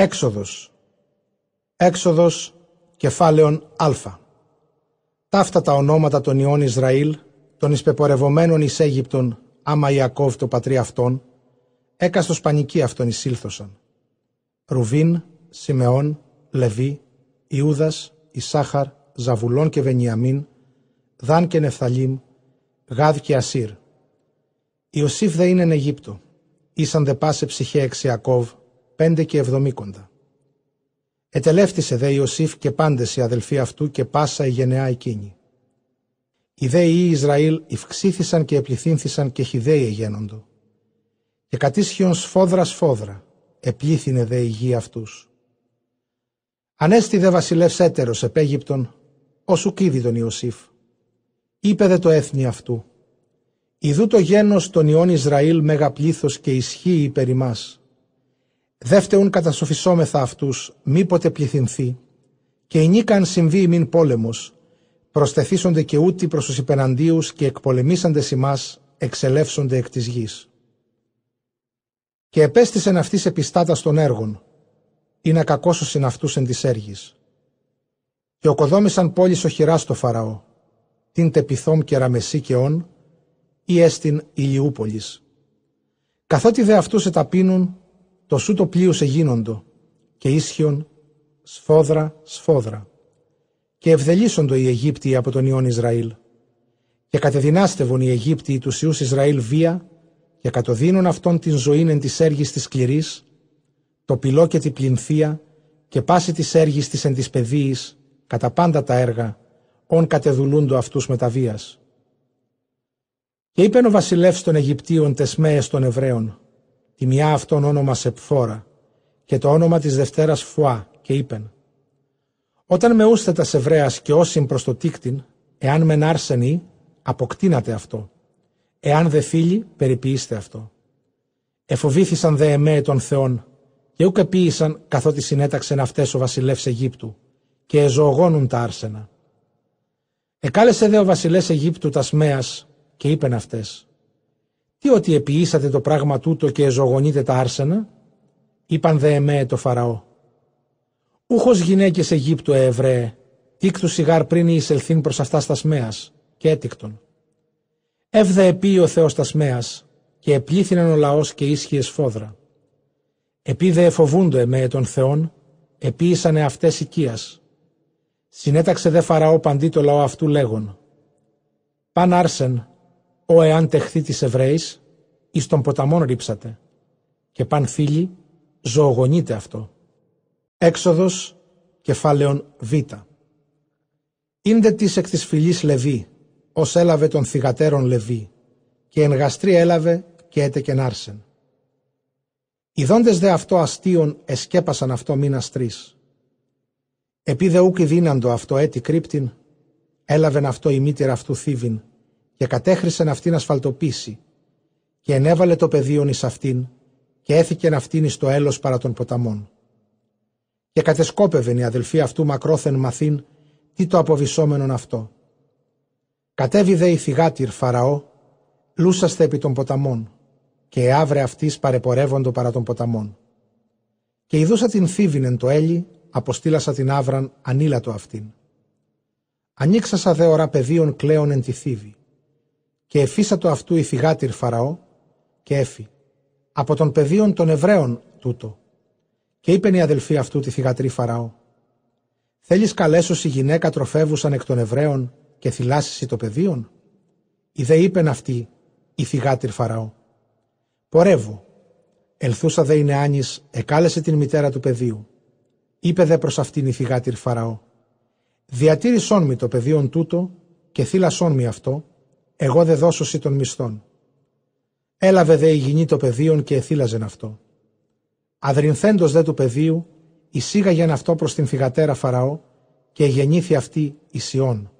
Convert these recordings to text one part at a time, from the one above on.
Έξοδος Έξοδος κεφάλαιον Α Ταύτα τα ονόματα των ιών Ισραήλ, των εισπεπορευομένων εις Αίγυπτον, άμα Ιακώβ το πατρί αυτών, έκαστος πανική αυτών εισήλθωσαν. Ρουβίν, Σιμεών, Λεβί, Ιούδας, Ισάχαρ, Ζαβουλών και Βενιαμίν, Δάν και Νεφθαλίμ, Γάδ και Ασύρ. Ιωσήφ δε είναι εν Αιγύπτο, ήσαν δε πάσε ψυχέ εξ Ιακώβ, πέντε και εβδομήκοντα. Ετελεύτησε δε Ιωσήφ και πάντες οι αδελφοί αυτού και πάσα η γενεά εκείνη. Οι δε οι Ισραήλ ευξήθησαν και επληθύνθησαν και χιδαίοι εγένοντο. Και κατήσχιον σφόδρα σφόδρα, επλήθυνε δε η γη αυτούς. Ανέστη δε βασιλεύς έτερος επέγυπτον, όσου κίδι τον Ιωσήφ. Είπε δε το έθνη αυτού, Ιδού το γένος των ιών Ισραήλ μεγαπλήθος και ισχύει υπέρ ημάς. Δεύτερον κατασοφισόμεθα αυτούς, μήποτε πληθυνθεί, και ενίκαν συμβεί μην πόλεμος, προστεθήσονται και ούτι προς τους υπεναντίους και εκπολεμήσαντες ημάς, εξελεύσονται εκ της γης. Και επέστησεν αυτής επιστάτας των έργων, ή να κακόσωσιν αυτούς εν της έργης. Και οκοδόμησαν πόλεις οχυρά στο Φαραώ, την τεπιθόμ και ραμεσί και όν, ή έστιν Ηλιούπολης. Καθότι δε αυτούς εταπείνουν, το σου το πλοίο γίνοντο, και ίσχυον σφόδρα σφόδρα. Και ευδελίσσοντο οι Αιγύπτιοι από τον Ιόν Ισραήλ. Και κατεδυνάστευον οι Αιγύπτιοι τους Ιούς Ισραήλ βία, και κατοδίνουν αυτόν την ζωήν εν της έργης της σκληρής, το πυλό και την πληνθία, και πάση της έργης της εν της παιδείας, κατά πάντα τα έργα, όν κατεδουλούντο αυτούς μεταβίας. Και είπεν ο βασιλεύς των Αιγυπτίων τεσμαίες των Εβραίων, τη μια αυτόν όνομα Σεπφόρα, και το όνομα της Δευτέρας Φουά, και είπεν, Όταν με ούσθετας Εβραίας και όσοι προς το τίκτην, εάν μεν άρσενη, αποκτήνατε αυτό. Εάν δε φίλοι, περιποιήστε αυτό. Εφοβήθησαν δε εμέ των Θεών, και ούκ επίησαν καθότι συνέταξεν αυτές ο βασιλεύς Αιγύπτου, και εζωογόνουν τα άρσενα. Εκάλεσε δε ο βασιλεύς Αιγύπτου τας σμέας, και είπεν αυτές «Τι ότι επιήσατε το πράγμα τούτο και εζωογονείτε τα άρσενα» είπαν δε εμέ το Φαραώ «Ούχος γυναίκες Αιγύπτου ε, Εβραίε, τίκτου σιγάρ πριν εισελθήν προς αυτά τα σμέας και έτικτον. Εύδε επί ο Θεός τα σμέας και επλήθυναν ο λαός και ίσχυες σφόδρα. Επί δε εφοβούντο εμέ των Θεών, επίησανε αυτές οικίας. Συνέταξε δε Φαραώ παντί το λαό αυτού λέγον. Παν άρσεν, ο εάν τεχθεί της Εβραίης, εις των ποταμών ρίψατε, και παν φίλοι, ζωογονείται αυτό. Έξοδος κεφάλαιον Β. Ήντε της εκ της φυλής Λεβί, ως έλαβε των θυγατέρων Λεβί, και εν γαστρή έλαβε και έτεκεν άρσεν. Οι δόντες δε αυτό αστείων εσκέπασαν αυτό μήνας τρεις. Επί δε ούκ δύναντο αυτό έτη κρύπτην, έλαβεν αυτό η μήτηρα αυτού θύβην, και κατέχρησεν αυτήν ασφαλτοποίηση και ενέβαλε το πεδίον εις αυτήν και έθηκεν αυτήν εις το έλος παρά των ποταμών. Και κατεσκόπευεν η αδελφή αυτού μακρόθεν μαθήν τι το αποβυσσόμενον αυτό. Κατέβη δε η θυγάτηρ Φαραώ, λούσαστε επί των ποταμών, και εάβρε αυτής παρεπορεύοντο παρά των ποταμών. Και ειδούσα την θύβινεν το έλι, αποστήλασα την άβραν ανήλατο αυτήν. Ανοίξασα δε ώρα πεδίων κλαίων εν τη θύβη και εφίσατο αυτού η θυγάτηρ Φαραώ και έφη. Από των πεδίων των Εβραίων τούτο. Και είπεν η αδελφή αυτού τη θυγατρή Φαραώ. Θέλεις καλέσως η γυναίκα τροφεύουσαν εκ των Εβραίων και θυλάσσιση το πεδίων. Η δε είπεν αυτή η θυγάτηρ Φαραώ. Πορεύω. Ελθούσα δε είναι άνης, εκάλεσε την μητέρα του πεδίου. Είπε δε προς αυτήν η θυγάτηρ Φαραώ. Διατήρησόν μη το πεδίον τούτο και θύλασόν μη αυτό εγώ δε δώσω σύ των μισθών. Έλαβε δε η γυνή το πεδίον και εθύλαζεν αυτό. Αδρυνθέντος δε του πεδίου, εισήγαγεν αυτό προς την φυγατέρα Φαραώ και γεννήθη αυτή Ισιών.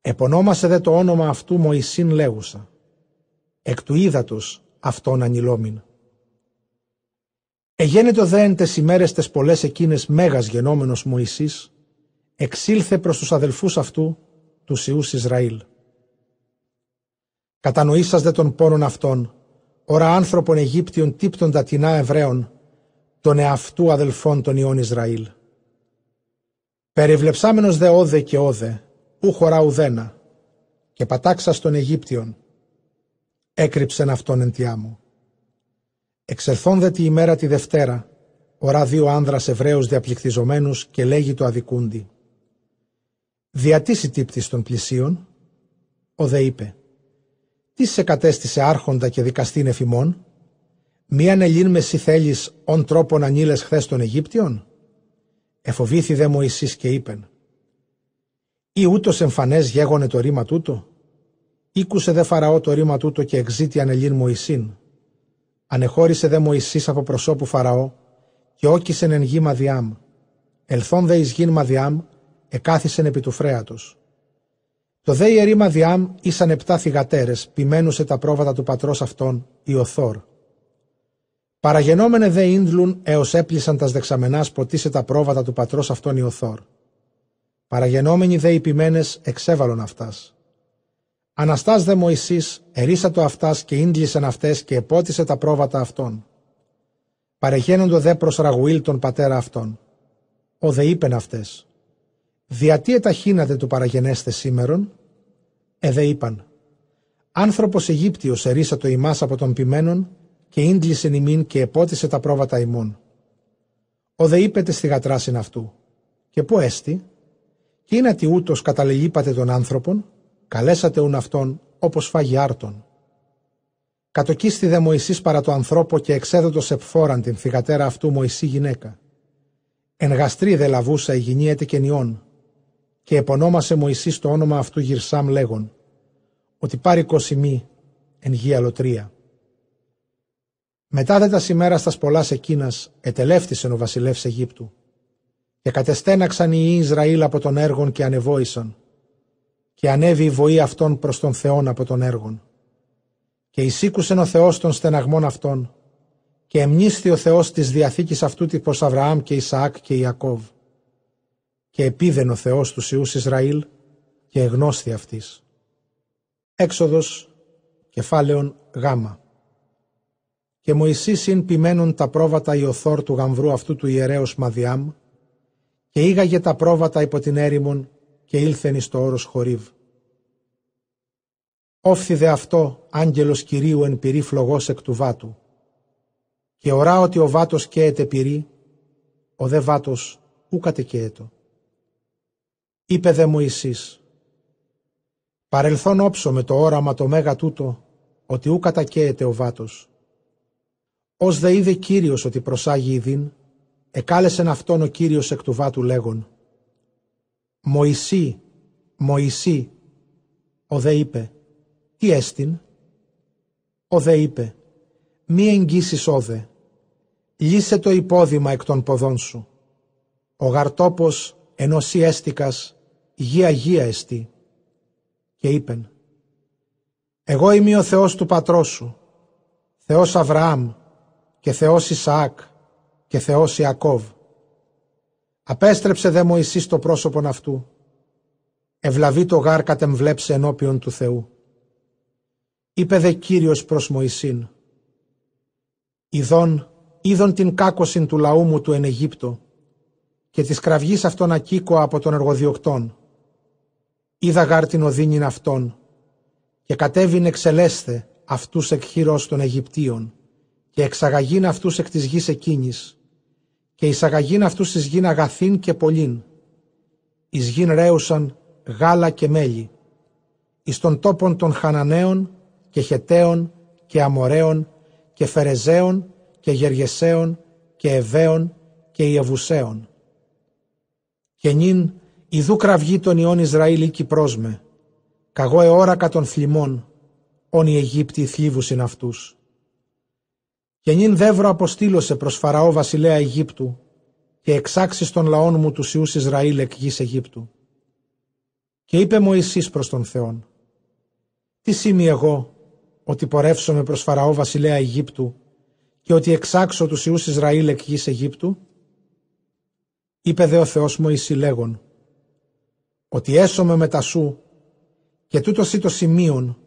Επωνόμασε δε το όνομα αυτού Μωυσήν λέγουσα. Εκ του ύδατος αυτόν ανηλόμην. Εγένετο δε εν τες ημέρες τες πολλές εκείνες μέγας γενόμενος Μωυσής, εξήλθε προς τους αδελφούς αυτού, τους Ιούς Ισραήλ. Κατανοήσας δε των πόνων αυτών, ώρα άνθρωπον Αιγύπτιων τύπτοντα τεινά Εβραίων, των εαυτού αδελφών των Ιών Ισραήλ. Περιβλεψάμενος δε όδε και όδε, ου χωρά ουδένα, και πατάξα των Αιγύπτιον, έκρυψεν αυτόν εν μου. Εξελθόν δε τη ημέρα τη Δευτέρα, ορά δύο άνδρας Εβραίους διαπληκτιζομένους και λέγει το αδικούντι. Διατήσει τύπτης των πλησίων, ο δε είπε, τι σε κατέστησε άρχοντα και δικαστήν εφημών, μίαν ελίν με σι θέλεις ον τρόπον ανήλες χθες των Αιγύπτιων. Εφοβήθη δε Μωυσής και είπεν, ή ούτως εμφανές γέγονε το ρήμα τούτο, Ήκουσε δε Φαραώ το ρήμα τούτο και εξήτη ανελήν Μωυσήν. Ανεχώρησε δε Μωυσής από προσώπου Φαραώ και όκισεν εν γη Μαδιάμ. Ελθόν δε εις γην Μαδιάμ, εκάθισεν επί του φρέατος. Το δε ιερή Μαδιάμ ήσαν επτά θυγατέρες, ποιμένουσε τα πρόβατα του πατρός αυτών, Ιωθόρ. Παραγενόμενε δε ίνδλουν έως έπλησαν τας δεξαμενάς ποτίσε τα πρόβατα του πατρός αυτών Ιωθόρ. Παραγενόμενοι δε οι ποιμένες εξέβαλον αυτάς. Αναστάς δε Μωυσής, ερίσατο αυτάς και ίντλησαν αυτές και επότισε τα πρόβατα αυτών. Παρεγένοντο δε προς Ραγουήλ τον πατέρα αυτών. Ο δε είπεν αυτές. Διατί εταχύνατε του παραγενέστε σήμερον; Ε δε είπαν. Άνθρωπος Αιγύπτιος ερίσατο ημάς από τον ποιμένον και ίντλησεν ημίν και επότισε τα πρόβατα ημών. Ο δε είπετε στη γατράσιν αυτού. Και πού έστι; Και είναι ότι ούτως καταλελείπατε τον άνθρωπον καλέσατε ουν αυτόν όπως φάγει άρτον. Κατοκίστη δε Μωυσής παρά το ανθρώπο και εξέδωτος επφόραν την θυγατέρα αυτού Μωυσή γυναίκα. Εν γαστρή δε λαβούσα η γυνή νιών, και επωνόμασε Μωυσής το όνομα αυτού Γυρσάμ λέγον, ότι πάρει κοσιμή εν γη αλωτρία. Μετά δε τα σημέρα στα πολλά εκείνας ετελεύτησεν ο βασιλεύς Αιγύπτου και κατεστέναξαν οι Ισραήλ από τον έργον και ανεβόησαν και ανέβη η βοή αυτών προς τον Θεόν από τον έργον. Και εισήκουσεν ο Θεός των στεναγμών αυτών και εμνίσθη ο Θεός της διαθήκης αυτού τύπος Αβραάμ και Ισαάκ και Ιακώβ. Και επίδεν ο Θεός τους Ιούς Ισραήλ και εγνώσθη αυτής. Έξοδος κεφάλαιον γάμα. Και Μωυσής ειν ποιμένουν τα πρόβατα Ιωθόρ του γαμβρού αυτού του ιερέως Μαδιάμ και ήγαγε τα πρόβατα υπό την έρημον και ήλθεν εις το όρος χορίβ. Όφθη αυτό άγγελος Κυρίου εν πυρή φλογός εκ του βάτου. Και ορά ότι ο βάτος καίεται πυρή, ο δε βάτος ου κατεκαίετο. Είπε δε Μωυσής, παρελθόν όψω με το όραμα το μέγα τούτο, ότι ου κατακαίεται ο βάτος. Ως δε είδε Κύριος ότι προσάγει η δίν, εκάλεσεν αυτόν ο Κύριος εκ του βάτου λέγον, Μωυσή, Μωυσή, ο δε είπε, τι έστειν; Ο δε είπε, μη εγγύσεις όδε, λύσε το υπόδημα εκ των ποδών σου. Ο γαρτόπος ενός έστικας γη γία εστί. Και είπεν, εγώ είμαι ο Θεός του πατρός σου, Θεός Αβραάμ και Θεός Ισαάκ και Θεός Ιακώβ. Απέστρεψε δε Μωυσής το πρόσωπον αυτού. Ευλαβεί το γάρ κατεμβλέψε ενώπιον του Θεού. Είπε δε Κύριος προς Μωυσήν. Ιδών, είδον την κάκοσιν του λαού μου του εν Αιγύπτο και της κραυγής αυτών ακίκοα από τον εργοδιοκτών. Είδα γάρ την οδύνην αυτών και κατέβην εξελέσθε αυτούς εκ χειρός των Αιγυπτίων και εξαγαγήν αυτούς εκ της γης εκείνης και εισαγαγήν αυτούς εις γήν αγαθήν και πολλήν. Εις γήν ρέουσαν γάλα και μέλι. Εις των τόπων των Χαναναίων και Χεταίων και Αμοραίων και Φερεζαίων και Γεργεσαίων και Εβαίων και Ιεβουσαίων. Και νυν ιδού κραυγή των Ιών Ισραήλ οίκη πρόσμε, καγώ εόρακα των θλιμών, όν οι Αιγύπτιοι θλίβουσιν αυτούς. Και νυν δεύρο αποστήλωσε προς Φαραώ βασιλέα Αιγύπτου και εξάξεις των λαών μου τους Ιούς Ισραήλ εκ γης Αιγύπτου. Και είπε Μωυσής προς τον Θεόν, τι σήμει εγώ ότι πορεύσομαι προς Φαραώ βασιλέα Αιγύπτου και ότι εξάξω τους Ιούς Ισραήλ εκ γης Αιγύπτου; Είπε δε ο Θεός Μωυσή λέγον, ότι έσωμε μετά σου και τούτος ή το σημείον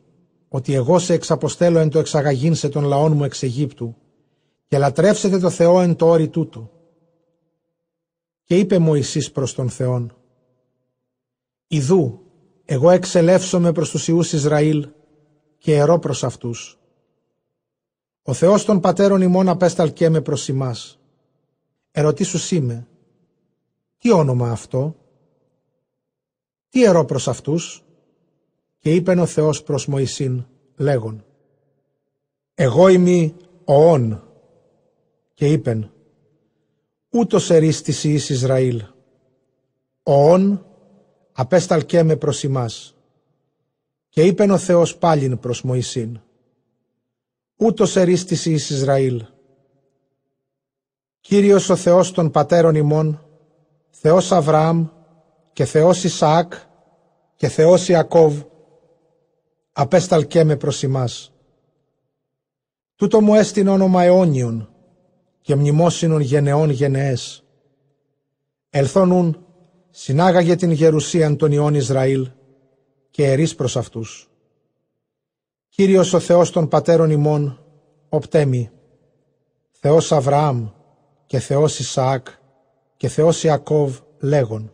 ότι εγώ σε εξαποστέλω εν το εξαγαγήν σε των λαών μου εξ Αιγύπτου και λατρεύσετε το Θεό εν το όρι τούτο. Και είπε Μωυσής προς τον Θεόν, Ιδού, εγώ εξελεύσομαι προς τους Ιούς Ισραήλ και ερώ προς αυτούς. Ο Θεός των πατέρων ημών απέσταλκέ με προς ημάς. Ερωτήσου σήμε, τι όνομα αυτό, τι ερώ προς αυτούς, και είπεν ο Θεός προς Μωυσήν, λέγον, εγώ είμαι ο Ων, και είπεν, ούτως ερίστηση εις Ισραήλ, ο Ων απέσταλκέ με προς ημάς. Και είπεν ο Θεός πάλιν προς Μωυσήν, ούτως ερίστηση εις Ισραήλ. Κύριος ο Θεός των πατέρων ημών, Θεός Αβραάμ και Θεός Ισαάκ και Θεός Ιακώβ, απέσταλκέ με προς ημάς. Τούτο μου έστειν όνομα αιώνιον και μνημόσυνον γενεών γενεές. Ελθόνουν συνάγαγε την γερουσίαν των Ιών Ισραήλ και ερείς προς αυτούς. Κύριος ο Θεός των πατέρων ημών, οπτέμι, Θεός Αβραάμ και Θεός Ισαάκ και Θεός Ιακώβ λέγον.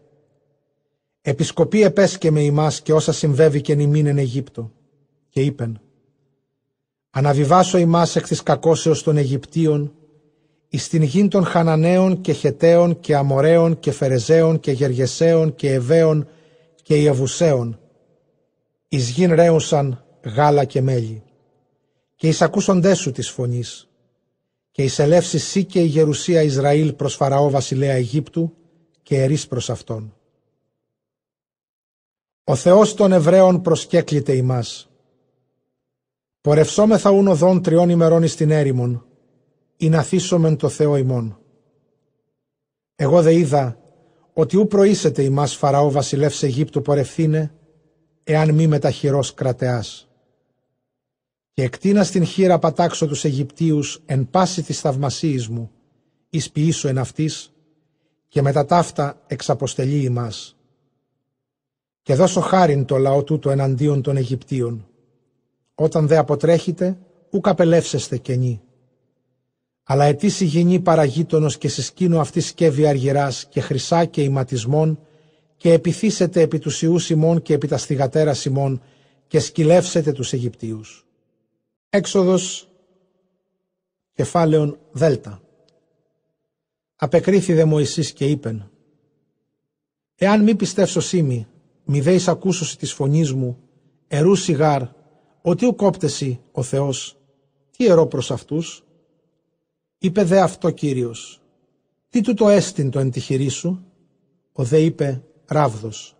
Επισκοπή επέσκε με ημάς και όσα συμβεύει και νημήν εν Αιγύπτο. Και είπεν, Αναβιβάσω ημάς εκ της κακώσεως των Αιγυπτίων εις την γην των Χαναναίων και Χεταίων και Αμοραίων και Φερεζαίων και Γεργεσαίων και Εβαίων και Ιεβουσαίων, εις γην ρέουσαν γάλα και μέλι. Και εις ακούσοντές σου της φωνής, και εις ελεύσεις σύ και η γερουσία Ισραήλ προς Φαραώ βασιλέα Αιγύπτου και ερείς προς αυτόν. Ο Θεός των Εβραίων προσκέκλειται ημάς. Πορευσόμεθα ούν οδόν τριών ημερών εις την έρημον, ή να θύσομεν το Θεό ημών. Εγώ δε είδα ότι ου προείσετε ημάς Φαραώ βασιλεύς Αιγύπτου πορευθύνε, εάν μη μεταχειρός κρατεάς. Και εκτίνα στην χείρα πατάξω τους Αιγυπτίους εν πάση της θαυμασίης μου, εις ποιήσω εν αυτής, και μετά ταύτα εξαποστελεί ημάς. Και δώσω χάριν το λαό τούτο εναντίον των Αιγυπτίων. Όταν δε αποτρέχετε, ου καπελεύσεστε κενή αλλά ετήσι γεννή παραγείτονος και σε σκήνο αυτής σκεύη αργυράς και χρυσά και ηματισμών και επιθύσετε επί τους Ιούς ημών και επί τα στιγατέρα ημών και σκυλεύσετε τους Αιγυπτίους. Έξοδος κεφάλαιον Δέλτα Απεκρίθη δε Μωυσής και είπεν «Εάν μη πιστεύσω σήμη, μη δέεις ακούσωση της φωνής μου, ερού σιγάρ, ότι ου κόπτεσι ο Θεός, τι ερώ προς αυτούς» Είπε δε αυτό Κύριος, τι του το έστειν το εντυχηρή σου, ο δε είπε ράβδος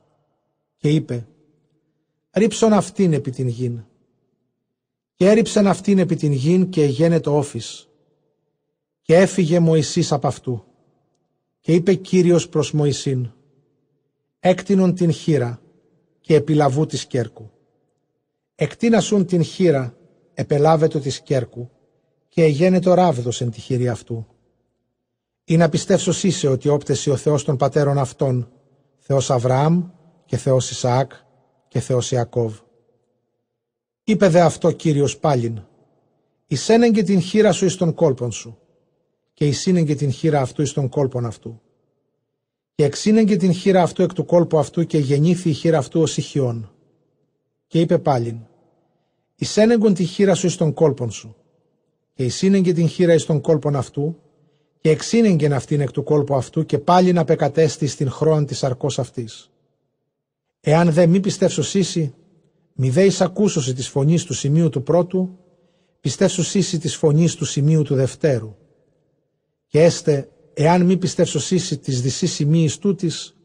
και είπε ρίψον αυτήν επί την γην. Και έριψεν αυτήν επί την γην και εγένε το όφης. Και έφυγε Μωυσής από αυτού. Και είπε Κύριος προς Μωυσήν, έκτινον την χείρα και επιλαβού της κέρκου. Εκτείνασουν την χείρα, επελάβετο της κέρκου και εγένετο ράβδος εν τη χείρη αυτού. Ή να πιστεύσω είσαι ότι όπτεσαι ο Θεός των πατέρων αυτών, Θεός Αβραάμ και Θεός Ισαάκ και Θεός Ιακώβ. Είπε δε αυτό Κύριος πάλιν, εισένεγγε την χείρα σου εις των κόλπων σου και εισύνεγγε την χείρα αυτού εις των κόλπων αυτού. Και εξήνεγγε την χείρα αυτού εκ του κόλπου αυτού και γεννήθη η χείρα αυτού ως ηχιών. Και είπε πάλιν, εισένεγγον τη χείρα σου εις των κόλπων σου και εισύνεγγε την χείρα εις των κόλπων αυτού, και εξήνεγγεν αυτήν εκ του κόλπου αυτού, και πάλι να πεκατέστη στην χρώαν της αρκός αυτής. Εάν δε μη πιστεύσωσίσει, μη δε ακούσωση της φωνής του σημείου του πρώτου, πιστεύσωσίσει της φωνής του σημείου του δευτέρου. Και έστε, εάν μη πιστεύσωσίσει της δυσής σημείης τούτης,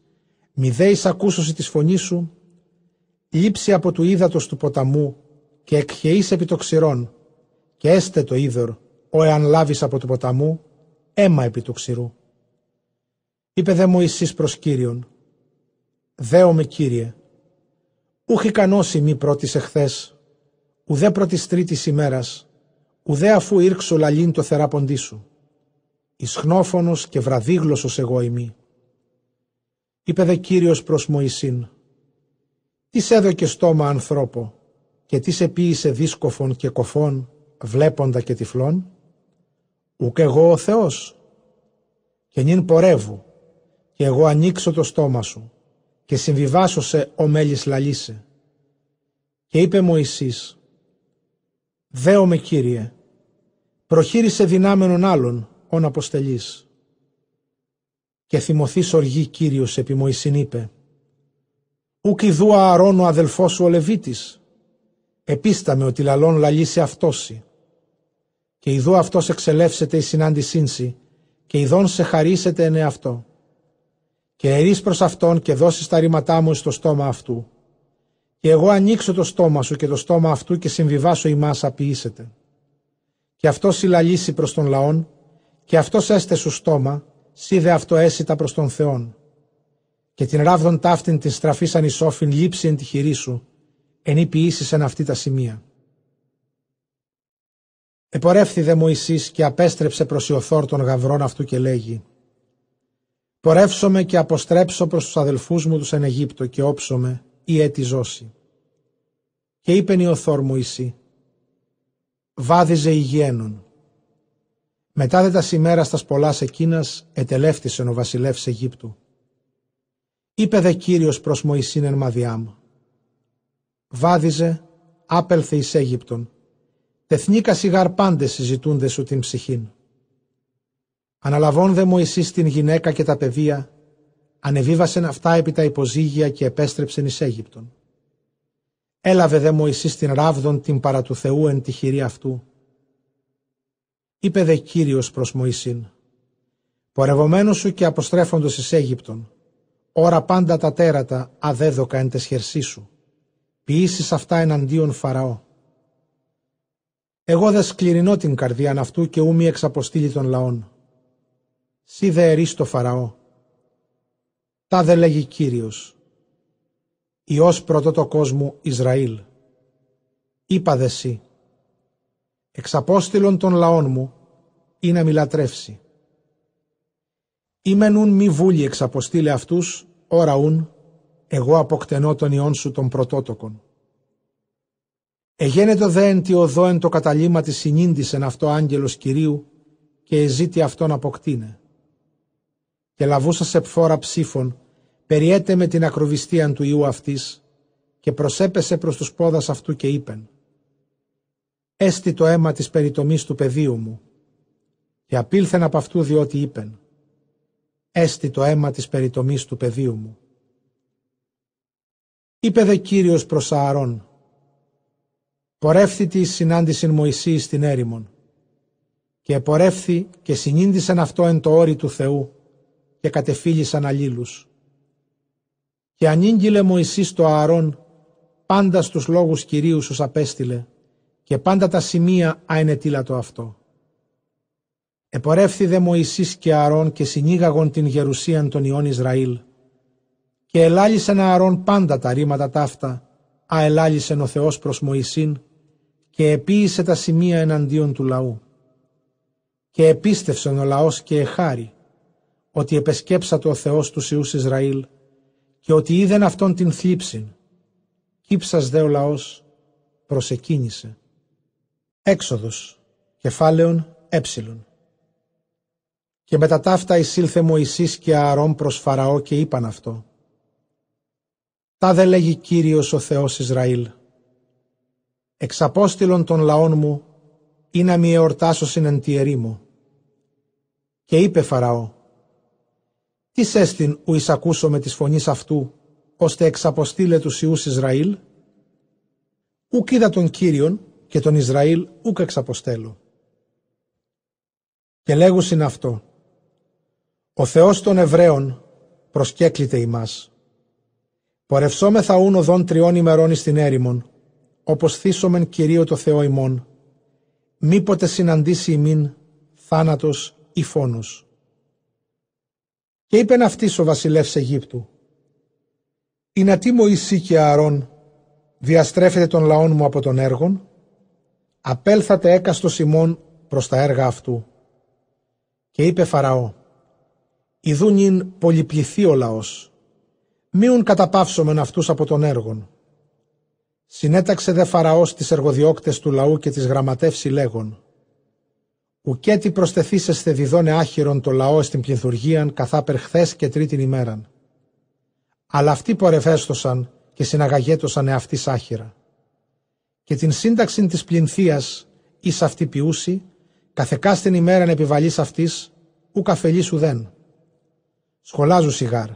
μη δε ακούσωση της φωνής σου, λείψει από του ύδατος του ποταμού και εκχαιείς επί το ξηρών, και έστε το είδωρ, ο εάν λάβεις από το ποταμού, αίμα επί του ξηρού. Είπε δε Μωυσής προς Κύριον, «Δέομαι Κύριε, ούχ ικανός μη πρώτης εχθές, ουδέ πρώτης τρίτης ημέρας, ουδέ αφού ήρξω λαλήν το θεράποντί σου. Ισχνόφωνος και βραδίγλωσσος εγώ ημί. Είπε δε Κύριος προς Μωυσήν, «Τις έδωκε στόμα ανθρώπο και τις σε ποίησε δίσκοφων και κοφών, βλέποντα και τυφλών, Ουκ εγώ ο Θεός. Και νυν πορεύου, και εγώ ανοίξω το στόμα σου, και συμβιβάσω σε ο μέλης λαλίσε. Και είπε Μωυσής, Δέομαι Κύριε, προχείρισε δυνάμενον άλλον, όν αποστελείς. Και θυμωθείς οργή Κύριος επί Μωυσήν είπε, Ουκ ιδού Ααρών ο αδελφός σου ο Λεβίτης, επίσταμε ότι λαλών λαλήσει αυτόσι. Και ιδού αυτός εξελεύσεται η συνάντησήν και ειδών σε χαρίσετε εν αυτό. Και ερείς προς αυτόν και δώσεις τα ρήματά μου στο στόμα αυτού. Και εγώ ανοίξω το στόμα σου και το στόμα αυτού και συμβιβάσω η μάσα ποιήσετε. Και αυτός συλλαλήσει προς τον λαόν, και αυτός έστε σου στόμα, σίδε αυτό έσυτα προς τον Θεόν. Και την ράβδον ταύτην την στραφής σαν ισόφιν λείψη εν τη χειρή σου, εν ποιήσεις εν αυτή τα σημεία. Επορεύθη δε Μωυσής και απέστρεψε προς Ιωθόρ των γαβρών αυτού και λέγει «Πορεύσομαι και αποστρέψω προς τους αδελφούς μου τους εν Αιγύπτο και όψομαι ή έτη ζώση». Και είπεν Ιωθόρ Μωυσή «Βάδιζε υγιένων». Μετά δε τα σημέρα στα πολλάς εκείνας ετελεύτησεν ο βασιλεύς Αιγύπτου. Είπε δε Κύριος προς Μωυσήν εν Μαδιάμ «Βάδιζε, άπελθε εις Αίγυπτον, Τεθνίκα σιγάρ πάντες συζητούνται σου την ψυχήν. Αναλαβών δε Μωυσής την γυναίκα και τα παιδεία, ανεβίβασεν αυτά επί τα υποζύγια και επέστρεψεν εις Αίγυπτον. Έλαβε δε Μωυσής την ράβδον την παρά του Θεού εν τη χειρή αυτού. Είπε δε Κύριος προς Μωυσήν, πορευομένος σου και αποστρέφοντος εις Αίγυπτον, ώρα πάντα τα τέρατα αδέδοκα εν τεσχερσί σου, ποιήσεις αυτά εναντίον Φαραώ εγώ δε σκληρινώ την καρδίαν αυτού και ούμι εξαποστήλει των λαών. Σι δε ερείς το Φαραώ. Τα δε λέγει Κύριος. Υιός πρωτότο κόσμου Ισραήλ. Είπα δε σύ. Εξαπόστηλον των λαών μου ή να μιλατρεύσει. Είμαι νουν μη βούλη εξαποστήλε αυτούς, ώρα ούν, εγώ αποκτενώ τον ιόν σου των πρωτότοκων. Εγένετο δε εν τη οδό εν το καταλήμα της συνήντησεν αυτό άγγελος Κυρίου και εζήτη αυτόν αποκτήνε. Και λαβούσα σε πφόρα ψήφων, περιέτε με την ακροβιστίαν του Ιού αυτής και προσέπεσε προς τους πόδας αυτού και είπεν «Έστι το αίμα της περιτομής του πεδίου μου» και απήλθεν από αυτού διότι είπεν «Έστι το αίμα της περιτομής του πεδίου μου». Είπε δε Κύριος προς Ααρών πορεύθη τη συνάντηση Μωυσή στην έρημον. Και πορεύθη και συνήντησαν αυτό εν το όρι του Θεού και κατεφύλισαν αλλήλους. Και ανήγγειλε Μωυσής το Ααρών πάντα στους λόγους Κυρίους σου απέστειλε και πάντα τα σημεία το αυτό. Επορεύθη δε Μωυσής και Ααρών και συνήγαγον την γερουσίαν των Ιών Ισραήλ και ελάλησεν Ααρών πάντα τα ρήματα ταύτα, αελάλησεν ο Θεός προς Μωυσήν και επίησε τα σημεία εναντίον του λαού. Και επίστευσαν ο λαός και εχάρη, ότι επεσκέψατε ο Θεός τους Ιούς Ισραήλ και ότι είδεν αυτόν την θλίψην. Κύψας δε ο λαός προσεκίνησε. Έξοδος, κεφάλαιον έψιλον. Και μετά ταύτα εισήλθε Μωυσής και Ααρών προς Φαραώ και είπαν αυτό. Τα δε λέγει Κύριος ο Θεός Ισραήλ εξαπόστηλον των λαών μου, ή να μη εορτάσω συνεντιερή μου. Και είπε Φαραώ, τι σέστην ου εισακούσω με της φωνής αυτού, ώστε εξαποστήλε τους Ιούς Ισραήλ, ουκ είδα τον Κύριον και τον Ισραήλ ουκ εξαποστέλω. Και λέγουσιν αυτό, ο Θεός των Εβραίων προσκέκληται ημάς. Πορευσόμεθα ούν οδόν τριών ημερών εις την έρημον, όπως θύσομεν Κυρίω το Θεό ημών, μήποτε συναντήσει ημίν θάνατος ή φόνος. Και είπεν αυτής ο βασιλεύς Αιγύπτου, «Είναι τι Μωυσή και Ααρών διαστρέφεται των λαών μου από τον έργον, απέλθατε έκαστο ημών προς τα έργα αυτού». Και είπε Φαραώ, «Ιδούν ειν πολυπληθεί ο λαός, μείουν καταπαύσομεν αυτούς από τον έργον, Συνέταξε δε Φαραώς τις εργοδιόκτες του λαού και τις γραμματεύσει λέγον ουκέτι προσθεθήσεστε διδώνε άχυρον το λαό στην πληθουργίαν καθάπερ χθες και τρίτην ημέραν. Αλλά αυτοί πορευέστοσαν και συναγαγέτωσαν εαυτής άχυρα. Και την σύνταξη της πληνθίας εις αυτή ποιούση, καθεκάστην ημέραν επιβαλής αυτής, ου καφελής ουδέν. Σχολάζου σιγάρ.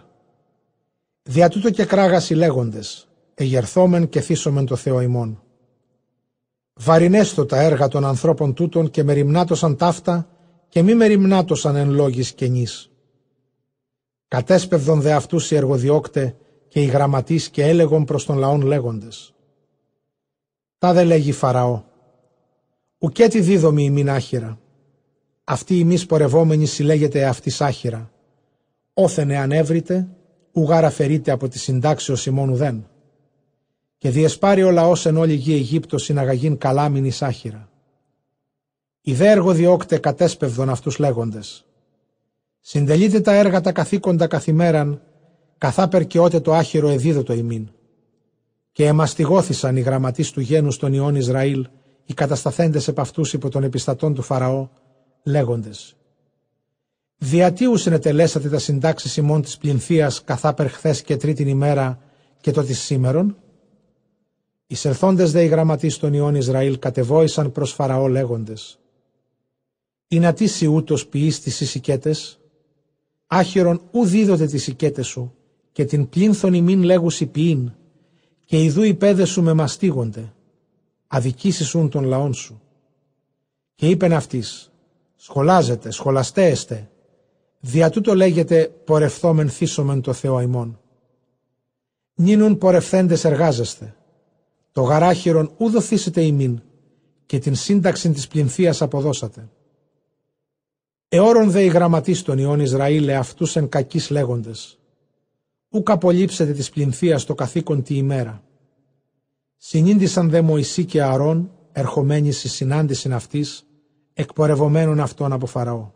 Δια τούτο και κράγασι λέγοντες, εγερθόμεν και θύσομεν το Θεό ημών. Βαρινέστο τα έργα των ανθρώπων τούτων και μεριμνάτωσαν ταύτα και μη μεριμνάτωσαν εν λόγης καινής. Κατέσπευδον δε αυτούς οι εργοδιώκτε και οι γραμματείς και έλεγον προς τον λαόν λέγοντες. Τα δε λέγει Φαραώ. Ουκέτι δίδομη ημίν άχυρα. Αυτή η μη πορευόμενη συλλέγεται αυτής άχυρα. Όθενε ανέβρite, ουγάρα φερείται από τη συντάξεως ημών ουδέν και διεσπάρει ο λαός εν όλη γη Αιγύπτος συναγαγήν καλάμιν άχυρα. Οι δε εργοδιώκτε κατέσπευδον αυτούς λέγοντες. Συντελείτε τα έργα τα καθήκοντα καθημέραν, καθάπερ και ότε το άχυρο εδίδωτο ημίν. Και εμαστιγώθησαν οι γραμματείς του γένους των ιών Ισραήλ, οι κατασταθέντες επ' αυτούς υπό των επιστατών του Φαραώ, λέγοντες. Διατίου συνετελέσατε τα συντάξεις ημών της πληνθίας καθάπερ χθες και τρίτην ημέρα και το της σήμερον, Εισελθόντες δε οι γραμματείς των ιών Ισραήλ κατεβόησαν προς Φαραώ λέγοντες «Είναι ατήσι ούτως ποιείς τις εισικέτες, άχυρον ου δίδοτε τις οικέτες σου και την πλήνθον ημίν λέγουσι ποιήν και ιδού οι πέδες σου με μαστίγονται, αδικήσεις τον λαόν σου». Και είπεν αυτής «Σχολάζετε, σχολαστέεστε, δια τούτο λέγεται πορευθόμεν θύσομεν το Θεό ημών. Νίνουν πορευθέντες εργάζεστε, το γαράχυρον ου δοθήσετε ημίν και την σύνταξη της πληνθίας αποδώσατε. Εώρον δε οι γραμματείς των Ιών Ισραήλ αυτούς εν κακής λέγοντες. Ου καπολύψετε της πληνθίας το καθήκον τη ημέρα; Συνήντησαν δε Μωυσή και Αρών, ερχομένοι στη συνάντηση αυτής, εκπορευομένων αυτών από Φαραώ.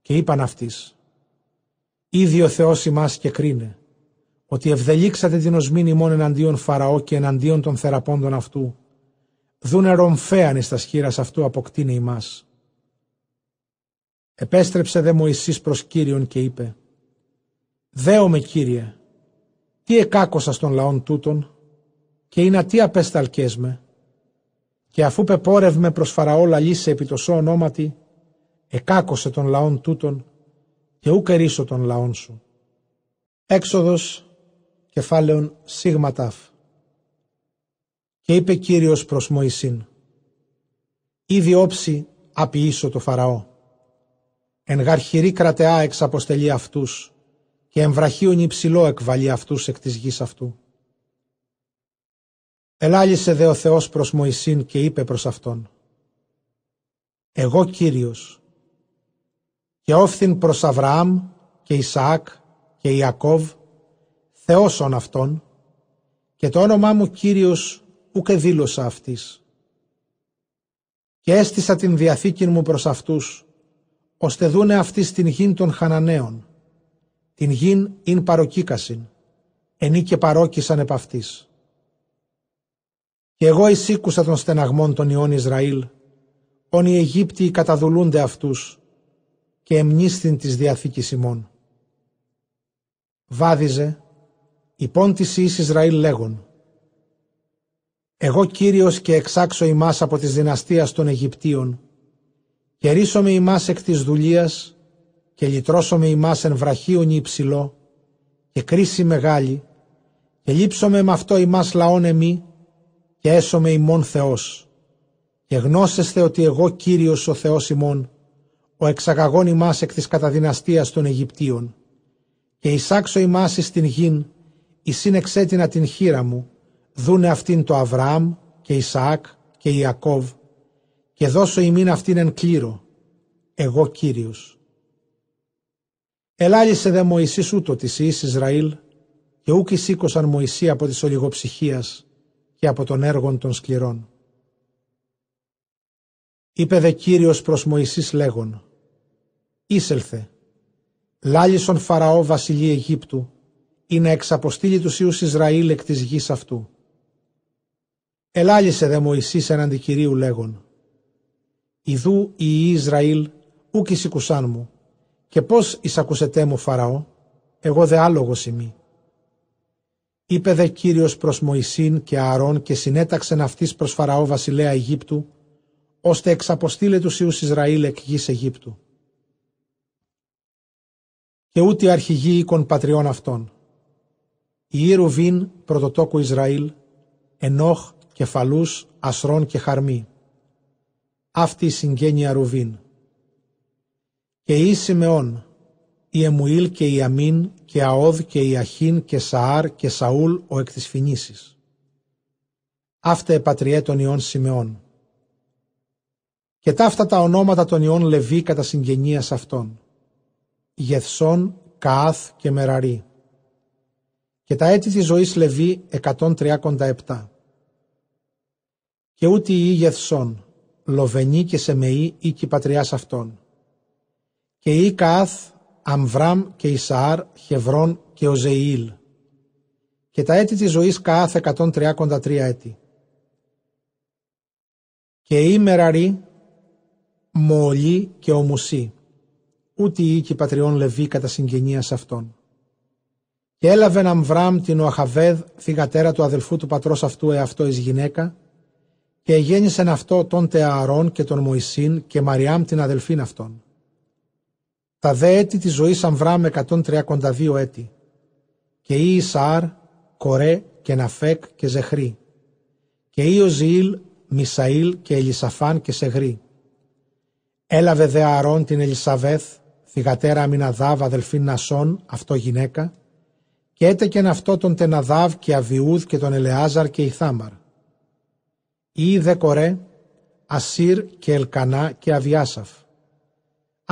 Και είπαν αυτής, Ήδη ο Θεός ημάς και κρίνε, ότι ευδελίξατε την οσμήν ημών εναντίον Φαραώ και εναντίον των θεραπώντων αυτού, δούνε ρομφέαν εις τα σχήρας αυτού αποκτήνει ημάς. Επέστρεψε δε Μωυσής προς Κύριον και είπε «Δέομαι Κύριε, τι εκάκωσα στον λαόν τούτον και είναι τι απέσταλκές με και αφού πεπόρευμε προς Φαραώ λαλίσε επί το σώ ονόματι εκάκωσε τον λαόν τούτον και ούκ ερίσω τον λαόν σου». Έξοδος κεφάλαιον σίγμα τάφ. Και είπε Κύριος προς Μωυσήν, «Ήδη όψη απειήσω το Φαραώ. Εν γαρχηρή κρατεά εξ αποστελεί αυτούς και εμβραχίων υψηλό εκβαλεί αυτούς εκ της γης αυτού. Ελάλησε δε ο Θεός προς Μωυσήν και είπε προς Αυτόν, «Εγώ Κύριος, και όφθην προς Αβραάμ και Ισαάκ και Ιακώβ Θεόσον αυτόν και το όνομά μου Κύριος ούκε δήλωσα αυτής. Και έστησα την διαθήκη μου προς αυτούς, ώστε δούνε αυτή την γην των Χαναναίων, την γην ειν παροκίκασιν, ενή και παρόκησαν επ' αυτής. Και εγώ εισήκουσα των στεναγμών των ιών Ισραήλ, όν οι Αιγύπτιοι καταδουλούνται αυτούς, και εμνίστην της διαθήκης ημών. Βάδιζε, υπόν της Ιης Ισραήλ λέγον «Εγώ Κύριος και εξάξω ημάς από της δυναστείας των Αιγυπτίων και ρίσομαι ημάς εκ της δουλείας και λυτρώσομαι ημάς εν βραχίον υψηλό και κρίση μεγάλη και λείψομαι με αυτό ημάς λαόν εμεί και έσομαι ημών Θεός και γνώσεστε ότι εγώ Κύριος ο Θεός ημών ο εξαγαγών ημάς εκ της καταδυναστείας των Αιγυπτίων και εισάξω ημάς εις την γην εισήνεξέτεινα την χείρα μου, δούνε αυτήν το Αβραάμ και Ισαάκ και Ιακώβ και δώσω ημίν αυτήν εν κλήρο, εγώ Κύριος. Ελάλησε δε Μωυσής ούτω της Ιης Ισραήλ και ούκ σήκωσαν Μωυσή από της ολιγοψυχίας και από των έργων των σκληρών. Είπε δε Κύριος προς Μωυσής λέγον, «Ήσελθε, λάλησον Φαραώ βασιλεί Αιγύπτου, ή να εξαποστείλει τους Ιούς Ισραήλ εκ της γης αυτού. Ελάλησε δε Μωυσής έναντι Κυρίου λέγον. Ιδού οι Ισραήλ ούκ εισηκουσάν μου, και πώς εισακουσετέ μου Φαραώ, εγώ δε άλογος ημί. Είπε δε Κύριος προς Μωυσήν και Ααρών και συνέταξεν αυτής προς Φαραώ βασιλέα Αιγύπτου, ώστε εξαποστήλε τους Ιούς Ισραήλ εκ γης Αιγύπτου. Και ούτε αρχηγοί οίκων πατριών αυτών. Η Ιρουβίν πρωτοτόκου Ισραήλ, Ενόχ, Κεφαλούς, Ασρών και Χαρμή. Αυτή η συγγένεια Ρουβίν. Και η Σιμεών, η Εμουήλ και η Αμίν και Αόδ και η Αχίν και Σαάρ και Σαούλ ο εκ της φινήσης. Αυτά επατριέ των ιών Σιμεών. Και ταύτα τα ονόματα των ιών Λεβί κατά συγγενείας αυτών. Γεθσόν, Καάθ και Μεραρή. Και τα έτη της ζωής Λεβί 137. Και ούτε η Γεθσόν, Λοβενή και Σεμεή οίκη πατριάς αυτών. Και η Καάθ, Αμβράμ και Ισαάρ, Χευρών και Οζεήλ. Και τα έτη της ζωής Καάθ 133 έτη. Και η Μεραρή, Μολή και Ομουσή, ούτε οι οίκοι πατριών Λεβί κατά συγγενείας αυτών. Και έλαβεν Αμβράμ την Οαχαβέδ, θυγατέρα του αδελφού του πατρός αυτού εαυτό εις γυναίκα, και γέννησεν αυτό τον Τεαρών και τον Μωυσήν και Μαριάμ την αδελφήν αυτών. Τα δε έτη της ζωής Αμβράμ 132 έτη. Και ή Ισαάρ, Κορέ και Ναφέκ και Ζεχρή. Και ή Οζιήλ, Μισαήλ και Ελισαφάν και Σεγρή. Έλαβε δε Αρών την Ελισαβέθ, θυγατέρα Αμιναδάβ αδελφήν Νασών, αυτό γυναίκα, και έτεκεν αυτό τον Τεναδάβ και Αβιούδ και τον Ελεάζαρ και Ιθάμαρ. Ή δε Κορέ, Ασύρ και Ελκανά και Αβιάσαφ.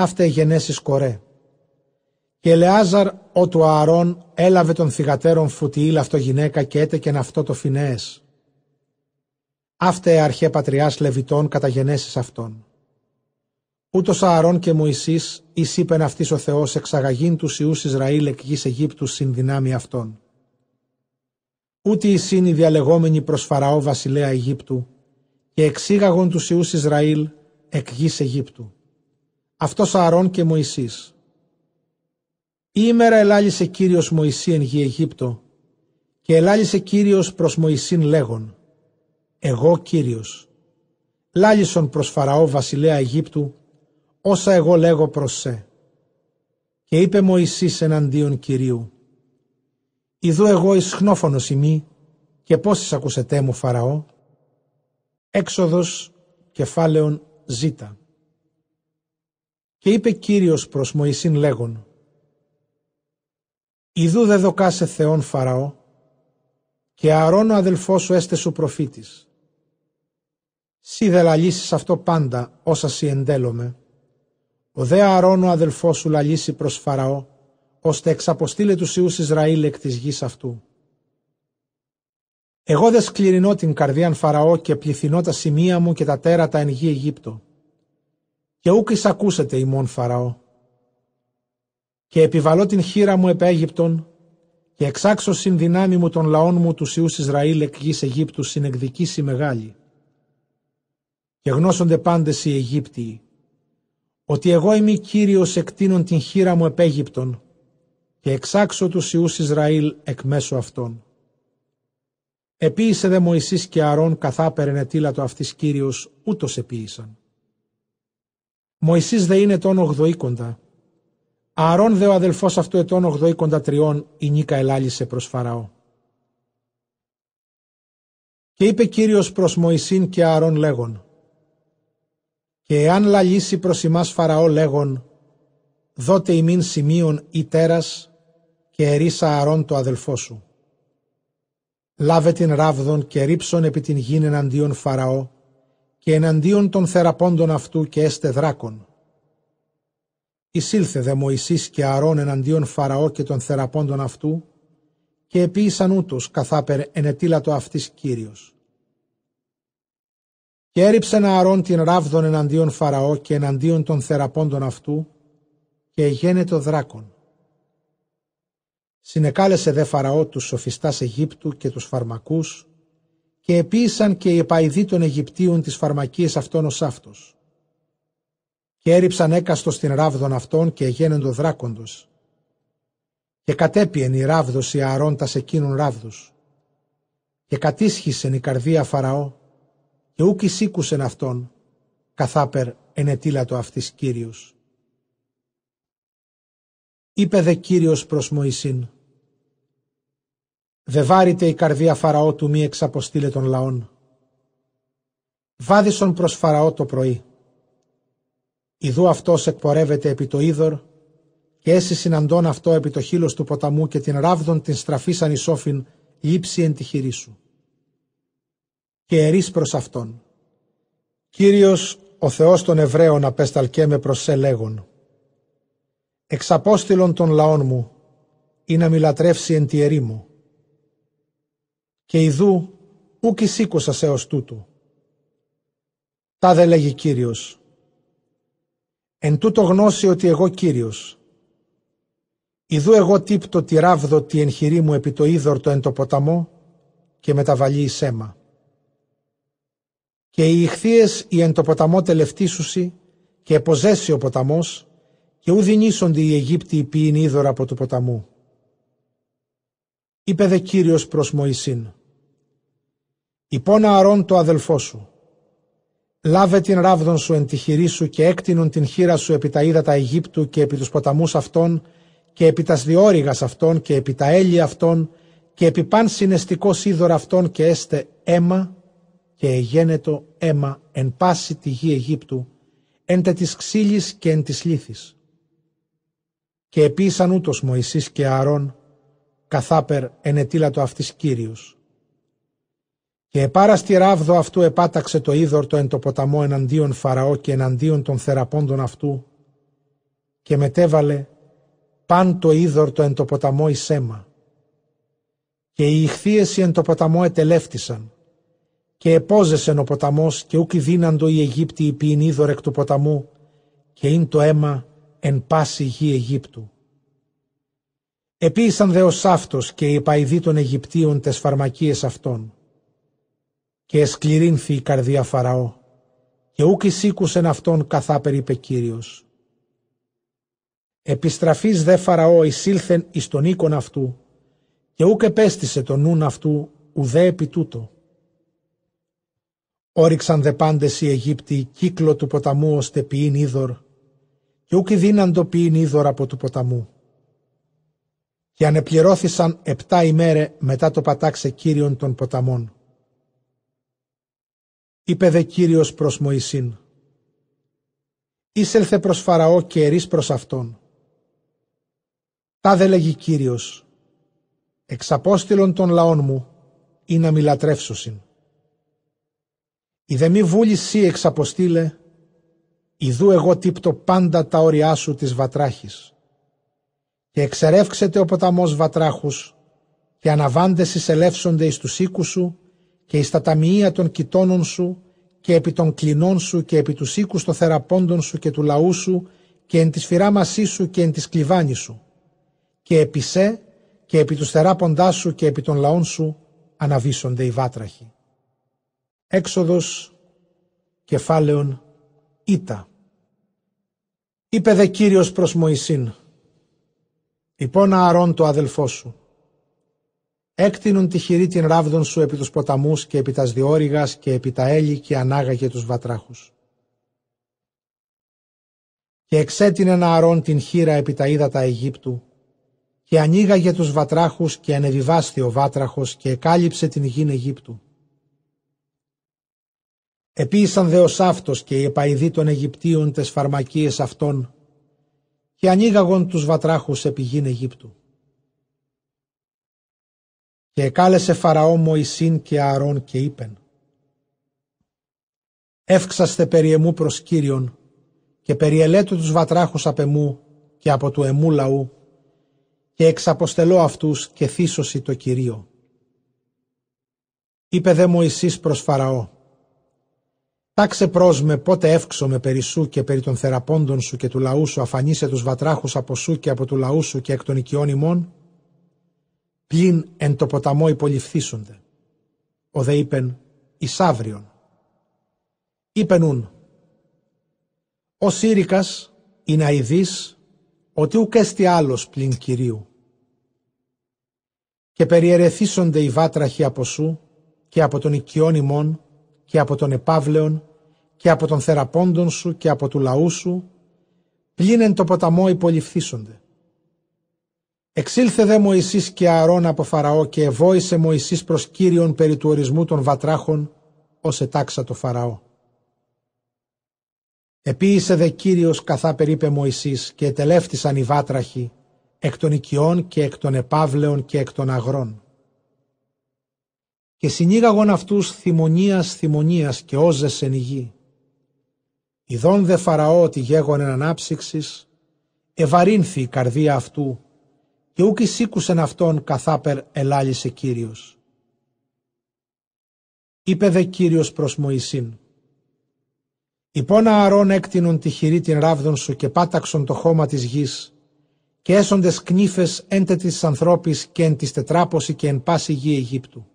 Αυτά οι γενέσεις Κορέ. Και Ελεάζαρ ο του Ααρών έλαβε τον θυγατέρων Φουτιήλ αυτό γυναίκα και έτεκεν αυτό το Φινέες. Αυτά οι αρχέ πατριάς Λεβιτών κατά γενέσεις αυτών. Ούτως Ααρών και Μωυσής εις είπεν αυτής ο Θεός εξαγαγήν τους Ιούς Ισραήλ εκ γης Αιγύπτου συν δυνάμει αυτών. Ούτε η η διαλεγόμενη προς Φαραώ βασιλέα Αιγύπτου και εξήγαγον τους Ιούς Ισραήλ εκ γης Αιγύπτου. Αυτός Ααρών και Μωυσής. Η ημέρα ελάλησε Κύριος Μωυσή εν γη Αιγύπτο και ελάλησε Κύριος προς Μωυσήν λέγον «Εγώ Κύριος». Λάλησον προς Φαραώ βασιλέα Αιγύπτου όσα εγώ λέγω προς σε. Και είπε Μωυσής εναντίον Κυρίου «Ιδού εγώ εις χνόφωνος ημί και πώς ακουσετέ μου Φαραώ». Έξοδος κεφάλαιον ζήτα. Και είπε Κύριος προς Μωυσήν λέγον «Ιδού δε δοκάσε Θεόν Φαραώ και Ααρών ο αδελφός σου έστε σου προφήτης. Σύ δε λαλήσεις αυτό πάντα όσα σύ εντέλομαι. Ο δε Ααρών ο αδελφός σου λαλήσει προς Φαραώ ώστε εξαποστήλε τους Ιούς Ισραήλ εκ της γης αυτού. Εγώ δε σκληρινώ την καρδίαν Φαραώ και πληθυνώ τα σημεία μου και τα τέρατα εν γη Αιγύπτο και ούκ εισακούσετε ημών Φαραώ. Και επιβαλώ την χείρα μου επ' Αίγυπτον και εξάξω συν δυνάμει μου των λαών μου τους Ιούς Ισραήλ εκ γης Αιγύπτου συνεκδικήσει μεγάλη. Και γνώσονται πάντες οι Αιγύπτιοι, ότι εγώ είμαι Κύριος εκτείνων την χείρα μου επ' Αίγυπτον και εξάξω τους Ιούς Ισραήλ εκ μέσω αυτών. Επίησε δε Μωυσής και Αρών καθάπερεν ετήλατο αυτής Κύριος, ούτως επίησαν. Μωυσής δε είναι τον ογδοήκοντα. Αρών δε ο αδελφός αυτού ετών ογδοήκοντα τριών η νίκα ελάλησε προς Φαραώ. Και είπε Κύριος προς Μωυσήν και Αρών λέγον «Και εάν λαλήσει προς ημάς Φαραώ λέγον δότε ημίν σημείων ή τέρας και ερίσα Αρών το αδελφό σου. Λάβε την ράβδον και ρίψον επί την γην εναντίον Φαραώ και εναντίον των θεραπώντων αυτού και έστε δράκων. Εισήλθε δε Μωυσής και Αρών εναντίον Φαραώ και των θεραπώντων αυτού και επίησαν ούτως καθάπερ ενετήλατο αυτής Κύριος. Και έριψεν Αρών την ράβδον εναντίον Φαραώ και εναντίον των θεραπώντων αυτού και εγένετο δράκων. Συνεκάλεσε δε Φαραώ τους σοφιστάς Αιγύπτου και τους φαρμακούς και επίησαν και οι επαϊδοί των Αιγυπτίων τις φαρμακίες αυτών ως αυτός. και έριψαν έκαστος στην ράβδον αυτών και εγένεντο δράκοντος. Και κατέπιεν η ράβδος η αρώντας εκείνων ράβδους. Και κατήσχισεν η καρδία Φαραώ και ούκ εισήκουσεν αυτόν, καθάπερ ενετήλατο αυτής Κύριος. Είπε δε Κύριος προς Μωυσήν, Δε βάρητε η καρδία Φαραώ του μη εξαποστήλε των λαών. Βάδισον προς Φαραώ το πρωί. Ιδού αυτός εκπορεύεται επί το είδωρ και έσυ συναντών αυτό επί το χείλος του ποταμού και την ράβδον την στραφής ισόφιν λείψη εν τη χειρή σου. Και ερείς προς αυτόν. Κύριος ο Θεός των Εβραίων απέσταλκέ με προς σε λέγον. Εξαπόστηλον των λαών μου ή να μη λατρεύσει εν τη ερήμου. Και ιδού ούκ εισήκουσα σε ως τούτου. Τα δε λέγει Κύριος. Εν τούτο γνώση ότι εγώ Κύριος. Ιδού εγώ τύπτω τη ράβδο τη εγχειρή μου επί το είδωρ εν το ποταμό και μεταβαλεί η σέμα. Και οι ηχθείες οι εν το ποταμό τελευτήσουσι και εποζέσει ο ποταμός και ου δινήσονται οι Αιγύπτιοι ποιήν είδωρα από του ποταμού. Είπε δε Κύριος προς Μωυσήν. Υπόνα αρών το αδελφό σου Λάβε την ράβδον σου εν τη χειρή σου και έκτινον την χείρα σου επί τα ύδατα Αιγύπτου και επί τους ποταμούς αυτών και επί τας διόρυγας αυτών και επί τα έλλη αυτών και επί παν συναισθικό είδωρα αυτών και έστε αίμα και εγένετο αίμα εν πάση τη γη Αιγύπτου εν τε της ξύλης και εν της λίθης. Και επίσαν ούτως Μωυσής και Ααρών καθάπερ ενετήλατο αυτής Κύριος και επάραστη ράβδο αυτού επάταξε το είδωρτο εν το ποταμό εναντίον Φαραώ και εναντίον των θεραπώντων αυτού και μετέβαλε παν το είδωρτο εν το ποταμό εις αίμα. Και οι ηχθείες εν το ποταμό ετελεύτησαν και επόζεσεν ο ποταμός και ούκ δίναντο οι Αιγύπτιοι υπήν είδωρ εκ του ποταμού και είναι το αίμα εν πάση γη Αιγύπτου. Επίησαν δε ο Σάφτος και οι παϊδοί των Αιγυπτίων τες φαρμακίες αυτών και εσκληρύνθη η καρδία Φαραώ και ούκ εισήκουσεν αυτόν καθά είπε Κύριος. Επιστραφής δε Φαραώ εισήλθεν εις τον οίκον αυτού και ούκ επέστησε τον νουν αυτού ουδέ επί τούτο. Όριξαν δε πάντες οι Αιγύπτιοι κύκλο του ποταμού ώστε ποιήν είδωρ και ούκ δίναντο ποιήν είδωρ από του ποταμού. Και ανεπληρώθησαν επτά ημέρε μετά το πατάξε Κύριον των ποταμών. Είπε δε Κύριος προς Μωυσήν. Ήσελθε προς Φαραώ και ερείς προς Αυτόν. Τα δε λέγει Κύριος. Εξαπόστηλον των λαών μου ή να μη λατρεύσωσιν. Η δε μη βούληση εξαποστήλε, ιδού εγώ τύπτω πάντα τα όρια σου της βατράχης. Και εξερεύξετε ο ποταμός βατράχους και αναβάντες εισελεύσονται εις τους οίκους σου και εις τα ταμεία των κοιτώνων σου και επί των κλινών σου και επί τους οίκους των θεραπώντων σου και του λαού σου και εν της σφυρά μασί σου και εν της κλιβάνη σου και επί σε και επί τους θεράποντάς σου και επί των λαών σου αναβίσονται οι βάτραχοι. Έξοδος κεφάλαιον Ήτα. Είπε δε Κύριος προς Μωυσήν, «Υπόνα Αρών το αδελφό σου, έκτινον τη χειρή την ράβδον σου επί τους ποταμούς και επί τας διόρυγας και επί τα έλλη και ανάγαγε τους βατράχους. Και εξέτεινε να αρών την χείρα επί τα ύδατα Αιγύπτου και ανοίγαγε τους βατράχους και ανεβιβάστη ο βάτραχος και εκάλυψε την γην Αιγύπτου. Επίησαν δε ο Σάφτος και οι επαϊδοί των Αιγυπτίων τες φαρμακίες αυτών και ανοίγαγον τους βατράχους επί γην Αιγύπτου. Και εκάλεσε Φαραώ Μωυσήν και Ααρών και είπεν «Εύξαστε περί εμού προς Κύριον και περιελέτω τους βατράχους απ' εμού και από του εμού λαού και εξαποστελώ αυτούς και θύσωση το Κυρίο». Είπε δε Μωυσής προς Φαραώ «Τάξε πρός με πότε εύξομαι περί σου και περί των θεραπώντων σου και του λαού σου αφανίσε τους βατράχους από σου και από του λαού σου και εκ των οικειών ημών» πλην εν το ποταμό υποληφθήσονται. Ο δε είπεν εις αύριον. Είπεν ούν, Ο Σύρικας είναι αηδής ότι ουκ έστι άλλος πλην Κυρίου. Και περιερεθίσονται οι βάτραχοι από σου και από τον οικειών ημών και από τον επάβλεον και από τον θεραπώντων σου και από του λαού σου, πλην το ποταμό υποληφθήσονται. Εξήλθε δε Μωυσής και Ααρών από Φαραώ και ευόησε Μωυσής προς Κύριον περί του ορισμού των βατράχων, ως ετάξα το Φαραώ. Επίησε δε Κύριος καθά περίπε Μωυσής και ετελεύτησαν οι βάτραχοι εκ των οικειών και εκ των επάβλεων και εκ των αγρών. Και συνήγαγον αυτούς θυμονίας θυμονίας και όζες εν υγεί. Ιδών δε Φαραώ ότι γέγονεν ανάψυξης, ευαρύνθη η καρδία αυτού και ούκ εισήκουσεν αυτόν καθάπερ ελάλησε Κύριος. Είπε δε Κύριος προς Μωυσήν, «Υπόνα αρών έκτινον τη χειρή την ράβδον σου και πάταξον το χώμα της γης και έσοντες κνήφες έντε της ανθρώπης και εν της τετράποση και εν πάση γη Αιγύπτου.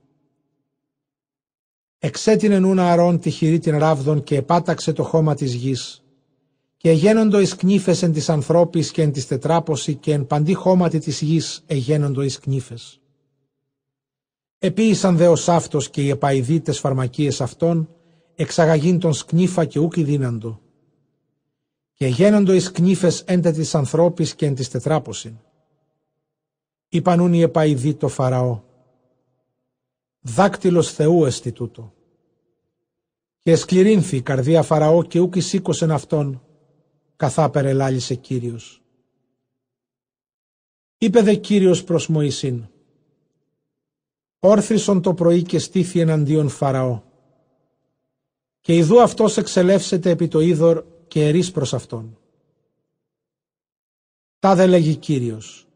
Εξέτεινε νουν αρών τη χειρή την ράβδον και επάταξε το χώμα της γης και εγένοντο εις κνήφες εν της ανθρώπης και εν της τετράποση και εν παντή χώματι της γης εγένοντο εις κνήφες. Επίησαν δε ως αυτός και οι επαϊδίτες φαρμακίες αυτών, εξαγαγήν τον σκνήφα και ούκη δίναντο. Και γένοντο εις κνήφες έντε της ανθρώπης και εν της τετράποσιν. Είπανούν οι επαϊδοί το Φαραώ. Δάκτυλος Θεού εστι τούτο. Και εσκληρύνθη η καρδία Φαραώ και ούκη σήκωσεν αυτόν, καθά περελάλησε Κύριος. Είπε δε Κύριος προς Μωυσήν, όρθρισον το πρωί και στήθη εναντίον Φαραώ. Και ιδού αυτός εξελεύσεται επί το είδωρ και ερείς προς αυτόν. Τα δε λέγει Κύριος.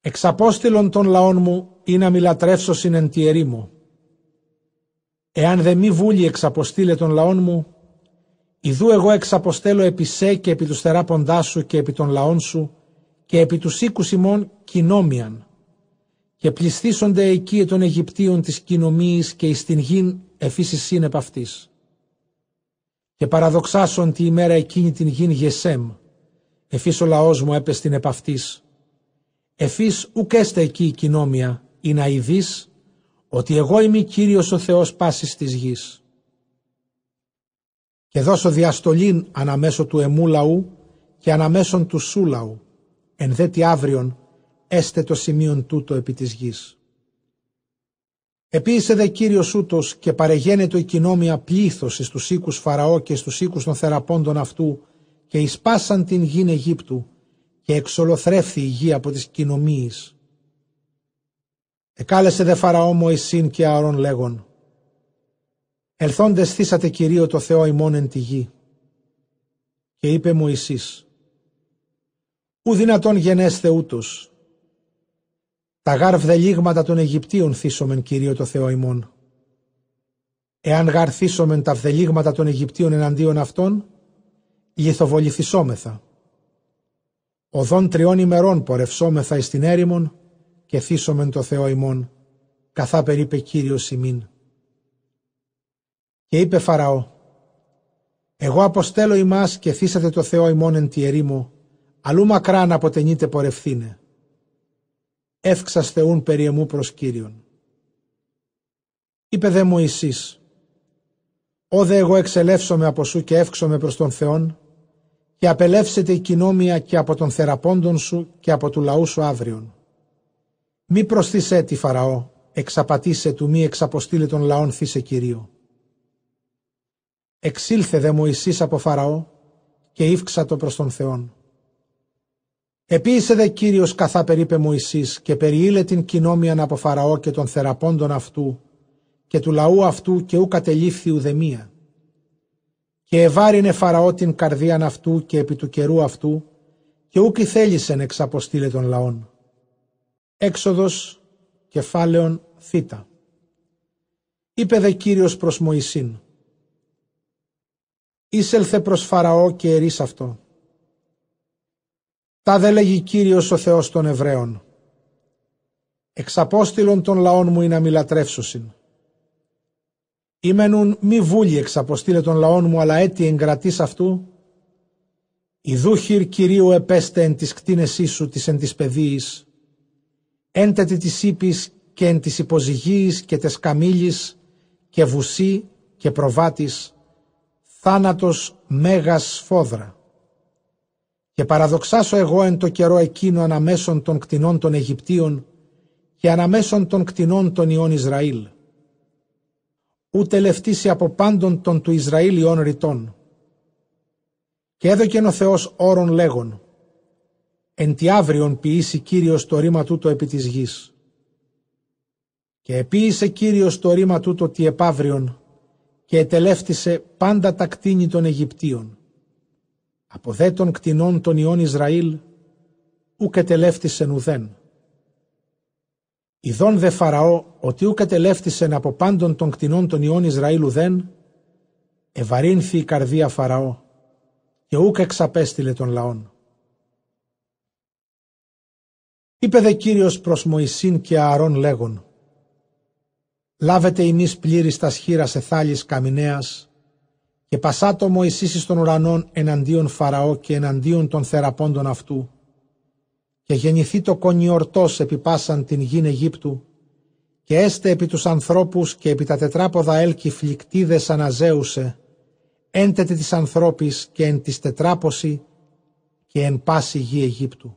Εξαπόστηλον των λαών μου ή να μιλατρεύσωσιν εν τη ερήμο. Εάν δε μη βούλη εξαποστήλε των λαών μου, ιδού εγώ εξαποστέλω επί σε και επί τους θεράποντάς σου και επί των λαών σου και επί τους οίκους ημών κοινόμιαν και πληστήσονται εκεί των Αιγυπτίων της κοινομίης και εις την γην εφήσεις σύνεπ αυτής. Και παραδοξάσον τη ημέρα εκείνη την γην Γεσέμ, εφής ο λαός μου έπεστην επ' αυτής. Εφής ουκ έστε εκεί η κοινόμια, ή να ειδείς, ότι εγώ είμαι Κύριος ο Θεός πάσης της γης. Και δώσω διαστολήν αναμέσω του εμού λαού και αναμέσων του σου λαού, εν δέτη αύριον έστε το σημείον τούτο επί της γης. Επίησε δε Κύριος ούτως και παρεγένετο η κοινόμια πλήθος εις τους οίκους Φαραώ και στους οίκους των θεραπώντων αυτού και εισπάσαν την γην Αιγύπτου και εξολοθρεύθη η γη από τις κοινομίης. Εκάλεσε δε Φαραώ Μωυσήν και Ααρών λέγον «Ελθόντες θύσατε Κυρίω το Θεό ημών εν τη γη». Και είπε Μωυσής «Ου δυνατόν γενέστε ούτως, τα γάρ βδελίγματα των Αιγυπτίων θύσομεν Κυρίω το Θεό ημών. Εάν γάρ θύσομεν τα βδελίγματα των Αιγυπτίων εναντίον αυτών, λιθοβοληθισόμεθα. Οδόν τριών ημερών πορευσόμεθα εις την έρημον και θύσομεν το Θεό ημών, καθά περίπε Κύριος ημίν. Και είπε Φαραώ, εγώ αποστέλω ημάς και θύσατε το Θεό ημών εν τη ερήμο, αλλού μακράν αποτενείτε πορευθύνε εύξας Θεούν περί εμού προς Κύριον. Είπε δε Μωυσής, «Όδε εγώ εξελεύσομαι από σου και εύξομαι προς τον Θεόν και απελεύσετε η κοινόμια και από τον θεραπώντων σου και από του λαού σου αύριον. Μη προσθήσε τη Φαραώ, εξαπατήσε του μη εξαποστήλε των λαών θύσε Κυρίω. Εξήλθε δε Μωυσής από Φαραώ και ύφξατο προς τον Θεόν. Επίησε δε Κύριος καθά περίπε Μωυσής και περιήλε την κοινόμιαν από Φαραώ και των θεραπώντων αυτού και του λαού αυτού και ου κατελήφθη ουδεμία. Και ευάρινε Φαραώ την καρδίαν αυτού και επί του καιρού αυτού και ούκ θέλησεν εξαποστήλε των λαών. Έξοδος κεφάλαιον θήτα. Είπε δε Κύριος προς Μωυσήν. Ήσελθε προς Φαραώ και ερείς αυτό τα δε λέγει Κύριος ο Θεός των Εβραίων. Εξαπόστηλον των λαών μου είναι αμιλατρεύσωσιν. Ήμενουν μη βούλη εξαποστήλε των λαών μου, αλλά έτι εγκρατής αυτού, Ιδούχυρ Κυρίου επέστε εν της κτίνεσής σου της εν της παιδίης, έντετη της ύπης και εν της υποζυγίης και τες καμήλης και βουσί και προβάτης, θάνατος μέγας σφόδρα. Και παραδοξάσω εγώ εν το καιρό εκείνο αναμέσων των κτηνών των Αιγυπτίων και αναμέσων των κτηνών των ιών Ισραήλ. Ούτε λευτήσει από πάντων των του Ισραήλ ιών ρητών. Και έδωκεν ο Θεός όρων λέγον, εν τη αύριον ποιήσει Κύριος το ρήμα τούτο επί της γης. Και επίησε Κύριος το ρήμα τούτο τι επαύριον και ετελεύτησε πάντα τα κτίνη των Αιγυπτίων. Από δε των κτηνών των ιών Ισραήλ, ουκ ετελεύτησεν ουδέν. Ιδών δε Φαραώ ότι ουκ ετελεύτησεν από πάντων των κτηνών των ιών Ισραήλ ουδέν, ευαρύνθη η καρδία Φαραώ και ούκ εξαπέστειλε των λαών. Είπε δε Κύριος προς Μωυσήν και Ααρών λέγον «Λάβετε ημείς πλήρης τα σχήρα σε θάλης καμινέας και πασάτο Μωυσής των ουρανών εναντίον Φαραώ και εναντίον των θεραπώντων αυτού και γεννηθεί το κονιορτός επί πάσαν την γην Αιγύπτου και έστε επί τους ανθρώπους και επί τα τετράποδα έλκη φλικτίδες αναζέουσε έντετε της ανθρώπης και εν της τετράποση και εν πάση γη Αιγύπτου.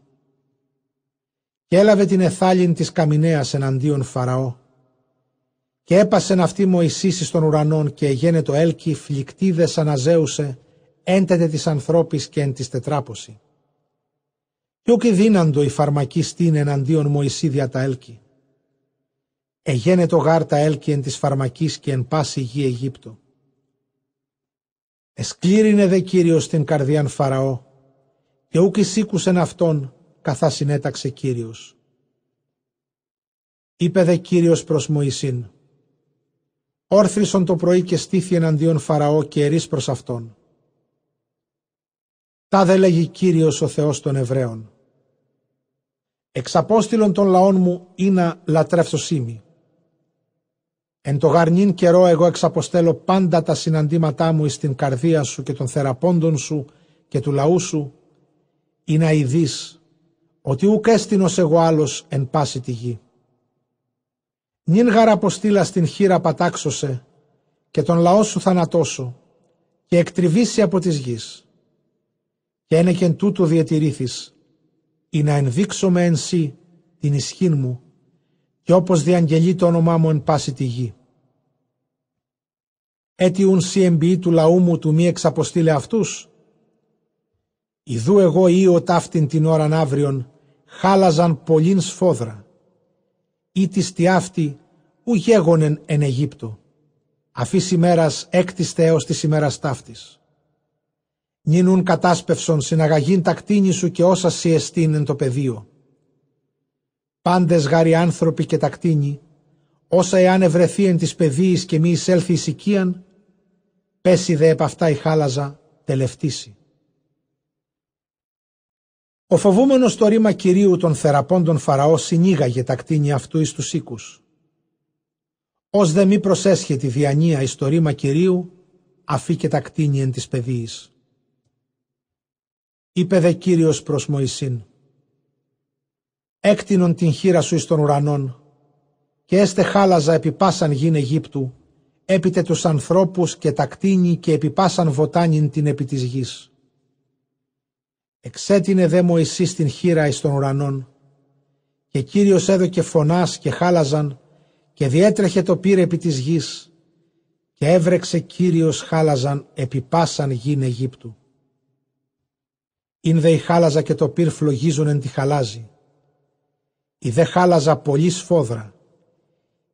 Και έλαβε την εθάλιν της καμινέας εναντίον Φαραώ και έπασεν αυτή Μωυσής στον ουρανών και εγένε το έλκη φλικτίδες αναζέουσε έντετε της ανθρώπης και εν της τετράποση. Και ούκη δύναντο η φαρμακή στήν εναντίον Μωυσή δια τα έλκη. Εγένε το γάρ τα έλκη εν της φαρμακής και εν πάση γη Αιγύπτο. Εσκλήρινε δε Κύριος την καρδιάν Φαραώ και ούκ εισήκουσεν αυτόν καθάς συνέταξε Κύριος. Είπε δε Κύριος προς Μωυσήν Όρθρισον το πρωί και στήθη εναντίον Φαραώ και ερείς προς αυτόν. Τα δε λέγει Κύριος ο Θεός των Εβραίων. Εξαπόστηλον των λαών μου ή να λατρεύσωσίμη. Εν το γαρνήν καιρό εγώ εξαποστέλω πάντα τα συναντήματά μου εις την καρδία σου και των θεραπώντων σου και του λαού σου, ή να ειδείς ότι ουκ έστεινος εγώ άλλος εν πάση τη γη. Νην γαρ αποστήλα στην χείρα πατάξωσε και τον λαό σου θανατώσω και εκτριβήσει από της γης. Και ένεκεν τούτο διατηρήθης, ή να ενδείξω με εν σύ την ισχύν μου και όπως διαγγελεί το όνομά μου εν πάση τη γη. Έτσι ουν σι του λαού μου του μη εξαποστήλε αυτούς; Ιδού εγώ ή ο ταύτην την ώραν αύριον χάλαζαν πολλήν σφόδρα. Ή της τιάφτη ου γέγονεν εν Αιγύπτο. Αφής ημέρας έκτιστε έως της ημέρας ταύτης. Νίνουν κατάσπευσον συναγαγήν τα κτίνη σου και όσα σιεστήν εν το πεδίο πάντες γάρι άνθρωποι και τα κτίνη, όσα εάν ευρεθεί εν της παιδείας και μη εισέλθει εις οικίαν, πέσει δε επ' αυτά η χάλαζα, τελευτήσει. Ο φοβούμενος το ρήμα Κυρίου των θεραπώντων Φαραώ συνήγαγε τα κτίνη αυτού εις τους οίκους. Ως δε μη προσέσχε τη διανία εις το ρήμα Κυρίου, αφή και τα κτίνη εν της παιδείας. Είπε δε Κύριος προς Μωυσήν, έκτινον την χείρα σου εις των ουρανών και έστε χάλαζα επί πάσαν γην Αιγύπτου, έπειτε τους ανθρώπους και τα κτίνη και επί πάσαν βοτάνιν την επί της γης. Εξέτεινε δε Μωυσής την χείρα εις των ουρανών και Κύριος έδωκε φωνάς και χάλαζαν και διέτρεχε το πύρ επί της γης και έβρεξε Κύριος χάλαζαν επί πάσαν γην Αιγύπτου. Ήν δε η χάλαζα και το πύρ φλογίζουν εν τη χαλάζη η δε χάλαζα πολύ σφόδρα.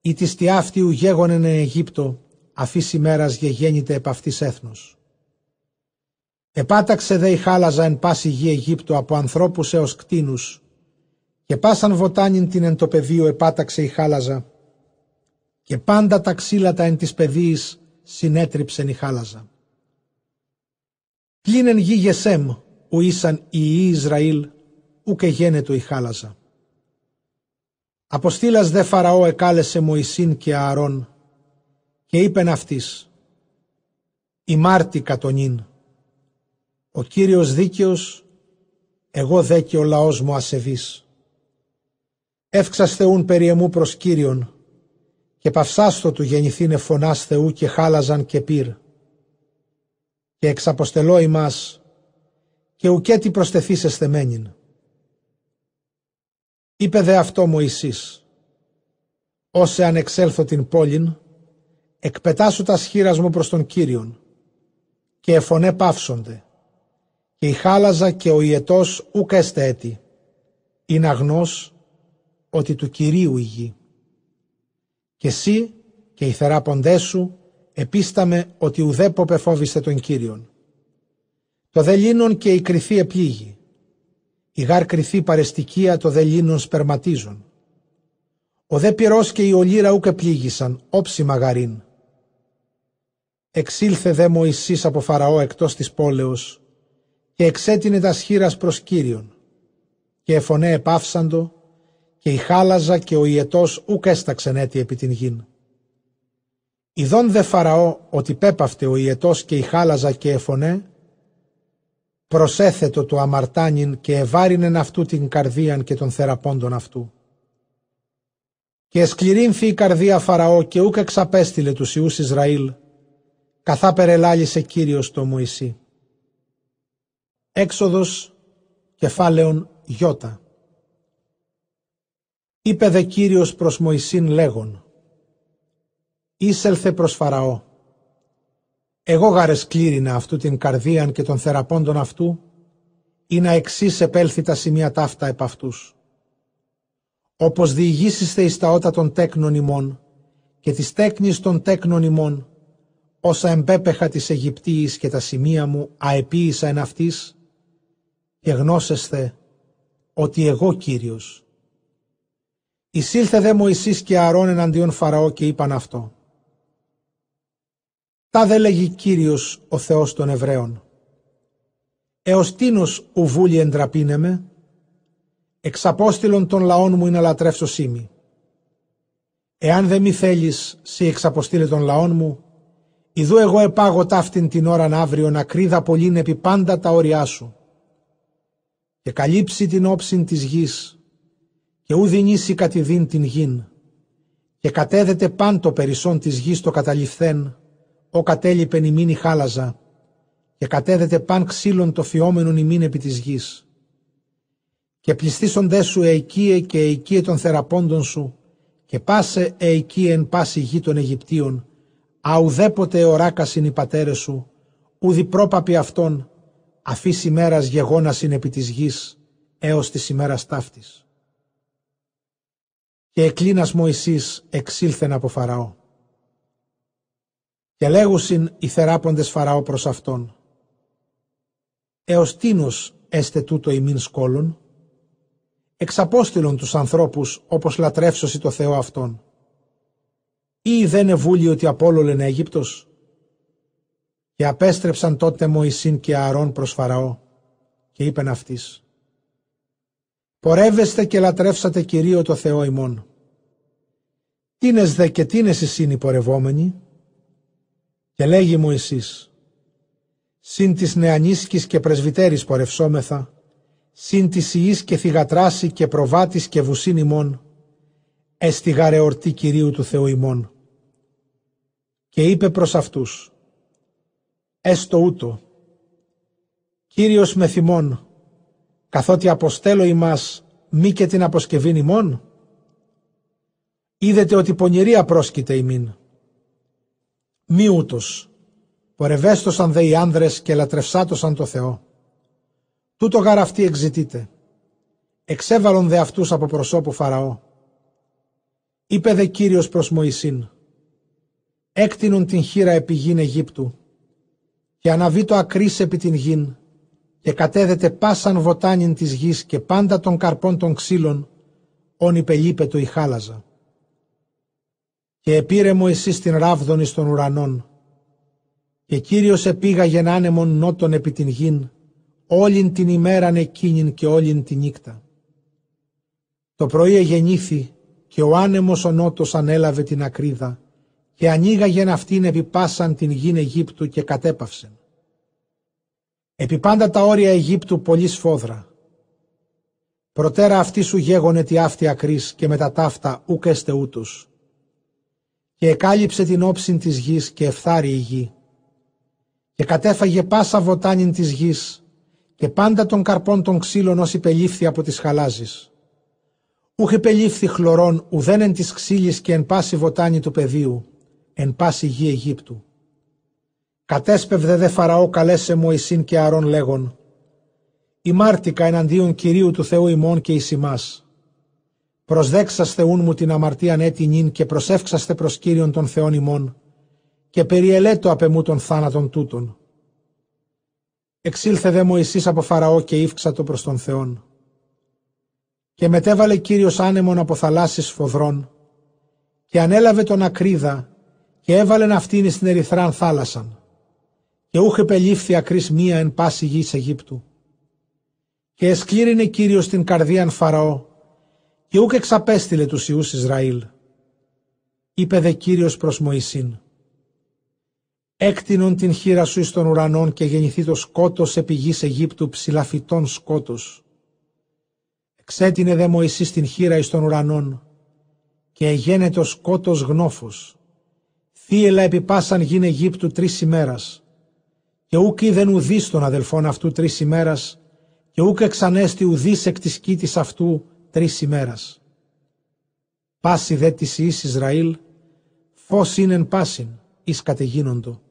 Ή της στιάφτιου γέγονεν εν Αιγύπτο, αφής ημέρας γεγέννηται επ' αυτής έθνος. Επάταξε δε η χάλαζα εν πάση γη Αιγύπτο από ανθρώπους έως κτίνους, και πάσαν βοτάνιν την εν το πεδίο επάταξε η χάλαζα, και πάντα τα ξύλατα εν της παιδίης συνέτριψεν η χάλαζα. Πλήνεν γη Γεσέμ, ου ήσαν οι Ισραήλ, ουκ γένετο η χάλαζα. Αποστήλας δε Φαραώ εκάλεσε Μωυσήν και Ααρών και είπεν αυτής «Η Μάρτη κατονίν, Ο Κύριος δίκαιος, εγώ δε και ο λαός μου ασεβής. Εύξας Θεούν περί εμού προς Κύριον, και παυσάστο του γεννηθήνε φωνάς Θεού και χάλαζαν και πυρ. Και εξαποστελώ ημάς, και ουκέτι προστεθείς εσθεμένην. Είπε δε αυτό Μωυσής, «Όσε αν εξέλθω την πόλην, εκπετάσου τας σχήρας μου προς τον Κύριον, και εφωνέ παύσονται, και η χάλαζα και ο ιετός ουκ έστε έτη, είναι αγνός ότι του Κυρίου η γη. Και εσύ και οι θεράποντές σου επίσταμε ότι ουδέποπε φόβησε τον Κύριον. Το δελίνον και η κρυθή επλήγει, η γάρ κρυθή παρεστικία το δελίνον σπερματίζουν. Ο δε πυρός και η ολύρα ούκ επλήγησαν, όψη μαγαρίν. Εξήλθε δε Μωυσής από Φαραώ εκτός της πόλεως και εξέτεινε τας σχήρας προς Κύριον και εφωνέ επάφσαντο και η χάλαζα και ο ιετός ούκ έσταξεν έτη επί την γην. Ιδών δε Φαραώ ότι πέπαυτε ο ιετός και η χάλαζα και εφωνέ, προσέθετο του αμαρτάνιν και ευάρινεν αυτού την καρδίαν και των θεραπώντων αυτού. Και εσκληρύνθη η καρδία Φαραώ και ούκ εξαπέστειλε τους Ιούς Ισραήλ, καθά περελάλησε Κύριος το Μωυσή. Έξοδος κεφάλαιον Γιώτα. Είπε δε Κύριος προς Μωυσήν λέγον, «Ήσελθε προς Φαραώ, εγώ γάρες κλήρινα αυτού την καρδίαν και των θεραπώντων αυτού, ή να εξής επέλθει τα σημεία ταύτα επ' αυτούς. Όπως διηγήσιστε εις τα ότα των τέκνων ημών και της τέκνης των τέκνων ημών, όσα εμπέπεχα της Αιγυπτίης και τα σημεία μου αεπίησα εν αυτής, και γνώσεσθε ότι εγώ Κύριος. Εισήλθε δε Μωυσής και Αρών εναντίον Φαραώ και είπαν αυτό. Τα δε λέγει Κύριος ο Θεός των Εβραίων. Εως τίνος ουβούλη εντραπίνε με, εξαπόστηλον των λαών μου είναι λατρεύσω σήμη. Εάν δε μη θέλεις, σύ εξαποστήλε των λαών μου, Ιδού εγώ επάγω ταύτην την ώραν αύριο να κρίδα πολλήν επί πάντα τα όρια σου. Και καλύψει την όψιν της γης και ου δινήσει κατηδίν την γην και κατέδεται παν το περισσόν της γης το καταληφθέν ο κατέλειπεν ημίν η χάλαζα και κατέδεται παν ξύλων το φιόμενον ημίν επί της γης. Και πληστήσοντέ σου εικίε και εικίε των θεραπώντων σου και πάσε εικίε εν πάση γη των Αιγυπτίων αουδέποτε οράκασιν οι πατέρες σου, ουδη πρόπαπη αυτών, αφής ημέρας γεγόνασιν επί της γης, έως της ημέρας ταύτης. Και εκλίνας Μωυσής εξήλθεν από Φαραώ. Και λέγουσιν οι θεράποντες Φαραώ προς αυτόν. Έως τίνος έστε τούτο ημίν σκόλων, εξαπόστηλον τους ανθρώπους όπως λατρεύσωσι το Θεό αυτόν ή δεν ευούλει ότι απόλολεν Αίγυπτος. Και απέστρεψαν τότε Μωυσήν και Ααρών προς Φαραώ και είπεν αυτής «Πορεύεστε και λατρεύσατε Κυρίω το Θεό ημών. Τίνες δε και τίνες εσύν οι πορευόμενοι» και λέγει Μωυσής «Συν της νεανίσκης και πρεσβυτέρης πορευσόμεθα, συν της ιής και θυγατράση και προβάτης και βουσίν ημών, έστι γαρεορτή Κυρίου του Θεού ημών και είπε προς αυτούς «Έστω ούτω, Κύριος με θυμών, καθότι αποστέλω ημάς μη και την αποσκευήν ημών. Είδετε ότι πονηρία πρόσκειται ημίν. Μη ούτως, πορευέστοσαν δε οι άνδρες και λατρευσάτωσαν το Θεό. Τούτο γαραφτή εξητείτε. Εξέβαλον δε αυτούς από προσώπου Φαραώ. Είπε δε Κύριος προς Μωυσήν, έκτινον την χείρα επί γην Αιγύπτου και αναβεί το ακρίς επί την γην και κατέδεται πάσαν βοτάνιν της γης και πάντα των καρπών των ξύλων όν υπελείπετο η χάλαζα. Και επήρε μου εσύ την ράβδον εις των ουρανών και Κύριος επήγαγεν άνεμον νότων επί την γην όλην την ημέραν εκείνην και όλην την νύχτα. Το πρωί εγεννήθη και ο άνεμος ο νότος ανέλαβε την ακρίδα και ανοίγαγεν αυτήν επί πάσαν την γην Αιγύπτου και κατέπαυσεν. Επί πάντα τα όρια Αιγύπτου πολύ σφόδρα. Προτέρα αυτή σου γέγονε τη αυτή ακρής και με τα ταύτα ούκ έστε ούτους. Και εκάλυψε την όψιν της γης και εφθάρει η γη. Και κατέφαγε πάσα βοτάνιν της γης και πάντα των καρπών των ξύλων ως υπελήφθη από τις χαλάζεις. Ούχ υπελήφθη χλωρών ουδέν εν της ξύλης και εν πάση βοτάνι του πεδίου, εν πάση γη Αιγύπτου. Κατέσπευδε δε Φαραώ καλέσε Μωυσήν και Αρών λέγον, «Ημάρτηκα εναντίον Κυρίου του Θεού ημών και εις ημάς. Προσδέξαστε ούν μου την αμαρτίαν έτεινήν και προσεύξαστε προς Κύριον των Θεών ημών και περιελέτω απ' εμού των θάνατων τούτων. Εξήλθε δε Μωυσής από Φαραώ και ύφξατο προς τον Θεόν. Και μετέβαλε Κύριος άνεμον από θαλάσσης φοδρών και ανέλαβε τον ακρίδα και έβαλεν αυτήν στην ερυθράν θάλασσαν και ούχε πελήφθη ακρίς μία εν πάση γης Αιγύπτου. Και εσκλήρινε Κύριος την καρδίαν Φαραώ και ούκ εξαπέστειλε τους Ιούς Ισραήλ. Είπε δε Κύριος προς Μωυσήν έκτινον την χείρα σου εις των ουρανών και γεννηθεί το σκότος επί γης Αιγύπτου ψηλαφιτών σκότος. Εξέτεινε δε Μωυσής την χείρα εις των ουρανών και εγένετο το σκότος γνώφος. Θύελα επί πάσαν γην Αιγύπτου τρεις ημέρας και ούκ είδεν ουδείς των αδελφών αυτού τρεις ημέρας και ούκ εξανέστη ουδείς εκ της κήτης αυτού τρεις ημέρας. Πάση δε της Ιης Ισραήλ, φως είναι εν πάσιν, εις κατεγίνοντο.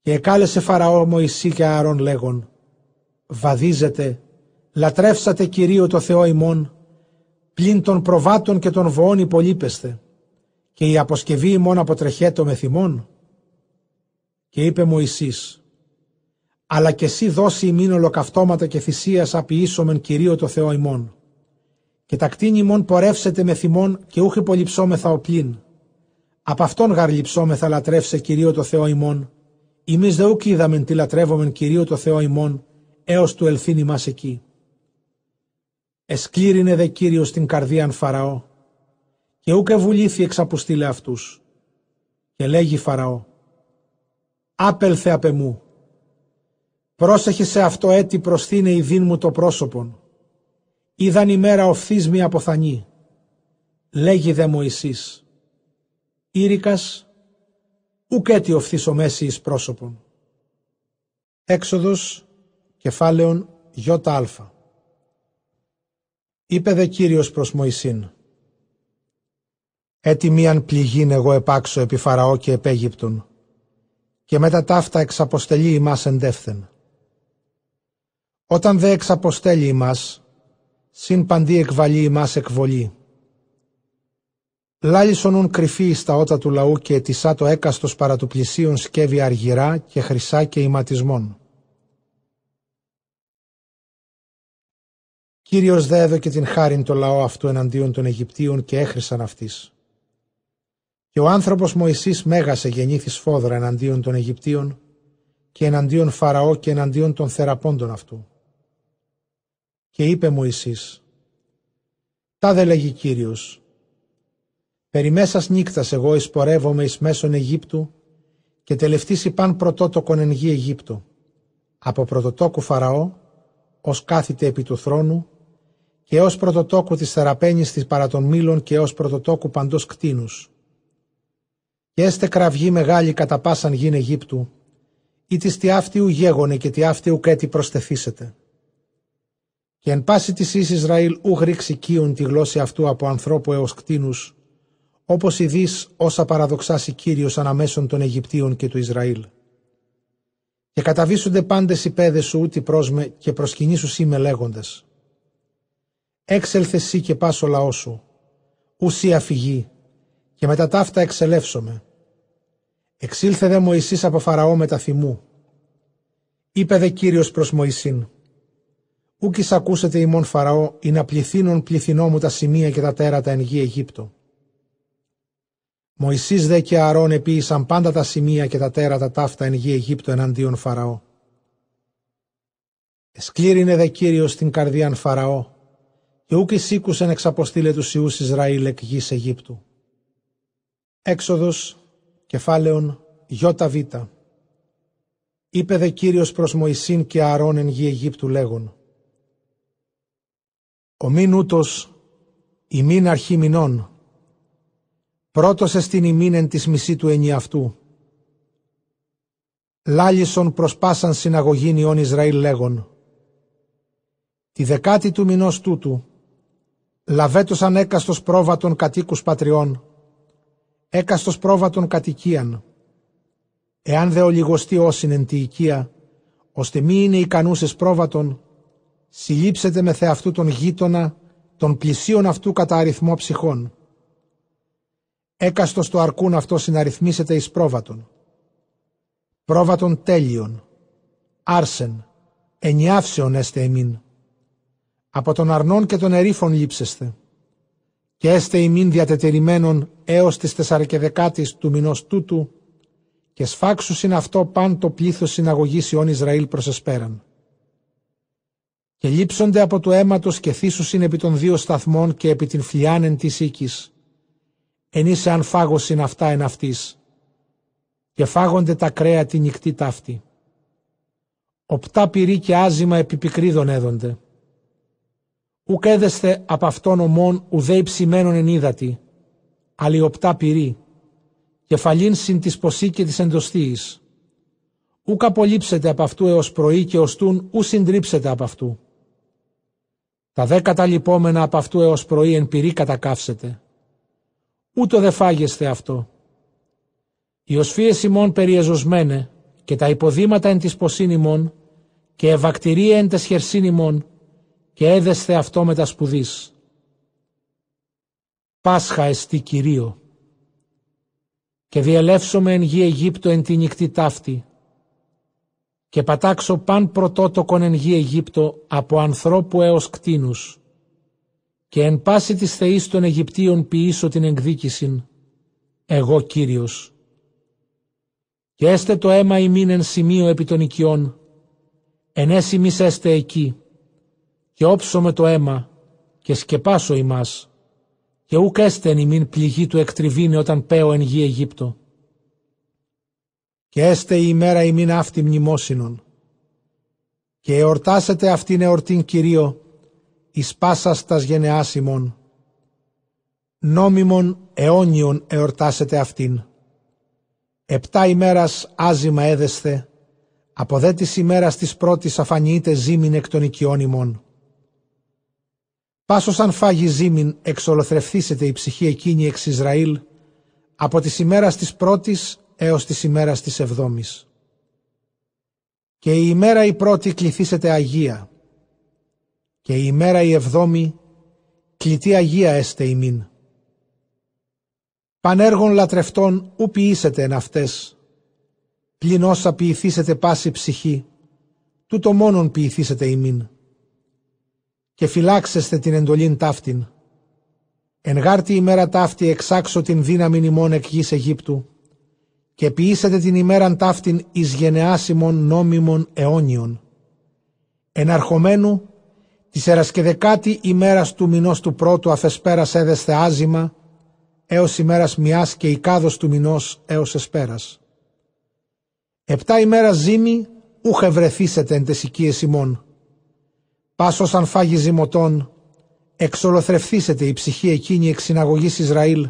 Και εκάλεσε Φαραώ Μωυσή και Ααρών λέγον «Βαδίζετε, λατρεύσατε Κυρίω το Θεό ημών, πλην των προβάτων και των βοών υπολείπεστε, και η αποσκευή ημών αποτρεχέτω με θυμών». Και είπε Μωυσής «Αλλά και εσύ δώσει ημίν ολοκαυτώματα και θυσίας απειήσομεν Κυρίω το Θεό ημών, και τα κτίνη ημών πορεύσετε με θυμών και ούχ υπολειψόμεθα οπλήν. Απ' αυτόν γαρλυψόμεθα λατρεύσε Κυρίω το Θεό ημών, Εμείς δε ούκ είδαμεν τι λατρεύομεν Κυρίω το Θεό ημών, έως του ελθύνη μας εκεί. Εσκλήρινε δε Κύριος την καρδίαν Φαραώ, και ούκ ευουλήθη εξαποστήλε αυτούς. Και λέγει Φαραώ, «Άπελθε απ' εμού, πρόσεχε σε αυτό έτη προσθήνε η δίν μου το πρόσωπον, είδαν ημέρα οφθείς μη αποθανή. Λέγει δε Μωυσής, «Ήρικας, ουκέτι οφθήσω μέσης εις πρόσωπον. Έξοδος κεφάλαιον ΙΑ. Είπε δε Κύριος προς Μωυσήν. Έτι μίαν πληγήν εγώ επάξω επί Φαραώ και επέγυπτον και μετά ταύτα εξαποστελεί ημάς εντεύθεν. Όταν δε εξαποστέλει ημάς, συν παντή εκβαλεί ημάς εκβολή Λάλισον κρυφή στα ότα του λαού και ετισά το έκαστος παρά του πλησίον σκεύη αργυρά και χρυσά και ηματισμών. Κύριος δε έδωκε την χάριν το λαό αυτού εναντίον των Αιγυπτίων και έχρισαν αυτής. Και ο άνθρωπος Μωυσής μέγασε γεννήθης σφόδρα εναντίον των Αιγυπτίων και εναντίον Φαραώ και εναντίον των θεραπώντων αυτού. Και είπε Μωυσής, «Τα δε λέγει Κύριος, Περιμέσας νύκτας εγώ εισπορεύομαι εις μέσον Αιγύπτου και τελευτήσει παν πρωτότοκον εν γη Αιγύπτου. Από πρωτοτόκου Φαραώ, ως κάθεται επί του θρόνου, και ως πρωτοτόκου της θεραπένης της παρά των μήλων και ως πρωτοτόκου παντός κτίνους. Και έστε κραυγή μεγάλη κατά πάσαν γην Αιγύπτου, ή της τι αυτιου γέγονε και τι αυτιου κέτι προστεθήσετε. Και εν πάση της εις Ισραήλ ου γρίξει κίον τη γλώσσα αυτού από ανθρώπου έως κτίνους, όπως ειδείς όσα παραδοξάσει Κύριος αναμέσων των Αιγυπτίων και του Ισραήλ. Και καταβήσονται πάντες οι πέδες σου ούτι πρόσμε και προσκυνήσου σήμε λέγοντες. Έξελθε σύ και πάσο λαό σου, ουσία αφηγή, και μετά ταύτα εξελεύσομαι. Εξήλθε δε Μωυσής από Φαραώ με τα θυμού. Είπε δε Κύριος προς Μωυσήν, Ούκης ακούσετε ημών Φαραώ, ή να πληθύνουν πληθυνό μου τα σημεία και τα τέρατα εν γη Αιγύπτο. Μωυσής δε και Αρών επίησαν πάντα τα σημεία και τα τέρατα ταύτα εν γη Αιγύπτου εναντίον Φαραώ. Εσκλήρινε δε Κύριος την καρδίαν Φαραώ και ούκ εισήκουσεν εξαποστήλε τους Ιούς Ισραήλ εκ γης Αιγύπτου. Έξοδος κεφάλαιον Β. Είπε δε Κύριος προς Μωυσήν και Ααρών εν γη Αιγύπτου λέγον. Ο μήν ούτως, ημίν αρχή μηνών, πρώτος εστιν ημίν εν της μισή του ενιαυτού. Λάλισον προς πάσαν συναγωγήν ιών Ισραήλ λέγον. Τη δεκάτη του μηνός τούτου, λαβέτος ανέκαστος πρόβατον κατοίκους πατριών, έκαστος πρόβατον κατοικίαν, εάν δε ολιγοστεί όσην εν τη οικία, ώστε μη είναι ικανούσες πρόβατον, συλλήψετε με θεαυτού τον γείτονα, των πλησίων αυτού κατά αριθμό ψυχών. Έκαστος το αρκούν αυτό συναριθμίσετε εις πρόβατον. Πρόβατον τέλειον, άρσεν, ενιάυσεων έστε εμήν. Από τον αρνών και των ερήφων λείψεστε. Και έστε ημίν διατετερημένων έως τις τεσσαρκεδεκάτης του μηνός τούτου, και σφάξουσιν αυτό παν το πλήθος συναγωγής Ιών Ισραήλ προς εσπέραν. Και λείψονται από το αίματος και θύσουσιν επί των δύο σταθμών και επί την φλιάνεν της οίκης. Εν είσαι αν φάγωσιν αυτά εν αυτής. Και φάγονται τα κρέα τη νυχτή ταύτη. Οπτά πυρή και άζημα επί πικρίδων έδονται. Ουκ έδεσθε από αυτόν ομών ουδέ υψημένον εν ύδατη, αλλιοπτά πυρή κεφαλήν συν της ποσή και της εντοστήης. Ούκ απολύψετε από αυτού έως πρωί και οστούν ου συντρίψετε από αυτού. Τα δέκατα λυπόμενα από αυτού έως πρωί εν πυρή κατακάψετε. Ούτω δε φάγεστε αυτό. Οι οσφίες ημών περιεζωσμένε και τα υποδήματα εν της ποσήν ημών και ευακτηρία εν τες χερσίν ημών και έδεσθε αυτό με τα σπουδής. Πάσχα εστί Κυρίω και διελεύσομαι εν γη Αιγύπτο εν τη νυχτή ταύτη και πατάξω παν πρωτότοκον εν γη Αιγύπτο από ανθρώπου έως κτίνους και εν πάση της θεής των Αιγυπτίων ποιήσω την εκδίκησιν εγώ Κύριος. Και έστε το αίμα ημίν εν σημείο επί των οικειών, ενέσιμις έστε εκεί, και όψω με το αίμα, και σκεπάσω ημάς και ούκ έστεν ημίν πληγή του εκτριβήνε όταν πέω εν γη Αιγύπτο. Και έστε η ημέρα ημίν αυτή μνημόσυνον. Και εορτάσετε αυτήν εορτήν Κυρίω, εις πάσας τας γενεάς ημών. Νόμιμον αιώνιον εορτάσετε αυτήν. Επτά ημέρας άζημα έδεσθε, από δε της ημέρας της πρώτης αφανιείται ζήμην εκ των οικειών ημών. Πάσος αν φάγει ζήμην εξολοθρευθήσετε η ψυχή εκείνη εξ Ισραήλ από τις ημέρας της πρώτης έως τις ημέρας της εβδόμης. Και η ημέρα η πρώτη κληθήσετε Αγία και η ημέρα η εβδόμη κλητή Αγία έστε ημίν. Πανέργων λατρευτών ου ποιήσετε εν αυτές, πλην όσα ποιηθήσετε πάση ψυχή, τούτο μόνον ποιηθήσετε ημίν και φυλάξεστε την εντολήν ταύτην. Εν γάρτη ημέρα ταύτη εξάξω την δύναμη ημών εκ γης Αιγύπτου και ποιήσετε την ημέραν ταύτην εις γενεάσιμων νόμιμων αιώνιων. Εν αρχομένου της ερασκεδεκάτη ημέρας του μηνός του πρώτου αφεσπέρας έδεσθε άζημα έως ημέρας μιας και οικάδος του μηνός έως εσπέρας. Επτά ημέρα ζήμη ούχε βρεθήσετε εν τες οικίες ημών Πάσος αν φάγει ζυμωτών, εξολοθρευθήσετε η ψυχή εκείνη εξ συναγωγής Ισραήλ,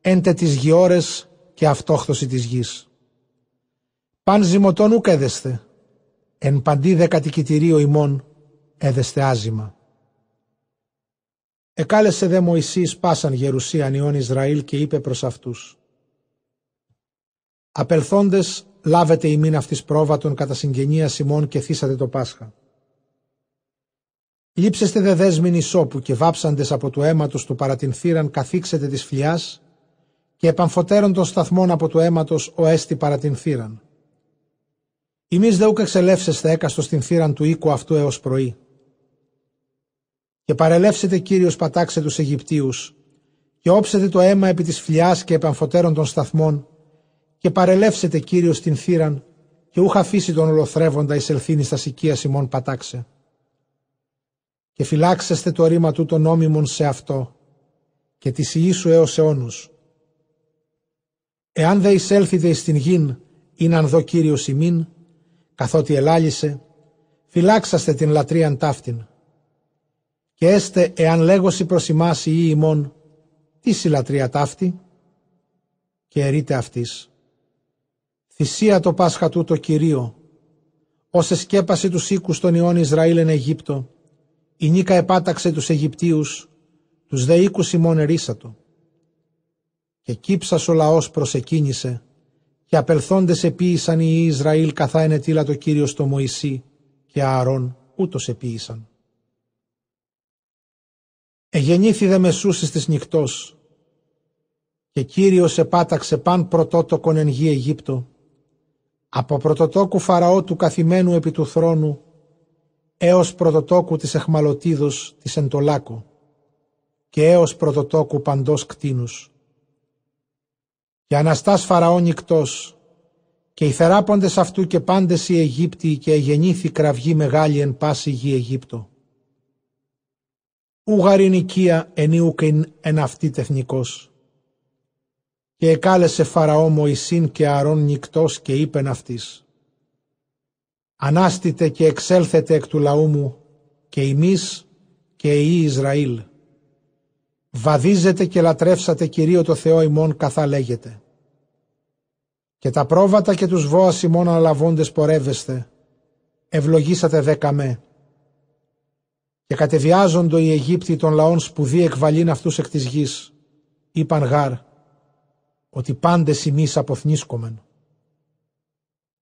έντε τις γιόρες και αυτόχθωση της γης. Παν ζυμωτών ουκ έδεστε, εν παντή δεκατοικητηρίο ημών έδεστε άζημα. Εκάλεσε δε Μωυσής πάσαν γερουσίαν ιών Ισραήλ και είπε προς αυτούς «Απελθόντες λάβετε ημίν αυτής πρόβατον κατά συγγενεία Σιμών και θύσατε το Πάσχα. Λείψεστε δε δέσμην ισόπου και βάψαντες από του αίματος του παρατηνθήραν καθίξετε της φλιάς και επαμφωτέρων των σταθμών από του αίματος ο έστι παρατηνθήραν. Εμείς δε ούκ εξελεύσεστε έκαστος στην θύραν του οίκου αυτού έως πρωί. Και παρελεύσετε Κύριος πατάξε τους Αιγυπτίους και όψετε το αίμα επί της φλιάς και επαμφωτέρων των σταθμών και παρελεύσετε Κύριος την θύραν και ούχ αφήσει τον ολοθρεύοντα εισελθύνης στα σικία ημών πατάξε και φυλάξεστε το ρήμα του των νόμιμων σε αυτό και της Ιησού έως αιώνους. Εάν δε εισέλθετε εις την γην, είναι αν δω Κύριος ημίν, καθότι ελάλησε, φυλάξαστε την λατρείαν ταύτην. Και έστε εάν λέγωση προς ημάς ή ημών, τις συλλατρεία ταύτη, και ερείτε αυτής. Θυσία το Πάσχα του το Κυρίο, ως εσκέπασε τους οίκους των Ιών Ισραήλ εν Αιγύπτο, η Νίκα επάταξε τους Αιγυπτίους, τους δε οίκους ημών ερίσατο. Και κύψας ο λαός προσεκίνησε, και απελθόντες επίησαν οι Ισραήλ καθά ενετήλα το Κύριος στο Μωυσή, και Ααρών ούτως επίησαν. Εγεννήθη δε μεσούσης της νυχτός, και Κύριος επάταξε παν πρωτότοκον εν γη Αιγύπτο, από πρωτοτόκου Φαραώ του καθημένου επί του θρόνου, έως πρωτοτόκου της εχμαλωτίδος της Εντολάκου, και έως πρωτοτόκου παντός κτίνους. Και αναστάς Φαραώ νυκτός, και οι θεράποντες αυτού και πάντες οι Αιγύπτιοι και εγεννήθη κραυγή μεγάλη εν πάση γη Αιγύπτο. Ούγαριν οικία ενίουκεν εν αυτή τεθνικός. Και εκάλεσε Φαραώ Μωυσήν και Αρών νυκτός και είπεν αυτής. Ανάστητε και εξέλθετε εκ του λαού μου και εμείς και οι Ισραήλ. Βαδίζετε και λατρεύσατε Κυρίω το Θεό ημών καθά λέγεται. Και τα πρόβατα και τους βόας ημών αναλαβώντες πορεύεστε. Ευλογήσατε δέκαμε. Και κατεβιάζοντο οι Αιγύπτιοι των λαών σπουδή εκβαλήν αυτούς εκ της γης. Είπαν γάρ ότι πάντες εμείς αποθνίσκομεν.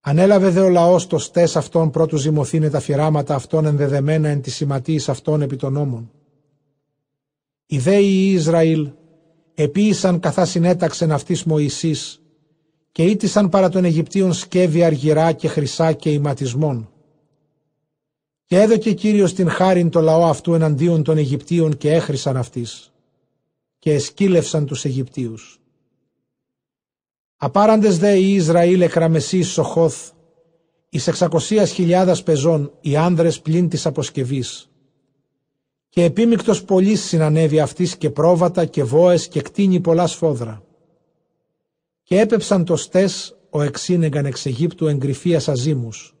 Ανέλαβε δε ο λαός το στές αυτών πρώτου ζυμωθήνε τα φυράματα αυτών ενδεδεμένα εν τη σηματίης αυτών επί των νόμων. Οι δέοι Ισραήλ επίησαν καθά συνέταξεν αυτής Μωυσής και ήτησαν παρά των Αιγυπτίων σκεύη αργυρά και χρυσά και ηματισμών. Και έδωκε Κύριος την χάριν το λαό αυτού εναντίον των Αιγυπτίων και έχρισαν αυτής και εσκύλευσαν τους Αιγυπτίους. Απάραντες δε οι Ισραήλ εκραμεσείς Σοχόθ, εις εξακοσίας χιλιάδας πεζών οι άνδρες πλην της αποσκευής. Και επίμικτος πολλής συνανέβη αυτής και πρόβατα και βόες και κτίνη πολλά σφόδρα. Και έπεψαν το στές ο εξήνεγκαν εξ Αιγύπτου εγκρυφίας αζήμους.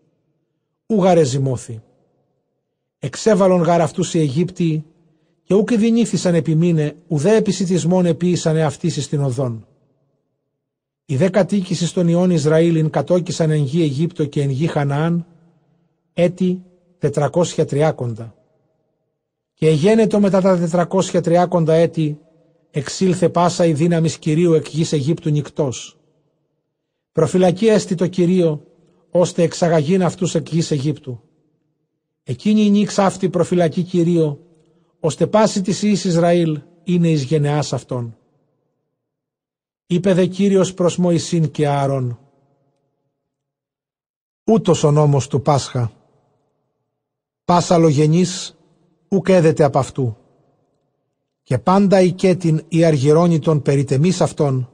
Ούγαρε ζυμώθη. Εξέβαλον γαρ αυτούς οι Αιγύπτιοι και ούκ δινήθησαν επιμήνε ουδέ επισητισμόν επίησαν εαυτής στην οδόν. Οι δε κατοίκησης των ιών Ισραήλιν κατόκισαν εν γη Αιγύπτο και εν γη Χαναάν έτη 430. Και εγένετο μετά τα 430 έτη εξήλθε πάσα η δύναμη Κυρίου εκ γης Αιγύπτου νυκτός. Προφυλακή έστι το Κυρίο, ώστε εξαγαγήν αυτούς εκ γης Αιγύπτου. Εκείνη η νύξ αυτή προφυλακή Κυρίο, ώστε πάση της Ιης Ισραήλ είναι εις γενεάς αυτών. Είπε δε Κύριος προς Μωυσήν και Άρων. Ούτως ο νόμος του Πάσχα. Πάσα λογενής ουκ έδεται απ' αυτού. Και πάντα οικέτην ή αργυρώνητον περιτεμής αυτών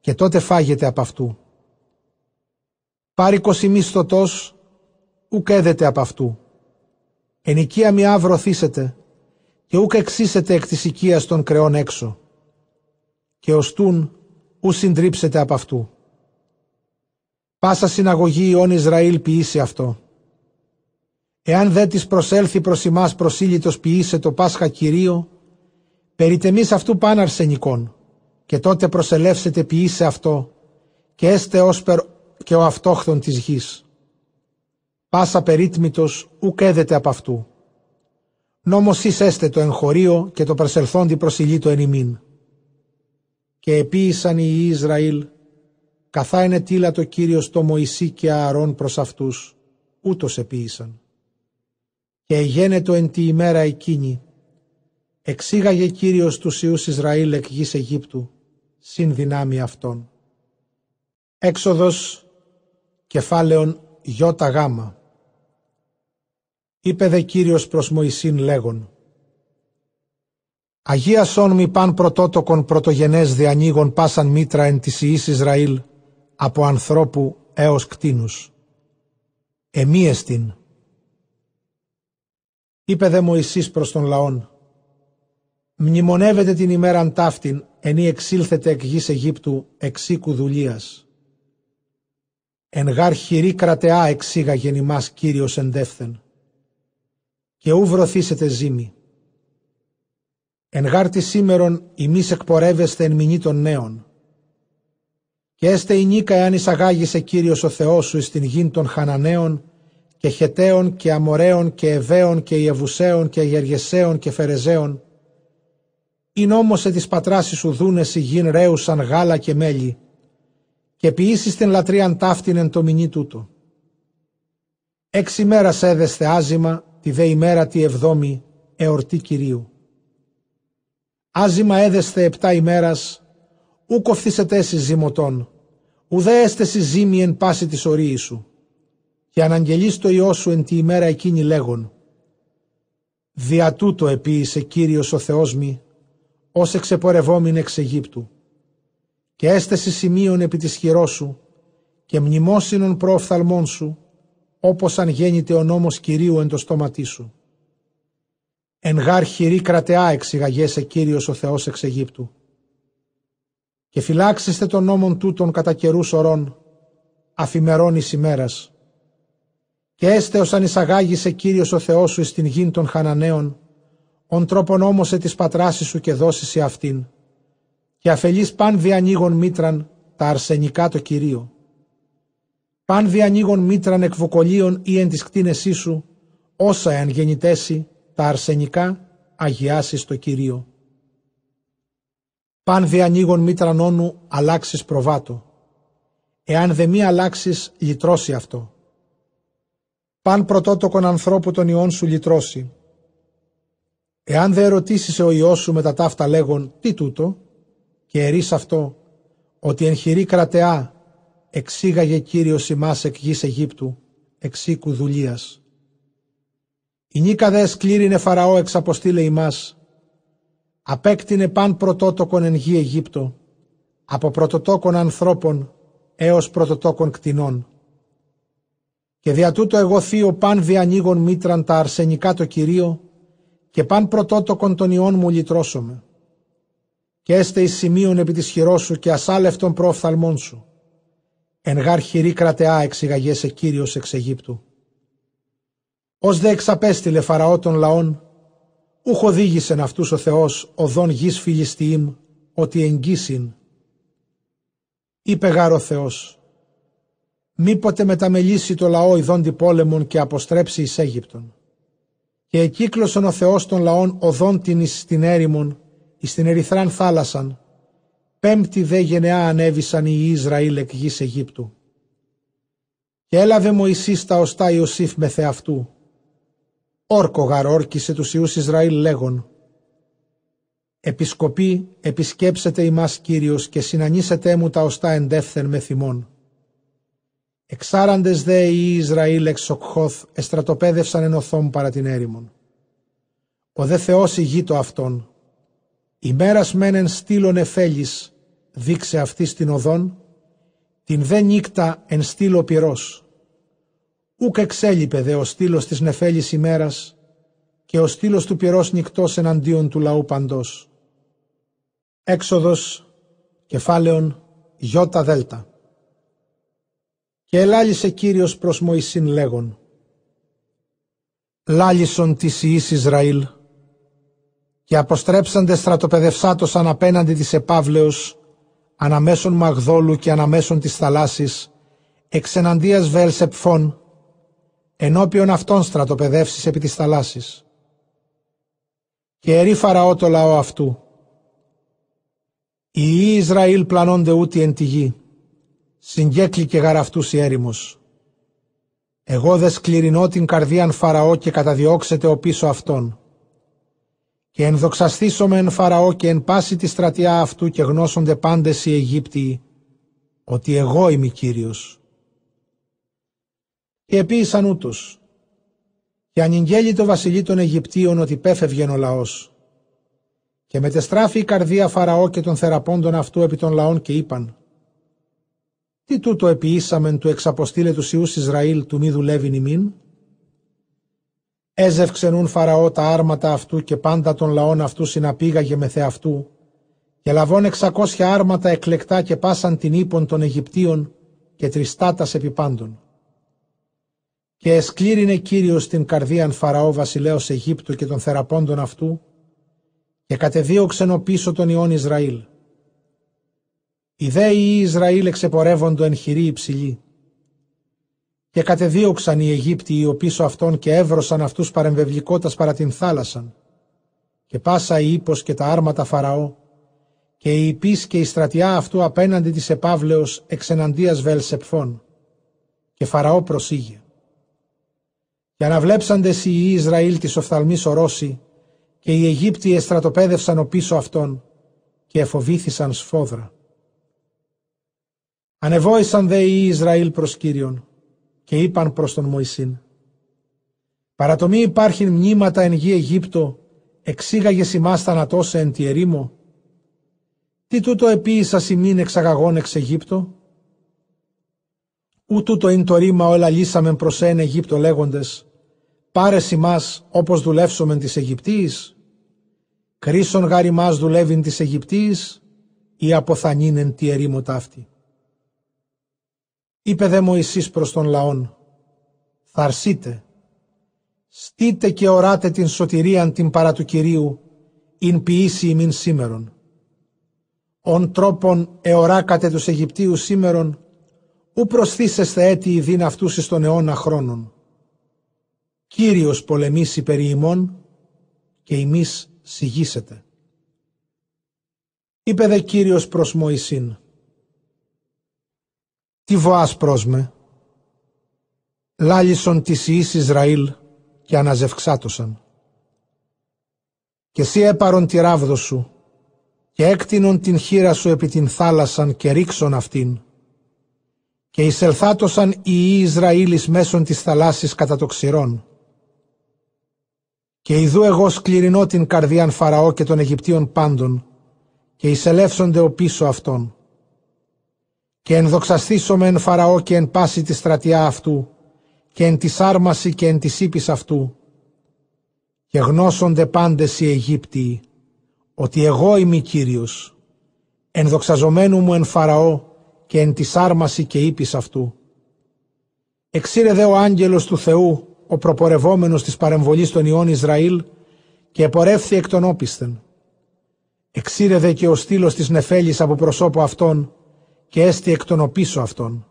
και τότε φάγεται απ' αυτού. Πάρει κοσιμίστοτος ουκ έδεται απ' αυτού. Εν οικία μη βρωθήσετε και ουκ εξήσετε εκ της οικίας των κρεών έξω. Και οστούν ου συντρίψετε από αυτού; Πάσα συναγωγή ιών Ισραήλ ποιήσει αυτό. Εάν δε της προσέλθει προς ημάς προσήλυτος ποιήσε το Πάσχα Κυρίο, περιτεμείς αυτού πάν αρσενικών, και τότε προσελεύσετε ποιήσε αυτό, και έστε ως περ... και ο αυτόχθον της γης. Πάσα περίτμητος ουκ έδεται από αυτού. Νόμος εις έστε το εγχωρίο και το προσελθόντι προσιλήτω εν ημίν και επίησαν οι Ισραήλ, καθά είναι τίλα το Κύριος το Μωυσή και Ααρών προς αυτούς, ούτως επίησαν. Και εγένετο εν τη ημέρα εκείνη, εξήγαγε Κύριος τους Ιούς Ισραήλ εκ γης Αιγύπτου, συν δυνάμει αυτών. Έξοδος κεφάλαιον γιώτα γάμα. Είπε δε Κύριος προς Μωυσήν λέγον, Αγία σόν μη παν πρωτότοκον πρωτογενές διανοίγων πάσαν μήτρα εν της Ιης Ισραήλ από ανθρώπου έως κτίνους. Εμίεστην. Είπε δε Μωυσής προς τον λαόν. Μνημονεύετε την ημέραν ταύτην, ενή εξήλθετε εκ γης Αιγύπτου εξήκου δουλείας. Εν γάρ χειρή κρατεά εξήγαγεν ημάς Κύριος εντεύθεν. Και ου βρωθήσετε ζήμη. Εν γάρ τη σήμερον ημείς εκπορεύεστε εν μηνύ των νέων. Και έστε η νίκα εάν εισαγάγησε Κύριος ο Θεός σου στην γην των Χαναναίων και Χεταίων και Αμοραίων και Εβαίων και Ιεβουσαίων και Γεργεσαίων και Φερεζαίων είναι όμως σε τις πατράσεις σου δούνες η γην ρέουσαν γάλα και μέλι και ποιήσεις την λατρείαν ταύτην εν το μηνύ τούτο. Έξι μέρας έδεσθε άζημα, τη δε ημέρα τη εβδόμη, εορτή Κυρίου. Άζημα έδεσθε επτά ημέρας, ου κοφθήσετε έσυ ζυμωτών, ουδέ έστεσι ζήμη εν πάση της ορίης σου. Και αναγγελείς το Υιό σου εν τη ημέρα εκείνη λέγον. Δια τούτο επίησε Κύριος ο Θεός μη, ως εξεπορευόμην εξ Αιγύπτου και έστεση σημείων επί της χειρός σου και μνημόσυνον προοφθαλμών σου, όπως αν γέννηται ο νόμος Κυρίου εν το στόματί σου. Εν γάρ χειρή κρατεά εξηγαγέσαι Κύριος ο Θεός εξ Αιγύπτου. Και φυλάξεστε τον νόμον τούτον κατά καιρούς ωρών, αφημερών εις ημέρας. Και έστε ως αν εισαγάγησε Κύριος ο Θεός σου εις την γην των Χαναναίων, ον τρόπον όμως της πατράσης σου και δώσεις αυτήν και αφελείς παν διανοίγων μήτραν τα αρσενικά το Κυρίο. Παν διανοίγων μήτραν εκβοκολίων ή εν της κτίνεσή σου, όσα εάν γεννητέσει τα αρσενικά αγιάσεις το Κυρίο. Παν διανοίγων μήτραν όνου αλλάξεις προβάτο. Εάν δε μη αλλάξεις λυτρώσει αυτό. Παν πρωτότοκον ανθρώπου των ιών σου λυτρώσει. Εάν δε ερωτήσεις ο ιός σου με τα ταύτα λέγον τι τούτο, και ερείς αυτό, ότι εν χειρή κρατεά εξήγαγε Κύριος ημάς εκ γης Αιγύπτου, εξήκου δουλείας. Η νίκα δε εσκλήρινε Φαραώ εξ αποστήλε ημάς, απέκτηνε παν πρωτότοκον εν γη Αιγύπτο, από πρωτοτόκον ανθρώπων έως πρωτοτόκον κτηνών. Και δια τούτο εγώ θείο παν διανοίγων μήτραν τα αρσενικά το Κυρίο και παν πρωτότοκον των ιών μου λυτρώσομαι και έστε εις σημείων επί της χειρός σου και ασάλευτον προοφθαλμών σου. Εν γάρ χειρή κρατεά εξηγαγέσαι Κύριος εξ Αιγύπτου. Ως δε εξαπέστειλε Φαραώ των λαών, ούχ οδήγησεν αυτούς ο Θεός οδόν γης Φιλιστιήμ, ότι εγγύσιν. Είπε γάρ ο Θεός, μήποτε μεταμελήσει το λαό ειδώντι πόλεμον και αποστρέψει εις Αίγυπτον. Και εκύκλωσον ο Θεός των λαών οδόν την εις την έρημον εις την ερυθράν θάλασσαν, πέμπτη δε γενεά ανέβησαν οι Ισραήλ εκ γης Αιγύπτου. Και έλαβε Μωυσής τα οστά Ιωσήφ με θεαυτού. Όρκο γαρόρκησε τους Ιούς Ισραήλ λέγον. Επισκοπή επισκέψετε ημάς Κύριος και συνανίσετε μου τα οστά εντεύθεν με θυμών. Εξάραντες δε οι Ισραήλ εξ Οκχώθ εστρατοπέδευσαν εν οθόμ παρά την έρημον. Ο δε Θεός ηγείτο αυτόν, ημέρας μένεν στήλων εφέλης, δείξε αυτή την οδόν, την δε νύκτα εν στήλο πυρός. Ούκ εξέλιπε δε ο στήλος της νεφέλης ημέρας και ο στήλος του πυρός νυκτός εναντίον του λαού παντός. Έξοδος κεφάλαιον γιώτα δέλτα. Και ελάλησε Κύριος προς Μωυσήν λέγον «Λάλησον της Ιης Ισραήλ, και αποστρέψαντε στρατοπεδευσάτωσαν απέναντι της επάβλεως, αναμέσων Μαγδόλου και αναμέσων της θαλάσσης, εξεναντίας Βέλσεπφών, ενώπιον αυτών στρατοπεδεύσεις επί της θαλάσσης. Και ερή Φαραώ το λαό αυτού. Οι Ιη Ισραήλ πλανώνται ούτι εν τη γη, συγκέκληκε γαραυτούς η έρημος. Εγώ δε σκληρινώ την καρδίαν Φαραώ και καταδιώξετε ο πίσω αυτών και ενδοξαστήσομαι εν Φαραώ και εν πάση τη στρατιά αυτού και γνώσονται πάντες οι Αιγύπτιοι ότι εγώ είμαι Κύριος. Και επίησαν ούτως και ανηγγέλει το βασιλεί των Αιγυπτίων ότι πέφευγεν ο λαός. Και μετεστράφει η καρδία Φαραώ και των θεραπώντων αυτού επί των λαών και είπαν «Τι τούτο επιήσαμεν του εξαποστήλε του Ιούς Ισραήλ του μη δουλεύει νημήν» Έζευξε νουν Φαραώ τα άρματα αυτού και πάντα των λαών αυτού συναπήγαγε με θεαυτού και λαβών εξακόσια άρματα εκλεκτά και πάσαν την ύπον των Αιγυπτίων και τριστάτας επί πάντων. Και εσκλήρινε Κύριος την καρδίαν Φαραώ βασιλέως Αιγύπτου και των θεραπώντων αυτού και κατεδίωξεν πίσω τον Ιών Ισραήλ. Οι δέοι Ισραήλ εξεπορεύοντο εν χειρή υψηλή. Και κατεδίωξαν οι Αιγύπτιοι οι πίσω αυτών και έβρωσαν αυτούς παρεμβευλικότας παρά την θάλασσαν. Και πάσα η ύπος και τα άρματα Φαραώ και η υπής και η στρατιά αυτού απέναντι της επαύλεως εξεναντίας Βελσεπφών. Και Φαραώ προσήγε. Και αναβλέψαντες οι Ισραήλ της οφθαλμής ορώσει και οι Αιγύπτιοι εστρατοπέδευσαν πίσω αυτών και εφοβήθησαν σφόδρα. Ανεβόησαν δε οι Ισραήλ προς Κύριον και είπαν προς τον Μωυσήν «Παρατομή υπάρχει μνήματα εν γη Αιγύπτο, εξήγαγες ημάς θανατώσε εν τη ερήμο. Τι τούτο επίησα ημίν εξαγαγών εξ Αιγύπτο. Ού τούτο είναι το ρήμα όλα λύσαμεν προς εν Αιγύπτο λέγοντες «Πάρες ημάς όπως δουλεύσομεν της Αιγυπτίης». Κρίσον γάρι μας δουλεύειν της Αιγυπτίης ή αποθανίνεν τη ερήμο ταύτη. Είπε δε Μωυσής προς τον λαόν, θα αρσείτε, στείτε και οράτε την σωτηρίαν την παρά του Κυρίου, ειν ποιήσει ημίν σήμερον. Ον τρόπον εωράκατε τους Αιγυπτίους σήμερον, ου προσθήσεστε έτη ειδήν αυτούς εις τον αιώνα χρόνων. Κύριος πολεμήσει περί ημών και ημείς σιγήσετε. Είπε δε Κύριος προς Μωυσήν, τι βοάς πρόσμε. Λάλησον της Ιης Ισραήλ και αναζευξάτωσαν. Και εσύ έπαρον τη ράβδο σου και έκτινον την χείρα σου επί την θάλασσαν και ρίξον αυτήν. Και εισελθάτωσαν οι Ιη Ισραήλης μέσων της θαλάσσης κατά το ξηρών. Και ειδού εγώ σκληρινώ την καρδιάν Φαραώ και των Αιγυπτίων πάντων και εισελεύσονται ο πίσω αυτών και ενδοξαστήσομαι εν Φαραώ και εν πάση τη στρατιά αυτού και εν της άρμαση και εν της ύπης αυτού και γνώσονται πάντες οι Αιγύπτιοι ότι εγώ είμαι Κύριος ενδοξαζομένου μου εν Φαραώ και εν τη άρμαση και ύπης αυτού. Εξήρε δε ο άγγελος του Θεού, ο προπορευόμενος της παρεμβολής των Ιών Ισραήλ και επορεύθη εκ των όπισθεν. Εξήρε δε και ο στήλος της νεφέλης από προσώπου αυτών και έστι εκ των οπίσω αυτών.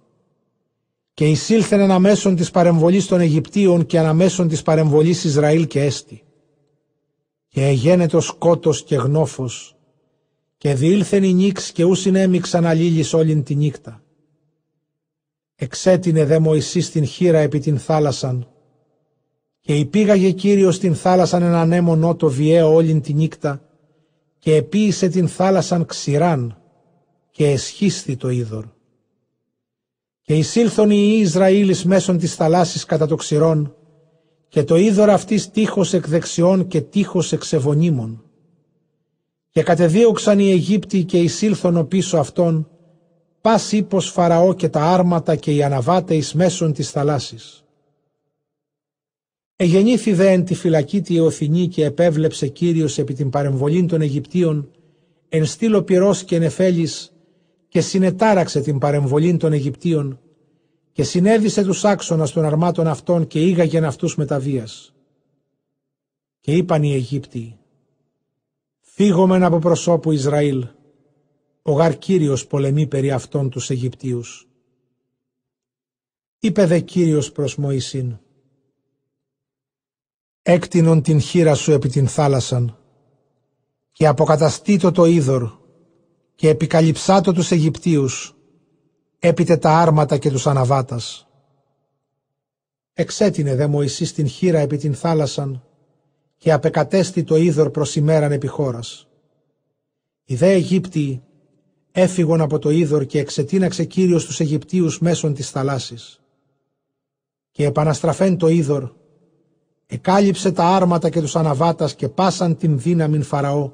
Και εισήλθεν αναμέσων της παρεμβολής των Αιγυπτίων και αναμέσων της παρεμβολής Ισραήλ και έστι. Και εγένετος σκότος και γνώφος, και διήλθεν η νύξ και ού συνέμιξαν αλλήλεις όλην τη νύχτα. Εξέτεινε δε Μωυσής την χείρα επί την θάλασσαν, και υπήγαγε Κύριος την θάλασσαν έναν έμο νότο βιαίο όλην τη νύχτα, και επίησε την θάλασσαν ξηράν, και εσχίσθη το είδωρ. Και εισήλθον οι Ισραήλεις μέσων της θαλάσσης κατά το ξηρών, και το είδωρ αυτής τείχος εκ δεξιών και τείχος εκ σεβονίμων. Και κατεδίωξαν οι Αιγύπτιοι και εισήλθον πίσω αυτών, πας ύπος Φαραώ και τα άρματα και οι αναβάτες μέσων της θαλάσσης. Εγεννήθη δε εν τη φυλακή τη Εωθηνή και επέβλεψε Κύριος επί την παρεμβολή των Αιγυπτίων, εν στήλο πυρός και νεφέλης, και συνετάραξε την παρεμβολή των Αιγυπτίων και συνέδισε τους άξονας των αρμάτων αυτών και ήγαγεν αυτούς με τα βίας. Και είπαν οι Αιγύπτιοι, φύγομεν από προσώπου Ισραήλ, ο γαρ Κύριος πολεμεί περί αυτών τους Αιγυπτίους. Είπε δε Κύριος προς Μωυσήν, έκτινον την χείρα σου επί την θάλασσαν και αποκαταστήτω το είδωρ και επικαλυψάτο τους Αιγυπτίους, έπειτε τα άρματα και τους αναβάτας. Εξέτεινε δε Μωυσής την χείρα επί την θάλασσαν και απεκατέστη το είδωρ προς ημέραν επί χώρας. Οι δε Αιγύπτιοι έφυγον από το είδωρ και εξετίναξε Κύριος τους Αιγυπτίους μέσων της θαλάσσης. Και επαναστραφέν το είδωρ, εκάλυψε τα άρματα και τους αναβάτας και πάσαν την δύναμην Φαραώ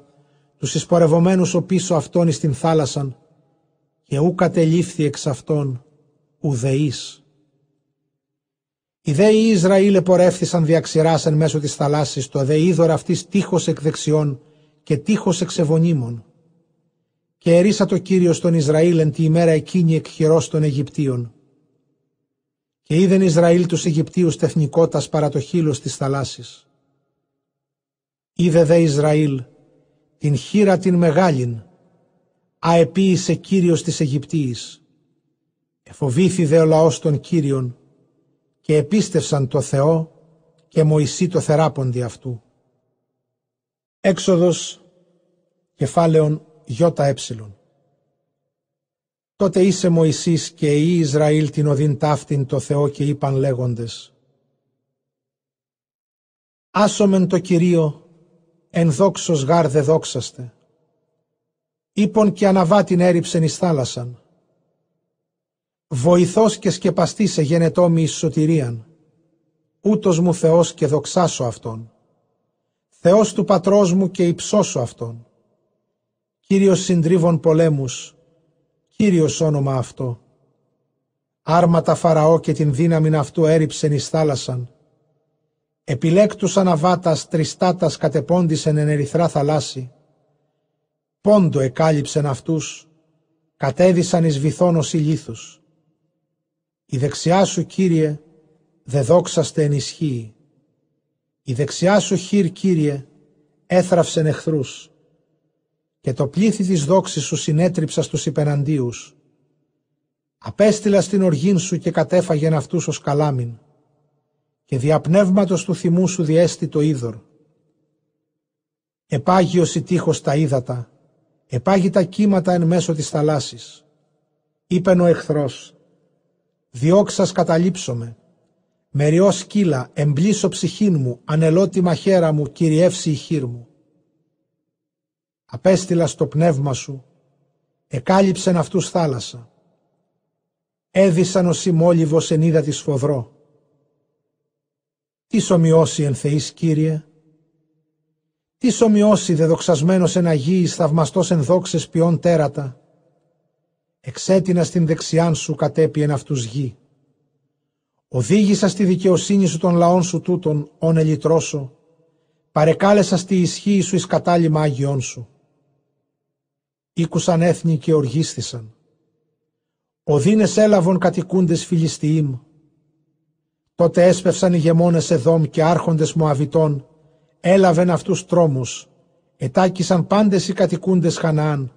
τους εισπορευομένους ο πίσω αυτόν εις την θάλασσαν και ού κατελήφθη εξ αυτών ουδεής. Οι δε οι Ισραήλ επορεύθησαν διαξηράς εν μέσω της θαλάσσης το δε είδωρ αυτής τείχος εκ δεξιών και τείχος εξ Και ερίσα το Κύριος τον Ισραήλ εν τη ημέρα εκείνη εκ χειρός των Αιγυπτίων. Και είδεν Ισραήλ τους Αιγυπτίους τεθνικότας παρά το χείλος της θαλάσσης. Είδε δε Ισραήλ την χείρα την μεγάλην, αεποίησε Κύριος της Αιγυπτίης. Εφοβήθη δε ο λαός των Κύριων και επίστευσαν το Θεό και Μωυσή το θεράποντι αυτού. Έξοδος κεφάλαιον ΙΕ. Τότε είσαι Μωυσής και η Ισραήλ την οδύν ταύτην το Θεό και είπαν λέγοντες. Άσομεν το Κυρίο, εν δόξος γάρ δε δόξαστε. Ήπον και αναβάτην έριψεν εις θάλασσαν. Βοηθός και σκεπαστής εγένετό μης εις σωτηρίαν. Ούτος μου Θεός και δοξάσω Αυτόν. Θεός του πατρός μου και υψώσω Αυτόν. Κύριος συντρίβων πολέμους, Κύριος όνομα αυτό. Άρματα Φαραώ και την δύναμη αυτού έριψεν εις θάλασσαν. Επιλέκτους αναβάτας τριστάτας κατεπώντησεν εν ερυθρά θαλάσσι. Πόντο εκάλυψεν αυτούς, κατέδυσαν εις βυθόνος ηλίθους. Η δεξιά σου, Κύριε, δε δόξαστε ενισχύει. Η δεξιά σου χείρ, Κύριε, έθραυσεν εχθρούς και το πλήθη της δόξης σου συνέτριψα στους υπεναντίους. Απέστειλα στην οργήν σου και κατέφαγεν αυτούς ως καλάμιν και διαπνεύματος του θυμού σου διέστη το είδωρ. Επάγιος η τείχος τα ύδατα, επάγει τα κύματα εν μέσω της θαλάσσης. Είπεν ο εχθρός, διώξας καταλήψομαι, μεριό σκύλα, εμπλήσω ψυχήν μου, ανελότιμα χέρα μου, κυριεύσει η χείρ μου απέστειλα στο πνεύμα σου, εκάλυψεν αυτούς θάλασσα. Έδισαν ο σημόλιβος εν είδα τη σφοδρό. Τις σομοιώσει εν θεής Κύριε, τις σομοιώσει δεδοξασμένος εν Αγίης θαυμαστός εν δόξες ποιόν τέρατα; Εξέτεινα στην δεξιάν σου κατέπιεν αυτούς γη. Οδήγησα στη δικαιοσύνη σου των λαών σου τούτων, όν ελιτρώσω. Παρεκάλεσα στη ισχύ σου εις κατάλημα Άγιον σου. Ήκουσαν έθνη και οργίστησαν. Οδύνες έλαβον κατοικούντες Φιλιστιήμ. Τότε έσπευσαν οι γεμόνες Εδόμ και άρχοντες Μωαβιτών, έλαβεν αυτούς τρόμους, ετάκησαν πάντες οι κατοικούντες Χαναάν.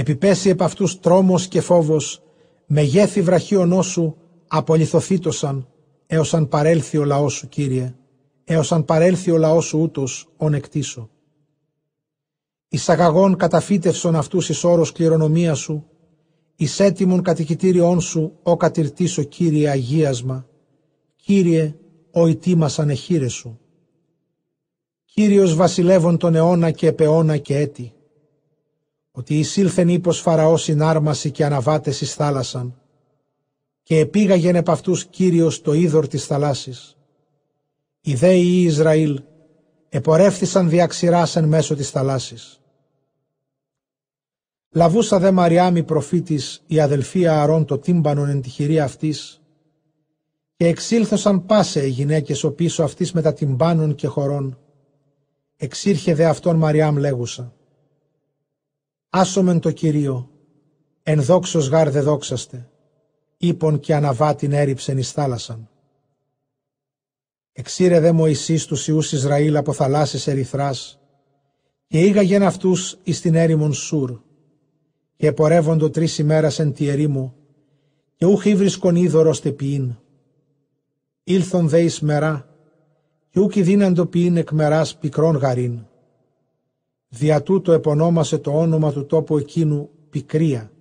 Επιπέσει επ' αυτούς τρόμος και φόβος, μεγέθη βραχίωνό σου, απολυθωθήτωσαν, έως αν παρέλθει ο λαός σου, Κύριε, έως αν παρέλθει ο λαός σου ούτως, ον εκτίσω. Εισαγαγών καταφύτευσον αυτούς εις όρος κληρονομία σου, εις έτοιμον κατοικητήριόν σου, ο κατηρτήσω Κύριε αγίασμα, Κύριε, ο ητήμασαν εχείρε σου. Κύριος βασιλεύων τον αιώνα και επαιώνα και έτη, ότι εισήλθεν ύπος Φαραώς συνάρμαση και αναβάτες εις θάλασσαν, και επήγαγεν επ' αυτούς Κύριος το είδωρ της θαλάσσης. Οι δέοι Ισραήλ επορεύθησαν διαξηράσεν μέσω της θαλάσσης. Λαβούσα δε Μαριάμι προφήτης η αδελφία Αρών το τύμπανον εν τη χειρή αυτής και εξήλθωσαν πάσε οι γυναίκες ο πίσω αυτής με τα τυμπάνων και χωρών. Εξήρχε δε αυτόν Μαριάμ λέγουσα. Άσομεν το Κυρίο, εν δόξος γάρ δε δόξαστε, ύπον και αναβάτην έριψεν εις θάλασσαν. Εξήρε δε Μωυσής τους Ιούς Ισραήλ από θαλάσσης ερυθράς και ήγαγεν αυτούς εις την έρημον Σουρ και επορεύοντο τρεις ημέρας εν τη ερήμου και ούχ βρίσκον είδωρο στεπιήν. Ήλθον δε εις μερά και ούκ δίναντο ποιήν εκ μεράς πικρόν γαρίν. Δια τούτο επωνόμασε το όνομα του τόπου εκείνου πικρία.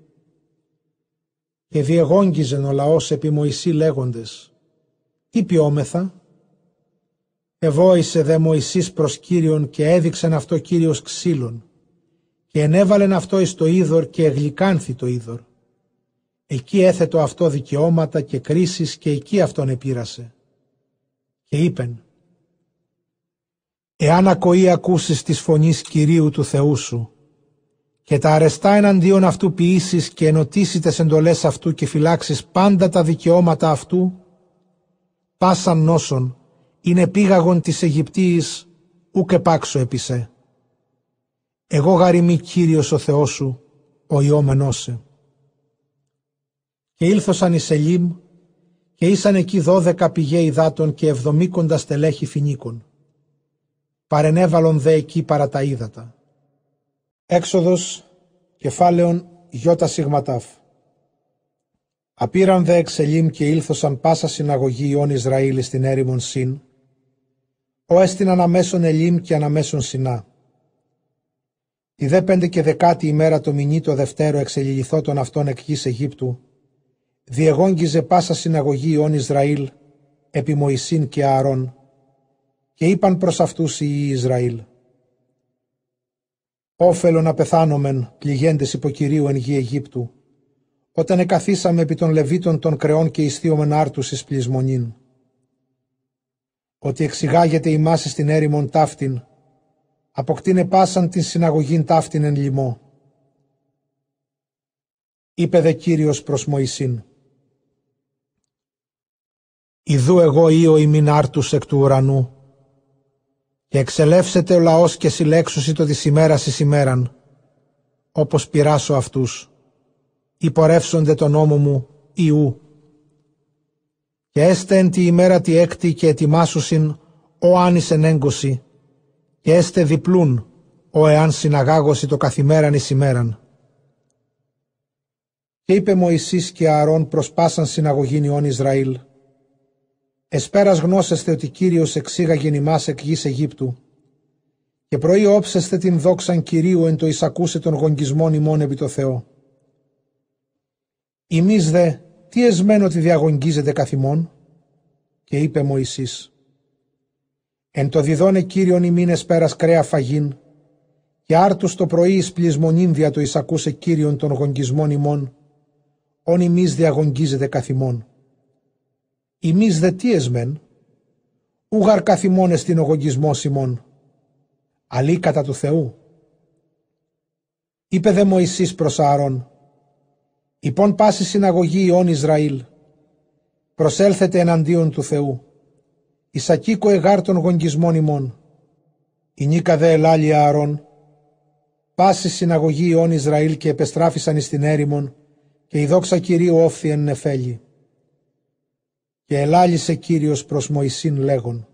Και διεγόγγιζεν ο λαός επί Μωυσή λέγοντες «Τι ποιόμεθα» Εβόησε δε Μωυσής προς Κύριον και έδειξεν αυτό Κύριος ξύλων και ενέβαλεν αυτό εις το είδωρ και εγλυκάνθη το είδωρ. Εκεί έθετο αυτό δικαιώματα και κρίσεις και εκεί αυτόν επήρασε. Και είπεν «Εάν ακοή ακούσεις της φωνής Κυρίου του Θεού σου και τα αρεστά εναντίον αυτού ποιήσεις και ενωτήσει τες εντολές αυτού και φυλάξεις πάντα τα δικαιώματα αυτού, πάσαν νόσον είναι πήγαγον της Αιγυπτίης ουκ επάξω επισέ. Εγώ γαριμί Κύριος ο Θεός σου, ο ιόμενός σε. Και ήλθωσαν οι Σελίμ και ήσαν εκεί δώδεκα πηγέ υδάτων και εβδομήκοντα στελέχη φινίκων. Παρενέβαλον δε εκεί παρά τα ύδατα. Έξοδος κεφάλαιον γιώτα σιγματάφ. Απήραν δε εξελίμ και ήλθωσαν πάσα συναγωγή ιών Ισραήλ στην έρημον Συν, ο έστειν αναμέσων Ελίμ και αναμέσων Σινά. Τη δε πέντε και δεκάτη ημέρα το μηνύ το δευτέρο εξελιληθώ των αυτών εκ γης Αιγύπτου, διεγόγγιζε πάσα συναγωγή ιών Ισραήλ, επί Μωυσήν και Ααρών, και είπαν προς αυτούς οι Ισραήλ. Όφελο να πεθάνομεν πληγέντες υποκυρίου εν γη Αιγύπτου, όταν εκαθίσαμε επί των Λεβίτων των κρεών και ιστίωμεν άρτους εις πλεισμονήν. Ότι εξηγάγεται η μάση στην έρημον ταύτην, αποκτήνε πάσαν την συναγωγήν ταύτην εν λοιμό. Είπε δε Κύριος προς Μωυσήν. Ιδού εγώ ήω ημιν άρτους εκ του ουρανού, και εξελεύσετε ο λαός και συλλέξουσι το της ημέρας εις ημέραν, όπως πειράσω αυτούς, υπορεύσονται τον νόμο μου Ιού. Και έστε εν τη ημέρα τη έκτη και ετοιμάσουσιν ο άνης εν έγκωση, και έστε διπλούν ο εάν συναγάγωση το καθημέραν εις ημέραν. Και είπε Μωυσής και Ααρών προς πάσαν συναγωγήν Ιών Ισραήλ, Εσπέρας γνώσεστε ότι Κύριος εξήγαγεν ημάς εκ γης Αιγύπτου και πρωί όψεστε την δόξαν Κυρίου εν το εισακούσε των γογγισμών ημών επί το Θεό. Ημείς δε, τι εσμένο ότι διαγογγίζετε καθημών, και είπε Μωυσής. Εν το διδώνε Κύριον ημίν εσπέρας κρέα φαγήν, και άρτους το πρωί εις πλεισμονήν δια το εισακούσε Κύριον των γογγισμών ημών, όν ημείς διαγογγίζετε καθημών. Ημείς δε τι εσμέν, ούγαρ καθημώνες στην ογωγισμό Σιμών, αλή κατά του Θεού. Είπε δε Μωυσής προς Ααρών, «Υπόν πάση συναγωγή Ιών Ισραήλ, προσέλθετε εναντίον του Θεού, Ισακίκο εγάρ των γογγισμών ημών, η νίκα δε ελάλη Ααρών, πάση συναγωγή Ιών Ισραήλ και επεστράφησαν εις την έρημον, και η δόξα Κυρίου όφθη εν νεφέλη. Και ελάλησε Κύριος προς Μωυσήν λέγον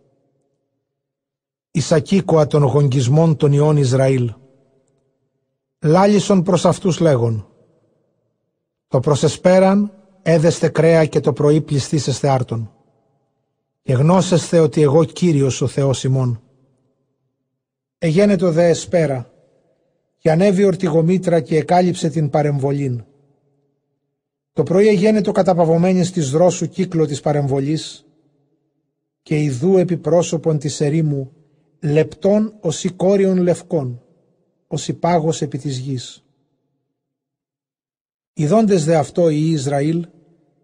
Ισακίκοα των γογγισμών των Ιών Ισραήλ Λάλησον προς αυτούς λέγον Το προσεσπέραν έδεστε κρέα και το πρωί πληστήσεστε άρτον. Και γνώσεστε ότι εγώ Κύριος ο Θεός ημών. Εγένετο δε εσπέρα και ανέβη ορτιγομήτρα και εκάλυψε την παρεμβολήν το πρωί εγένετο καταπαυωμένης της δρόσου κύκλο της παρεμβολής και ιδού επί πρόσωπον της ερήμου λεπτών ως κόριον λευκών, ως πάγος επί της γης. Ιδώντες δε αυτό οι Ισραήλ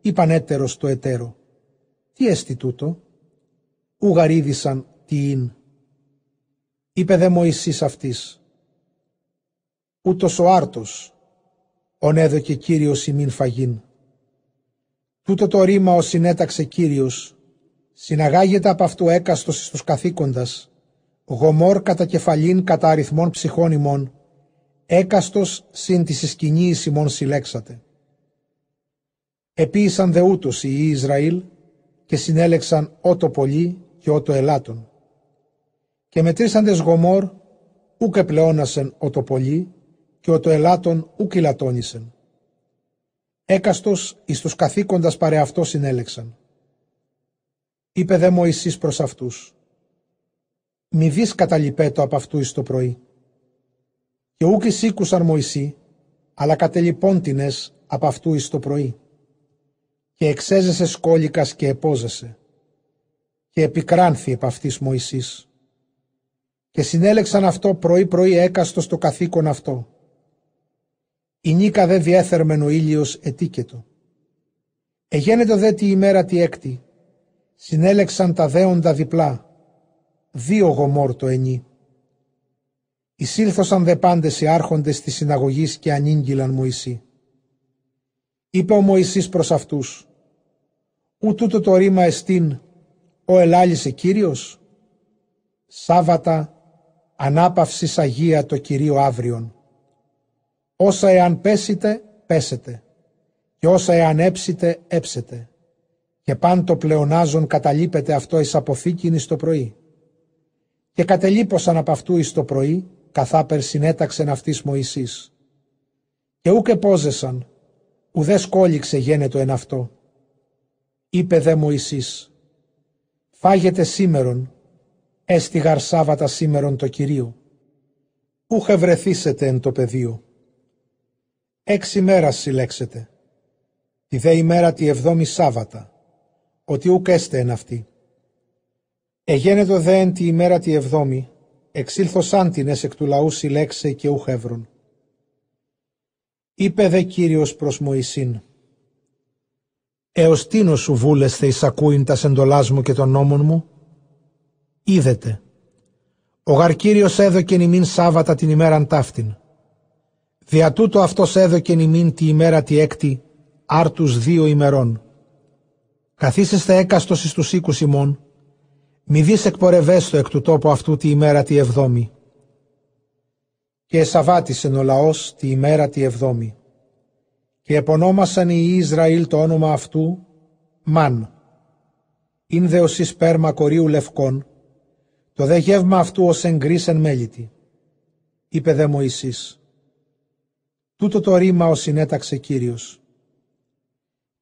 είπαν έτερος το εταίρο. Τι έστι τούτο, ουγαρίδησαν τι ειν. Είπε δε Μωυσής αυτής. Ούτως ο άρτος ον έδωκε Κύριος ημίν φαγήν. Τούτο το ρήμα ο συνέταξε Κύριος, συναγάγεται από αυτού έκαστος στους καθήκοντας, γομόρ κατά κεφαλήν κατά αριθμών ψυχών ημών, έκαστος συν της σκηνής ημών συλλέξατε. Επίησαν δε ούτως οι Ισραήλ και συνέλεξαν ότο πολύ και ότο ελάτων. Και μετρήσαντες γομόρ ούκ επλεώνασεν ότο πολύ και ο το ελάτων ουκ ηλατώνησεν. Έκαστος εις τους καθήκοντας παρεαυτός συνέλεξαν. Είπε δε Μωυσής προς αυτούς. Μη δεις καταλυπέτο από αυτού εις το πρωί. Και ούκ εισήκουσαν Μωυσή, αλλά κατελυπώντινες από αυτού εις το πρωί. Και εξέζεσαι σκόλικας και επόζεσαι. Και επικράνθη επ' αυτής Μωυσής. Και συνέλεξαν αυτό πρωί-πρωί έκαστος το καθήκον αυτό η νίκα δε διέθερμεν ο ήλιος ετίκετο. Εγένετο δε τη ημέρα τη έκτη, συνέλεξαν τα δέοντα διπλά, δύο γομόρ το ενή. Εισήλθωσαν δε πάντες οι άρχοντες της συναγωγής και ανήγγυλαν Μωυσή. Είπε ο Μωυσής προς αυτούς, «Ου τούτο το ρήμα εστίν, ο ελάλησε Κύριος, Σάββατα, ανάπαυσης Αγία το Κυρίο αύριον. Όσα εάν πέσετε, πέσετε. Και όσα εάν έψετε, έψετε. και παν το πλεονάζον καταλείπεται αυτό εις αποθήκην εις το πρωί. Και κατελείπωσαν από αυτού εις το πρωί, καθάπερ συνέταξεν αυτής Μωυσής. Και ούκε πόζεσαν, ουδές σκόλιξε γένετο εν αυτό. Είπε δε Μωυσής, φάγετε σήμερον, έστιγαρ Σάββατα σήμερον το Κυρίο. Ούχε βρεθήσετε εν το πεδίο. Έξι μέρας συλλέξετε. Τη δε ημέρα τη εβδόμη Σάββατα, ότι ούκ έστε εν αυτή. Εγένετο δε εν τη ημέρα τη εβδόμη, εξήλθωσαν την εκ του λαού συλλέξε και ούχ εύρων. Είπε δε Κύριος προς Μωυσήν, «Έως τίνος σου βούλεσθε εισακούειν τας εντολάς μου και των νόμων μου» είδετε. Ο γαρκύριος έδωκεν ημίν Σάββατα την ημέραν ταύτην. Δια τούτο αυτός έδωκεν ημίν τη ημέρα τη έκτη, άρτους δύο ημερών. Καθίσεστε έκαστος εις τους οίκους ημών, μη δεις εκπορευέστο εκ του τόπου αυτού τη ημέρα τη εβδόμη. Και εσαβάτησεν ο λαός τη ημέρα τη εβδόμη. Και επωνόμασαν οι Ισραήλ το όνομα αυτού Μαν. Ειν δε ως σπέρμα κορίου λευκών, το δε γεύμα αυτού ως εγκρίσεν μέλητη. Είπε δε Μωυσής. Τούτο το ρήμα ο συνέταξε Κύριος.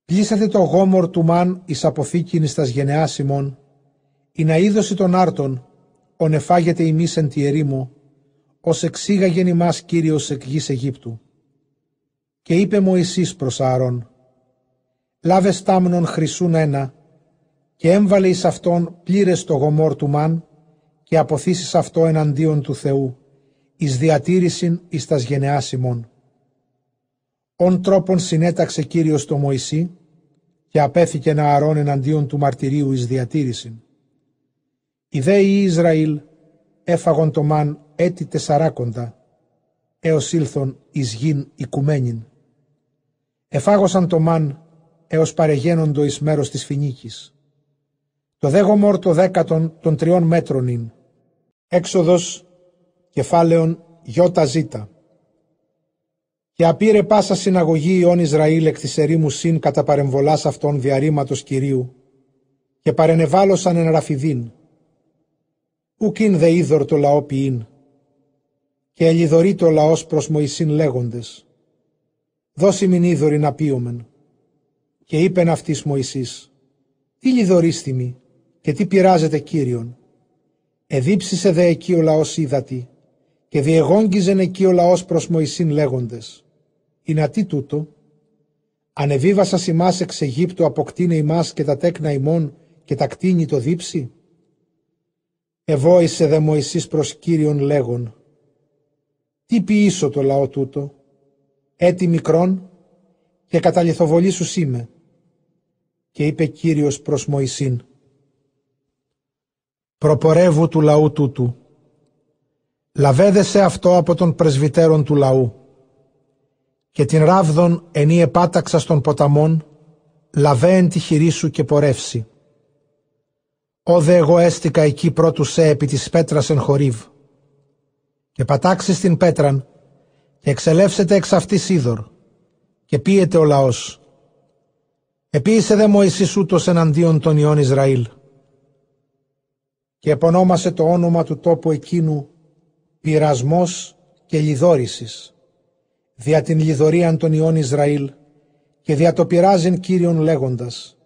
Πλήσατε το γόμορ του μαν εις αποθήκην εις τας γενεάς ημών, η να είδωση των άρτων, ο νεφάγεται ημείς εν τη ερήμο, ως εξήγαγεν ημάς Κύριος εκ γης Αιγύπτου. Και είπε Μωυσής προς Ααρών, λάβες στάμνον χρυσούν ένα, και έμβαλε εις αυτόν πλήρες το γομόρ του μαν, και αποθήσεις αυτό εναντίον του Θεού, εις διατήρησιν εις τας γενεάς ημών. Ον τρόπον συνέταξε Κύριος το Μωυσή και απέθηκε να αρών εναντίον του μαρτυρίου εις διατήρησιν. Οι δέοι Ισραήλ έφαγον το μαν έτη τεσσαράκοντα έως ήλθον εις γην οικουμένην. Εφάγωσαν το μαν έως παρεγένοντο εις μέρος της φινίκης. Το δέγο μόρ το δέκατον των τριών μέτρων ειν. Έξοδος κεφάλαιον γιώτα ζήτα. Και απήρε πάσα συναγωγή ιών Ισραήλ εκ της ερήμου συν κατά παρεμβολάς αυτών διαρρήματος Κυρίου και παρενεβάλωσαν εν ραφιδίν. Ουκίν δε είδωρ το λαό ποιήν και ελιδωρεί το λαός προς Μωυσήν λέγοντες. Δώσει μην είδωρη να πείωμεν. Και είπεν αυτής Μωυσής, τι λιδωρίστημη και τι πειράζεται Κύριον. Εδίψησε δε εκεί ο λαός είδατη και διεγόγγιζεν εκεί ο λαός προς Μωυσήν λέγοντες είναι τι τούτο. Ανεβίβασα ημάς εξ Αιγύπτου αποκτήνε ημάς και τα τέκνα ημών και τα κτίνη το δίψη. Εβόησε δε Μωυσής προς Κύριον λέγον. Τι ποιήσω το λαό τούτο; Έτι μικρόν και κατά σου είμαι. Και είπε Κύριος προς Μωυσήν. Προπορεύου του λαού τούτου. Λαβέδεσαι αυτό από τον πρεσβυτέρων του λαού και την ράβδον ενή επάταξα των ποταμών, λαβέεν τη χειρή σου και πορεύσει. Όδε εγώ έστικα εκεί πρώτου σε επί της πέτρας εν χορύβ. Και πατάξεις την πέτραν και εξελεύσετε εξ αυτής είδωρ και πίεται ο λαός. Επίησε δε Μωυσής ούτως εναντίον των ιών Ισραήλ. Και επωνόμασε το όνομα του τόπου εκείνου πειρασμός και λιδόρησης δια την λιδωρίαν των ιών Ισραήλ και δια το πειράζειν Κύριον λέγοντας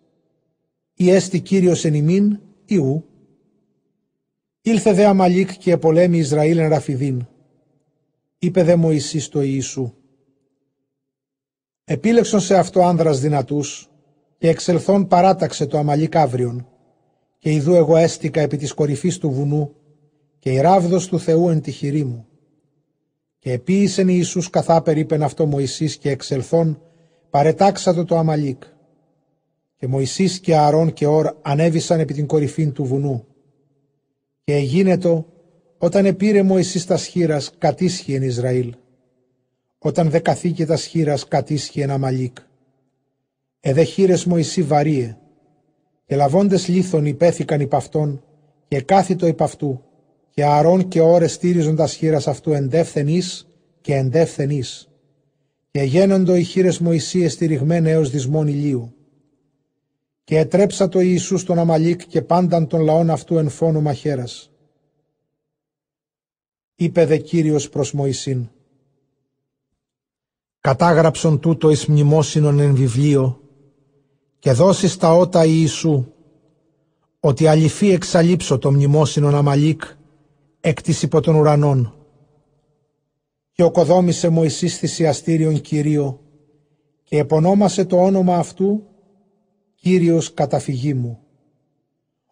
«Ή έστι Κύριος εν ημίν ή ου». Ήλθε δε Αμαλίκ και επολέμη Ισραήλ εν Ραφιδίν. Είπε δε Μωυσής το Ιησού. Επίλεξον σε αυτό άνδρας δυνατούς και εξελθόν παράταξε το Αμαλίκ αύριον και ειδού εγώ έστικα επί της κορυφής του βουνού και η ράβδος του Θεού εν τη χειρή μου και επίησεν Ιησούς καθάπερ είπεν αυτό Μωυσής και εξελθόν παρετάξατο το Αμαλίκ. Και Μωυσής και Αρών και Ορ ανέβησαν επί την κορυφήν του βουνού. Και εγίνετο όταν επήρε Μωυσής τα σχήρας κατήσχει εν Ισραήλ. Όταν δε καθήκε τα σχήρας κατήσχει εν Αμαλίκ. Εδε χείρες Μωυσή βαρύε. Και λαβώντες λίθον υπέθηκαν υπ' αυτόν και κάθιτο υπ' αυτού και αρών και ώρες στήριζον χείρας αυτού εντεύθεν και εντεύθεν Και γένοντο οι χείρες Μωυσίες στηριγμένε έως δυσμόν ηλίου. Και ετρέψα το Ιησούς στον Αμαλίκ και πάνταν των λαών αυτού εν φόνο μαχαίρας. Είπε δε Κύριος προς Μωυσήν. Κατάγραψον τούτο εις μνημόσυνον εν βιβλίο και δώσεις τα ότα Ιησού ότι αληθή εξαλείψω το μνημόσυνον Αμαλίκ εκ της υπό των ουρανών. Και οκοδόμησε Μωυσής θυσιαστήριον Κυρίο και επωνόμασε το όνομα αυτού Κύριος καταφυγή μου.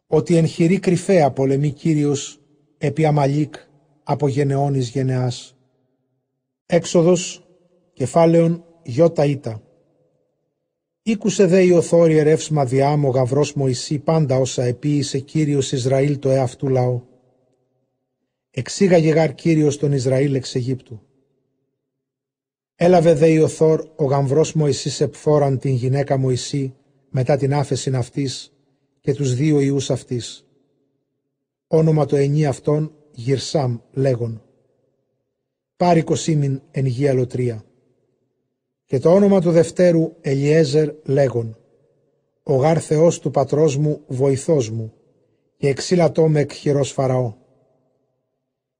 Ότι εν χειρή κρυφαία πολεμεί Κύριος επί Αμαλίκ από γενεών εις γενεάς. Έξοδος κεφάλαιον γιώτα ήτα. Ήκουσε δε η οθόρη ρεύσμα διάμο γαυρός Μωυσή πάντα όσα επίησε Κύριος Ισραήλ το εαυτού λαό. Εξήγαγε γάρ Κύριος τον Ισραήλ εξ Αιγύπτου. Έλαβε δε η οθόρ ο γαμβρός Μωυσής επφόραν την γυναίκα Μωυσή μετά την άφεσιν αυτής και τους δύο ιούς αυτής. Όνομα το ενί αυτών Γυρσάμ λέγον. Πάρικο σήμην εν γη αλωτρία. Και το όνομα του Δευτέρου Ελιέζερ λέγον. Ο γάρ Θεός του πατρός μου βοηθός μου και εξήλατό με εκ χειρός Φαραώ.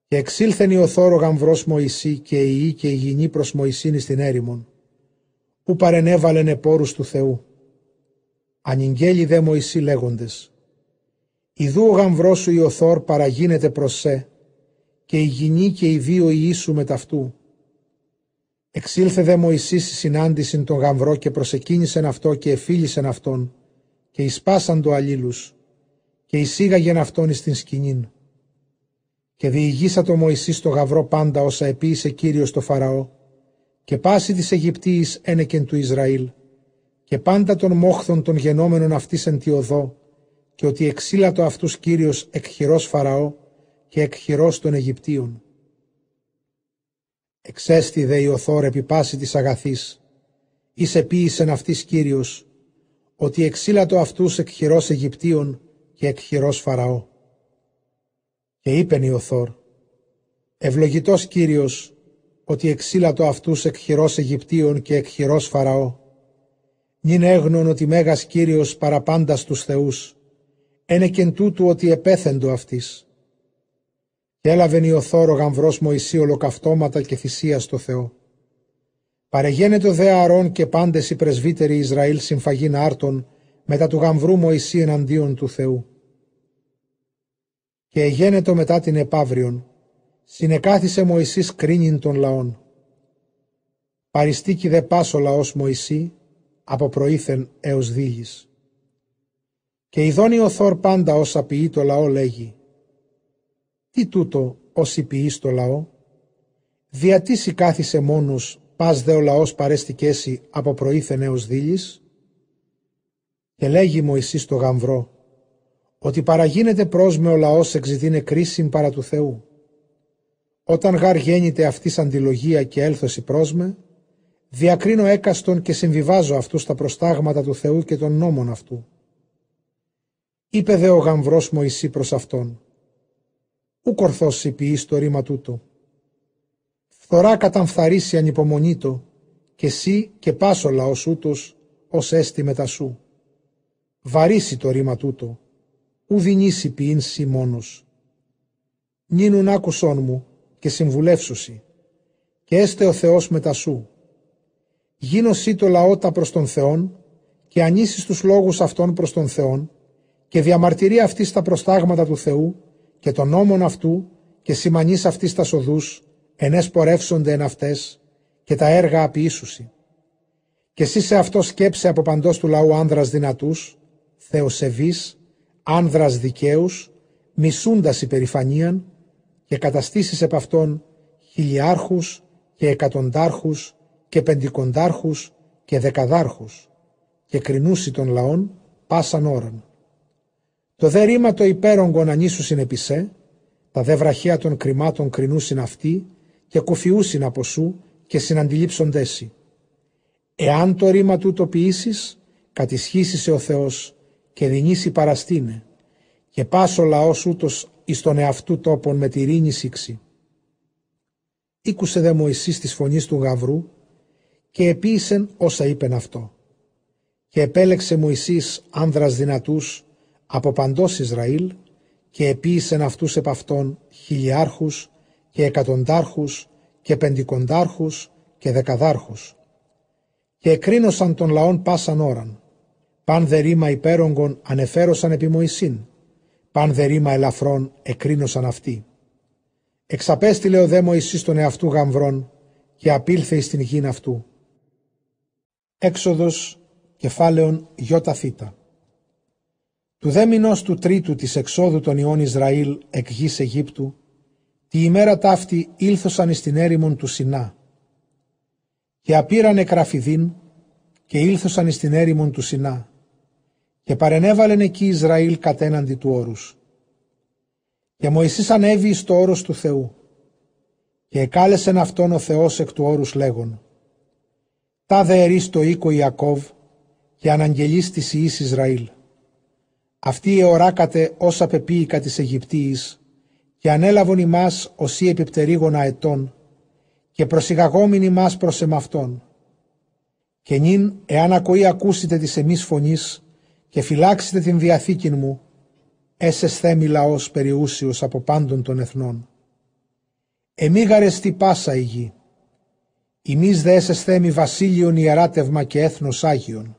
Και εξήλθεν η οθόρο γαμβρός Μωυσή και η ή και η γυνή προς Μωυσήνη στην έρημον, που παρενέβαλεν επόρους του Θεού. Ανηγγέλει δε Μωυσή λέγοντες, Ιδού ο γαμβρός σου η οθόρ παραγίνεται προς σε, και η γυνή και οι δύο Ιησού μεταυτού. Εξήλθε δε Μωυσής στη συνάντηση τον γαμβρό και προσεκίνησεν αυτό και εφίλησεν αυτόν και εισπάσαν το αλλήλους και εισήγαγεν αυτόν εις την σκηνήν. Και διηγήσα το Μωυσής το γαυρό πάντα όσα επίησε Κύριος το Φαραώ και πάση της Αιγυπτίης ένεκεν του Ισραήλ και πάντα των μόχθων των γενόμενων αυτής εν τη οδό και ότι εξήλατο αυτούς Κύριος εκ χειρός Φαραώ και εκ χειρός των Αιγυπτίων. Εξέστη δε η οθόρ επί πάση της αγαθής, εις επίησεν αυτής Κύριος, ότι εξήλατο αυτούς εκ χειρός Αιγυπτίων και εκ χειρός Φαραώ. Και είπεν η οθόρ, ευλογητός Κύριος, ότι εξήλατο αυτούς εκ χειρός Αιγυπτίων και εκ χειρός Φαραώ. Νην έγνων ότι Μέγας Κύριος παραπάντας τους θεούς, ένεκεν τούτου ότι επέθεντο αυτής. Και έλαβεν η οθόρο γαμβρός Μωυσή ολοκαυτώματα και θυσία στο Θεό. Παρεγένετο δε Αρών και πάντες οι πρεσβύτεροι Ισραήλ συμφαγήν άρτων μετά του γαμβρού Μωυσή εναντίον του Θεού. Και εγένετο μετά την επαύριον, συνεκάθισε Μωυσής κρίνην των λαών. Παριστήκη δε πάσο λαός Μωυσή, από προήθεν έως δίγης. Και ειδώνει ο Θόρ πάντα όσα ποιεί το λαό λέγει. Τι τούτο όσοι ποιεί το λαό; Διατί κάθισε μόνος, πας δε ο λαός παρέστηκέσι από προήθεν έως δίλης. Και λέγει Μωυσής το γαμβρό, ότι παραγίνεται με ο λαός εξητίνε κρίσιμ παρά του Θεού. Όταν γάρ γέννηται αυτής αντιλογία και έλθωση πρόσμε, διακρίνω έκαστον και συμβιβάζω αυτούς τα προστάγματα του Θεού και των νόμων αυτού. Είπε δε ο γαμβρός Μωυσή προς αυτόν, ου κορθώσει ποιείς το ρήμα τούτο. Φθορά καταμφθαρίσει ανυπομονήτο, και εσύ και πάσο λαός ούτως, ως έστι μετά σου. Βαρύσει το ρήμα τούτο, ου δινήσει ποιήν σι μόνος. Νίνουν άκουσόν μου και συμβουλεύσουσι, και έστε ο Θεός μετά σου. Γίνωσι το λαότα προς τον Θεόν, και ανήσεις τους λόγους αυτών προς τον Θεόν, και διαμαρτυρεί αυτής στα προστάγματα του Θεού και των νόμων αυτού και σημανείς αυτής τας σοδούς, ενές πορεύσονται εν αυτές και τα έργα αποιήσουσι. Και εσύ σε αυτό σκέψε από παντός του λαού άνδρας δυνατούς, θεοσεβείς, άνδρας δικαίους, μισούντας υπερηφανίαν και καταστήσεις επ' αυτόν χιλιάρχους και εκατοντάρχους και πεντικοντάρχους και δεκαδάρχους και κρινούσι των λαών πάσαν ώραν. Το δε ρήμα το υπέρογκον ανήσου συνεπισέ, τα δε βραχία των κρυμάτων κρινούσιν αυτοί και κουφιούσιν από σου και συναντιλήψοντέσι. Εάν το ρήμα τούτο ποιήσεις, κατησχύσει ο Θεός και δινήσει παραστήνε και πάσο λαός ούτως εις τον εαυτού τόπον με τη ρήνη σύξη. Ήκουσε δε Μωυσής της φωνής του γαβρού και επίησεν όσα είπεν αυτό. Και επέλεξε Μωυσής άνδρας δυνατούς από παντός Ισραήλ και επίησεν αυτούς επ' αυτών χιλιάρχους και εκατοντάρχους και πεντικοντάρχους και δεκαδάρχους. Και εκρίνωσαν των λαών πάσαν ώραν. Παν δε ρήμα υπέρογκον ανεφέρωσαν επί Μωυσήν. Παν δε ρήμα ελαφρών εκρίνωσαν αυτοί. Εξαπέστειλε ο δε Μωυσής τον εαυτού γαμβρών και απήλθε εις την γην αυτού. Έξοδος κεφάλαιον γιώτα θήτα. Του δε μηνός του τρίτου της εξόδου των ιών Ισραήλ εκ γης Αιγύπτου, τη ημέρα ταύτη ήλθωσαν εις την έρημον του Σινά. Και απήραν εκραφιδίν και ήλθωσαν εις την έρημον του Σινά. Και παρενέβαλεν εκεί Ισραήλ κατέναντι του όρους. Και Μωυσής ανέβη εις το όρος του Θεού. Και εκάλεσεν αυτόν ο Θεός εκ του όρους λέγον. Τα δε ερείς το οίκο Ιακώβ και αναγγελείς της Ιης Ισραήλ. Αυτή εωράκατε όσα πεποίηκα της Αιγυπτίης και ανέλαβον ημάς οσί επιπτερίγωνα ετών και προσυγαγόμην ημάς προς εμαυτόν. Και νυν, εάν ακοή ακούσετε της εμείς φωνής και φυλάξετε την διαθήκην μου, έσες θέμη λαός περιούσιος από πάντων των εθνών. Εμεί γαρεστή πάσα η γη. Ημείς δε έσες θέμη βασίλειον ιεράτευμα και έθνος Άγιον.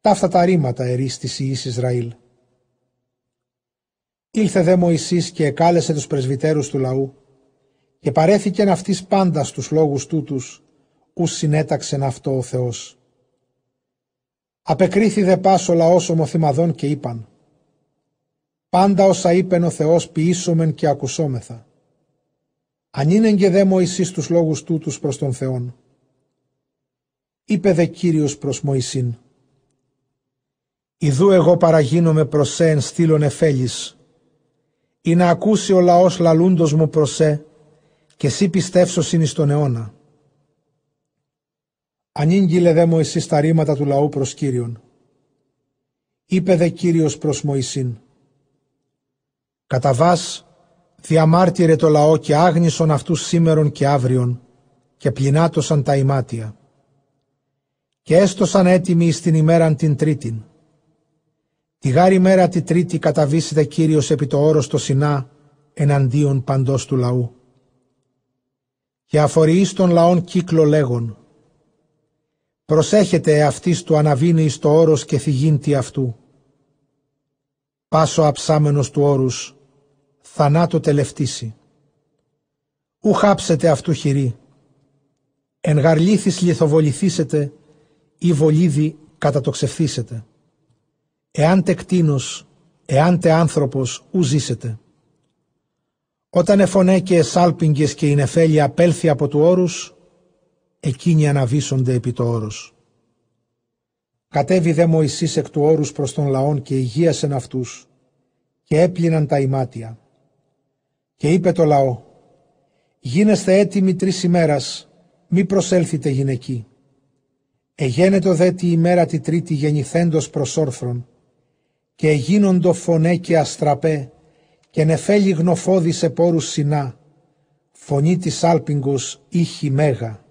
Ταύτα τα ρήματα ερίστηση εις Ισραήλ. Ήλθε δε Μωυσής και εκάλεσε τους πρεσβυτέρους του λαού και παρέθηκεν αυτής πάντα στους λόγους τούτους, ους συνέταξεν αυτό ο Θεός. Απεκρίθη δε πάσο λαός ομοθυμαδών και είπαν «Πάντα όσα είπεν ο Θεός ποιήσομεν και ακουσόμεθα. Αν είναι και δε Μωυσής τους λόγους τούτους προς τον Θεόν. Είπε δε Κύριος προς Μωυσήν Ιδού εγώ παραγίνομαι προς σε εν στήλων εφέλης, ή να ακούσει ο λαός λαλούντος μου προς σε, και εσύ πιστεύσω εις τον αιώνα. Ανήγγειλε δε Μωυσής τα ρήματα του λαού προς Κύριον. Είπε δε Κύριος προς Μωυσήν. Κατά βάς διαμάρτυρε το λαό και άγνησον αυτούς σήμερον και αύριον και πληνάτωσαν τα ημάτια. Και έστωσαν έτοιμοι στην ημέραν την τρίτην Τη γάρη μέρα τη τρίτη καταβήσεται Κύριος επί το όρος το Σινά εναντίον παντός του λαού. Και αφοριείς των λαών κύκλο λέγον. Προσέχετε αυτής του αναβίνει το όρος και θυγίντη αυτού. Πάσο αψάμενος του όρους, θανάτο τελευτήσει. Ου χάψετε αυτού χειρή. Εν γαρλήθης λιθοβοληθήσετε ή βολίδι κατατοξευθήσετε. Εάν τε κτίνος, εάν τε άνθρωπος, ου ζήσετε. Όταν εφωνέ και εσάλπιγγες και η νεφέλη απέλθει από του όρους, εκείνοι αναβίσονται επί το όρος. Κατέβη δε Μωυσής εκ του όρους προς τον λαόν και υγείασεν αυτούς και έπλυναν τα ημάτια. Και είπε το λαό, γίνεστε έτοιμοι τρεις ημέρας, μη προσέλθετε γυναικοί. Εγένετο δε τη ημέρα τη τρίτη γεννηθέντος προς όρθρον, και γίνοντο φωνέ και αστραπέ και νεφέλη γνοφόδη σε πόρους συνά, φωνή της άλπιγκος ήχη μέγα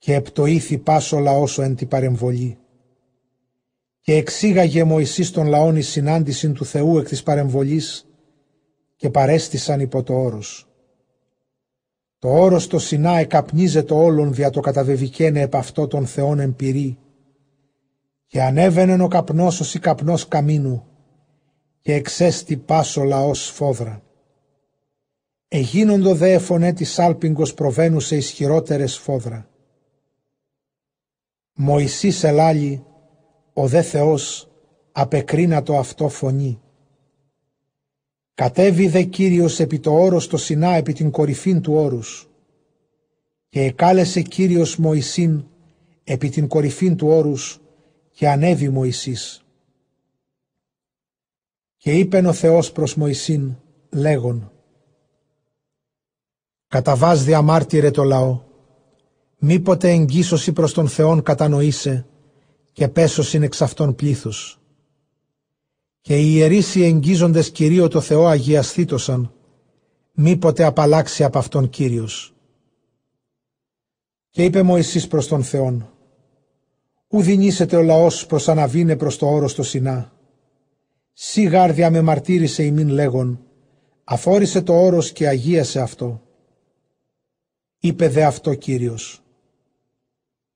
και επτοήθη πάσο λαός εν τη παρεμβολή. Και εξήγαγε Μωυσής των λαών η συνάντηση του Θεού εκ της παρεμβολής και παρέστησαν υπό το όρος. Το όρος το Σινά εκαπνίζεται όλων δια το καταβεβικένε επ' αυτό των Θεών εμπειρή και ανέβαινε ο καπνός ως η καπνός καμίνου και εξέστη πάσο λαός φόδρα. Εγίνοντο δε φωνέ της άλπιγκος προβαίνου σε ισχυρότερες φόδρα. Μωυσής ελάλη, ο δε Θεός απεκρίνατο αυτό φωνή. Κατέβη δε Κύριος επί το όρος το Σινά επί την κορυφήν του όρους και εκάλεσε Κύριος Μωυσήν επί την κορυφήν του όρους και ανέβη Μωυσής. Και είπεν ο Θεός προς Μωυσήν, λέγον, «Καταβάς διαμάρτυρε το λαό, μήποτε εγγύσωση προς τον Θεόν κατανοήσε και πέσωσιν εξ αυτών πλήθους. Και οι ιερείς οι εγγίζοντες Κυρίω το Θεό αγιασθήτωσαν, μήποτε απαλλάξει από αυτόν Κύριος. Και είπε Μωυσής προς τον Θεόν, Ου δινήσετε ο λαός προς αναβήνε προς το όρος το Σινά. Σι γάρδια με μαρτύρησε ημίν λέγον, αφόρησε το όρος και αγίασε αυτό. Είπε δε αυτό Κύριος.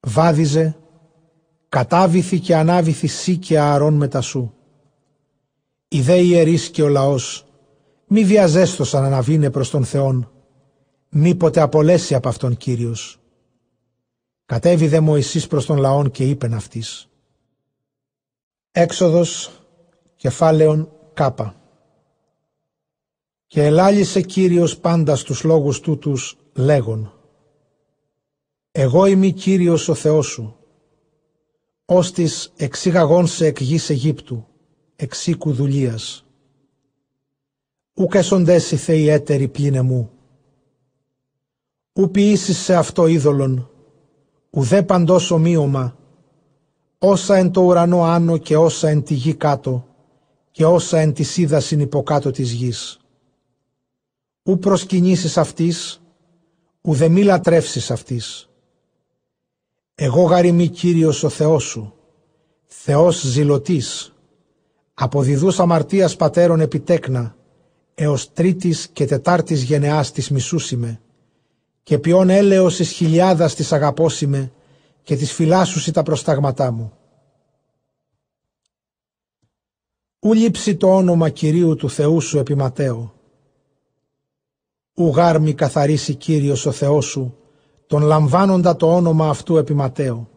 Βάδιζε, κατάβηθη και ανάβηθη σύ και ααρών μετά σου. Οι δε ιερείς και ο λαός, μη βιαζέστοσαν αναβήνε προς τον Θεόν, μήποτε απολέσει από αυτόν Κύριος. Κατέβη δε Μωυσής προς τον λαόν και είπεν αυτής. Έξοδος κεφάλαιον κάπα. Και ελάλησε Κύριος πάντα στους λόγους τούτους λέγον. Εγώ είμαι Κύριος ο Θεός σου, ώστις εξήγαγόν σε εκ γης Αιγύπτου, εξήκου δουλείας. Ούκ εσοντές οι θεοί έτεροι πλήνε μου. Ου ποιήσεις σε αυτό είδωλον, ουδέ παντός ομοίωμα, όσα εν το ουρανό άνω και όσα εν τη γη κάτω, και όσα εν της σίδασιν υποκάτω της γης. Ου προσκυνήσεις αυτής, ουδε μη λατρεύσεις αυτής. Εγώ γαριμί Κύριος ο Θεός σου, Θεός ζηλωτής, από διδούς αμαρτίας πατέρων επιτέκνα, έως τρίτης και τετάρτης γενεάς της μισούσιμε, και ποιον έλεος εις χιλιάδας της αγαπώσιμε, και της φυλάσσουσι τα προστάγματά μου. Ου λείψει το όνομα Κυρίου του Θεού σου επιματέω. Ου γάρμη καθαρίσει Κύριος ο Θεός σου, τον λαμβάνοντα το όνομα αυτού επιματέω.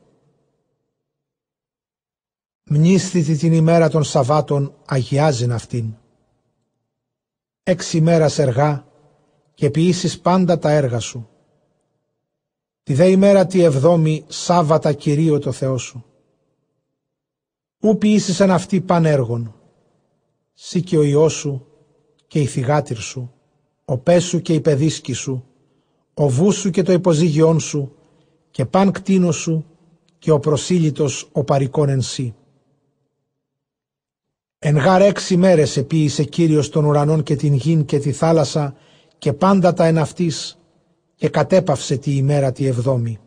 Μνήσθητη την ημέρα των Σαββάτων αγιάζειν αυτήν. Έξι μέρας εργά και ποιήσεις πάντα τα έργα σου. Τη δε ημέρα τη εβδόμη Σάββατα Κυρίω το Θεό σου. Ού ποιήσεις εν αυτή πανέργων. Σύ και ο Υιός σου και η θυγάτηρ σου, ο πέσου και η παιδίσκη σου, ο βούς σου και το υποζύγιόν σου, και παν κτίνος σου, και ο προσήλυτος ο παρικών εν σύ. Εν γάρ έξι μέρες επίησε Κύριος των ουρανών και την γην και τη θάλασσα και πάντα τα εν αυτής και κατέπαυσε τη ημέρα τη εβδόμη.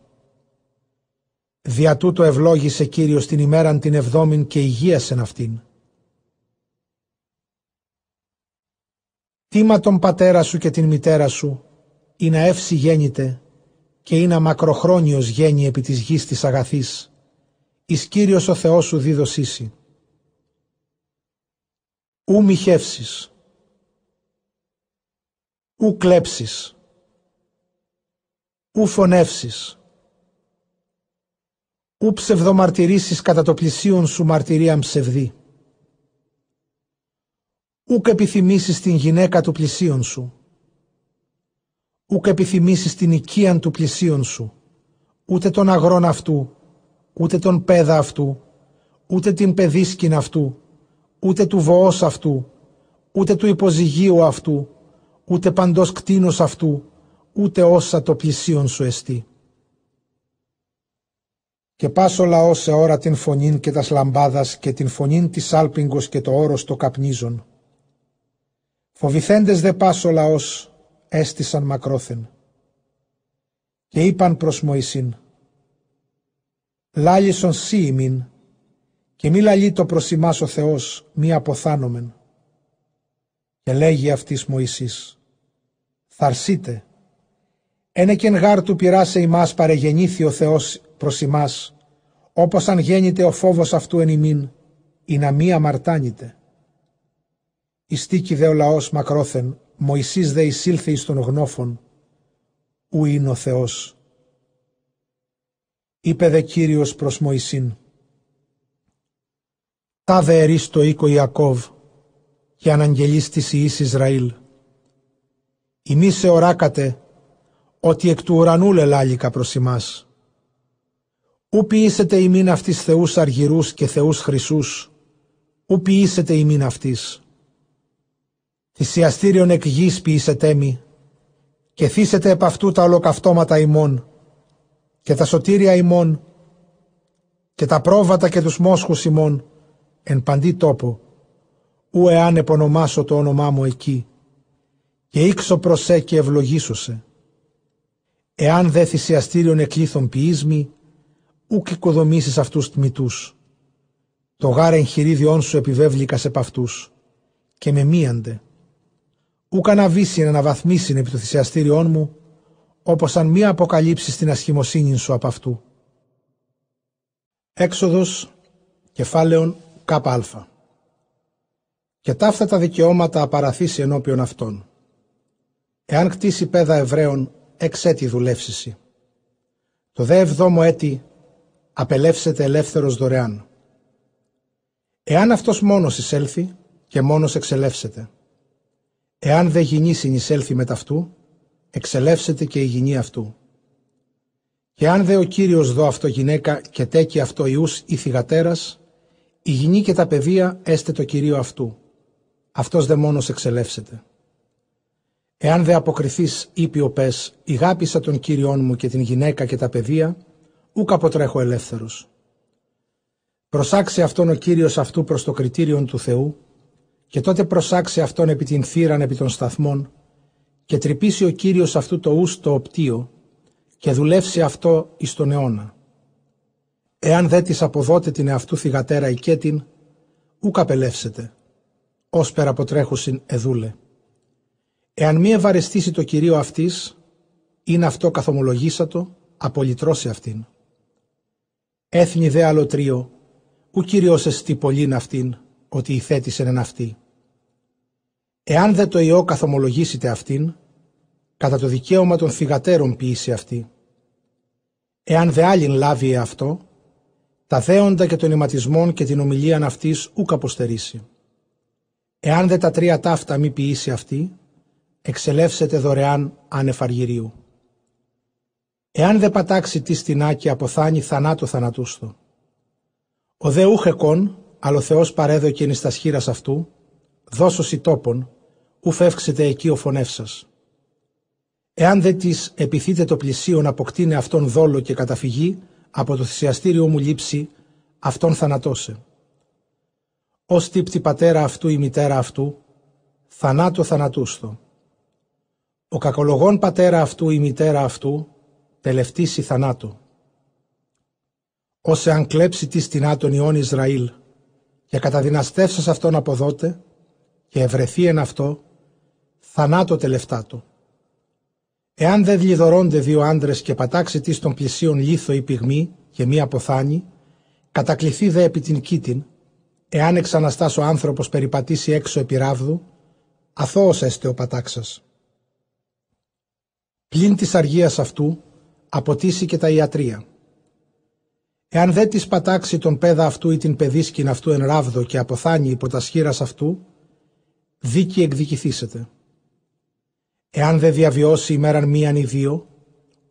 Δια τούτο ευλόγησε Κύριος την ημέραν την εβδόμην και υγείασεν αυτήν. Τίμα τον πατέρα σου και την μητέρα σου, ή να εύση γέννητε και ή να μακροχρόνιος γέννη επί της γης της αγαθής, εις Κύριος ο Θεός σου δίδωσίσι. Ου μοιχεύσεις, ου κλέψεις, ου φωνεύσεις, ου ψευδομαρτυρήσεις κατά το πλησίον σου μαρτυρία ψευδή. Ούκ επιθυμήσεις την γυναίκα του πλησίον σου, ούκ επιθυμήσεις την οικίαν του πλησίον σου, ούτε τον αγρόν αυτού, ούτε τον πέδα αυτού, ούτε την παιδίσκην αυτού, ούτε του βοός αυτού, ούτε του υποζυγίου αυτού, ούτε παντός κτίνος αυτού, ούτε όσα το πλησίον σου εστί. Και πας ο λαός σε ώρα την φωνήν και τας λαμπάδας και την φωνήν της άλπιγκος και το όρος το καπνίζον. Φοβηθέντες δε πας ο λαός έστησαν μακρόθεν. Και είπαν προς Μωυσήν, Λάλησον σύ ημίν, και μη λαλεί το προς ο Θεός, μη αποθάνομεν. Και λέγει αυτής Μωυσής, Θαρσείτε, ένεκεν γάρ του πειράσε ημάς παρεγεννήθη ο Θεός προς ημάς, όπως αν γέννηται ο φόβος αυτού εν ημίν, ή να μη αμαρτάνητε. Ιστίκη δε ο λαός μακρόθεν, Μωυσής δε εισήλθε εις τον γνώφων, ου είναι ο Θεός. Είπε δε Κύριος προς Μωυσήν, «Τα δε ερείς το οίκο Ιακώβ και αναγγελείς της Ιης Ισραήλ. Ημί σε οράκατε ότι εκ του ουρανού λελάλικα προς ημάς. Ου ποιήσετε ημίν αυτής θεούς αργυρούς και θεούς χρυσούς, ου ποιήσετε ημίν αυτής θυσιαστήριον εκ γης ποιήσετε μη, και θύσετε επ' αυτού τα ολοκαυτώματα ημών, και τα σωτήρια ημών, και τα πρόβατα και τους μόσχους ημών, εν παντή τόπο, ου εάν επωνομάσω το όνομά μου εκεί, και ήξω προσέ και ευλογήσωσε. Εάν δε θυσιαστήριον εκλήθων ποιήσμη, ούκ οικοδομήσεις αυτούς τμητούς. Το γάρ εγχειρίδιόν σου επιβέβληκα σε παυτούς και με μίαντε. Ούκ αναβήσει να αναβαθμίσει επί το θυσιαστήριόν μου, όπως αν μία αποκαλύψεις την ασχημοσύνη σου από αυτού. Έξοδος κεφάλαιον ΚΑ. Και ταύτα τα δικαιώματα απαραθήσει ενώπιον αυτών. Εάν κτίσει πέδα Εβραίων, εξέτη δουλεύσιση. Το δε εβδόμο έτη απελεύσετε ελεύθερος δωρεάν. Εάν αυτός μόνος εισέλθει και μόνος εξελεύσετε. Εάν δε γυνή συνεισέλθει με ταυτού, εξελεύσετε και η γυνή αυτού. Και αν δε ο Κύριος δω αυτό γυναίκα και τέκει αυτό ιούς ή θυγατέρας, η γυνή και τα παιδεία έστε το Κυρίο αυτού. Αυτός δε μόνος εξελεύσετε. Εάν δε αποκριθείς ήπιο πες, ηγάπησα τον Κύριόν μου και την γυναίκα και τα παιδεία, ούκ αποτρέχω ελεύθερος. Προσάξε αυτόν ο Κύριος αυτού προς το κριτήριον του Θεού και τότε προσάξε αυτόν επί την θύραν επί των σταθμών και τρυπήσει ο Κύριος αυτού το ους το οπτίο και δουλεύσει αυτό εις τον αιώνα. Εάν δε της αποδότε την εαυτού θυγατέρα οικέτην, ούκ απελεύσετε, ως πέρα αποτρέχουσιν εδούλε. Εάν μη ευαρεστήσει το Κυρίο αυτής, είναι αυτό καθομολογήσατο, απολυτρώσει αυτήν. Έθνη δε αλωτρίο, ου Κύριος εστί πολλήν αυτήν, ότι ηθέτησεν εν αυτή. Εάν δε το ιό καθομολογήσετε αυτήν, κατά το δικαίωμα των θυγατέρων ποιήσει αυτή. Εάν δε άλλην λάβει αυτό, τα δέοντα και των ηματισμών και την ομιλίαν αυτής ούκ αποστερήσει. Εάν δε τα τρία ταύτα μη ποιήσει αυτή, εξελεύσετε δωρεάν ανεφαργυρίου. Εάν δε πατάξει τη στινά και αποθάνει θανάτο θανατούστο. Ο δε ούχεκον, αλλά ο Θεός παρέδωκε εις τας σχήρας αυτού, δώσωση τόπον, ου φεύξετε εκεί ο φωνεύσας. Εάν δε της επιθείτε το πλησίον αποκτήνε αυτόν δόλο και καταφυγή, από το θυσιαστήριο μου λείψει, αυτόν θανατώσε. Ω τύπτη πατέρα αυτού η μητέρα αυτού, θανάτο θανατούστο. Ο κακολογών πατέρα αυτού η μητέρα αυτού, τελευτήσει θανάτο. Όσε αν κλέψει της στην άτον Ιών Ισραήλ και καταδυναστεύσας αυτόν αποδότε και ευρεθεί εν αυτό, θανάτο τελευτάτο. Εάν δεν δλιδωρώνται δύο άντρες και πατάξει της των πλησίων λίθο ή πυγμή και μία αποθάνει, κατακληθεί δε επί την κήτην, εάν εξαναστάς ο άνθρωπος περιπατήσει έξω επί ράβδου, αθώος έστε ο πατάξας. Πλην της αργίας αυτού, αποτίσει και τα ιατρία. Εάν δεν της πατάξει τον πέδα αυτού ή την παιδίσκην αυτού εν ράβδο και αποθάνει υπό τα σχήρας αυτού, δίκη εκδικηθήσετε. Εάν δεν διαβιώσει ημέραν μίαν ή δύο,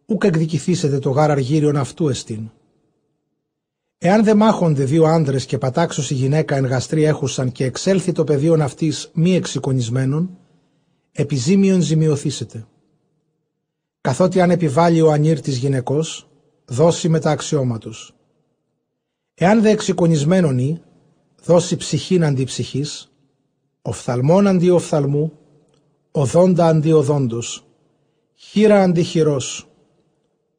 ούκ εκδικηθήσετε το γάρ αργύριον αυτού εστίν. Εάν δεν μάχονται δύο άντρες και πατάξωση γυναίκα εν γαστρή έχουσαν και εξέλθει το πεδίο αυτής μη εξοικονισμένων, επιζήμιον ζημιωθήσετε. Καθότι αν επιβάλλει ο ανήρ της γυναικός, δώσει με τα αξιώματος. Εάν δε εξοικονισμένον ή, δώσει ψυχήν αντί ψυχής, οφθαλμόν αντί οφθαλμού, οδόντα αντί οδόντος, χείρα αντί χειρός,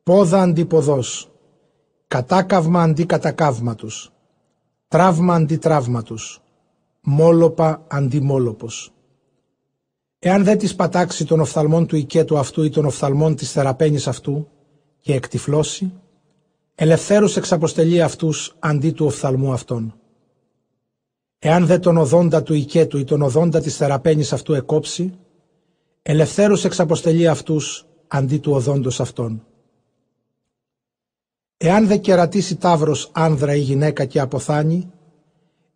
πόδα αντί ποδός, κατάκαυμα αντί κατακαύματος, τραύμα αντί τραύματος, μόλοπα αντί μόλοπος. Εάν δεν της πατάξει των οφθαλμών του οικέτου αυτού ή των οφθαλμών της θεραπένης αυτού και εκτυφλώσει, ελευθέρους εξαποστελεί αυτούς αντί του οφθαλμού αυτών. Εάν δεν τον οδόντα του οικέτου ή τον οδόντα της θεραπένης αυτού εκόψει, ελευθέρους εξαποστελεί αυτούς αντί του οδόντος αυτών. Εάν δε κερατήσει τάβρος άνδρα ή γυναίκα και αποθάνει,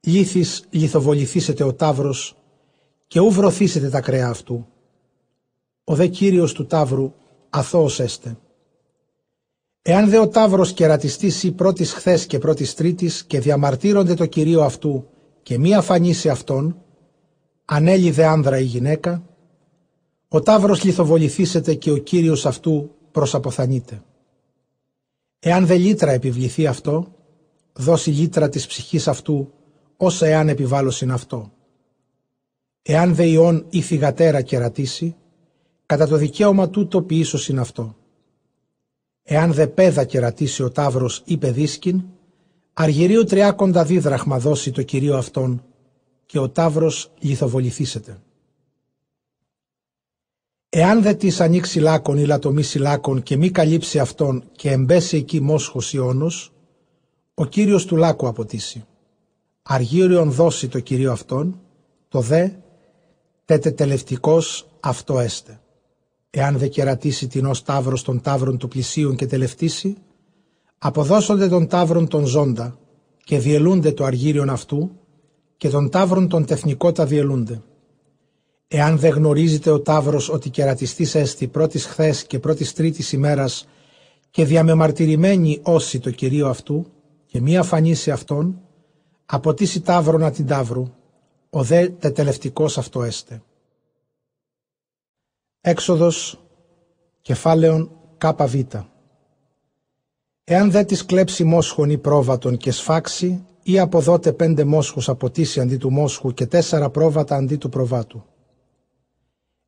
λύθης λιθοβοληθήσετε ο τάβρος και ου βρωθήσετε τα κρέα αυτού. Ο δε κύριος του τάβρου αθώος έστε. Εάν δε ο τάβρος κερατιστήσει πρώτης χθες και πρώτης τρίτης και διαμαρτύρονται το κυρίο αυτού και μη αφανίσει αυτόν, ανέλει δε άνδρα ή γυναίκα, ο τάβρος λιθοβοληθήσετε και ο κύριος αυτού προσαποθανείται. Εάν δε λύτρα επιβληθεί αυτό, δώσει λύτρα της ψυχής αυτού, όσα εάν επιβάλλωσιν αυτό. Εάν δε ιόν ή θυγατέρα κερατήσει, κατά το δικαίωμα τούτο ποιήσωσιν αυτό. Εάν δε πέδα κερατήσει ο τάβρος ή παιδίσκην, αργυρίου τριάκοντα δίδραχμα δώσει το κυρίο αυτόν και ο τάβρος λιθοβοληθήσεται. Εάν δε της ανοίξει λάκων ή λατομήσει λάκων και μη καλύψει αυτόν και εμπέσει εκεί μόσχος ιόνος, ο κύριος του λάκου αποτίσει. Αργύριον δώσει το κυρίο αυτόν, το δε τετετελευτικός αυτό έστε. Εάν δε κερατήσει την ως τάβρος των τάβρων του πλησίων και τελευτήσει, αποδώσονται των τάβρων των ζώντα και διελούνται το αργύριον αυτού και των τάβρων των τεθνικότα διελούνται. Εάν δεν γνωρίζετε ο τάβρος ότι κερατιστής έστι πρώτης χθες και πρώτης τρίτης ημέρας και διαμεμαρτυρημένη όσοι το κυρίο αυτού και μία φανίσει αυτόν, αποτίσει τάβρονα την τάβρου, ο δε τετελευτικός αυτό έστε. Έξοδος κεφάλαιον ΚΒ Εάν δε της κλέψει μόσχον ή πρόβατον και σφάξει ή αποδότε πέντε μόσχους αποτίσει αντί του μόσχου και τέσσερα πρόβατα αντί του προβάτου.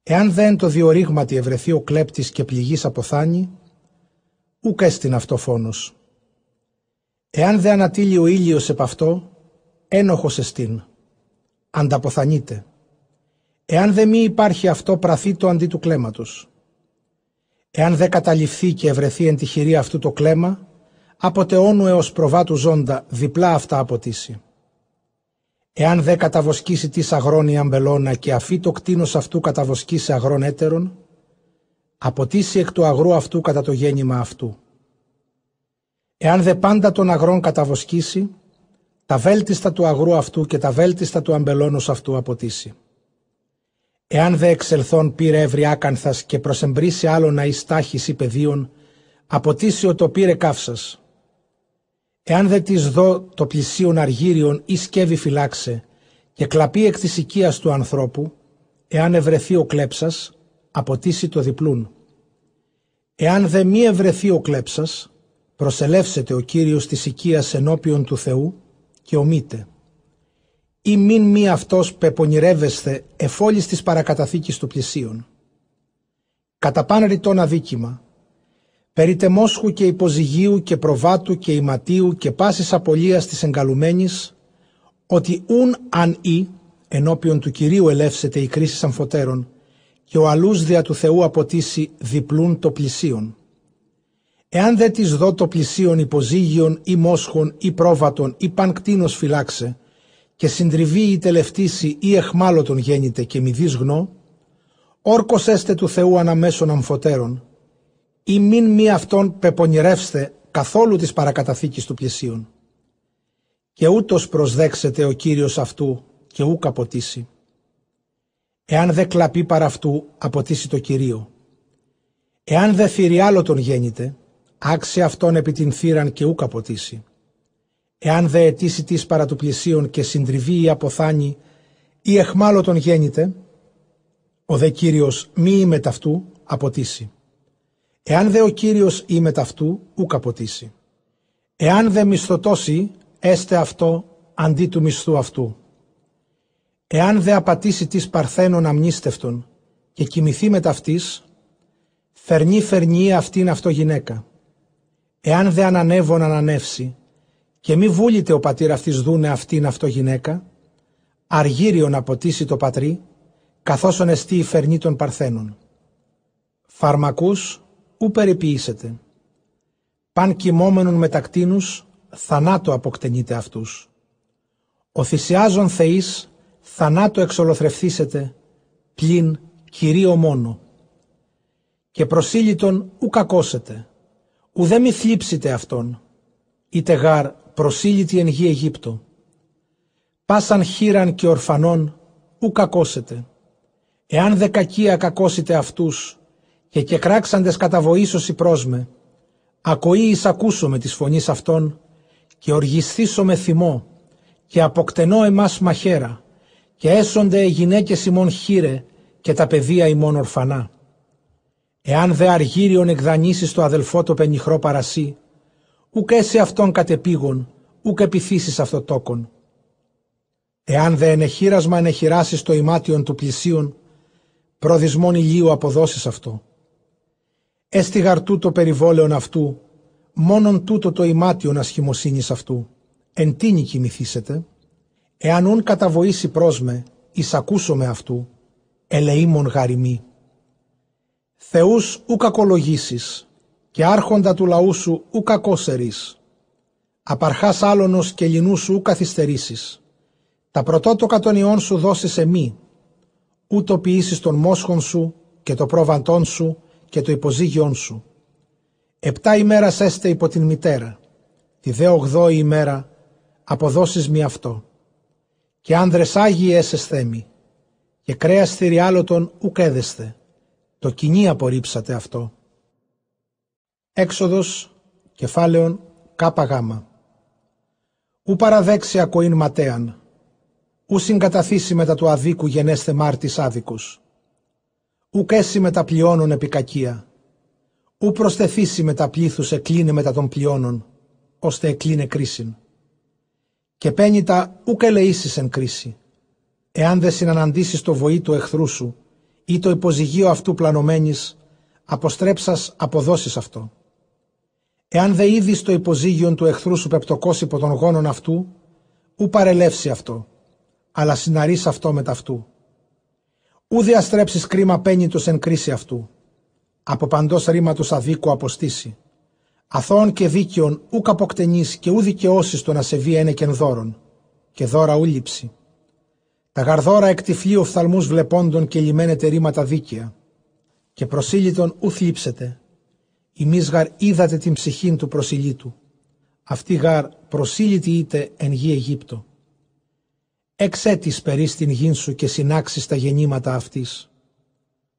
Εάν δεν το διορίγματι ευρεθεί ο κλέπτης και πληγής αποθάνει, ούκ έστειν αυτό φόνος. Εάν δε ανατείλει ο ήλιος επ' αυτό, ένοχος εστίν. Ανταποθανείται. Εάν δε μη υπάρχει αυτό πραθεί το αντί του κλέματος. Εάν δε καταληφθεί και ευρεθεί εν τη χειρή αυτού το κλέμα, από τεώνου έως προβάτου ζώντα διπλά αυτά αποτίσει. Εάν δε καταβοσκήσει της αγρόνη αμπελώνα και αφή το κτίνος αυτού καταβοσκήσει αγρόν έτερον, αποτίσει εκ του αγρού αυτού κατά το γέννημα αυτού. Εάν δε πάντα τον αγρόν καταβοσκήσει, τα βέλτιστα του αγρού αυτού και τα βέλτιστα του αμπελώνος αυτού αποτίσει. Εάν δε εξελθόν πήρε εύρη άκανθας και προσεμπρίσει άλλον εις τάχης ή πεδίων, αποτίσει ο το πήρε καύσας. Εάν δε της δω το πλησίον αργύριον ή σκεύη φυλάξε και κλαπεί εκ της οικίας του ανθρώπου, εάν ευρεθεί ο κλέψας, αποτίσει το διπλούν. Εάν δε μη ευρεθεί ο κλέψας, προσελεύσετε ο Κύριος της οικίας ενώπιον του Θεού και ομείτε ή μην μη αυτός πεπονηρεύεσθε εφόλης της παρακαταθήκης του πλησίων. Κατά πάν ρητών αδίκημα, περί τεμόσχου και υποζυγίου και προβάτου και ηματίου και πάσης απολίας της εγκαλουμένης, ότι ούν αν ή, ενώπιον του Κυρίου ελεύσεται η κρίση αμφωτέρων, και ο αλούς δια του Θεού αποτίσει διπλούν το πλησίον. Εάν δε της δω το πλησίον υποζύγιον ή μόσχων ή πρόβατων ή πανκτίνος φυλάξε, και συντριβή ή τελευτήσει ή εχμάλωτον γέννηται και μη δεις γνώ, όρκος έστε του Θεού αναμέσων αμφωτέρων, ή μην μη αυτόν πεπονηρεύστε καθόλου της παρακαταθήκης του πλαισίων. Και ούτως προσδέξετε ο Κύριος αυτού και ούκ αποτίσει. Εάν δε κλαπεί παρά αυτού, αποτίσει το Κυρίο. Εάν δε θηριάλο τον γέννηται, άξε αυτόν επί την θύραν και ούκ αποτίσει. Εάν δε αιτήσει της παρά του πλησίον και συντριβεί ή αποθάνει ή εχμάλωτον γέννηται, ο δε Κύριος μη είμαι ταυτού αποτίσει. Εάν δε ο Κύριος είμαι ταυτού ουκ αποτίσει. Εάν δε μισθωτώσει, έστε αυτό αντί του μισθού αυτού. Εάν δε απατήσει της παρθένων αμνίστευτον και κοιμηθεί με ταυτής, φερνεί φερνεί αυτήν αυτό γυναίκα. Εάν δε ανανεύων ανανεύσει, και μη βούλητε ο πατήρ αυτής δούνε αυτήν αυτό γυναίκα, αργύριον αποτίσει το πατρί, καθώς εστί η φερνή των παρθένων. Φαρμακούς ου περιποιήσετε. Παν κοιμόμενον μετακτίνους, θανάτο αποκτενείτε αυτούς. Ο θυσιάζων θεής, θανάτο εξολοθρευθήσετε, πλην κυρίω μόνο. Και προσήλυτον ου κακώσετε, ουδέ μη θλίψετε αυτόν, είτε γάρ προσήλυτη εν γη Αιγύπτο. Πάσαν χείραν και ορφανών, ου κακώσετε. Εάν δε κακία κακώσετε αυτούς, και και κράξαντες κατά βοήσωση πρόσμε, ακοή εις ακούσω της φωνής αυτών, και οργισθήσω με θυμό, και αποκτενώ εμάς μαχαίρα, και έσονται οι γυναίκες ημών χείρε, και τα παιδεία ημών ορφανά. Εάν δε αργύριον εκδανήσεις το αδελφό το πενιχρό παρασύ, ουκ έσαι αυτόν κατεπήγον, ουκ επιθύσεις αυτό τόκον. Εάν δε ενεχείρασμα ενεχειράσεις το ημάτιον του πλησίον, προδισμόν ηλίου αποδώσεις αυτό. Έστι γαρτού το περιβόλαιον αυτού, μόνον τούτο το ημάτιον ασχημοσύνης αυτού. Εν τίνη κοιμηθήσετε, εάν ούν καταβοήσει πρόσμε, εις ακούσομαι αυτού, ελεήμων γαριμή. Θεούς ου κακολογήσεις, και άρχοντα του λαού σου ου κακόσερης. Απαρχάς άλωνος και λινού σου ου καθυστερήσεις. Τα πρωτότοκα των ιών σου δώσεις εμεί, ούτω ποιήσεις των μόσχων σου και το πρόβαντών σου και το υποζύγιόν σου. Επτά ημέρας έστε υπό την μητέρα, τη δε ογδόη ημέρα αποδώσεις μη αυτό. Και άνδρες άγιοι έσες θέμη, και κρέας θηριάλωτον ουκ έδεστε, το κοινή απορρίψατε αυτό. Έξοδος, κεφάλαιον, κάπα γάμα. Ου παραδέξει ακοήν ματέαν, ου συγκαταθήσει μετά του αδίκου γενέστε μάρτης άδικους. Ου κέσει μετά πλειώνων επικακία, ου προσθεθήσει μετά πλήθους εκλίνε μετά των πλειώνων, ώστε εκλίνε κρίσιν. Και πένιτα ου κελεήσεις εν κρίση, εάν δεν συναναντήσεις το βοή του εχθρού σου ή το υποζυγείο αυτού πλανωμένης, αποστρέψας αποδώσεις αυτό. Εάν δε είδεις το υποζύγιον του εχθρού σου πεπτοκός υπό των γόνων αυτού, ου παρελεύσει αυτό, αλλά συναρείς αυτό με ταυτού. Ου διαστρέψεις κρίμα πένιτος εν κρίση αυτού, από παντός ρήματος αδίκου αποστήσει. Αθώων και δίκαιων ου καποκτενείς και ου δικαιώσεις το να σε βεί ένεκεν δώρον, και δώρα ου λείψη. Τα γαρδόρα εκτυφλεί οφθαλμούς βλεπώντων και λιμένεται ρήματα δίκαια, και προσήλυτον ου θλίψετε, Ημείς γαρ είδατε την ψυχήν του προσιλήτου. Αυτή γαρ προσήλυτη είτε εν γη Αιγύπτο. Εξέτης περί στην γην σου και συνάξεις τα γεννήματα αυτής.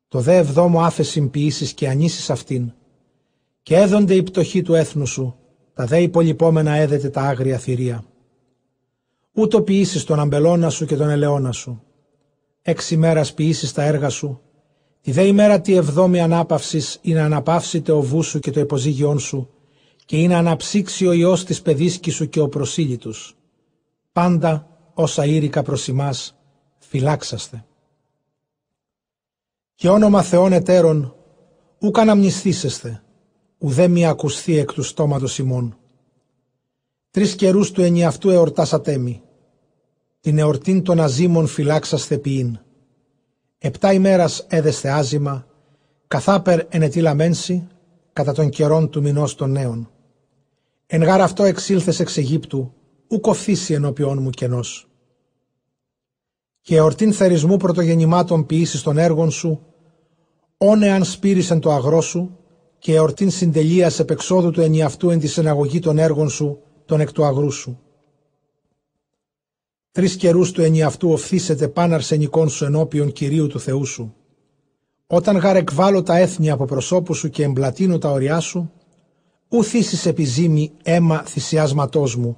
Το δε ευδόμο άφεσιν ποιήσεις και ανήσεις αυτήν. Και έδονται η πτωχή του έθνου σου, τα δε υπολοιπόμενα έδετε τα άγρια θηρία. Ούτω ποιήσεις τον αμπελώνα σου και τον ελαιώνα σου. Έξι μέρας ποιήσεις τα έργα σου Τη δε ημέρα τη εβδόμη ανάπαυσης είναι αναπαύσιτε ο βούς σου και το υποζύγιόν σου, και είναι αναψύξει ο ιό της παιδίσκης σου και ο προσήλυτου. Πάντα όσα ήρικα προς εμά, φυλάξαστε. Και όνομα Θεών εταίρων, ούκ αναμνηστήσεστε, ουδέ μη ακουστεί εκ του στόματος ημών. Τρεις καιρούς του ενιαυτού εορτάσατε μη, την εορτήν των αζήμων φυλάξαστε ποιήν Επτά ημέρας έδεστε άζημα, καθάπερ ενετήλαμένση, κατά των καιρών του μηνός των νέων. Εν γάρ αυτό εξήλθες εξ Αιγύπτου, ου κοφθήσει ενώπιόν μου κενός. Και εορτήν θερισμού πρωτογεννημάτων ποιήσεις των έργων σου, όνε αν σπήρισεν το αγρό σου, και εορτήν συντελείας επεξόδου του ενιαυτού εν τη συναγωγή των έργων σου, των εκ του αγρού σου. Τρεις καιρούς του ενιαυτού οφθήσετε πάν αρσενικών σου ενώπιον Κυρίου του Θεού σου. Όταν γαρ εκβάλλω τα έθνη από προσώπου σου και εμπλατείνω τα ωριά σου, ου θύσεις επιζήμη αίμα θυσιάσματός μου,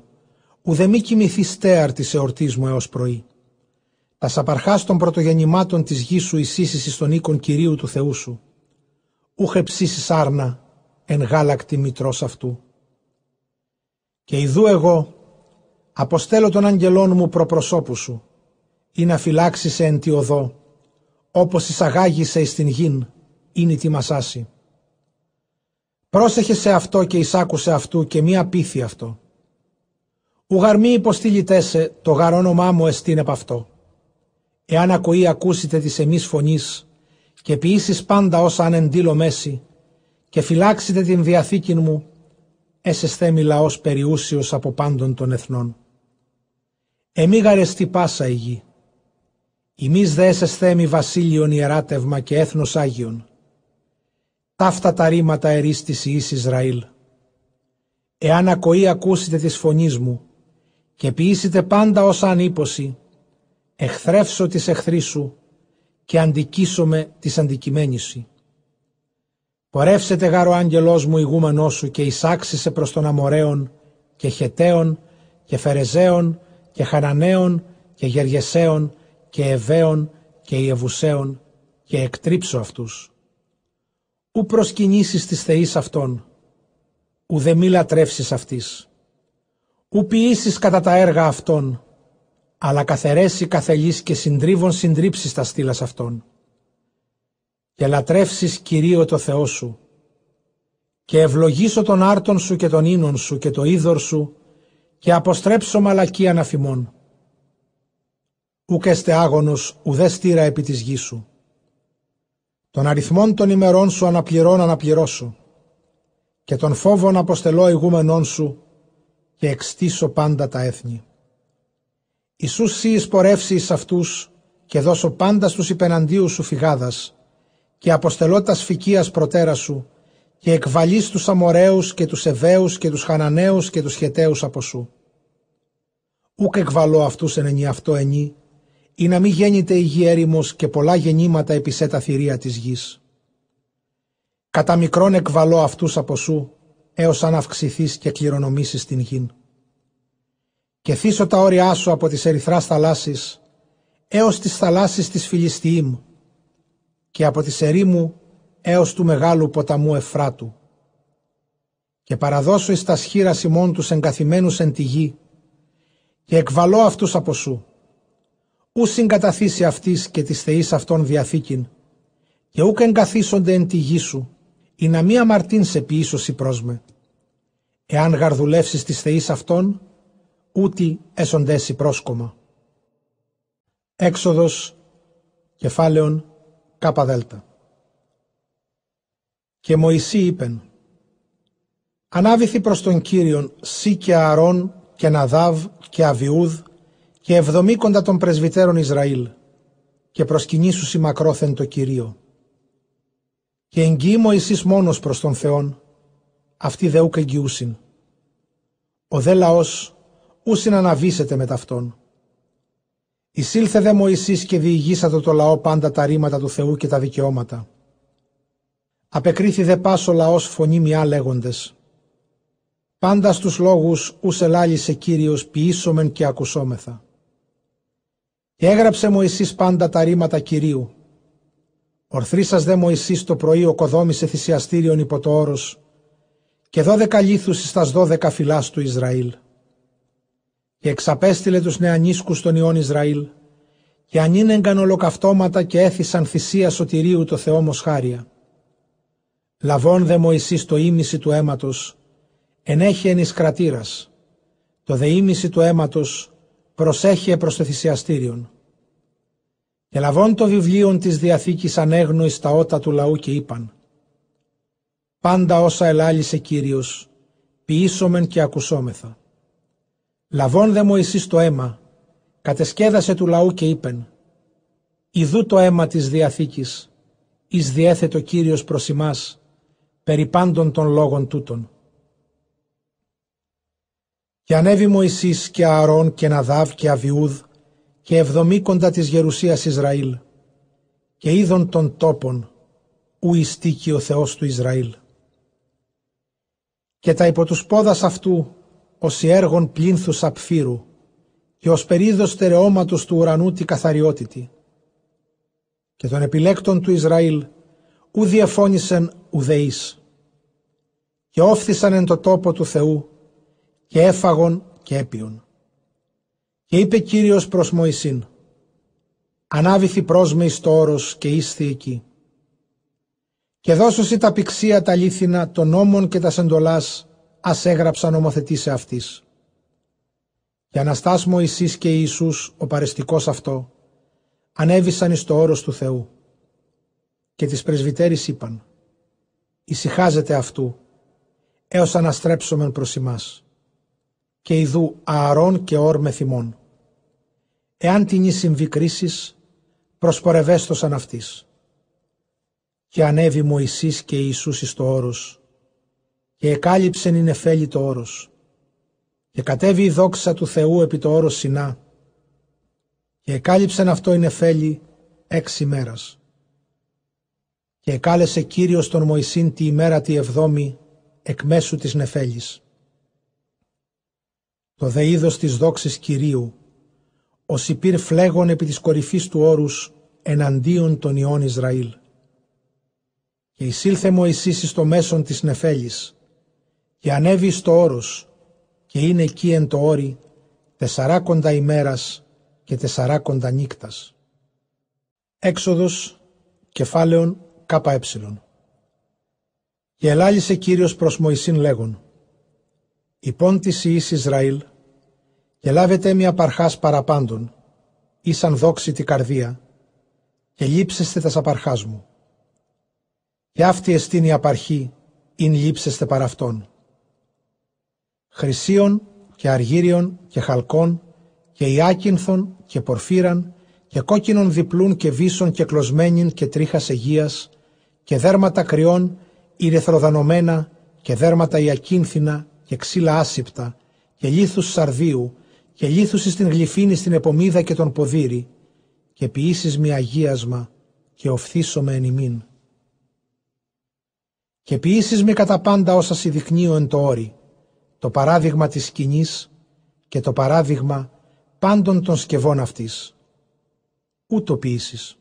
ουδε μη κοιμηθεί στέαρ της εορτής μου έως πρωί. Τα σαπαρχάς των πρωτογεννημάτων της γης σου εισήσεις στον οίκον Κυρίου του Θεού σου. Ούχε ψήσεις άρνα εν γάλακτη μητρός αυτού. Και ιδού εγώ, Αποστέλω τον αγγελόν μου προπροσώπου σου, ή να φυλάξεις σε εν τη οδό, όπως εισαγάγησε εις την γην, είναι τη μασάση. Πρόσεχε σε αυτό και εισάκουσε αυτού και μία πίθη αυτό. Ουγαρμή υποστήλητέσε το γαρ όνομά μου εστίν επ' αυτό. Εάν ακοή ακούσετε της εμείς φωνής και ποιήσεις πάντα όσα αν εντύλω μέση και φυλάξετε την διαθήκη μου, έσεσθε λαός περιούσιος από πάντων των εθνών. Εμεί γαρεστή πάσα η γη. Ημείς δε θέμη βασίλειον ιεράτευμα και έθνος Άγιον. Ταύτα τα ρήματα ερίστηση εις Ισραήλ. Εάν ακοή ακούσετε της φωνής μου και ποιήσετε πάντα ως ανήποση, εχθρεύσω της εχθρής σου και αντικίσομαι της αντικειμένης σου. Πορεύσετε γάρο άγγελός μου ηγούμενός σου και εισάξισε προς τον Αμοραίον και Χεταίον και Φερεζαίον και Χαραναίων και Γεργεσαίων και Εβαίων και Ιεβουσαίων και εκτρίψω αυτούς. Ου προσκυνήσεις της θεής αυτών, ου δε μη λατρεύσεις αυτής, ου ποιήσεις κατά τα έργα αυτών, αλλά καθαιρέσει καθελής και συντρίβων συντρίψεις τα στήλας αυτών. Και λατρεύσεις Κυρίω το Θεό σου, και ευλογήσω τον άρτον σου και τον ίνον σου και το είδωρ σου και αποστρέψω μαλακή αναφημών. Ούκ εστε άγονος ουδέ στήρα επί της γης σου. Τον αριθμών των ημερών σου αναπληρών αναπληρώσω και τον φόβον αποστελώ ηγούμενών σου και εξτήσω πάντα τα έθνη. Ιησούς σύ εισπορεύσει εις αυτούς και δώσω πάντα στους υπεναντίους σου φυγάδας και αποστελώ τα σφικίας προτέρα σου και εκβαλείς τους Αμοραίους και τους Εβαίους και τους Χαναναίους και τους Χεταίους από σου. Ούκ εκβαλώ αυτούς εν αυτό ενή, ή να μην γέννηται η γη έρημος και πολλά γεννήματα επισέ τα θηρία της γης. Κατά μικρόν εκβαλώ αυτούς από σου, έως αν αυξηθείς και κληρονομήσεις την γην. Και θύσω τα όρια σου από τις ερυθράς θαλάσσης, έως τις θαλάσσης της Φιλιστιήμ, και από τις ερήμου έως του μεγάλου ποταμού Εφράτου. Και παραδώσω εις τα σχήρα ημών τους εγκαθημένους εν τη γη, και εκβαλώ αυτούς από σου. Ού συγκαταθήσει αυτής και της θεής αυτών διαθήκην, και ούκ εγκαθίσονται εν τη γη σου, ή να μη αμαρτήν σε ποιήσωση πρόσμε. Εάν γαρδουλεύσεις της θεής αυτών, ούτι έσοντες πρόσκομα. Έξοδος, κεφάλαιον, κάπα δέλτα. Και Μωυσή είπεν, Ανάβηθη προς τον Κύριον Σύ και Αρών και Ναδάβ και Αβιούδ και εβδομήκοντα των πρεσβυτέρων Ισραήλ και προσκυνήσουσι μακρόθεν το Κυρίο. Και εγγύη Μωυσής μόνος προς τον Θεόν, αυτοί δε ούκ εγγυούσιν. Ο δε λαός ούσιν αναβήσετε με ταυτόν. Εισήλθε δε Μωυσής και διηγήσατε το λαό πάντα τα ρήματα του Θεού και τα δικαιώματα. Απεκρίθη δε πάσο λαός φωνή μιά λέγοντες. Πάντα στους λόγους ους ελάλησε Κύριος ποιήσομεν και ακουσόμεθα. Και έγραψε Μωυσής πάντα τα ρήματα Κυρίου. Ορθρίσας δε Μωυσής το πρωί οκοδόμησε θυσιαστήριον υπό το όρος και δώδεκα λίθους εις τας δώδεκα φυλάς του Ισραήλ. Και εξαπέστειλε τους νεανίσκους των ιών Ισραήλ και ανήνεγκαν ολοκαυτώματα και έθισαν θυσία σωτηρίου το Θεό Μοσχάρια. Λαβών δε Μωυσής το ίμιση του αίματος, ενέχει εν εις κρατήρας. Το δε ίμιση του αίματος προσέχει προς το θυσιαστήριον. Και λαβών το βιβλίον της Διαθήκης ανέγνω εις τα ότα του λαού και είπαν «Πάντα όσα ελάλησε Κύριος, ποιήσομεν και ακουσόμεθα». Λαβών δε Μωυσής το αίμα, κατεσκέδασε του λαού και είπεν «Ιδού το αίμα της Διαθήκης, εις διέθετο Κύριος προς ημάς, περί πάντων των λόγων τούτων. Και ανέβη Μωυσής και Ααρών και Ναδάβ και Αβιούδ και εβδομήκοντα της Γερουσίας Ισραήλ και είδων των τόπων ου ιστήκει ο Θεός του Ισραήλ. Και τα υπό τους πόδας αυτού ως έργων πλήνθους απφύρου και ως περίδος στερεώματος του ουρανού τη καθαριότητη. Και των επιλέκτων του Ισραήλ ου διεφώνησεν ουδεείς και όφθησαν εν το τόπο του Θεού και έφαγον και έπιον. Και είπε Κύριος προς Μωυσήν «Ανάβηθη πρόσμε εις το όρος και ήσθη εκεί. Και δώσωσι τα πηξία τα λίθινα των νόμων και τα σεντολάς ας έγραψαν νομοθετήσε αυτής. Και Αναστάς Μωυσής και Ιησούς ο παρεστικός αυτό ανέβησαν εις το όρος του Θεού. Και τις πρεσβυτέρεις είπαν «Ησυχάζεται αυτού έως αναστρέψομεν προς ημάς. Και ιδού ααρών και όρ με θυμών. Εάν την εις συμβεί κρίσης, προσπορευέστοσαν αυτής. Και ανέβη Μωυσής και Ιησούς εις το όρος, και εκάλυψεν η νεφέλη το όρος, και κατέβη η δόξα του Θεού επί το όρος Σινά, και εκάλυψεν αυτό η νεφέλη έξι μέρας. Και εκάλεσε Κύριος τον Μωυσήν τη ημέρα τη εβδόμη εκ μέσου της νεφέλης. Το δε είδος της δόξης Κυρίου, ο Σιπήρ φλέγων επί της κορυφής του όρους εναντίον των ιών Ισραήλ. Και εισήλθε Μωυσής στο μέσον της νεφέλης και ανέβη στο όρος και είναι εκεί εν το όρι τεσσαράκοντα ημέρας και τεσσαράκοντα νύκτας. Έξοδος κεφάλαιον ΚΕ Και ελάλησε Κύριος προς Μωυσήν λέγον «Υπόν της Ιης Ισραήλ και λάβετε μια παρχάς παραπάντων, ήσαν δόξη τη καρδία, και λείψεστε τας απαρχάς μου. Και αυτή εστίν η απαρχή, ειν λείψεστε παρά αυτόν. Χρυσίων και αργύριων και χαλκών και ιάκυνθων και πορφύραν και κόκκινων διπλούν και βίσων και κλωσμένην και τρίχας αιγείας και δέρματα κρυών ηρεθροδανωμένα και δέρματα ιακίνθινα και ξύλα άσυπτα και λίθους σαρδίου και λίθους στην γλυφίνη στην επομίδα και τον ποδήρι και ποιήσεις μη αγίασμα και οφθήσομαι εν ημίν. Και ποιήσεις με κατά πάντα όσα σιδειχνύω εν το όρι, το παράδειγμα της σκηνής και το παράδειγμα πάντων των σκευών αυτής. Ούτω ποιήσεις.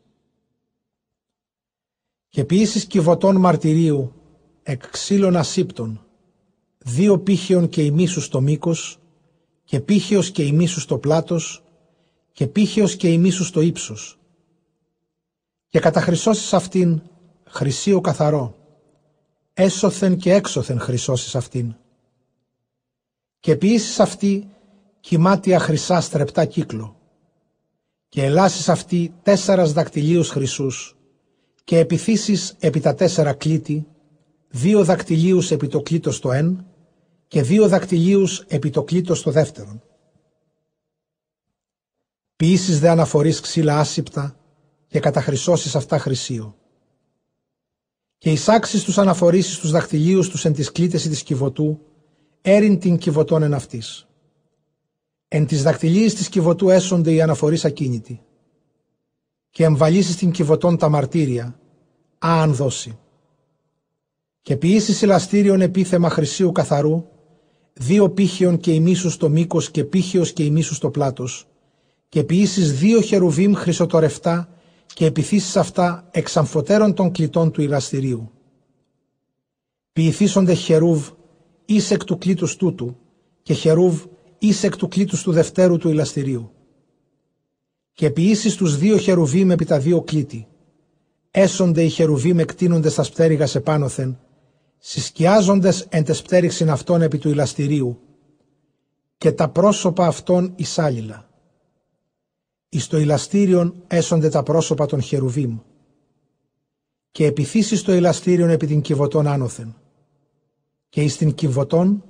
Και ποιήσεις κυβωτών μαρτυρίου εκ ξύλων ασύπτων, δύο πύχιον και ημίσους στο μήκος και πύχιος και ημίσους στο πλάτος και πύχιος και ημίσους στο ύψος. Και καταχρυσώσεις αυτήν χρυσίο καθαρό, έσωθεν και έξωθεν χρυσώσεις αυτήν. Και ποιήσεις αυτή κυμάτια χρυσά στρεπτά κύκλο και ελάσεις αυτή τέσσερας δακτυλίους χρυσούς και επιθύσεις επί τα τέσσερα κλίτη, δύο δακτυλίους επί το κλήτος το εν και δύο δακτυλίους επί το κλήτος το δεύτερον. Ποιήσεις δε αναφορείς ξύλα άσυπτα και καταχρυσώσεις αυτά χρυσίο. Και εισάξεις τους αναφορήσεις τους δακτυλίους τους εν τις κλήτες της κυβωτού, έριν την κυβωτών εν αυτής. Εν τις δακτυλίες της κυβωτού έσονται οι αναφορείς ακίνητοι. Και εμβαλίσεις την κυβωτών τα μαρτύρια, αν δώσει. Και ποιήσεις ηλαστήριον επίθεμα χρυσίου καθαρού, δύο πύχιον και ημίσους στο μήκος και πύχιος και ημίσους στο πλάτος, και ποιήσεις δύο χερουβίμ χρυσοτορευτά και επιθύσεις αυτά εξαμφωτέρων των κλητών του ηλαστηρίου. Ποιηθήσονται χερούβ εις εκ του κλήτους τούτου και χερούβ εις εκ του κλήτους του δευτέρου του ηλαστηρίου. Και ποιήσεις τους δύο χερουβίμ επί τα δύο κλήτη. Έσονται οι χερουβίμ εκτείνονται στα σπτέρυγα σε πάνωθεν, συσκιάζοντες εν τες πτέριξιν αυτών επί του ηλαστηρίου και τα πρόσωπα αυτών εισάλληλα. Εις το ηλαστήριον έσονται τα πρόσωπα των χερουβίμ και επιθύσεις το ηλαστήριον επί την κυβωτών άνωθεν και εις την κυβωτών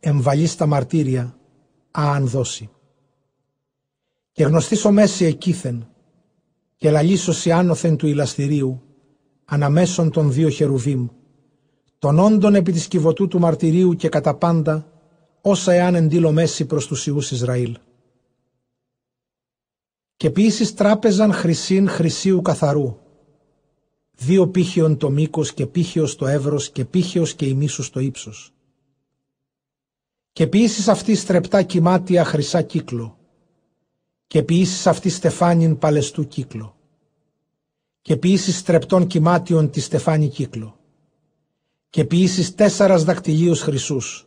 εμβαλείς τα μαρτύρια αν δώσει. Και γνωστήσω μέση εκείθεν και λαλίσωση άνωθεν του ηλαστηρίου αναμέσων των δύο χερουβίμ των όντων επί της κυβωτού του μαρτυρίου και κατά πάντα όσα εάν εντύλω μέση προς τους Ιούς Ισραήλ. Και ποιήσεις τράπεζαν χρυσήν χρυσίου καθαρού, δύο πύχιον το μήκος και πύχιος το εύρος και πύχιος και ημίσους το ύψος. Και ποιήσεις αυτή στρεπτά κυμάτια χρυσά κύκλο, και ποιήσεις αυτή στεφάνιν παλαιστού κύκλο, και ποιήσεις στρεπτών κυμάτιον τη στεφάνι κύκλο και ποιήσεις τέσσερας δακτυλίους χρυσούς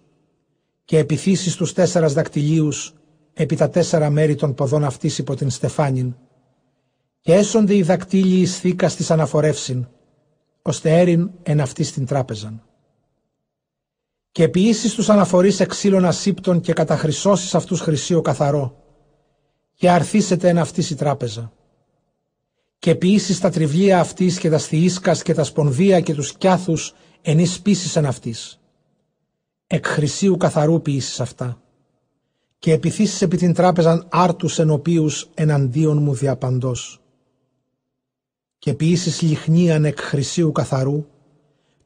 και επιθύσεις τους τέσσερας δακτυλίους επί τα τέσσερα μέρη των ποδών αυτής υπό την στεφάνιν και έσονται οι δακτύλιοι εις θήκας της αναφορεύσιν ώστε έριν εν αυτής στην τράπεζαν. Και ποιήσεις τους αναφορείς εξήλων ασύπτων και καταχρυσώσεις αυτούς χρυσίο καθαρό και αρθίσετε εν αυτής η τράπεζα. Και ποιήσεις τα τριβλία αυτής και τα στιίσκας και τα σπονδία και τους κιάθους ενείς εν αυτής. Εκ χρυσίου καθαρού ποιήσεις αυτά. Και επιθύσεις επί την τράπεζαν άρτους οποίους εναντίον μου διαπαντός. Και ποιήσεις λιχνίαν εκ χρυσίου καθαρού,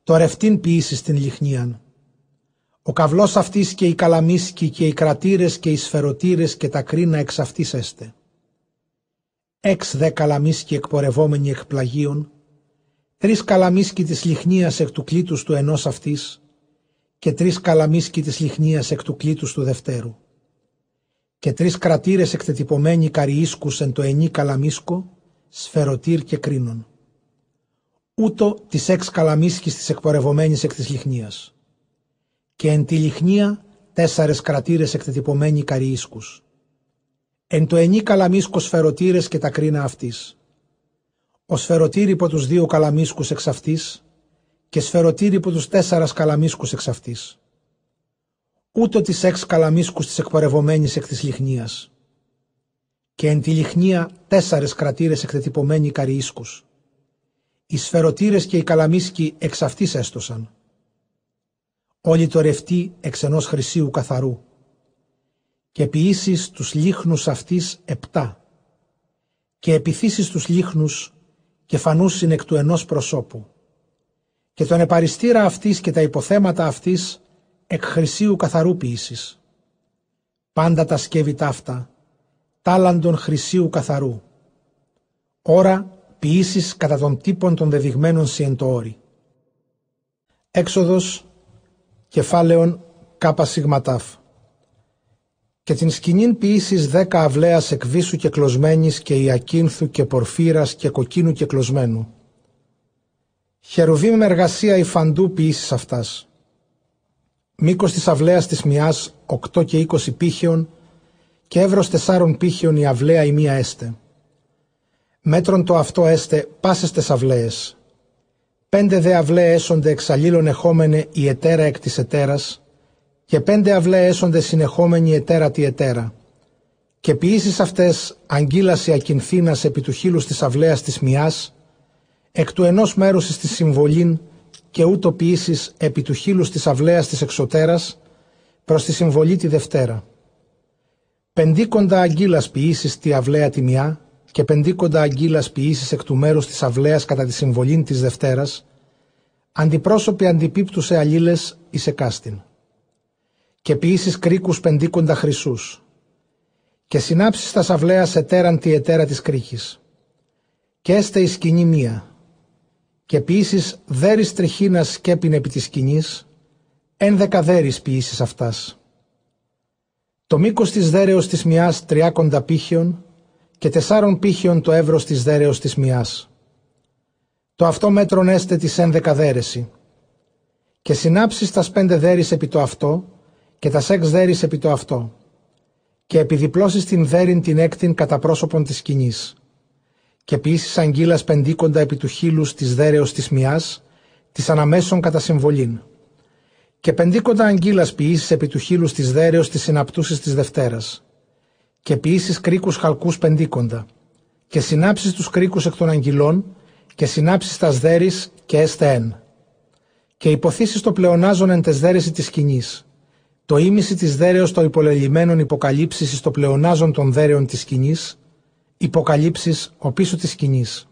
το ρευτήν ποιήσεις την λιχνίαν. Ο καυλός αυτής και οι καλαμίσκοι και οι κρατήρες και οι σφαιροτήρες και τα κρίνα εξ αυτής έστε. Εξ δε καλαμίσκοι εκπορευόμενοι εκ πλαγίων, τρεις καλαμίσκοι της λιχνίας εκ του κλήτους του ενός αυτής και τρεις καλαμίσκοι της λιχνίας εκ του κλήτους του δευτέρου και τρεις κρατήρες εκτετυπωμένοι καριίσκους εν το ενή καλαμίσκο, σφαιροτήρ και κρίνων. Ούτω τις έξ καλαμίσκης της εκπορευομένης εκ της λιχνίας. Και εν τη λιχνία τέσσερες κρατήρες εκτετυπωμένοι καριίσκους. Εν το ενή καλαμίσκο σφαιροτήρες και τα κρίνα αυτής ο σφαιροτήρ υπό τους δύο καλαμίσκους εξ αυτής και σφαιροτήρι που τους τέσσερας καλαμίσκους εξ αυτής. Ούτω τις έξ καλαμίσκους της εκπορευομένης εκ της λιχνίας. Και εν τη λιχνία τέσσερες κρατήρες εκτετυπωμένοι καριίσκους. Οι σφαιροτήρες και οι καλαμίσκοι εξ αυτής έστωσαν. Όλοι το ρευτοί εξ ενός χρυσίου καθαρού. Και ποιήσεις τους λίχνους αυτής επτά. Και επιθύσεις τους λίχνους και φανούσιν εκ του ενός προσώπου. Και τον επαριστήρα αυτής και τα υποθέματα αυτής εκ χρυσίου καθαρού ποιήσεις. Πάντα τα σκεύη ταύτα, τάλαντον χρυσίου καθαρού. Ώρα ποιήσεις κατά των τύπων των δεδειγμένων σιεντόρι. Έξοδος κεφάλαιον κάπα σιγματάφ. Και την σκηνήν ποιήσεις δέκα αυλαίας εκβίσου και κλωσμένης και ιακίνθου και πορφύρας και κοκκίνου και κλωσμένου. Χερουβίμ με εργασία υφαντού ποιήσεις αυτάς. Μήκος της αυλαίας της μιας οκτώ και είκοσι πύχιον και εύρος τεσσάρων πύχιον η αυλαία η μία έστε. Μέτρον το αυτό έστε πάσες τες αυλαίες. Πέντε δε αυλαίες έσονται εξαλλήλων εχόμενε η ετέρα εκ της ετέρας και πέντε αυλαίε έσονται συνεχόμενοι ετέρα τη ετέρα. Και ποιήσεις αυτές αγγίλαση ακινθήνας επί του χείλους της αυλαίας της μιας εκ του ενός μέρους της συμβολήν και ούτω ποιήσεις επί του χείλους της αυλαίας της εξωτέρας προς τη συμβολή τη Δευτέρα. Πεντίκοντα αγγίλας ποιήσεις τη αυλαία τη μια και πεντίκοντα αγγίλας ποιήσεις εκ του μέρους της αυλαίας κατά τη συμβολή της Δευτέρας, αντιπρόσωποι αντιπίπτουσε αλλήλες εις εκάστην. Και ποιήσεις κρίκους πεντίκοντα χρυσούς. Και συνάψεις τα αυλαίας ετέραν τη ετέρα της κρίκης. Και έστε η σκηνή μία. Και ποιήσεις δέρης τριχίνας σκέπιν επί της σκηνής, ένδεκα δέρης ποιήσεις αυτάς. Το μήκος της δέρεως της μιας τριάκοντα πύχιον και τεσσάρων πύχιον το εύρος της δέρεως της μιας. Το αυτό μέτρον έστε της ένδεκα δέρεση. Και συνάψεις τας πέντε δέρης επί το αυτό και τα σεξ δέρης επί το αυτό. Και επιδιπλώσεις την δέρην την έκτην κατά πρόσωπον της σκηνής. Και ποιήσεις αγγίλας πεντίκοντα επί του χείλους της δέρεως της μιας, της αναμέσων κατά συμβολήν. Και πεντίκοντα αγγίλας ποιήσεις επί του χείλους της δέρεως της συναπτούσης της Δευτέρας και ποιήσεις κρίκους χαλκούς πεντίκοντα, και συνάψεις τους κρίκους εκ των αγγυλών, και συνάψεις τας σδέρης και έστε εν. Και υποθήσεις το πλεονάζον εν τες δέρεση της σκηνής, το ίμιση της δέρεως των υπολελειμμένων υποκαλύψεις στο πλεονάζον των δέρεων της σκηνής, υποκαλύψεις ο πίσω της σκηνής.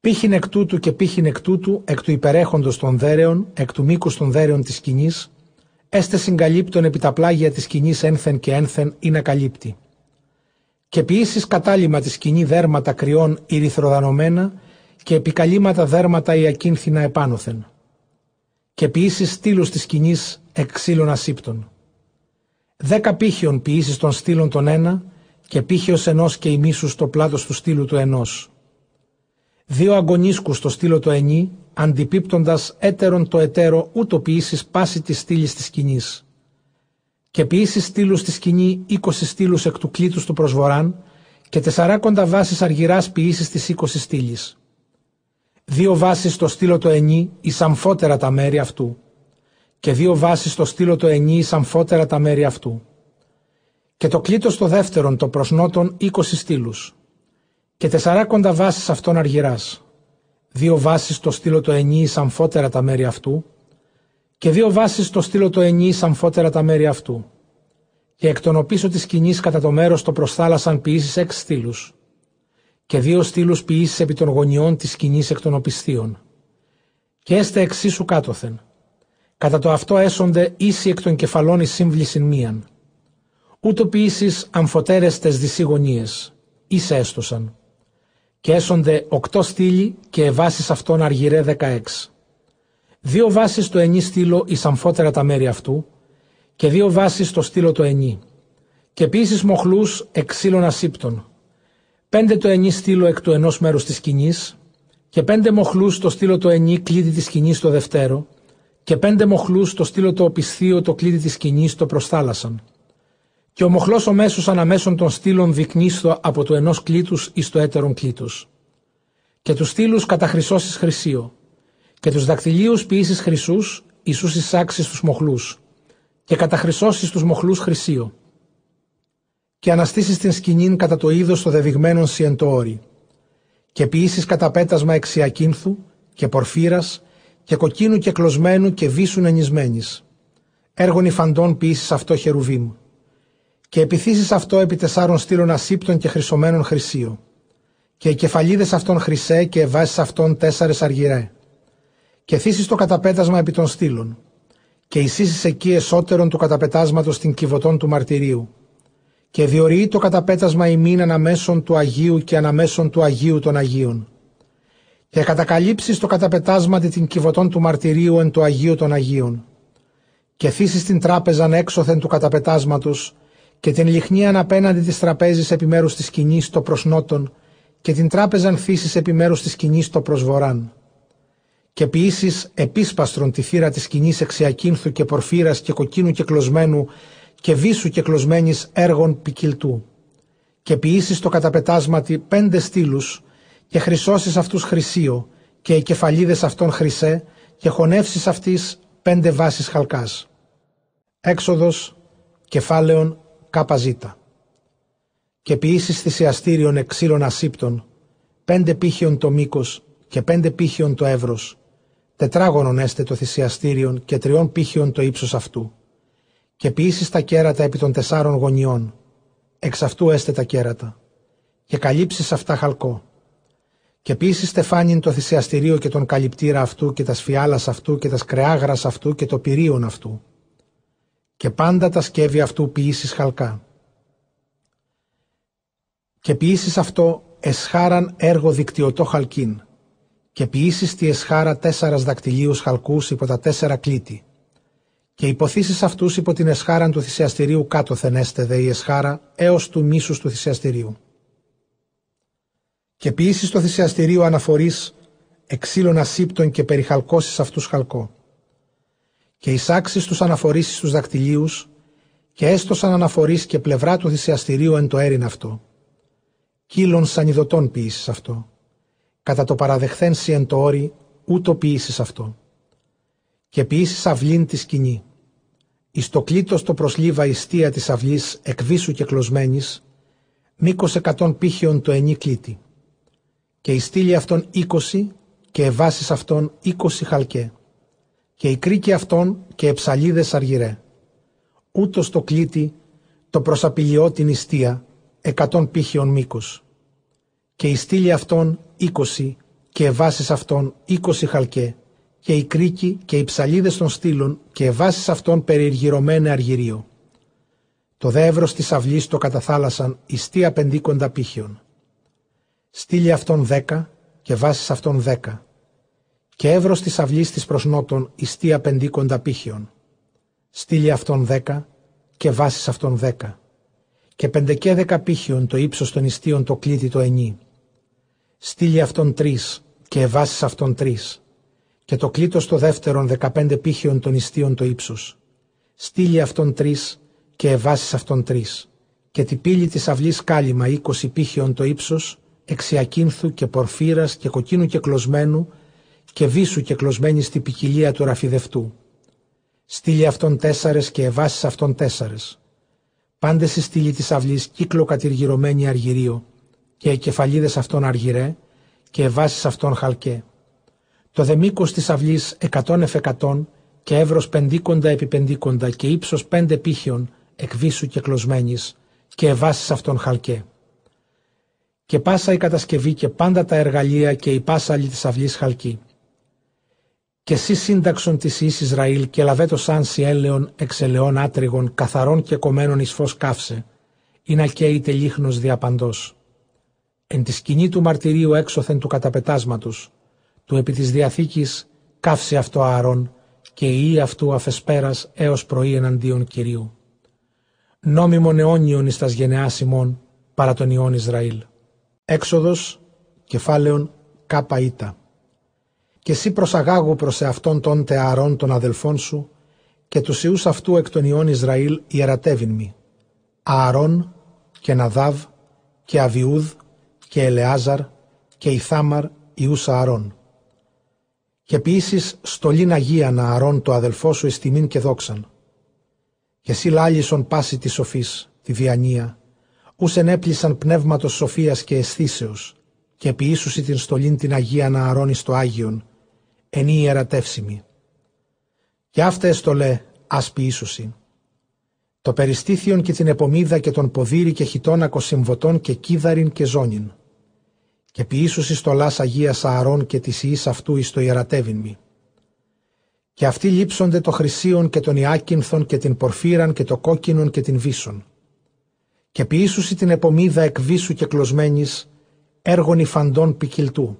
Πύχην εκ τούτου και πύχην εκ τούτου, εκ του υπερέχοντος των δέρεων, εκ του μήκους των δέρεων της σκηνής, έστε συγκαλύπτων επί τα πλάγια της σκηνής ένθεν και ένθεν είναι καλύπτη. Και ποιήσεις κατάλημα της σκηνή δέρματα κρυών ηρυθροδανωμένα και επικαλύματα δέρματα η ακίνθυνα επάνωθεν. Και ποιήσεις στήλους της σκηνής εξήλων ασύπτων. Δέκα πύχιον ποιήσεις των στήλων τον ένα και πύχιος ενός και ημίσους στο πλάτος του στήλου του ενός. Δύο αγωνίσκους στο στήλο το ενή αντιπίπτοντας έτερον το εταίρο ούτω ποιήσεις πάση της στήλης της σκηνής. Και ποιήσεις στήλους στη σκηνή είκοσι στήλους εκ του κλήτους του προσβοράν και τεσσαράκοντα βάσεις αργυράς ποιήσεις της είκοσι στήλης. Δύο βάσεις στο στήλο το ενή αμφότερα τα μέρη αυτού. Και δύο βάσεις στο στήλο το ενή αμφότερα τα μέρη αυτού. Και το κλήτος το δεύτερον το προσνότον είκοσι στήλους. Και τεσσαράκοντα βάσεις αυτών αργυράς. Δύο βάσεις στο στήλο το ενή αμφότερα τα μέρη αυτού. Και δύο βάσεις στο στήλο το ενή αμφότερα τα μέρη αυτού. Και εκ των οπίσω της σκηνής κατά το μέρος το προσθάλασαν ποιήσεις έξι στήλους και δύο στήλους ποιήσεις επί των γωνιών της σκηνής εκ των οπισθίων. Και έστε εξίσου κάτωθεν. Κατά το αυτό έσονται ίσοι εκ των κεφαλών εις σύμβλησιν μίαν. Ούτω ποιήσεις αμφωτέρεστες δυσίγωνίες, ίσε έστωσαν και έσονται οκτώ στήλοι και βάσεις αυτών αργυρέ δεκαέξ. Δύο βάσεις το ενή στήλο εις αμφότερα τα μέρη αυτού και δύο βάσεις το στήλο το ενή. Και επίση μοχλούς εξήλων ασύπτων. Πέντε το ενή στήλο εκ του ενός μέρους της σκηνής, και πέντε μοχλούς το στήλο το ενή κλείδι της σκηνής το δευτέρο και πέντε μοχλούς το στήλο το οπισθείο το κλείδι της σκηνής το προσθάλασαν και ο μοχλός ο μέσος αναμέσων των στήλων δεικνύστο από το ενός κλήτους εις το έτερον κλήτους. Και τους στήλους καταχρυσώσεις χρυσίο, Και τους δακτυλίους ποιήσεις χρυσούς, Ιησούς εισάξεις τους μοχλούς, και καταχρυσώσεις τους μοχλούς χρυσίο. Και αναστήσεις την σκηνήν κατά το είδος των δεδειγμένων σιεντόρι. Και ποιήσεις καταπέτασμα εξιακίνθου και πορφύρας και κοκκίνου και κλωσμένου και βίσου ενισμένης. Έργων υφαντών ποιήσεις αυτό χερουβίμ. Και επιθύσεις αυτό επί τεσσάρων στήλων ασύπτων και χρυσωμένων χρυσίο. Και οι κεφαλίδες αυτών χρυσέ και εβάσεις αυτών τέσσερες αργυρέ. Και θύσεις το καταπέτασμα επί των στήλων. Και εισήσεις εκεί εσώτερον του καταπετάσματος την κυβωτών του μαρτυρίου. Και διορεί το καταπέτασμα ημίν αναμέσων του Αγίου και αναμέσων του Αγίου των Αγίων. Και κατακαλύψεις το καταπετάσματι την κυβωτών του μαρτυρίου εν το Αγίου των Αγίων. Και θύσεις την τράπεζαν έξωθεν του καταπετάσματος και την λιχνίαν απέναντι της τραπέζης επιμέρους της σκηνής το προσνότων και την τράπεζαν θύσεις επιμέρους της σκηνής το προσβοράν. Και ποιήσεις επίσπαστρον τη θύρα της σκηνής εξιακίνθου και πορφύρας και κοκκίνου και κλωσμένου και βίσου και κλωσμένης έργων ποικιλτού. Και ποιήσεις το καταπετάσματι πέντε στήλους και χρυσώσεις αυτούς χρυσίο και οι κεφαλίδες αυτών χρυσέ και χωνεύσεις αυτής πέντε βάσεις χαλκάς. Έξοδος κεφάλαιον κάπαζίτα και ποιήσεις θυσιαστήριον εξήλων ασύπτων, πέντε πύχιον το μήκος και πέντε πύχιον το εύρος, τετράγωνον έστε το θυσιαστήριον και τριών πύχιον το ύψος αυτού. Και ποιήσεις τα κέρατα επί των τεσσάρων γωνιών, εξ αυτού έστε τα κέρατα, και καλύψεις αυτά χαλκό. Και ποιήσεις στεφάνιν το θυσιαστηρίο και τον καλυπτήρα αυτού και τα σφιάλας αυτού και τα σκρεάγρας αυτού και το πυρίον αυτού. Και πάντα τα σκεύη αυτού ποιήσεις χαλκά. Και ποιήσεις αυτό εσχάραν έργο δικτυωτό χαλκίν. Και ποιήσεις τη εσχάρα τέσσερας δακτυλίους χαλκούς υπό τα τέσσερα κλίτη και υποθήσεις αυτούς υπό την εσχάραν του θυσιαστηρίου κάτω θενέστε δε η εσχάρα έως του μίσους του θυσιαστηρίου. Και ποιήσεις το θυσιαστηρίο αναφορείς εξήλων ασύπτων και περιχαλκώσεις αυτούς χαλκό. Και εισάξεις τους αναφορήσεις του δακτυλίους και έστωσαν αναφορείς και πλευρά του θυσιαστηρίου εν το έριν αυτό κύλων σανιδωτών ποιήσεις αυτό. Κατά το παραδεχθέν σι εν το όρι, ούτω ποιήσεις αυτό. Και ποιήσεις αυλήν τη σκηνή. Εις το κλήτος το προσλίβα ιστία της αυλής εκβίσου και κλωσμένης, μήκος εκατόν πύχιον το ενή κλήτη. Και η στήλη αυτών είκοσι και εβάσεις αυτών είκοσι χαλκέ. Και η κρίκη αυτών και εψαλίδες αργυρέ. Ούτως το κλήτη το προσαπηλιώ την ιστία εκατόν πύχιον μήκος. Και η στήλη αυτών είκοσι και εβάσεις αυτών είκοσι χαλκέ και οι κρίκοι και οι ψαλίδες των στήλων και εβάσεις αυτών περιεργυρωμένε αργυρίο. Το δεύρος της αυλής το καταθάλασαν ιστία πεντίκοντα πύχιον. Στήλη αυτών δέκα και βάσεις αυτών δέκα. Και εύρος της αυλής της προς νότον ιστία πεντίκοντα πύχιον. Στήλη αυτών δέκα και βάσεις αυτών δέκα και πεντεκέδεκα πύχιον το ύψος των ιστίων το κλίτι το ενί. Στείλει αυτόν τρεις και εβάσεις αυτόν τρεις. Και το κλήτος το δεύτερον δεκαπέντε πύχιον των ιστίων το ύψος. Στείλει αυτόν τρεις και εβάσεις αυτόν τρεις. Και τη πύλη της αυλής κάλυμα είκοσι πύχιον το ύψος, εξιακίνθου και πορφύρας και κοκκίνου και κλωσμένου και βίσου και κλωσμένη στη ποικιλία του ραφιδευτού. Στείλει αυτόν τέσσερες και εβάσεις αυτόν τέσσερες πάντες στη στήλη της αυλής κύκλο κατηργυρωμένη αργυρίο και οι κεφαλίδες αυτών αργυρέ και οι βάσεις αυτών χαλκέ. Το δε μήκος της αυλής εκατόν εφ' εκατόν και εύρος πεντίκοντα επί πεντίκοντα και ύψος πέντε πύχιον εκβίσου και κλωσμένης και εβάσεις αυτών χαλκέ. Και πάσα η κατασκευή και πάντα τα εργαλεία και η πάσαλη της αυλής χαλκή και εσύ σύνταξον της εις Ισραήλ και λαβέτος σαν έλεον εξελαιών άτριγων καθαρών και κομμένων εις φως καύσε, ή να καίειται λίχνος διαπαντός. Εν της σκηνή του μαρτυρίου έξωθεν του καταπετάσματος, του επί της Διαθήκης καύσε αυτό Ααρών και η αυτού αφεσπέρας έως πρωί εναντίον Κυρίου. Νόμιμον αιώνιον εις τας γενεάς ημών παρά τον Ιών Ισραήλ. Έξοδος, κεφάλαιον, κάπα ήτα και εσύ προσαγάγου προς εαυτόν των τεαρών των αδελφών σου και τους ιούς αυτού εκ των ιών Ισραήλ ιερατεύειν μη. Ααρών και Ναδάβ και Αβιούδ και Ελεάζαρ και Ιθάμαρ ιούς Ααρών. Και ποιήσεις στολήν Αγία Ααρών το αδελφό σου εστιμήν και δόξαν. Και εσύ λάλησον πάση της σοφής, τη διανία, ούς ενέπλησαν πνεύματος σοφίας και αισθήσεως, και ποιήσουσι την στολήν την Αγία Ααρών εις το Άγιον, εν ιερατεύσιμη. Και αυτά εστολέ ας ποιήσουσι. Το περιστήθιον και την επομίδα και τον ποδήρι και χιτόνακο συμβωτών και κίδαριν και ζώνιν και ποιήσουσι στολάς Αγίας Ααρών και της ιής αυτού εις το ιερατεύειν μη. Και αυτοί λείψονται το χρυσίον και τον Ιάκυνθον και την πορφύραν και το κόκκινον και την βίσον. Και ποιήσουσι την επομίδα εκ βίσου και κλωσμένης, έργων υφαντών ποικιλτού.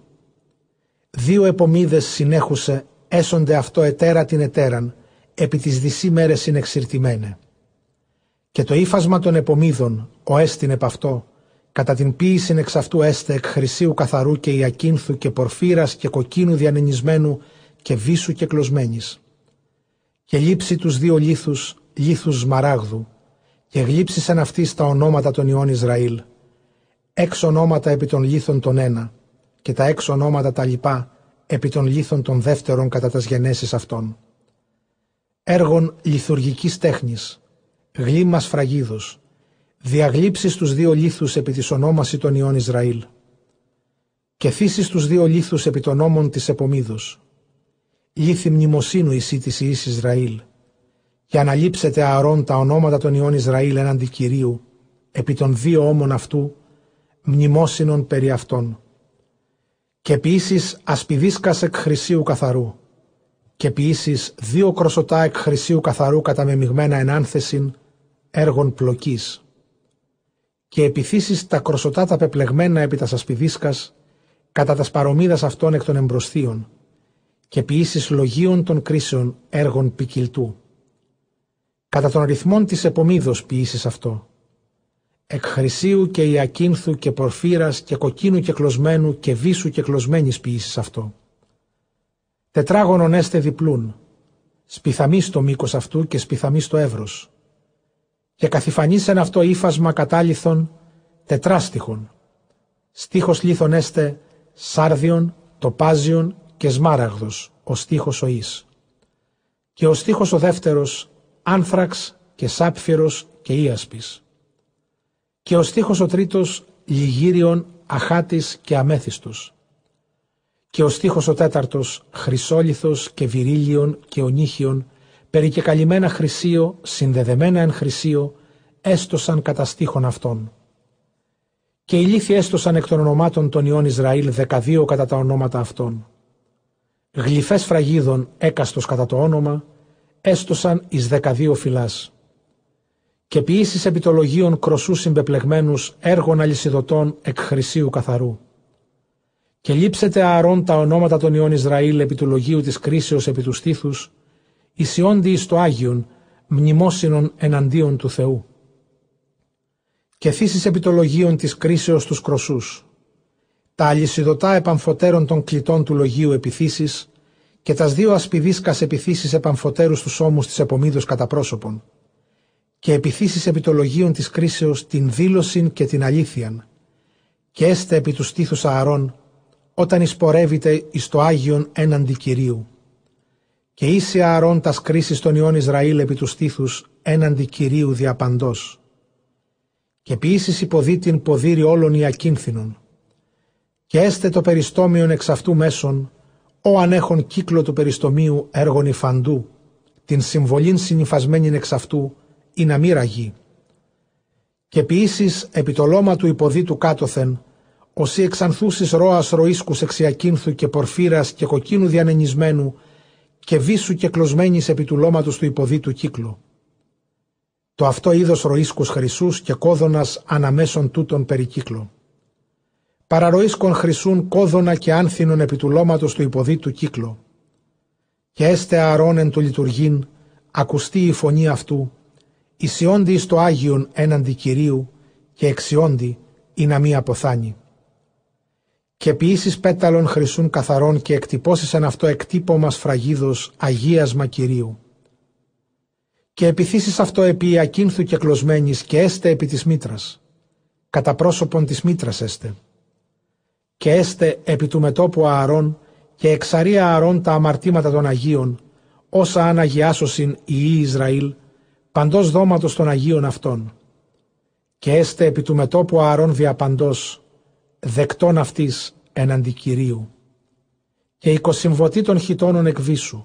Δύο επομίδες συνέχουσε, έσονται αυτό ετέρα την ετέραν, επί τις δυσήμερες συνεξηρτημένε. Και το ύφασμα των επομίδων, ο έστιν επ' αυτό, Κατά την ποίηση εξ αυτού έστε εκ χρυσίου καθαρού και ιακίνθου και πορφύρας και κοκκίνου διανενισμένου και βίσου και κλωσμένης. Και λείψει τους δύο λίθους, λίθους μαράγδου, και γλύψισαν αυτοί τα ονόματα των ιών Ισραήλ. Έξω ονόματα επί των λίθων των ένα, και τα έξω ονόματα τα λοιπά επί των λίθων των δεύτερων κατά τας γενέσεις αυτών. Έργων λιθουργικής τέχνης, γλύμας φραγίδος, διαγλύψεις τους δύο λίθους επί της ονόμασης των ιών Ισραήλ και θύσεις τους δύο λίθους επί των όμων της επομίδος. Λύθη μνημοσύνου εσύ της Ιης Ισραήλ και αναλείψετε ααρών τα ονόματα των ιών Ισραήλ έναντι Κυρίου επί των δύο όμων αυτού μνημόσυνων περί αυτών. Και ποιήσεις ασπιδίσκας εκ χρυσίου καθαρού και ποιήσεις δύο κροσωτά εκ χρυσίου καθαρού καταμεμειγμένα ενάνθεσιν έργων πλοκής και επιθύσεις τα κροσωτά τα πεπλεγμένα επί τα σασπιδίσκας, κατά τας σπαρομίδας αυτών εκ των εμπροσθείων, και ποιήσεις λογίων των κρίσεων έργων ποικιλτού. Κατά των ρυθμών της επομίδος ποιήσεις αυτό. Εκ χρυσίου και ιακίνθου και πορφύρας και κοκκίνου και κλωσμένου και βίσου και κλωσμένης ποιήσεις αυτό. Τετράγωνον έστε διπλούν, σπιθαμί στο μήκος αυτού και σπιθαμί στο εύρος και καθυφανίσεν αυτό ύφασμα κατάληθων τετράστιχων. Στίχος λίθων έστε σάρδιον, τοπάζιον και σμάραγδος, ο στίχος ο εις. Και ο στίχος ο δεύτερος άνθραξ και σάπφυρος και ίασπης. Και ο στίχος ο τρίτος λιγύριον, αχάτης και αμέθιστος. Και ο στίχος ο τέταρτος χρυσόλιθος και βυρίλιον και ονύχιον περικεκαλυμμένα χρυσίο, συνδεδεμένα εν χρυσίο, έστωσαν κατά στίχων αυτών. Και οι λύθοι έστωσαν εκ των ονομάτων των ιών Ισραήλ δεκαδύο κατά τα ονόματα αυτών. Γλυφές φραγίδων έκαστος κατά το όνομα, έστωσαν εις δεκαδύο φυλάς. Και ποιήσεις επιτολογίων κροσούς συμπεπλεγμένους έργων αλυσιδωτών εκ χρυσίου καθαρού. Και λείψετε ααρών τα ονόματα των ιών Ισραήλ επί του λογίου της κρίσεως επί του στήθους, ισιόντι εις το Άγιον, μνημόσυνον εναντίον του Θεού. Και θύσεις επιτολογίων της κρίσεως τους κροσούς. Τα αλυσιδωτά επαμφωτέρων των κλητών του λογίου επιθύσεις και τας δύο ασπιδίσκας επιθύσεις επαμφωτέρους τους ώμους της επομίδος κατά πρόσωπον. Και επιθύσεις επιτολογίων της κρίσεως την δήλωσιν και την αλήθειαν. Και έστε επί τους στήθους ααρών, όταν εισπορεύεται εις το Άγιον έναντι Κυρίου και είσαι ααρών τας κρίσεις των ιών Ισραήλ επί τους στήθους έναντι Κυρίου διαπαντός. Και ποιήσεις υποδίτην ποδήρι όλων οι ακίνθινων. Και έστε το περιστόμιον εξ αυτού μέσων, ο ανέχον κύκλο του περιστομίου έργων υφαντού, την συμβολήν συνυφασμένην εξ αυτού, ή να μη ραγεί. Και ποιήσεις επί το λόμα του υποδίτου κάτωθεν, όσοι εξανθούσεις ρόας ροίσκους εξιακίνθου και πορφύρας και κοκκίνου διανενισμένου, και βίσου και κλωσμένης επί του λόματος του υποδίτου κύκλου. Το αυτό είδος ροίσκους χρυσούς και κόδωνας αναμέσων τούτων περικύκλου. Παραροίσκων χρυσούν κόδωνα και άνθινον επί του λόματος του υποδίτου κύκλου. Και έστε ααρών εν του λειτουργήν, ακουστεί η φωνή αυτού, ισιόντι εις το Άγιον έναντι Κυρίου και εξιόντι ή να μη αποθάνει και ποιήσεις πέταλων χρυσούν καθαρών και εκτυπώσεις εν αυτό εκτύπωμα φραγίδος αγίασμα Κυρίου. Και επιθύσεις αυτό επί ακίνθου και κλωσμένης και έστε επί της μήτρας. Κατά πρόσωπον της μήτρας έστε. Και έστε επί του μετόπου ααρών και εξαρία αρών τα αμαρτήματα των Αγίων, όσα αν αγιάσωσιν οι Ιη Ισραήλ, παντός δώματος των Αγίων αυτών. Και έστε επί του μετόπου αρών διαπαντός, δεκτών αυτής εναντί Κυρίου. Και οικοσυμβωτή των χιτώνων εκβίσου,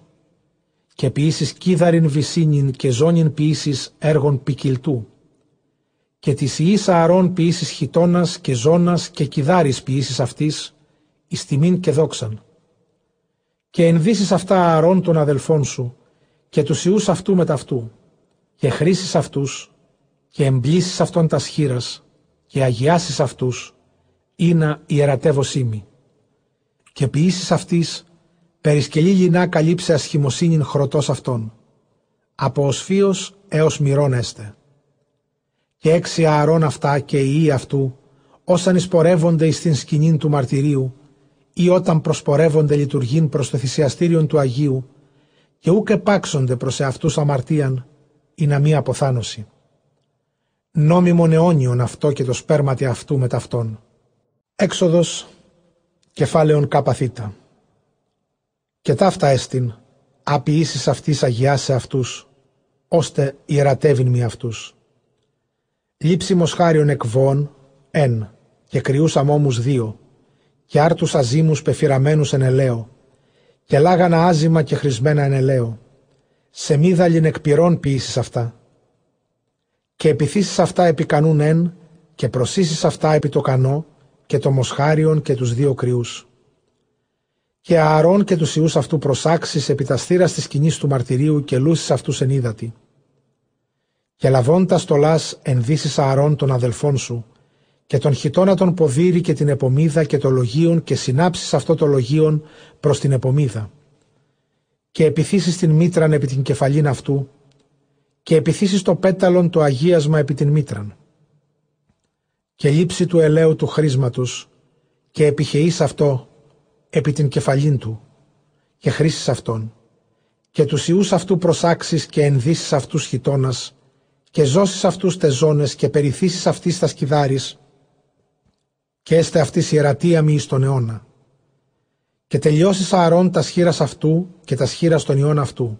και ποιήσεις κίδαριν βυσίνιν και ζώνιν ποιήσεις έργων ποικιλτού. Και της Ιης αρών ποιήσεις χιτώνας και ζώνας και κιδάρις ποιήσεις αυτής, εις τιμήν και δόξαν και ενδύσεις αυτά αρών των αδελφών σου και τους ιούς αυτού με ταυτού και χρήσεις αυτούς και εμπλήσεις αυτών τας σχήρας και αγιάσεις αυτούς να ιερατεύωσή και ποιήσεις αυτής περισκελή λινά καλύψε ασχημοσύνην χρωτός αυτών από οσφίος έως μυρών έστε και έξι αρών αυτά και οι ιοί αυτού όσαν εισπορεύονται εις την σκηνήν του μαρτυρίου ή όταν προσπορεύονται λειτουργήν προς το θυσιαστήριον του Αγίου και ούκ επάξονται προς εαυτούς αμαρτίαν ή να μη αποθάνωση. Νόμιμον αιώνιον αυτό και το σπέρματι αυτού με ταυτόν. Έξοδος κεφάλαιον καπαθήτα. Και ταύτα έστιν, αποιήσεις αυτής αγιάσε αυτούς, ώστε ιερατεύειν μη αυτούς. Λείψη μοσχάριον εκβών, εν, και κρυούς αμόμους δύο, και άρτους αζήμους πεφυραμένους εν ελαίο, και λάγανα άζημα και χρησμένα εν ελαίο, σε μίδαλιν εκπυρών ποιήσεις αυτά. Και επιθύσεις αυτά επί κανούν εν, και προσίσεις αυτά επί το κανό, και το μοσχάριον και τους δύο κρυούς. Και ααρών και τους ιούς αυτού προσάξεις επί τα στήρας της σκηνής του μαρτυρίου και λούσεις αυτούς εν ύδατη. Και λαβώντας στολάς ενδύσεις ααρών των αδελφών σου, και τον χιτώνα τον ποδήρι και την επομίδα και το λογίον και συνάψεις αυτό το λογίον προς την επομίδα. Και επιθύσεις την μήτραν επί την κεφαλήν αυτού και επιθύσεις το πέταλον το αγίασμα επί την μήτραν. Και λείψη του ελαίου του χρήσματος και επιχεείς αυτό επί την κεφαλήν του και χρήσεις αυτόν και τους ιούς αυτού προσάξεις και ενδύσεις αυτούς χιτώνας και ζώσεις αυτούς τεζόνες και περιθύσεις αυτής τα σκυδάρις και έστε αυτής ιερατεία μη εις τον αιώνα. Και τελειώσεις ααρών τα σχήρας αυτού και τα σχήρα των ιών αυτού.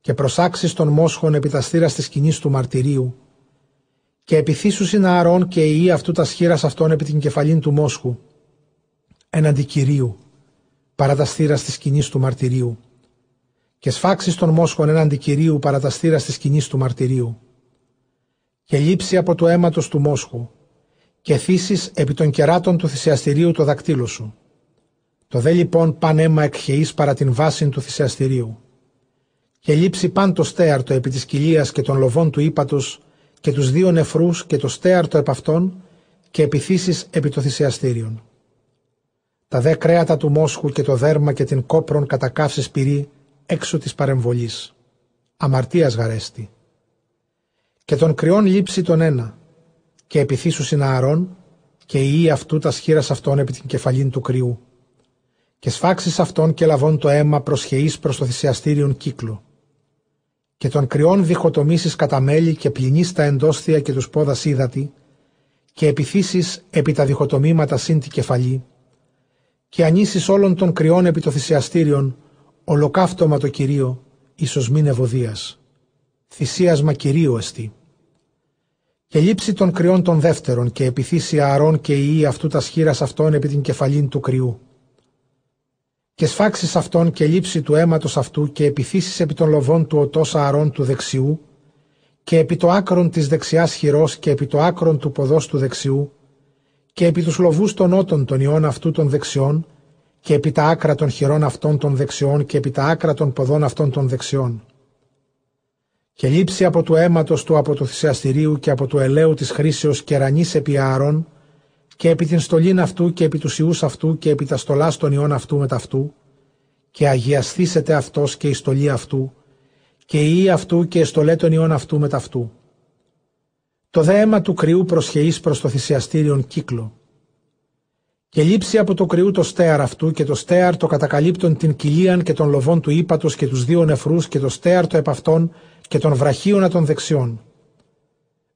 Και προσάξεις των μόσχων επί τα στήρας της σκηνής του μαρτυρίου. Και επιθύσουσιν ααρών και η αυτού τα σχήρα αυτών επί την κεφαλήν του μόσχου. Έναντι κυρίου, παρά τα στήρα της σκηνής του μαρτυρίου. Και σφάξεις των μόσχων έναντι κυρίου παρά τα στήρα της σκηνής του μαρτυρίου. Και λείψει από το αίματος του μόσχου και θύσεις επί των κεράτων του θυσιαστηρίου το δακτύλο σου. Το δε λοιπόν παν αίμα εκχαιείς παρά την βάση του θυσιαστηρίου. Και λείψει παν το στέαρτο επί της κοιλίας και των λοβών του ύπατος και τους δύο νεφρούς και το στέαρτο επ' αυτών και επιθύσεις επί το θυσιαστήριον. Τα δε κρέατα του μόσχου και το δέρμα και την κόπρον κατά καύσης πυρή έξω της παρεμβολής. Αμαρτίας γαρέστη. Και τον κρυών λείψει τον ένα, και επιθύσους συναρών και η αυτού τα σχήρας αυτών επί την κεφαλήν του κρυού. Και σφάξεις αυτόν και λαβών το αίμα προσχεείς προς το θυσιαστήριον κύκλο. Και των κρυών διχοτομήσεις κατά μέλη και πλυνείς τα εντόστια και τους πόδας ύδατη, και επιθύσεις επί τα διχοτομήματα συν τη κεφαλή, και ανήσεις όλων των κρυών επί το θυσιαστήριον, ολοκαύτωμα το Κυρίο, ίσως μην ευωδίας. Θυσίασμα Κυρίου εστί και λείψει των κρυών των δεύτερων και επιθύσει ααρών και η αυτού τα σχήρας αυτών επί την κεφαλήν του κρυού. Και σφάξεις αυτόν και λείψει του αίματος αυτού και επιθύσεις επί των λοβών του οτό ααρών του δεξιού και επί το άκρον της δεξιάς χειρός και επί το άκρον του ποδός του δεξιού και επί τους λοβούς των ότων των ιών αυτού των δεξιών και επί τα άκρα των χειρών αυτών των δεξιών και επί τα άκρα των ποδών αυτών των δεξιών. Και λείψει από του αίματος του από το θυσιαστηρίου και από του ελαίου της χρήσεως κερανής επί ααρών και επί την στολήν αυτού και επί τους ιούς αυτού και επί τα στολά των ιών αυτού με ταυτού και αγιαστήσετε αυτός και η στολή αυτού και η ή αυτού και η στολές των ιών αυτού με ταυτού. Το δε αίμα του κρυού προσχεείς προς το θυσιαστήριον κύκλο. Και λείψει από το κρυού το στέαρ αυτού και το στέαρ το κατακαλύπτων την κοιλίαν και των λοβών του ύπατος και τους δύο νεφρούς και το στέαρ το επ' αυτών και των βραχίωνα των δεξιών.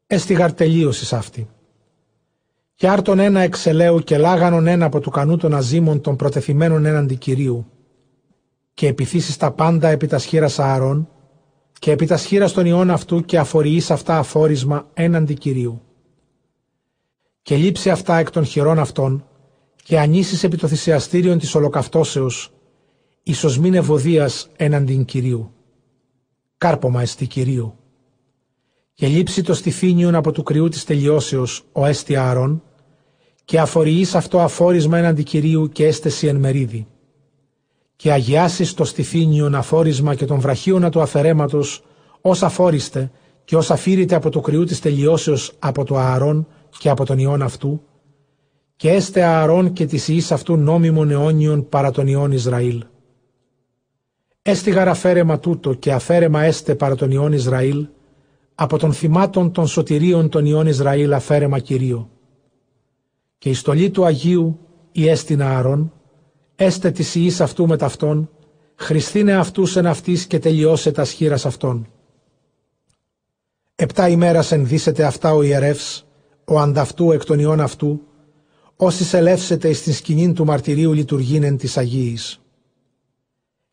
Έστιγαρ τελείωση αυτή. Και άρτον ένα εξελαίου και λάγανον ένα από του κανού των αζήμων των προτεθειμένων έναντι Κυρίου. Και επιθύσεις τα πάντα επί τα σχήρα Ααρών και επί τα σχήρα των ιών αυτού και αφοριείς αυτά αφόρισμα έναντι Κυρίου. Και λείψει αυτά εκ των χειρών αυτών και ανήσεις επί το θυσιαστήριον της ολοκαυτώσεως ίσως μην ευωδίας έναντι Κυρίου. Κάρπομα εστί Κυρίου και λείψει το στιφίνιον από του κρυού της τελειώσεως ο έστι Ααρών και αφοριείς αυτό αφόρισμα έναντι Κυρίου και έστεση εν μερίδι και αγιάσεις το στιφίνιον αφόρισμα και των βραχίωνα του αφαιρέματος ως αφόριστε και ως αφήρητε από το κρυού της τελειώσεως από το Ααρών και από τον ιόν αυτού και έστε Ααρών και της ιής αυτού νόμιμων αιώνιων παρά τον ιόν Ισραήλ. Έστι γαραφέρεμα τούτο και αφαίρεμα έστε παρά τον ιόν Ισραήλ από των θυμάτων των σωτηρίων των ιών Ισραήλ αφαίρεμα Κυρίω. Και η στολή του Αγίου η έστεινα Αρών, έστε της ιής αυτού με ταυτόν, χριστίνε αυτούς εν αυτής και τελειώσε τας σχήρας αυτών. Επτά ημέρας ενδύσετε αυτά ο ιερεύς, ο ανταυτού εκ των ιών αυτού, όσοι σελεύσετε εις την σκηνήν του μαρτυρίου λειτουργήνεν της Αγίης.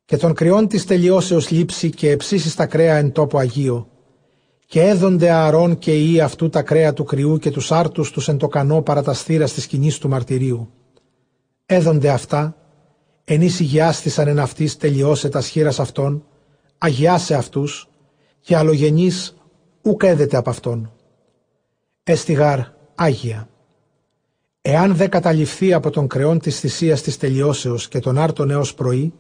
Και των κρυών της τελειώσεως λήψη και εψίσεις τα κρέα εν τόπο Αγίο, και έδονται ααρών και ή αυτού τα κρέα του κρυού και τους άρτους τους εν το κανό παρά τα στήρα της σκηνής του μαρτυρίου. Έδονται αυτά, εν εις υγιάστησαν εν αυτής τελειώσε τα σχήρας αυτών, αγιάσε αυτούς, και αλλογενής ουκ έδεται από αυτόν. Έστιγαρ Άγια. Εάν δε καταληφθεί από τον κρεόν της θυσίας της τελειώσεως και τον άρτον έως πρωί,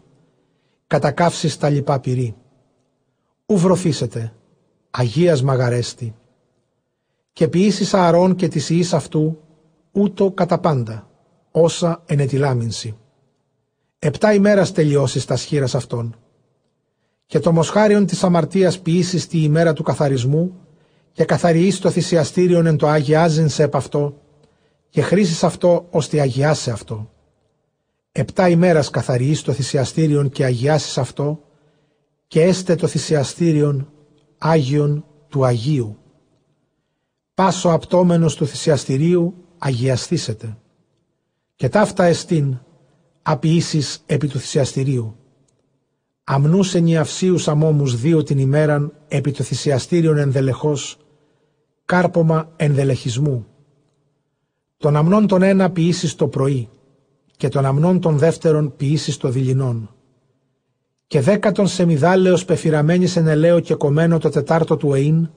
κατακάψεις τα λοιπά πυρή. Ου βρωθήσετε, Αγίας Μαγαρέστη. Και ποιήσεις Ααρών και της ιής αυτού, ούτω κατά πάντα, όσα ενετιλάμινση. Επτά ημέρας τελειώσεις τα σχήρας αυτών. Και το μοσχάριον της αμαρτίας ποιήσεις τη ημέρα του καθαρισμού και καθαριείς το θυσιαστήριον εν το αγιάζειν σε επ' αυτό και χρήσεις αυτό ώστε αγιάσε αυτό. Επτά ημέρας καθαριείς το θυσιαστήριον και αγιάσεις αυτό και έστε το θυσιαστήριον Άγιον του Αγίου. Πάσο απτόμενος του θυσιαστηρίου αγιαστήσετε. Και ταύτα εστίν αποιήσεις επί του θυσιαστηρίου. Αμνούς ενιαυσίους αμόμους δύο την ημέραν επί το θυσιαστήριον ενδελεχός, κάρπομα ενδελεχισμού. Τον αμνών τον ένα ποιήσεις το πρωί και τον αμνών τον δεύτερον ποιήσεις το δειλινόν και δέκατον σεμιδάλεως πεφυραμένη εν ελαίο και κομμένο το τετάρτο του εΐν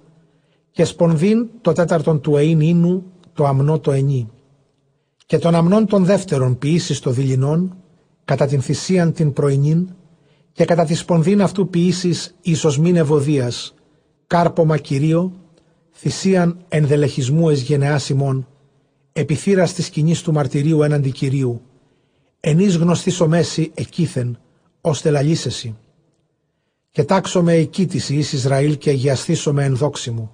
και σπονδύν το τέταρτον του εΐν ίνου το αμνό το ενί. Και τον αμνών των δεύτερων ποιήσεις το δειλινόν κατά την θυσίαν την πρωινήν και κατά τη σπονδύν αυτού ποιήσεις ίσως μην ευωδίας κάρπομα κυρίω θυσίαν ενδελεχισμού εις γενεάς ημών επιθύρας της σκηνής του μαρτυρίου έναντι Κυρίου ενής γνωστής ο μέση εκείθεν ώστε λαλήσεσαι. Και τάξομαι εκεί της Ιης Ισραήλ και αγιαστήσομαι εν δόξη μου.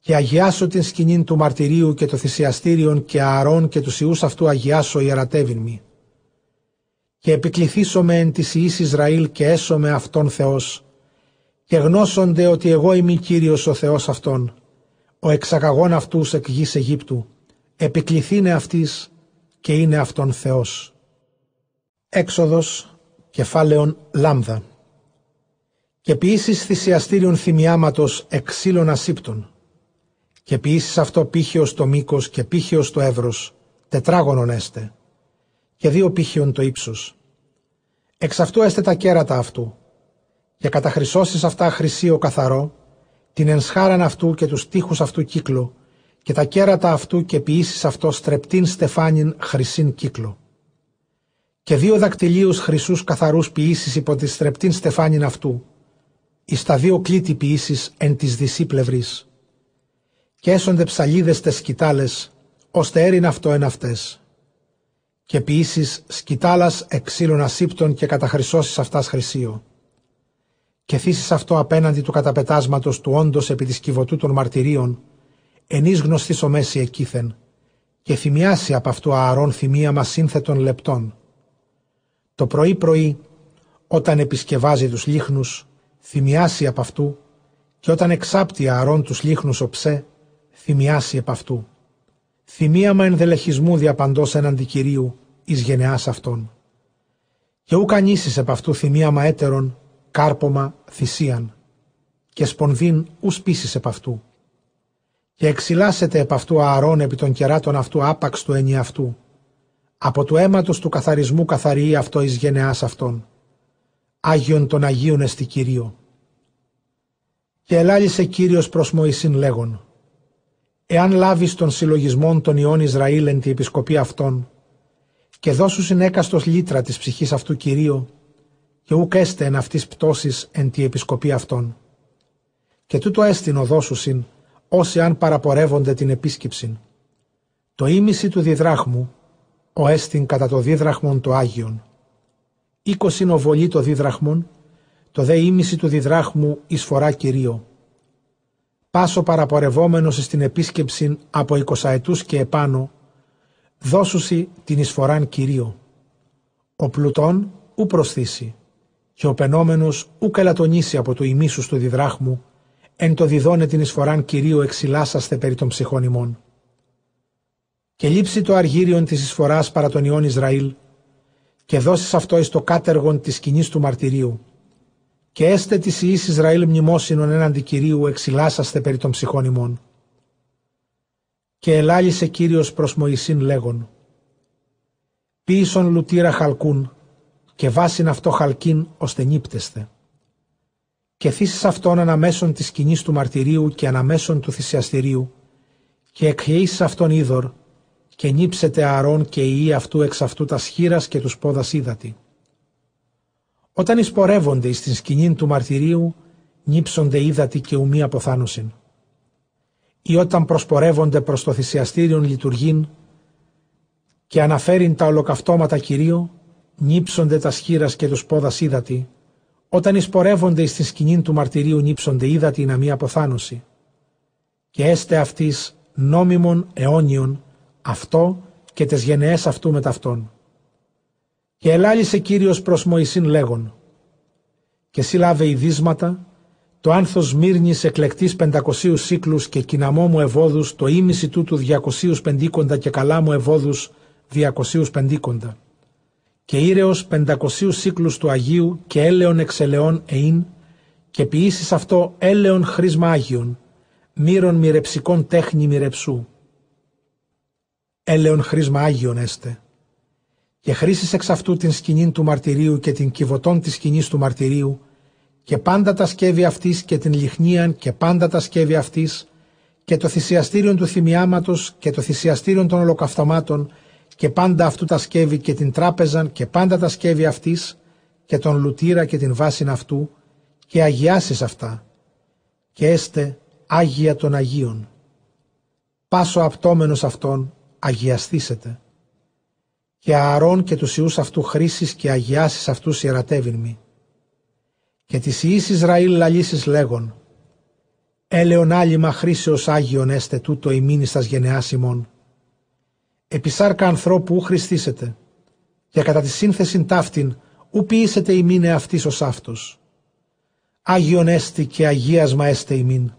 Και αγιάσω την σκηνήν του μαρτυρίου και το θυσιαστήριον και ααρών και τους ιούς αυτού αγιάσω ιερατεύειν μη. Και επικληθήσομαι εν της Ιης Ισραήλ και έσομαι αυτόν Θεός. Και γνώσονται ότι εγώ είμαι Κύριος ο Θεός αυτόν, ο εξαγαγών αυτούς εκ γης Αιγύπτου, επικληθήνε αυτής και είναι αυτόν Θεός. Έξοδος κεφάλαιον λάμδα. Και ποιήσεις θυσιαστήριον θυμιάματος εξήλων ασύπτων. Και ποιήσεις αυτό πύχιος το μήκος και πύχιος το εύρος, τετράγωνον έστε. Και δύο πύχιον το ύψος. Εξ αυτού έστε τα κέρατα αυτού. Και καταχρυσώσεις αυτά χρυσίο καθαρό, την ενσχάραν αυτού και τους τείχους αυτού κύκλο, και τα κέρατα αυτού και ποιήσεις αυτό στρεπτήν στεφάνιν χρυσήν κύκλο και δύο δακτυλίους χρυσούς καθαρούς ποιήσεις υπό τη στρεπτήν στεφάνιν αυτού, εις τα δύο κλήτη ποιήσεις εν της δυσί πλευρής. Και έσονται ψαλίδες τες σκητάλες, ώστε έριν αυτό εν αυτές. Και ποιήσεις σκητάλας εξήλων ασύπτων και καταχρυσώσεις αυτάς χρυσίο. Και θύσεις αυτό απέναντι του καταπετάσματος του όντως επί της κυβωτού των μαρτυρίων, ενής γνωστής ο μέση εκείθεν, και θυμιάσει από αυτού ααρών θυμία μας σύνθετων λεπτών το πρωί-πρωί, όταν επισκευάζει τους λίχνους, θυμιάσει από αυτού και όταν εξάπτει ααρών τους λίχνους οψέ, θυμιάσει από αυτού. θυμίαμα ενδελεχισμού διαπαντός έναντι Κυρίου, εις γενεάς αυτών. Και ου κανήσεις επ' αυτού θυμίαμα έτερον, κάρπομα θυσίαν, και σπονδύν ου σπίσεις επ' αυτού. Και εξυλάσσεται επ' αυτού ααρών επί των κεράτων αυτού άπαξ του ενιαυτού. Από του αίματος του καθαρισμού καθαριεί αυτό εις γενεάς αυτών. Άγιον των Αγίων εστι Κυρίω. Και ελάλησε Κύριος προς Μωυσήν λέγον, «Εάν λάβεις των συλλογισμών των Ιών Ισραήλ εν τη επισκοπή αυτών, και δώσους συνέκαστος λίτρα της ψυχής αυτού Κυρίω, και ούκ έστε εν αυτής πτώσης εν τη επισκοπή αυτών. Και τούτο έστειν οδόσουσιν, όσοι αν παραπορεύονται την επίσκεψην. Το ίμιση του διδράχμου, ο έστιν κατά το δίδραχμον το Άγιον. Είκοσιν οβολή το δίδραχμον, το δε ίμιση του διδράχμου εισφορά Κυρίω. Πάσο παραπορευόμενος στην επίσκεψη από εικοσαετούς και επάνω, δώσουσι την εισφοράν Κυρίω. Ο πλουτών ου προσθήσει, και ο πενόμενος ου καλατονίσει από το ημίσους του διδράχμου, εν το διδώνε την εισφοράν Κυρίω εξυλάσαστε περί των ψυχών ημών. Και λείψει το αργύριον της εισφοράς παρά τον Ιών Ισραήλ, και δώσεις αυτό εις το κάτεργον της σκηνής του μαρτυρίου, και έστε της Ιης Ισραήλ μνημόσυνον έναντι Κυρίου εξυλάσαστε περί των ψυχών ημών. Και ελάλησε Κύριος προς Μωυσήν λέγον, «Πίησον λουτήρα χαλκούν, και βάσιν αυτό χαλκίν ώστε νύπτεστε. Και θύσεις αυτόν αναμέσων της σκηνής του μαρτυρίου και αναμέσων του θυσιαστηρίου, και εκχαιήσεις αυτόν είδωρ, και νύψετε αρών και η αυτού εξ αυτού τα σχήρας και τους πόδας ύδατη. Όταν εισπορεύονται εις την σκηνή του μαρτυρίου, νύψονται ύδατη και ουμή αποθάνωσιν. Ή όταν προσπορεύονται προς το θυσιαστήριον λειτουργήν και αναφέρειν τα ολοκαυτώματα Κυρίου, νύψονται τα σχήρας και τους πόδας ύδατη, όταν εισπορεύονται εις την σκηνή του μαρτυρίου νύψονται ύδατη να μη αποθάνωση. Και έστε αυτής νόμιμον αιώνιον αυτό και τες γενναίες αυτού με ταυτόν. Και ελάλησε Κύριος προς Μωυσήν λέγον «Και συλλάβε ειδίσματα, το άνθος μύρνης εκλεκτής πεντακοσίους σύκλους και κοιναμό μου ευόδους το ίμιση τούτου διακοσίους πεντίκοντα και καλά μου ευόδους διακοσίους πεντίκοντα. Και ήρεος πεντακοσίους σύκλους του Αγίου και έλεον εξελεών εήν και ποιήσεις αυτό έλεον χρήσμα Άγιον, μύρων μυρεψικών τέχνη μυρεψού. Έλεον χρήσμα Άγιον έστε και χρήσεις εξ αυτού την σκηνή του μαρτυρίου και την κυβωτών της σκηνής του μαρτυρίου και πάντα τα σκεύη αυτής και την λιχνίαν και πάντα τα σκεύη αυτής και το θυσιαστήριο του θυμιάματος και το θυσιαστήριο των ολοκαυτωμάτων και πάντα αυτού τα σκεύη και την τράπεζαν και πάντα τα σκεύη αυτής και τον λουτήρα και την βάσιν αυτού και αγιάσεις αυτά και έστε Άγια των Αγίων. Πάσο απτόμενος αυτών αγιαστήσετε και Ααρών και τους ιούς αυτού χρήσεις και αγιάσεις αυτούς ιερατεύειν Και της ιής Ισραήλ λαλήσεις λέγον, έλεον άλυμα χρήσεως Άγιον έστε τούτο ημίνης τας γενεάς ημών. Επισάρκα ανθρώπου ου χριστίσετε, και κατά τη σύνθεσιν ταύτην ου ποιήσετε ημίνε αυτής ως αυτός. Άγιον έστι και αγίασμα έστε ημίν.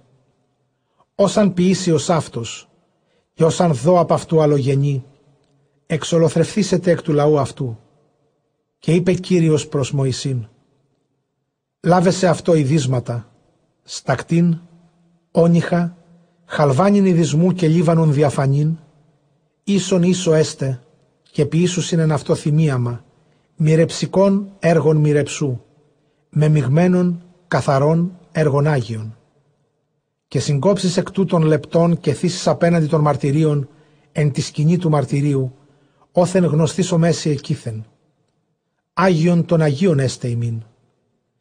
Όσαν ποιήσει ως αυτός, και όσαν δω από αυτού αλλογενή, εξολοθρευθήσετε εκ του λαού αυτού. Και είπε Κύριος προς Μωυσήν, λάβεσαι αυτό ειδίσματα, στακτήν, όνυχα, χαλβάνιν ειδισμού και λίβανον διαφανήν, ίσον ίσο έστε και ποιήσουσιν εν αυτό θυμίαμα, μοιρεψικών έργων μοιρεψού, με μειγμένων καθαρών έργων Άγιων. Και συγκόψεις εκ τούτων λεπτών και θύσεις απέναντι των μαρτυρίων εν τη σκηνή του μαρτυρίου, όθεν γνωστής ο μέση εκείθεν. Άγιον των Αγίων έστε ημίν.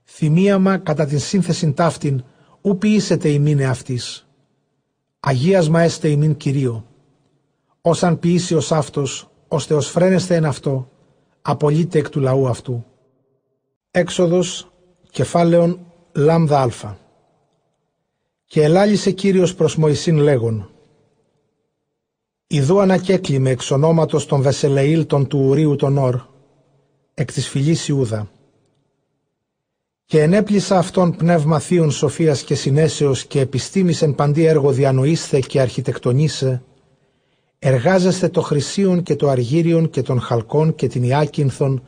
Θυμίαμα κατά την σύνθεσιν ταύτην, ου ποιήσετε ημίν εαυτής. Αγίασμα έστε ημίν Κυρίω. Όσαν ποιήσει ως αυτός, ώστε ως φρένεστε εν αυτό, απολύτε εκ του λαού αυτού. Έξοδος, κεφάλαιον λάμδα αλφα. Και ελάλησε Κύριος προς Μωυσήν λέγον, Ιδού ανακέκλειμε εξ ονόματος των Βεσελεήλ των του Ουρίου των Ορ, εκ της φυλής Ιούδα. Και ενέπλησα αυτόν πνεύμα θείων σοφίας και συνέσεως και επιστήμης εν παντή έργο διανοήστε και αρχιτεκτονίσε, εργάζεστε το χρυσίον και το αργύριον και τον χαλκόν και την ιάκυνθον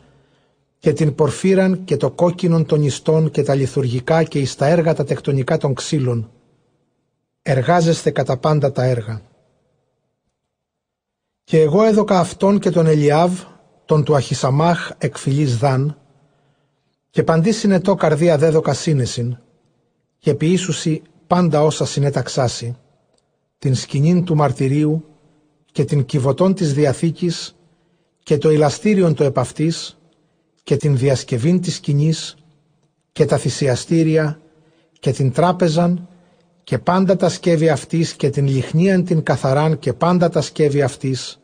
και την πορφύραν και το κόκκινον των ιστών και τα λιθουργικά και εις τα έργα τα τεκτονικά των ξύλων. Εργάζεστε κατά πάντα τα έργα. Και εγώ έδωκα αυτόν και τον Ελιάβ, τον του Αχισαμάχ εκφυλής Δαν, και παντή συνετό καρδία δέδοκα σύνεσιν, και ποιήσουσι πάντα όσα συνέταξάσι, την σκηνήν του μαρτυρίου και την κυβωτών της Διαθήκης και το ηλαστήριον το επαυτής και την διασκευήν της σκηνής και τα θυσιαστήρια και την τράπεζαν και πάντα τα σκεύη αυτής και την λιχνίαν την καθαράν και πάντα τα σκεύη αυτής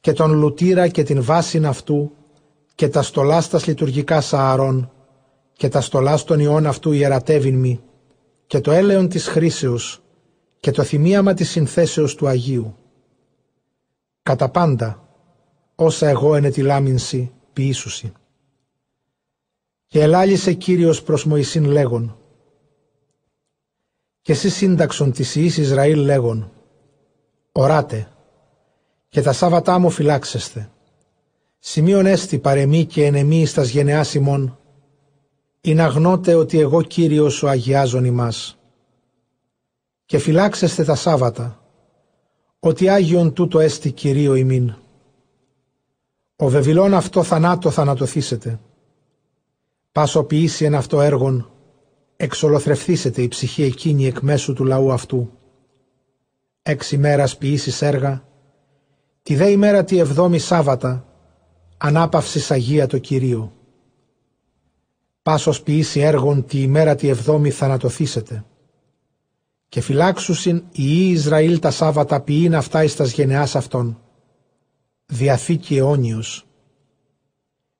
και τον λουτήρα και την βάσιν αυτού και τα στολά στα λειτουργικά σααρών και τα στολά των ιών αυτού ιερατεύειν μη και το έλεον της χρήσεως και το θυμίαμα της συνθέσεως του Αγίου. Κατά πάντα, όσα εγώ εν τη λάμινση ποιήσουσι. Και ελάλησε Κύριος προς Μωυσήν λέγον «Και εσύ σύνταξον της Ιης Ισραήλ λέγον «Οράτε και τα Σάββατά μου φυλάξεστε. Σημείων έστι παρεμή και ενεμή εις τας γενεάς ημών ή να γνώτε ότι εγώ Κύριος ο αγιάζων ημάς. Και φυλάξεστε τα Σάββατα, ότι Άγιον τούτο έστι Κυρίω ημίν. Ο βεβηλών αυτό θανάτο θανατοθήσετε. Πάσο ποιήσει εν αυτό έργον, εξολοθρευθήσετε η ψυχή εκείνη εκ μέσου του λαού αυτού. Έξι μέρας ποιήσεις έργα, τη δε ημέρα τη εβδόμη Σάββατα, ανάπαυσης Αγία το Κυρίο. Πάσος ποιήσει έργον τη ημέρα τη εβδόμη θανατοθήσετε. Και φυλάξουσιν οι Ισραήλ τα Σάββατα ποιήν αυτά εις τας γενεάς αυτών. Διαθήκη αιώνιος.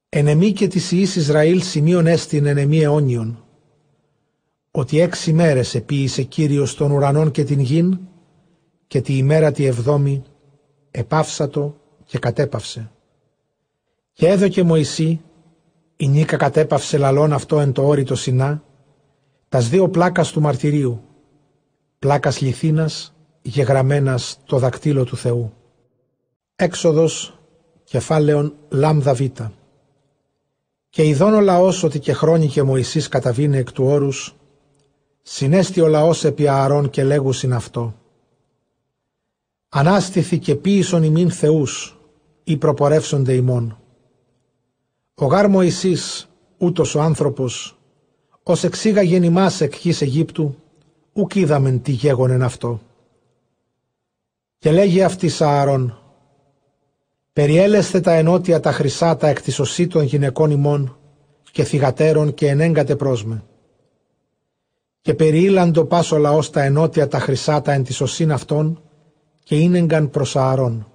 Ενεμή και της Ιης Ισραήλ σημείων έστιν ενεμή αιώνιον. Ότι έξι μέρες επίησε Κύριος των ουρανών και την γην και τη ημέρα τη εβδόμη επάυσατο και κατέπαυσε. Και έδωκε Μωυσή η νίκα κατέπαυσε λαλών αυτό εν το όριτο Σινά, τας δύο πλάκας του μαρτυρίου, πλάκας λιθίνας, γεγραμμένας το δακτύλο του Θεού. Έξοδος, κεφάλαιον λάμδα β. Και ειδών ο λαός ότι και χρόνι και Μωυσής καταβήνε εκ του όρους, συνέστη ο λαός επί ααρών και λέγουσιν αυτό. Ανάστηθη και ποίησον ημίν θεούς, ή προπορεύσονται ημών. Ο γάρ Μωυσής, ούτως ο άνθρωπος, ως εξήγαγεν ημάς εκ γης Αιγύπτου, ουκ είδαμεν τι γέγονεν αυτό. Και λέγει αυτής Ααρών, περιέλεστε τα ενότια τα χρυσά τα εκ της των γυναικών ημών και θυγατέρων και ενέγκατε πρόσμε. Και περιήλαντο πάσο λαός τα ενότια τα χρυσά τα εν της οσύν αυτών και ίνεγκαν προς Ααρών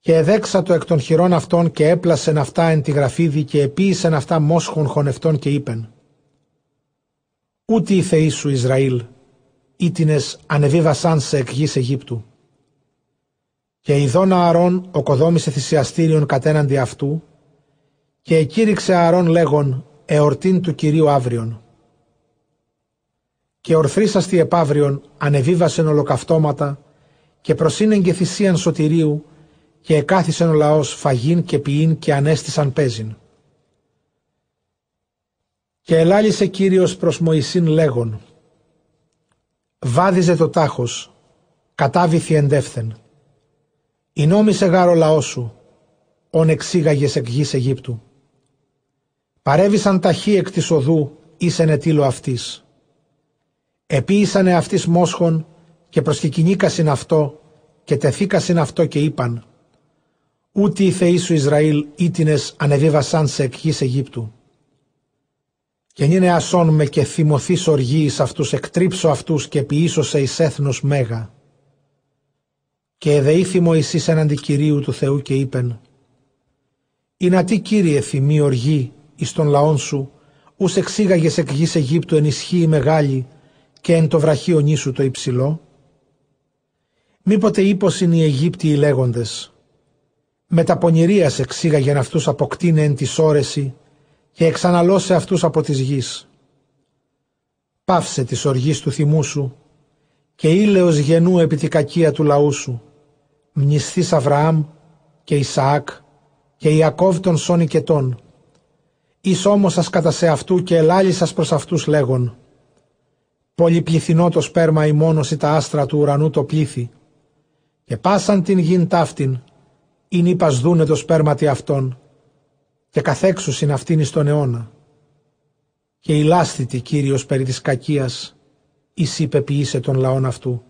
και εδέξατο εκ των χειρών αυτών και έπλασεν αυτά εν τη γραφίδη και επίησεν αυτά μόσχων χωνευτών και είπεν «Ούτε οι θεοί σου Ισραήλ, ήτινες ανεβίβασαν σε εκ γης Αιγύπτου». Και ειδών Ααρών οκοδόμησε θυσιαστήριον κατέναντι αυτού και εκήρυξε Ααρών λέγον εορτήν του Κυρίου αύριον. Και ορθρίσαστη επαύριον ανεβίβασεν ολοκαυτώματα και προσύνεγγε θυσίαν σωτηρίου και εκάθισεν ο λαός φαγήν και ποιήν και ανέστησαν παίζιν. Και ελάλησε Κύριος προς Μωυσήν λέγον «Βάδιζε το τάχος, κατάβηθη εντεύθεν. Η νόμισε γάρο λαός σου, ον εξήγαγες εκ γης Αιγύπτου. Παρέβησαν ταχύ εκ της οδού, ήσεν ετήλο αυτής. Επίησανε αυτής μόσχον και προσκεκινήκασιν αυτό και τεθήκασιν αυτό και είπαν ούτε οι θεοί σου Ισραήλ ήτινες ανεβίβασαν σε εκ Αιγύπτου. Και είναι ασόν με και θυμωθείς οργή αυτούς εκτρίψω αυτούς και ποιήσω σε εις έθνος μέγα. Και εδεήθη Μωυσής έναντι Κυρίου του Θεού και είπεν «Είναι τι Κύριε θυμή οργή εις των λαών σου, ους εξήγαγες εκ γης Αιγύπτου εν ισχύει μεγάλη και εν το βραχείο νήσου το υψηλό. Μήποτε ύπος είναι οι Αιγύπτιοι οι λέγοντες, με τα πονηρίας εξήγαγεν αυτούς αποκτήνε εν της όρεση και εξαναλώσε αυτούς από της γης. Πάυσε της οργής του θυμού σου και ήλαιος γενού επί τη κακία του λαού σου μνηστής Αβραάμ και Ισαάκ και Ιακώβ των σών οικετών. Εις όμως σας κατά σε αυτού και ελάλησας προς αυτούς λέγον. Πολυπληθυνό το σπέρμα ημώνος ή τα άστρα του ουρανού το πλήθη. Και πάσαν την γην ταύτην, ειν είπας δούνε το σπέρματι αυτών, και καθέξουσιν αυτήν εις τον αιώνα. Και η λάστητη Κύριος περί της κακίας, εις είπε ποιήσε τον λαόν αυτού.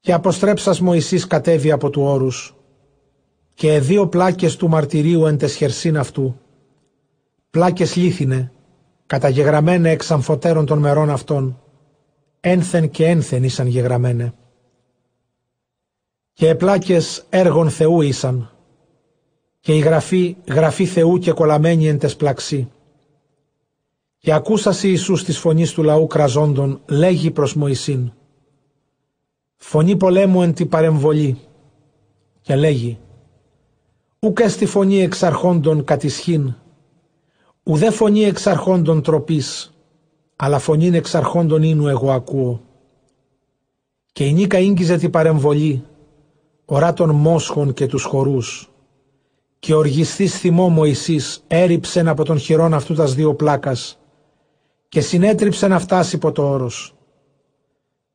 Και αποστρέψας Μωυσής κατέβη από του όρους, και δύο πλάκες του μαρτυρίου εν τεσχερσίν αυτού, πλάκες λίθινε, καταγεγραμμένε εξ αμφωτέρων των μερών αυτών, ένθεν και ένθεν ήσαν γεγραμμένε. Και επλάκες έργων Θεού ήσαν, και η γραφή, γραφή Θεού και κολαμένη εν τες πλαξί. Και ακούσασι Ιησούς της φωνής του λαού κραζόντων, λέγει προς Μωυσήν, φωνή πολέμου εν τη παρεμβολή, και λέγει, ούκ στη φωνή εξαρχόντων κατησχήν, ουδέ φωνή εξαρχόντων τροπής, αλλά φωνήν εξαρχόντων ίνου εγώ ακούω. Και η νίκα ίγκυζε τη παρεμβολή, ορά των μόσχων και τους χορούς, και οργιστής θυμό Μωυσής έριψεν από τον χειρόν αυτού τας δύο πλάκας, και συνέτριψε να φτάσει υπό το όρος.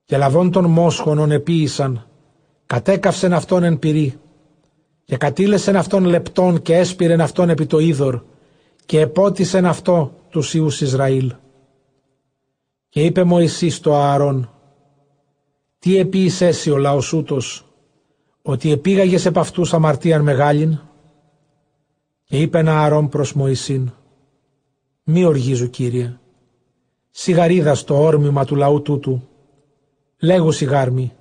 Και λαβών των μόσχων επίησαν, κατέκαυσεν αυτόν εν πυρή, και κατήλεσεν αυτόν λεπτόν και έσπηρεν αυτόν επί το είδωρ, και επότισεν αυτό τους Ιούς Ισραήλ. Και είπε Μωυσής το Ααρών, τι επίης εσύ ο λαός ούτος, ότι επήγαγες επ' αυτούς αμαρτίαν μεγάλην; Και είπε ένα Ααρών προς Μωυσήν, μη οργίζου Κύριε, σιγαρίδας στο όρμημα του λαού τούτου, λέγου σιγάρμι,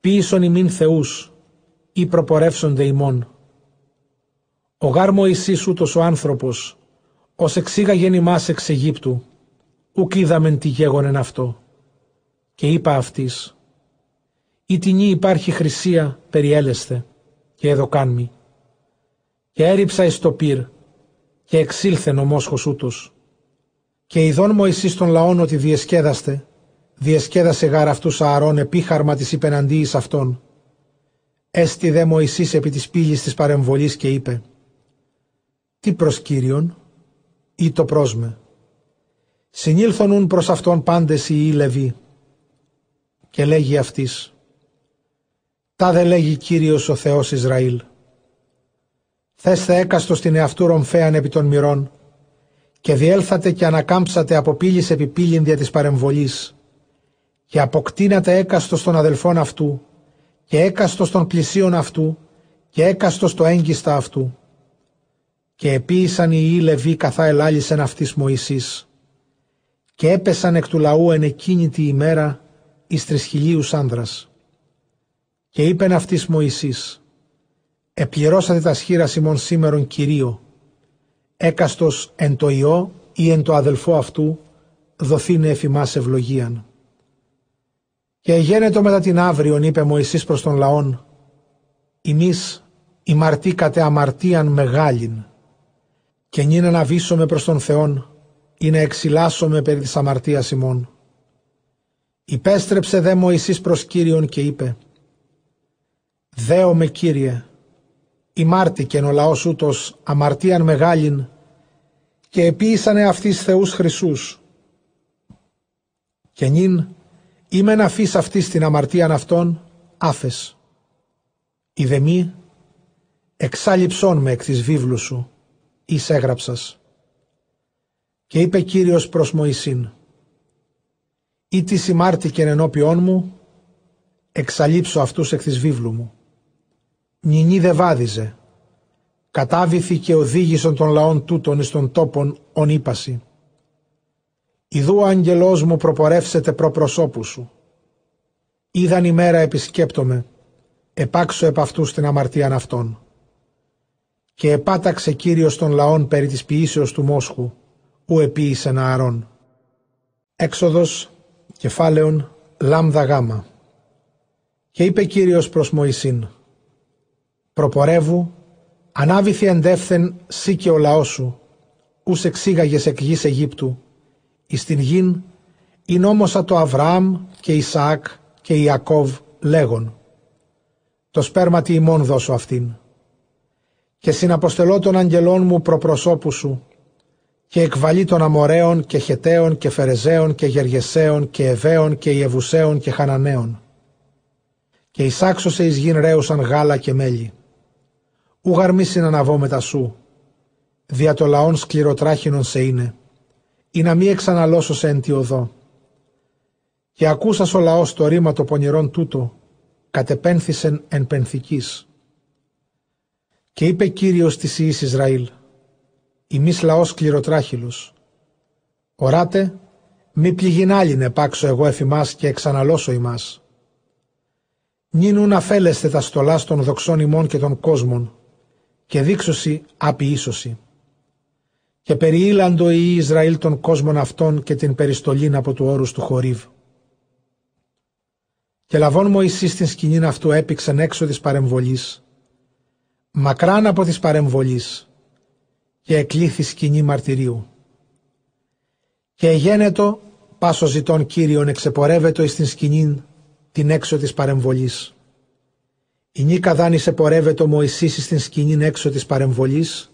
πίσον ημίν θεούς, ή προπορεύσονται ημών. Ο γάρ Μωυσής ούτως ο άνθρωπος, ως εξήγαγεν ημάς εξ Αιγύπτου, ουκ είδαμεν τι γέγονεν αυτό. Και είπα αυτής, η τινή υπάρχει χρυσία περιέλεσθε, και εδώ κάνμη. Και έριψα εις το πυρ, και εξήλθεν ο μόσχος ούτως. Και ειδών Μωυσής των λαών ότι διεσκέδαστε, διεσκέδασε γάρ αυτούς ααρών επίχαρμα της υπεναντίης αυτών. Έστι δε Μωυσής επί της πύλης της παρεμβολής και είπε «Τι προς Κύριον» ή το πρόσμε. Συνήλθονουν προς αυτόν πάντες οι Λεβί. Και λέγει αυτής «Τα δε λέγει Κύριος ο Θεός Ισραήλ. Θέστε έκαστος στην εαυτού ρομφέαν επί των μυρών και διέλθατε και ανακάμψατε από πύλης επί πύλην δια της παρεμβολής και αποκτήνατε έκαστος των αδελφών αυτού και έκαστος των πλησίων αυτού και έκαστος το έγκιστα αυτού. Και επίησαν οι Λεβί καθά ελάλησεν αυτής Μωυσής και έπεσαν εκ του λαού εν εκείνη τη ημέρα εις τρισχυλίους άνδρας. Και είπεν αυτής Μωυσής «Επληρώσατε τα σχήρα ημών σήμερον Κυρίω, έκαστος εν το ιό ή εν το αδελφό αυτού, δοθήνε εφημάς ευλογίαν». Και γένετο μετά την αύριον, είπε Μωυσής προς τον λαόν, «Ημείς ημαρτήκατε αμαρτίαν μεγάλην, και νυν να βύσομαι προς τον Θεόν, ή να εξηλάσομαι περί της αμαρτίας ημών». Υπέστρεψε δε Μωυσής προς Κύριον και είπε, «Δέομαι Κύριε, ημάρτηκεν ο λαός ούτως αμαρτίαν μεγάλην, και επίησανε αυτής θεούς χρυσούς. Και νυν Είμαι να αφήσεις αυτής στην αμαρτίαν αυτών, άφες. Ιδεμή, εξάλληψόν με εκ της βίβλου σου, εις έγραψας. Και είπε Κύριος προς Μωυσήν, ή τι συμμάρτηκεν ενώπιόν μου, εξαλείψω αυτούς εκ της βίβλου μου. Νινή δε βάδιζε, κατάβηθη και οδήγησον των λαών τούτων εις των τόπων ον ύπαση. Ιδού ο αγγελός μου προπορεύσεται προ προσώπου σου. Είδαν ημέρα επισκέπτομαι, επάξω επ' αυτούς την αμαρτίαν αυτών. Και επάταξε Κύριος των λαών περί της ποιήσεως του Μόσχου, ου επίησε να αρών. Έξοδος, κεφάλαιον, λάμδα γάμα. Και είπε Κύριος προς Μωυσήν, «Προπορεύου, ανάβηθη εντεύθεν σύ και ο λαός σου, ους εξήγαγες εκ γης Αιγύπτου, εις την γην εινόμωσα το Αβραάμ και Ισαάκ και Ιακώβ λέγον το σπέρμα τι ημών δώσω αυτήν. Και συναποστελώ των αγγελών μου προπροσώπου σου, και εκβαλεί των Αμοραίων και Χεταίων και Φερεζαίων και Γεργεσαίων και Εβαίων και Ιεβουσαίων και Χαναναίων. Και εισάξωσε εις γην ρέουσαν γάλα και μέλι. Ου γαρμί συναναβώ μετά σου, δια το λαόν σκληροτράχινον σε είναι, ή να μη εξαναλώσω σε εν οδό. Και ακούσας ο λαός το ρήμα το πονηρών τούτο, κατεπένθησεν εν πενθικής. Και είπε Κύριος της Ιης Ισραήλ, ημείς λαός σκληροτράχυλος. Οράτε, μη πληγήν άλλην επάξω εγώ εφημάς και εξαναλώσω ημάς. Νίνου να φέλεστε τα στολά των δοξών ημών και των κόσμων, και δείξωση απειήσωση. Και περιήλαντο η Ισραήλ των κόσμων αυτών και την περιστολήν από του όρους του Χορίβ. Και λαβών Μωυσής την σκηνήν αυτού έπηξαν έξω της παρεμβολής, μακράν από της παρεμβολής, και εκλήθη σκηνή μαρτυρίου. Και εγένετο, πάσο ζητών Κύριον εξεπορεύετο εις την σκηνήν την έξω της παρεμβολής. Η νίκα δάνεισε πορεύετο Μωυσής στην σκηνήν έξω της παρεμβολής,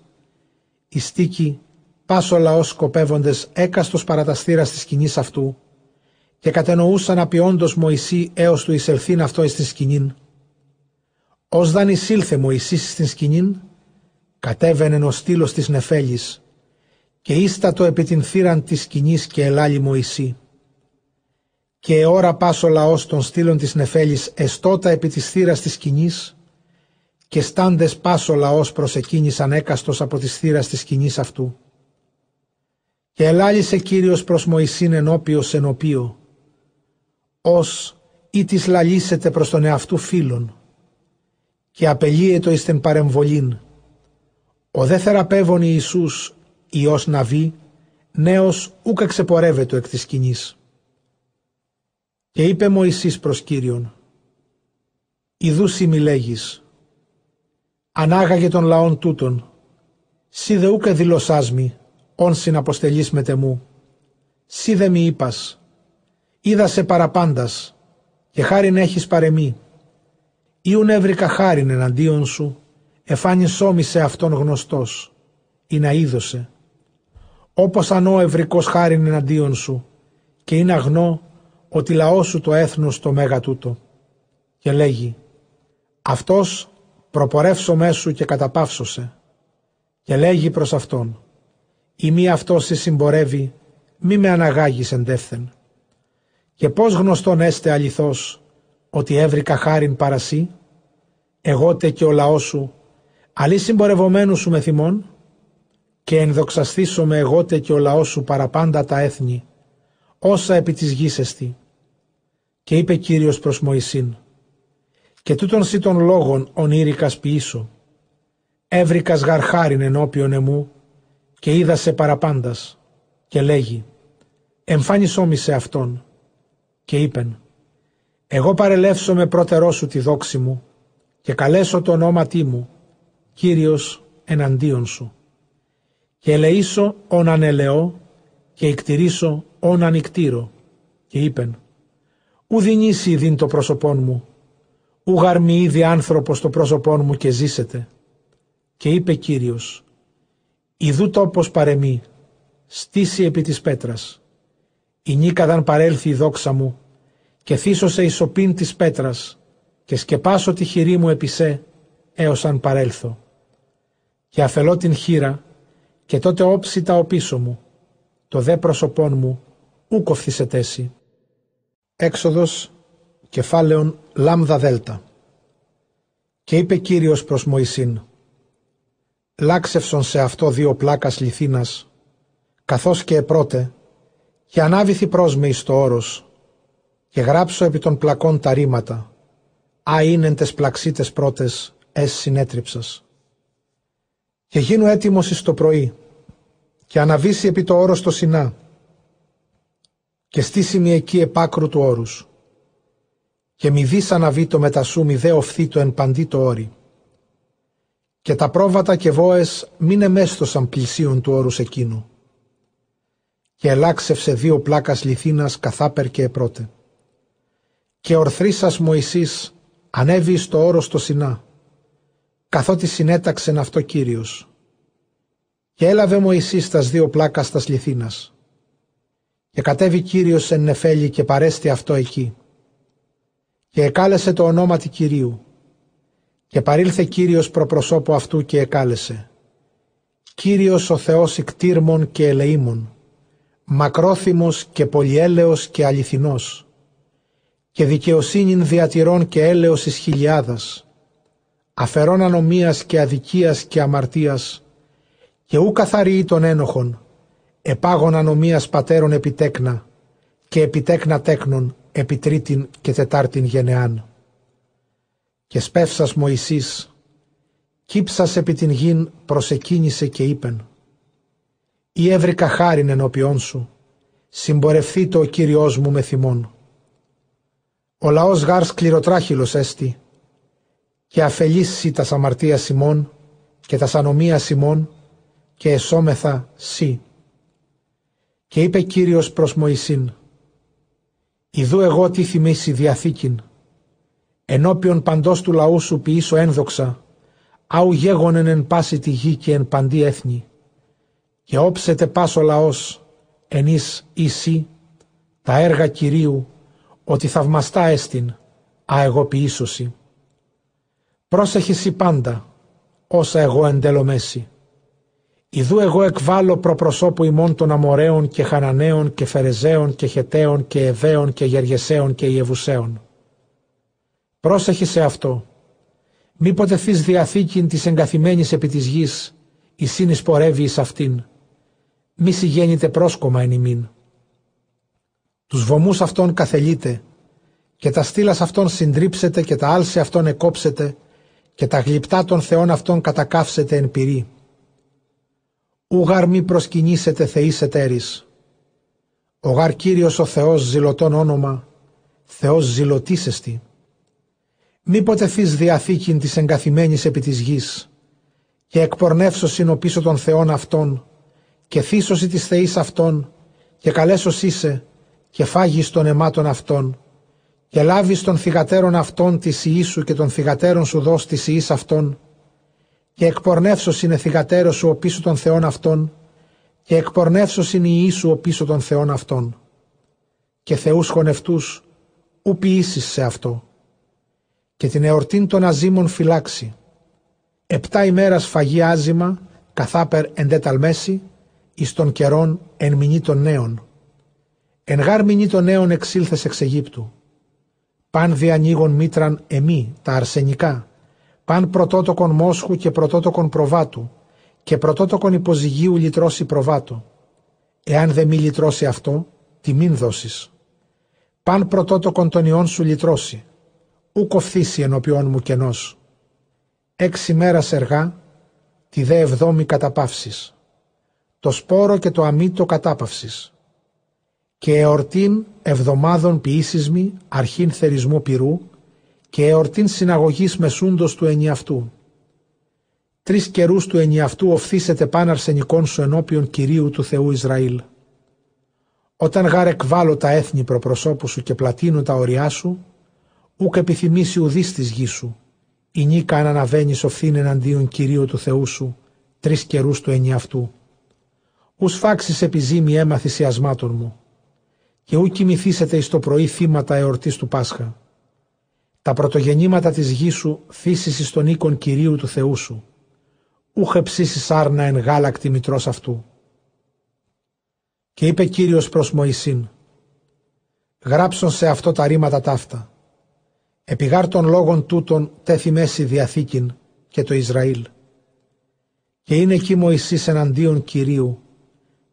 η στίκη πάσο λαός σκοπεύοντες έκαστος παραταστήρας της σκηνής αυτού και κατενοούσαν απειόντος Μωυσή έως του εισελθήν αυτό εις την σκηνήν. Ως δαν εισήλθε Μωυσής στην σκηνήν, κατέβαινε ο στήλος της νεφέλης και ίστατο επί την θύραν της σκηνής και ελάλη Μωυσή. Και ώρα πας ο λαός των στήλων της νεφέλης εστότα επί της θύρας της σκηνής και στάντες πας ο λαός προσεκίνησαν έκαστος από της θύρας της σκηνής αυτού. Και ελάλησε Κύριος προς Μωυσήν ενώπιος ενωπίο, ως ή της λαλήσετε προς τον εαυτού φίλων και απελύετο εις την παρεμβολήν. Ο δε θεραπεύων Ιησούς, Υιός Ναβί, νέος ούκα ξεπορεύεται εκ της σκηνής. Και είπε Μωυσής προς Κύριον, «Ιδού μη λέγεις, ανάγαγε των λαών τούτων, σι δε ούκα δηλωσάς μη, όν συναποστελείς με τεμού, σι δε μη είπας, είδα σε παραπάντας, και χάριν έχεις παρεμή, Ιουν έβρικα χάριν εναντίον σου, εφάνει σε αυτόν γνωστός, ή να είδωσε. Όπως αν ο ευρικός χάριν εναντίον σου, και είναι αγνό ότι λαός σου το έθνος το μέγα τούτο. Και λέγει, αυτός προπορεύσω μέσου και καταπαύσωσε. Και λέγει προς αυτόν, η μη αυτός σε συμπορεύει, μη με αναγάγεις εντεύθεν. Και πώς γνωστόν έστε αληθώς, ότι έβρικα χάριν παρασύ, εγώτε και ο λαός σου Αλλή συμπορευομένους σου με θυμών και ενδοξαστήσω με εγώτε και ο λαός σου παραπάντα τα έθνη, όσα επί της γης εστι. Και είπε Κύριος προς Μωυσήν, και τούτον σύ των λόγων ονείρικας ποιήσω, έβρικας γαρχάριν ενώπιον εμού και είδα σε παραπάντας και λέγει, εμφάνισό μη σε αυτόν και είπεν, εγώ παρελεύσω με πρώτερό σου τη δόξη μου και καλέσω το ονόματί μου Κύριος εναντίον σου. Και ελεήσω όν ανελεώ και εκτηρήσω όν ανικτήρω. Και είπεν, ου δινήσει δίν το πρόσωπόν μου, ου γαρμι ήδη άνθρωπος το πρόσωπόν μου και ζήσετε. Και είπε Κύριος, Ιδού τόπος παρεμεί, στήσει επί της πέτρας. Η νίκαδαν παρέλθει η δόξα μου και θύσωσε η σοπήν της πέτρας και σκεπάσω τη χειρή μου επισέ έως αν παρέλθω και αφελώ την χείρα και τότε όψει τα οπίσω μου, το δε πρόσωπόν μου ούκο σε τέση. Έξοδος κεφάλαιον λάμδα δέλτα. Και είπε Κύριος προς Μωυσήν, λάξευσον σε αυτό δύο πλάκας λιθίνας, καθώς και επρώτε, και ανάβηθη πρόσμε εις το όρος, και γράψω επί των πλακών τα ρήματα, α είναι τες πλαξίτες πρώτες, ες συνέτριψας και γίνω έτοιμος εις το πρωί και αναβήσει επί το όρος το Σινά και στήσιμη εκεί επάκρου του όρους. Και μη δεις αναβεί το μετασού μη δε οφθεί το εν παντή το όρι. Και τα πρόβατα και βόες μην εμέστοσαν πλησίον του όρους εκείνου. Και ελάξευσε δύο πλάκας λιθίνας καθάπερ και επρώτε και ορθρίσας Μωυσής ανέβη στο όρος το Σινά, καθότι συνέταξεν αυτό Κύριος. Και έλαβε Μωυσής τας δύο πλάκας τας λιθίνας. Και κατέβη Κύριος εν νεφέλη και παρέστη αυτό εκεί. Και εκάλεσε το ονόματι Κυρίου. Και παρήλθε Κύριος προπροσώπου αυτού και εκάλεσε. Κύριος ο Θεός ικτήρμων και ελεήμων, μακρόθυμος και πολυέλεος και αληθινός, και δικαιοσύνην διατηρών και έλεος εις χιλιάδας, αφαιρών ανομίας και αδικίας και αμαρτίας, και ου καθαροί των ένοχων, επάγων ανομίας πατέρων επιτέκνα, και επιτέκνα τέκνων επί τρίτην και τετάρτην γενεάν. Και σπεύσας Μωυσής, κύψας επί την γην προσεκίνησε και είπεν «Ή έβρικα χάριν ενώπιόν σου, συμπορευθεί το ο Κύριός μου με θυμόν. Ο λαός γάρ σκληροτράχυλος έστι και αφελήσει τα αμαρτία Σιμών και τα ανομία Σιμών και εσώμεθα σύ. Και είπε Κύριος προς Μωυσήν «Ιδού εγώ τι θυμίσει διαθήκην, ενώπιον παντός του λαού σου ποιήσω ένδοξα, άου γέγονεν εν πάση τη γη και εν παντή έθνη, και όψετε πάσο λαός, εν εις ίσι, τα έργα Κυρίου, ότι θαυμαστά έστιν, α εγώ ποιήσωση. Πρόσεχε πάντα, όσα εγώ εντελομέσει. Ιδού εγώ εκβάλλω προπροσώπου ημών των Αμοραίων και Χαναναίων και Φερεζαίων και Χεταίων και Εβαίων και Γεργεσαίων και Ιεβουσαίων. Πρόσεχε σε αυτό, μήποτε θείς διαθήκην της εγκαθημένης επί της γης, η σύνης πορεύει εις αυτήν. Μη συγγέννητε πρόσκομα εν ημίν. Τους βωμούς αυτών καθελείτε, και τα στήλας αυτών συντρίψετε και τα άλση αυτών εκόψετε, και τα γλυπτά των θεών αυτών κατακάψετε εν πυρή. Ούγαρ μη προσκυνήσετε θεείς εταίρης. Ο γαρ Κύριος ο Θεός ζηλωτών όνομα, Θεός ζηλωτήσεστη. Μήποτε θείς διαθήκην της εγκαθημένης επί της γης και εκπορνεύσωσιν ο πίσω των θεών αυτών και θύσωση της θεής αυτών και καλέσος είσαι και φάγεις των αιμάτων αυτών και λάβεις των θυγατέρων αυτών της Ιησού και των θυγατέρων σου δώσ' της Ιης αυτών και εκπορνεύσος είναι θυγατέρος σου ο πίσω των θεών αυτών και εκπορνεύσος είναι η Ιησού ο πίσω των θεών αυτών και θεούς χωνευτούς ου ποιήσεις σε αυτό και την εορτήν των αζήμων φυλάξει. Επτά ημέρας φαγή άζημα, καθάπερ εντέταλμέση, εις των καιρών εν μηνύ των νέων. Εν γάρ μηνύ των νέων εξήλθες εξ Αιγύπτου. Παν διανοίγων μήτραν εμεί, τα αρσενικά, παν πρωτότοκον μόσχου και πρωτότοκον προβάτου, και πρωτότοκον υποζυγίου λυτρώσει προβάτου. Εάν δεν μη λυτρώσει αυτό, τιμήν δώσεις. Παν πρωτότοκον των ιών σου λυτρώσει, ου κοφθήσει ενώπιόν μου κενός. Έξι μέρας εργά, τη δε εβδόμη καταπαύσεις. Το σπόρο και το αμύτο κατάπαυσης. Και εορτήν εβδομάδων ποιήσισμη, αρχήν θερισμού πυρού, και εορτήν συναγωγής μεσούντος του ενιαυτού. Τρεις καιρούς του ενιαυτού οφθήσετε πάν αρσενικών σου ενώπιον Κυρίου του Θεού Ισραήλ. Όταν γάρ εκβάλλω τα έθνη προπροσώπου σου και πλατείνω τα ωριά σου, ούκ επιθυμήσει ουδής της γης σου, η νίκα αν αναβαίνεις οφθήν εναντίον Κυρίου του Θεού σου, τρεις καιρούς του ενιαυτού. Ους σφάξεις επιζήμη αίμα θυσιασμάτων μου, και ου κοιμηθήσετε εις το πρωί θύματα εορτής του Πάσχα. Τα πρωτογεννήματα της γης σου θύσεις εις τον οίκον Κυρίου του Θεού σου, ούχε ψήσεις άρνα εν γάλακτη μητρός αυτού. Και είπε Κύριος προς Μωυσήν, γράψον σε αυτό τα ρήματα ταύτα, Επιγάρ των λόγων τούτων τέθη μέση διαθήκην και το Ισραήλ. Και είναι εκεί Μωυσής εναντίον Κυρίου,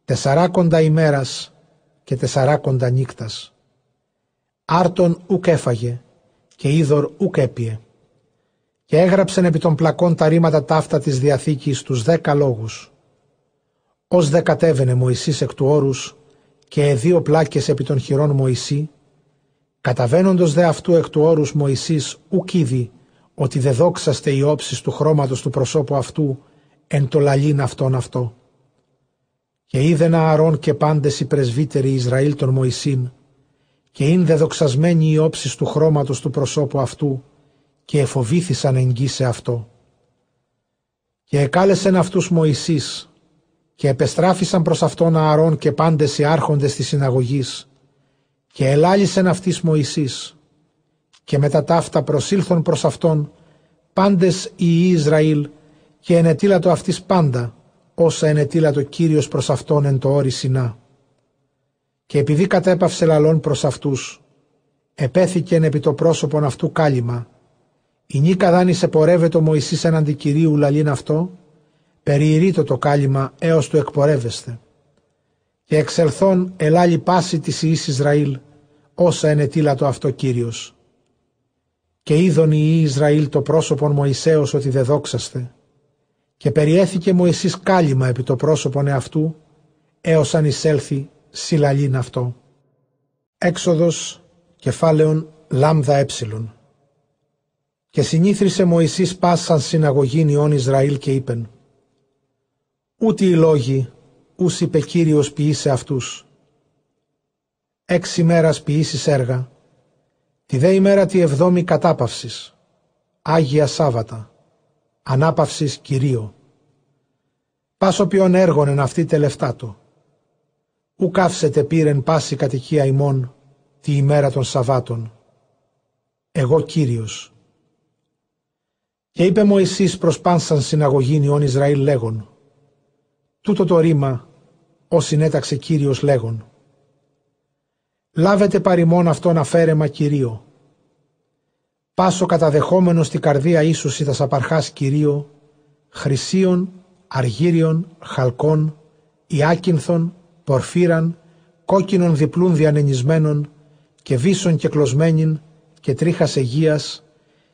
τεσσαράκοντα ημέρας και τεσσαράκοντα νύκτας. Άρτον ουκ έφαγε και είδωρ ουκ έπιε. Και έγραψεν επί των πλακών τα ρήματα ταύτα της Διαθήκης τους δέκα λόγους. Ως δε κατέβαινε Μωυσής εκ του όρους και δύο πλάκες επί των χειρών Μωυσή Καταβαίνοντος δε αυτού εκ του όρους Μωυσής ουκ είδη ότι δε δόξαστε οι όψεις του χρώματος του προσώπου αυτού εν το λαλήν αυτόν αυτό. Και είδεν Ααρών και πάντες οι πρεσβύτεροι Ισραήλ των Μωυσήν και είναι δε δοξασμένοι οι όψεις του χρώματος του προσώπου αυτού και εφοβήθησαν εγγύ σε αυτό. Και εκάλεσεν αυτούς Μωυσής και επεστράφησαν προς αυτόν Ααρών και πάντες οι άρχοντες της συναγωγής και ελάλησεν αυτής Μωυσής και μετά ταύτα προσήλθον προς αυτόν πάντες οι Ισραήλ και ενετήλατο αυτής πάντα όσα ενετήλατο Κύριος προς αυτόν εν το όρι Σινά. Και επειδή κατέπαυσε λαλών προς αυτούς, επέθηκεν επί το πρόσωπον αυτού κάλυμα. Η νίκα δάνεισε πορεύεται ο Μωυσής έναντι Κυρίου λαλήν αυτό, περιηρείτο το κάλυμα έως του εκπορεύεστε. Και εξελθών ελάλη πάση της Ιης Ισραήλ, όσα ενετήλατο αυτό Κύριος. Και είδον η Ισραήλ το πρόσωπον Μωυσέως ότι δε δόξαστε. Και περιέθηκε Μωυσής κάλυμα επί το πρόσωπον εαυτού, έως αν εισέλθει συλλαλήν αυτό. Έξοδος κεφάλαιον λάμδα έψιλον. Και συνήθρισε Μωυσής πάσαν συναγωγήν ιών Ισραήλ και είπεν «Ούτε οι λόγοι, ούς είπε Κύριος ποιήσε αυτούς. Έξι μέρας ποιήσεις έργα, τη δε ημέρα τη εβδόμη κατάπαυσης, Άγια Σάββατα, ανάπαυσης Κυρίω. Πάσο ποιον έργον εν αυτή τελεφτάτο ου καύσετε πήρεν πάση κατοικία ημών τη ημέρα των Σαββάτων. Εγώ Κύριος. Και είπε Μωυσής προς πάνσαν συναγωγήν ιών Ισραήλ λέγον Τούτο το ρήμα ως συνέταξε Κύριος λέγον Λάβετε παρημών αυτόν αφαίρεμα Κυρίω. Πάσο καταδεχόμενος στη καρδία ίσως τα σαπαρχάς Κυρίω, χρυσίων, αργύριων, χαλκών, ιάκυνθων, πορφύραν, κόκκινων διπλούν διανενισμένων και βίσων και κλωσμένην και τρίχας αιγείας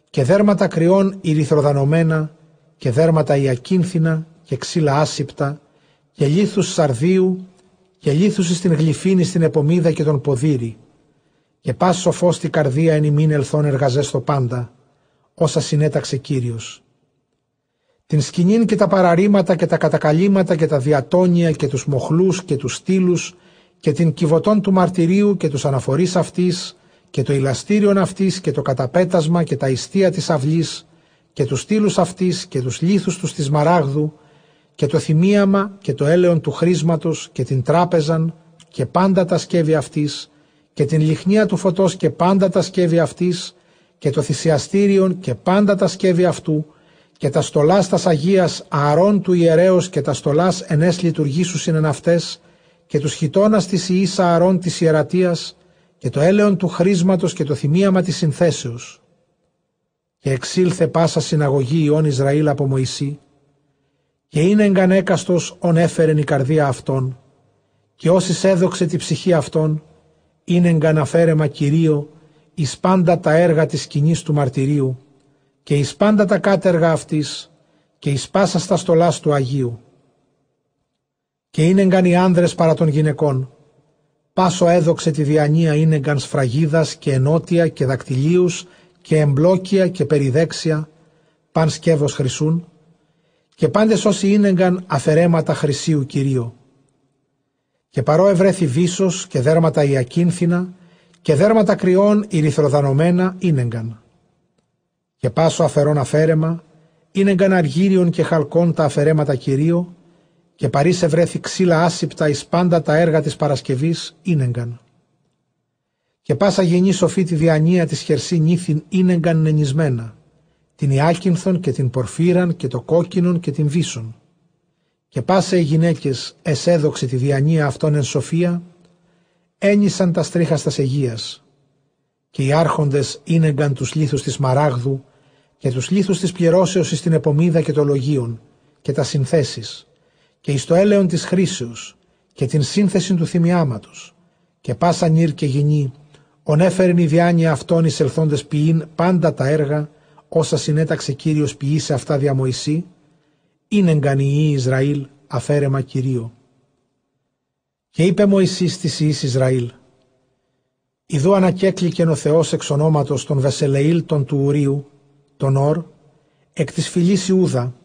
και δέρματα κρυών ηρυθροδανωμένα και δέρματα ιακίνθινα και ξύλα άσυπτα και λίθους σαρδίου και λίθους στην γλυφίνη στην επομίδα και τον ποδήρι και πας σοφός στη καρδία εν ημίν ελθόν εργαζέ στο πάντα όσα συνέταξε Κύριος. Την σκηνήν και τα παραρήματα και τα κατακαλύματα και τα διατόνια και τους μοχλούς και τους στήλους και την κυβωτών του μαρτυρίου και τους αναφορείς αυτής και το ηλαστήριον αυτής και το καταπέτασμα και τα ιστία της αυλής και τους στήλους αυτής και τους λίθους τους της μαράγδου και το θυμίαμα και το έλεον του χρήσματος και την τράπεζαν και πάντα τα σκεύη αυτής και την λιχνία του φωτός και πάντα τα σκεύη αυτής και το θυσιαστήριον και πάντα τα σκεύη αυτού και τα στολάς τας Αγίας Ααρών του ιερέως και τα στολάς ενές λειτουργήσους είναι αυτές και τους χιτώνας της Ιης Ααρών της ιερατείας και το έλεον του χρήσματος και το θυμίαμα της συνθέσεως. Και εξήλθε πάσα συναγωγή Ιών Ισραήλ από Μωυσή και είναι εγκανέκαστος ον έφερεν η καρδία αυτών και όσοι έδοξε τη ψυχή αυτών είναι εγκαναφέρεμα Κυρίω εις πάντα τα έργα της σκηνής του μαρτυρίου και εις πάντα τα κάτεργα αυτής και εις πάσα στα στολάς του Αγίου. Και είναι οι άνδρες παρά των γυναικών. Πάσο έδοξε τη διανία είναι σφραγίδας και ενότια και δακτυλίους και εμπλόκια και περιδέξια, παν σκεύος χρυσούν, και πάντες όσοι ίνεγκαν αφαιρέματα χρυσίου Κυρίου. Και παρό ευρέθη βίσος και δέρματα ιακίνθινα και δέρματα κρυών ηρυθροδανωμένα ίνεγκαν και πάσο αφαιρών αφαίρεμα, είναι γκαναργύριον και χαλκών τα αφαιρέματα κυρίω, και παρήσε βρέθη ξύλα άσυπτα εις πάντα τα έργα της Παρασκευής ίνεγκαν. Και πάσα γενή σοφή τη διανία της χερσή νύθιν ίνεγκαν νενισμένα, την Ιάκυνθον και την Πορφύραν και το κόκκινον και την Βίσον. Και πάσα οι γυναίκες εσέδοξε τη διανία αυτών εν σοφία, ένισαν τα στρίχα στα Αιγείας, και οι άρχοντες ίνεγκαν τους λίθους της Μαράγδου και τους λίθους της πληρώσεως στην επομίδα και το λογίον και τα συνθέσεις και εις το έλεον της χρήσεως και την σύνθεση του θυμιάματος. Και πάσα νύρ και γυνή ονέφερεν η διάνοια αυτών εις ελθόντες ποιήν πάντα τα έργα όσα συνέταξε Κύριος ποιή σε αυτά δια Μωυσή είναι η Ισραήλ αφαίρεμα Κυρίω. Και είπε Μωυσής της Ιης Ισραήλ Ιδού ανακέκλικεν ο Θεός εξ ονόματος των Βεσελεήλ των του Ουρίου τον Ορ, εκ της φυλής Ιούδα,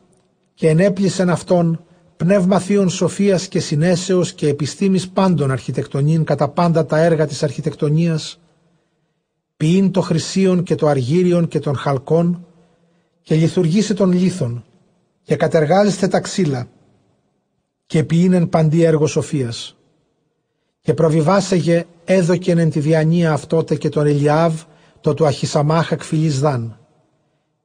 και ενέπλησεν αυτόν πνεύμα θείων σοφίας και συνέσεως και επιστήμης πάντων αρχιτεκτονίν κατά πάντα τα έργα της αρχιτεκτονίας, ποιήν το χρυσίον και το αργύριον και των χαλκών, και λειτουργήσε των λίθων, και κατεργάζεστε τα ξύλα, και ποιήν παντή έργο σοφίας. Και προβιβάσεγε έδωκεν εν τη διανία αυτότε και τον Ελιάβ, το του Αχισαμάχα κφυλής δάν,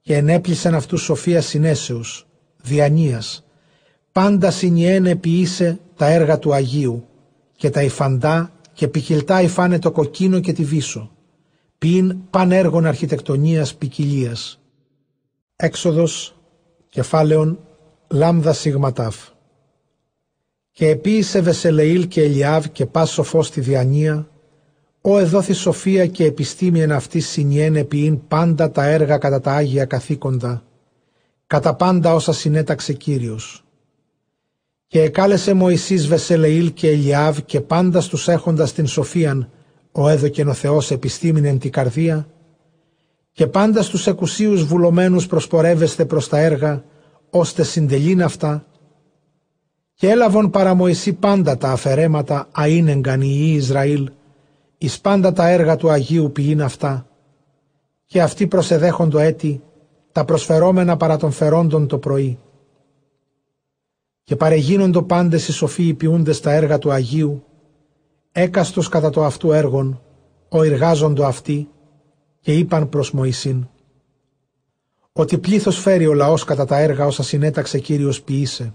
και ενέπλησεν αυτούς σοφία συνέσεως, διανοίας, πάντα συνιένε ποιήσε τα έργα του Αγίου, και τα υφαντά και ποικιλτά υφάνε το κοκκίνο και τη βίσο, ποιήν πανέργων αρχιτεκτονίας ποικιλίας. Έξοδος, κεφάλαιον, λάμδα σιγματάφ. Και επίησε Βεσελεήλ και Ελιάβ και πας σοφός στη διανία, ο εδόθη σοφία και επιστήμη εν αυτής συνιένε ποιήν πάντα τα έργα κατά τα Άγια καθήκοντα, κατά πάντα όσα συνέταξε Κύριος. Και εκάλεσε Μωυσής Βεσελεήλ και Ελιάβ και πάντα στους έχοντας την σοφίαν, ο έδωκεν ο Θεός επιστήμην εν την καρδία, και πάντα στους εκουσίους βουλωμένους προσπορεύεστε προς τα έργα, ώστε συντελήν αυτά, και έλαβον παρά Μωυσή πάντα τα αφαιρέματα αΐνεγκαν οι Ισραήλ, εις πάντα τα έργα του Αγίου ποιήν αυτά, και αυτοί προσεδέχοντο έτη, τα προσφερόμενα παρά των φερόντων το πρωί. Και παρεγίνοντο πάντες οι σοφοί ποιούνται στα έργα του Αγίου, έκαστος κατά το αυτού έργον, ο εργάζοντο αυτοί, και είπαν προς Μωυσήν, ότι πλήθος φέρει ο λαός κατά τα έργα όσα συνέταξε Κύριος ποιήσε.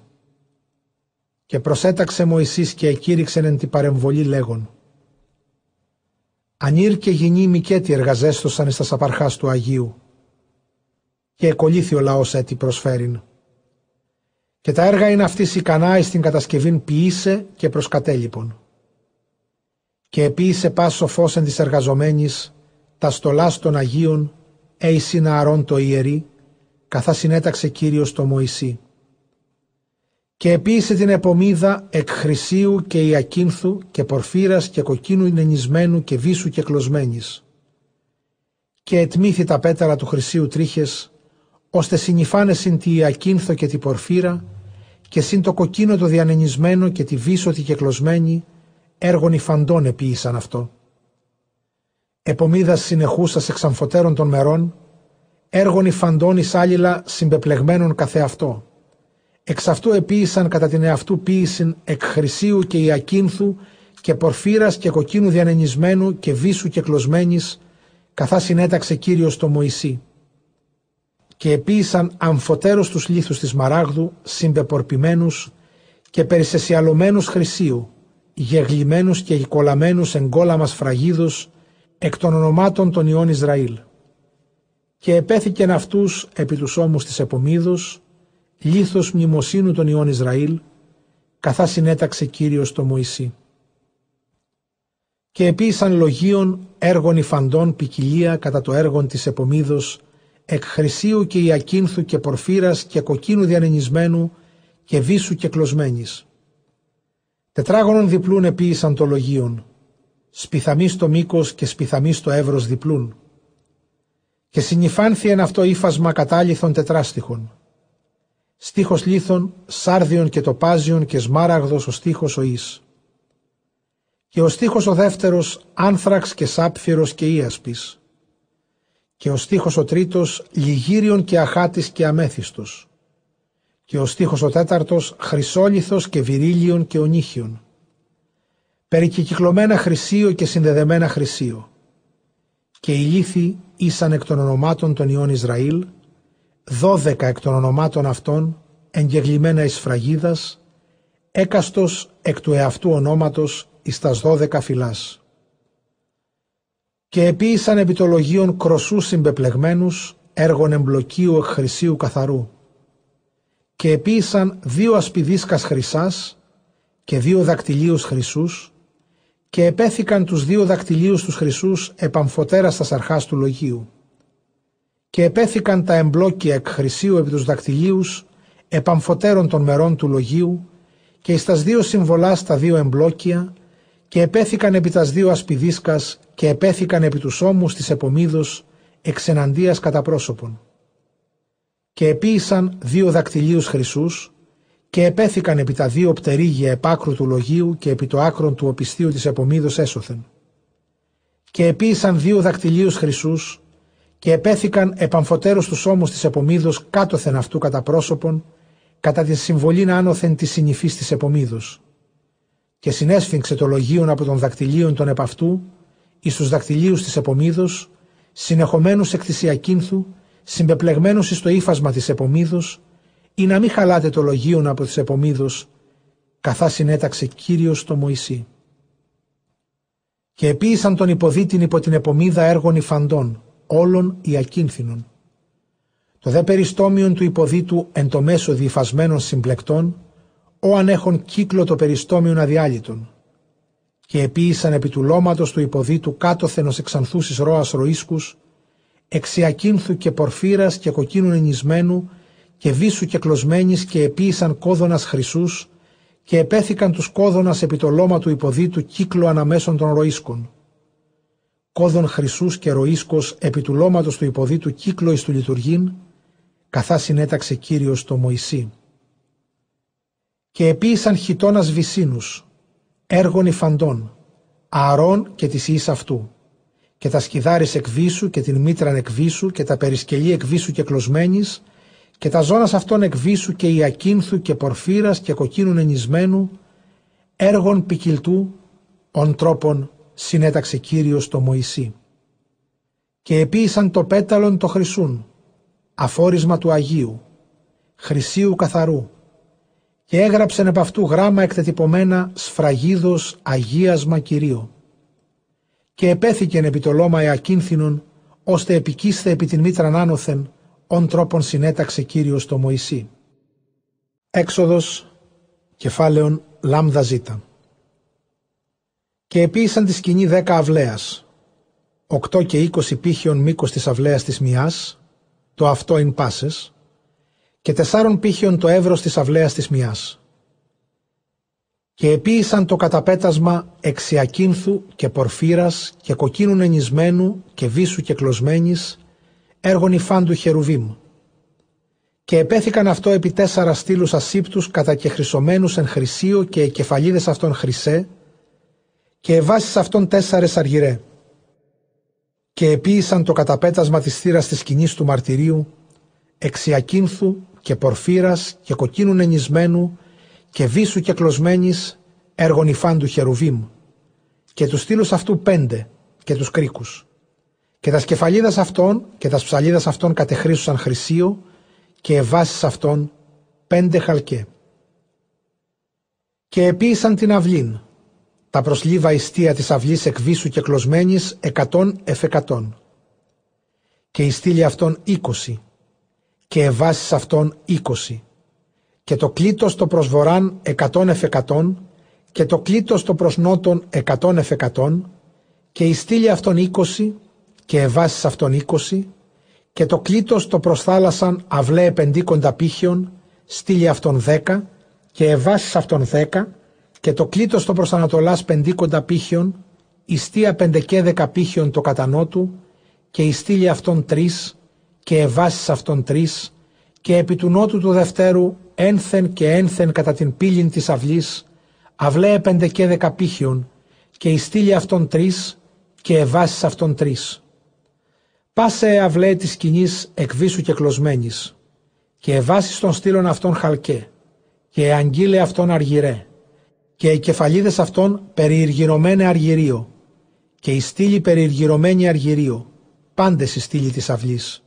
Και προσέταξε Μωυσής και εκήρυξεν εν την παρεμβολή λέγον, Ανήρ και γινή μικέτη εργαζέστοσαν εις τα σαπαρχάς του Αγίου, και εκολύθη ο λαός έτη προσφέρειν. Και τα έργα είναι αυτής ικανά εις την κατασκευήν ποιήσε και προσκατέλειπον. Και επίησε πας σοφός εν της εργαζομένης, τα στολάς των Αγίων, έισι αρών το ιερή, καθά συνέταξε Κύριος το Μωυσή. Και επίησε την επομίδα εκ χρυσίου και ιακίνθου και πορφύρας και κοκκίνου νενισμένου και βίσου και κλωσμένης. Και ετμήθη τα πέταλα του χρυσίου τρίχες, ώστε συνυφάνε συν τη ιακίνθο και τη πορφύρα και συν το κοκκίνο το διανενισμένο και τη βίσο τη κεκλωσμένη, έργων υφαντών επίησαν αυτό. Επομίδας συνεχούσας εξαμφωτέρων των μερών, έργων υφαντών εις άλληλα συμπεπλεγμένων καθεαυτό. Εξ αυτού επίησαν κατά την εαυτού ποίησιν εκ χρυσίου και ιακίνθου και πορφύρας και κοκκίνου διανενισμένου και βίσου και κλωσμένης, καθά συνέταξε Κύριος το Μωυσή και επίησαν αμφωτέρως τους λίθους της Μαράγδου, συμπεπορπημένους και περισεσιαλωμένους χρυσίου, γεγλημένους και γικολαμένους εν κόλαμας φραγίδους, εκ των ονομάτων των ιών Ισραήλ. Και επέθηκεν αυτούς επί τους ώμους της Επομίδους, λίθος μνημοσύνου των ιών Ισραήλ, καθάς συνέταξε Κύριος το Μωυσή. Και επίησαν λογίων έργων υφαντών ποικιλία κατά το έργον της Επομίδος, εκ χρυσίου και ιακίνθου και πορφύρας και κοκκίνου διανενισμένου και βίσου και κλωσμένης. Τετράγωνων διπλούν επίησαν το λογίον, σπιθαμή στο μήκος και σπιθαμή στο εύρος διπλούν. Και συνυφάνθη εν αυτό ύφασμα κατάληθων τετράστιχων. Στίχος λίθων, σάρδιον και τοπάζιον και σμάραγδος ο στίχος ο εις. Και ο στίχος ο δεύτερος άνθραξ και σάπφυρος και ίασπης και ο στίχος ο τρίτος λιγύριον και αχάτης και αμέθιστος και ο στίχος ο τέταρτος χρυσόλιθος και βυρίλιον και ονύχιον περικυκλωμένα χρυσίο και συνδεδεμένα χρυσίο και οι λύθοι ήσαν εκ των ονομάτων των ιών Ισραήλ δώδεκα εκ των ονομάτων αυτών εγγεγλημένα εις φραγίδας έκαστος εκ του εαυτού ονόματος εις τας δώδεκα φυλάς και επίησαν επιτολογίων κροσού συμπεπλεγμένους, έργων εμπλοκίου εκ χρυσίου καθαρού. Και επίησαν δύο ασπιδίσκας χρυσάς και δύο δακτυλίους χρυσούς και επέθηκαν τους δύο δακτυλίους τους χρυσούς επαμφωτέρα στα αρχάς του λογίου. Και επέθηκαν τα εμπλόκια εκ χρυσίου επί τους δακτυλίους επαμφωτέρων των μερών του λογίου και εις τας δύο συμβολάς τα δύο εμπλόκια και επέθηκαν επί τας δύο ασπιδίσκας και επέθηκαν επί τους ώμους της επομίδος εξεναντίας κατά πρόσωπον. Και επίησαν δύο δακτυλίους χρυσούς και επέθηκαν επί τα δύο πτερίγια επάκρου του λογίου και επί το άκρον του οπισθίου της επομίδος έσωθεν. και επίησαν δύο δακτυλίους χρυσούς και επέθηκαν επαμφωτέρους τους ώμους της επομίδος κάτωθεν αυτού κατά πρόσωπον, κατά τη συμβολήν άνωθεν της συνυφής της επομίδος. Και συνέσφιγξε το λογίον από των δακτυλίων των επαυτού, εις τους δακτυλίους της επομίδος, συνεχομένους εκ της Ιακίνθου, συμπεπλεγμένους εις το ύφασμα της επομίδος, ή να μην χαλάτε το λογίον από της επομίδος, καθά συνέταξε Κύριος το Μωυσή. Και επίησαν τον υποδίτην υπό την επομίδα έργων υφαντών, όλων οι ακίνθινων. Το δε περιστόμιον του υποδίτου εν το μέσο διφασμένων συμπλεκτών, ο αν έχουν κύκλο το περιστόμιον αδιάλυτον. Και επίησαν επί του λώματος του υποδίτου κάτωθεν ως εξανθούσεις ρώας ροίσκους, εξιακίνθου και πορφύρας και κοκκίνου ενισμένου και βίσου και κλωσμένης και επίησαν κόδωνας χρυσούς και επέθηκαν τους κόδωνας επί το λόμα του υποδίτου κύκλο αναμέσων των ροίσκων κόδων χρυσούς και ροίσκος επί του λώματος του υποδίτου κύκλο εις του λειτουργήν, καθάς συνέταξε Κύριος το Μωυσή. Και επίησαν χιτώνας βυσίνους, έργων υφαντών, ααρών και της ίης αυτού, και τα σκυδάρις εκβίσου και την μήτραν εκβίσου και τα περισκελή εκβίσου και κλωσμένης, και τα ζώνας αυτών εκβίσου και ιακίνθου και πορφύρας και κοκκίνου ενισμένου, έργων ποικιλτού, ον τρόπον συνέταξε Κύριος το Μωυσή. Και επίησαν το πέταλον το χρυσούν, αφόρισμα του Αγίου, χρυσίου καθαρού, και έγραψεν επ' αυτού γράμμα εκτετυπωμένα σφραγίδος Αγίασμα Κυρίω. Και επέθηκεν επί το λόμα εακίνθινον, ώστε επικίσθε επί την μήτραν άνωθεν, ον τρόπον συνέταξε Κύριος το Μωυσή. Έξοδος, κεφάλαιον λάμδα ζήτα. Και επίησαν τη σκηνή δέκα αυλαίας, οκτώ και είκοσι πύχιον μήκος της αυλαίας της μιας, το αυτό ειν πάσες, και τεσσάρων πύχιον το εύρος της αυλαίας της μιας. Και επίησαν το καταπέτασμα εξιακίνθου και πορφύρας και κοκκίνου ενισμένου και βίσου και κλωσμένης, έργων υφάντου χερουβίμ. Και επέθηκαν αυτό επί τέσσερα στήλους ασύπτους κατά και χρυσωμένους εν χρυσίο και κεφαλίδες αυτών χρυσέ, και εβάσεις αυτών τέσσερες αργυρέ. Και επίησαν το καταπέτασμα της θύρας της σκηνής του μαρτυρίου, εξιακίνθου και πορφύρας και κοκκίνου ενισμένου και βίσου και κλωσμένης έργων υφάντου χερουβίμ και τους στήλους αυτού πέντε και τους κρίκους. Και τας σκεφαλίδας αυτών και τας ψαλίδας αυτών κατεχρήσουσαν χρυσίο και εβάσεις αυτών πέντε χαλκέ. Και επίησαν την αυλήν τα προσλίβα ιστία της αυλής εκβίσου και κλωσμένης εκατόν εφεκατόν. Και η στήλη αυτών είκοσι και εβάσεις αυτών είκοσι. Και το κλήτος το προσβοράν εκατόν εφεκατόν και το κλήτος το προσνότον εκατόν εφεκατόν και η στήλη αυτών είκοσι και εβάσεις αυτών είκοσι και το κλήτος το προσθάλασαν αυλέ επεντήκοντα πύχιον στήλη αυτών δέκα και εβάσεις αυτών δέκα και το κλήτος στο προς Ανατολάς πεντήκοντα πύχιον, η στία πεντεκέδεκα πύχιον το κατανότου και η στήλη αυτών τρεις και εβάσεις αυτών τρεις και επί του νότου του δευτέρου ένθεν και ένθεν κατά την πύλην της αυλής αυλέ πεντεκέδεκα πύχιον και η στήλη αυτών τρεις και εβάσεις αυτών τρεις. Πάσε αυλέ της σκηνής εκβίσου και κλωσμένης και εβάσεις των στήλων αυτών χαλκέ και αγγείλε αυτών αργυρέ και οι κεφαλίδες αυτών περιηργυρωμένε αργυρίο και η στήλη περιηργυρωμένη αργυρίο, πάντες η στήλη της αυλής.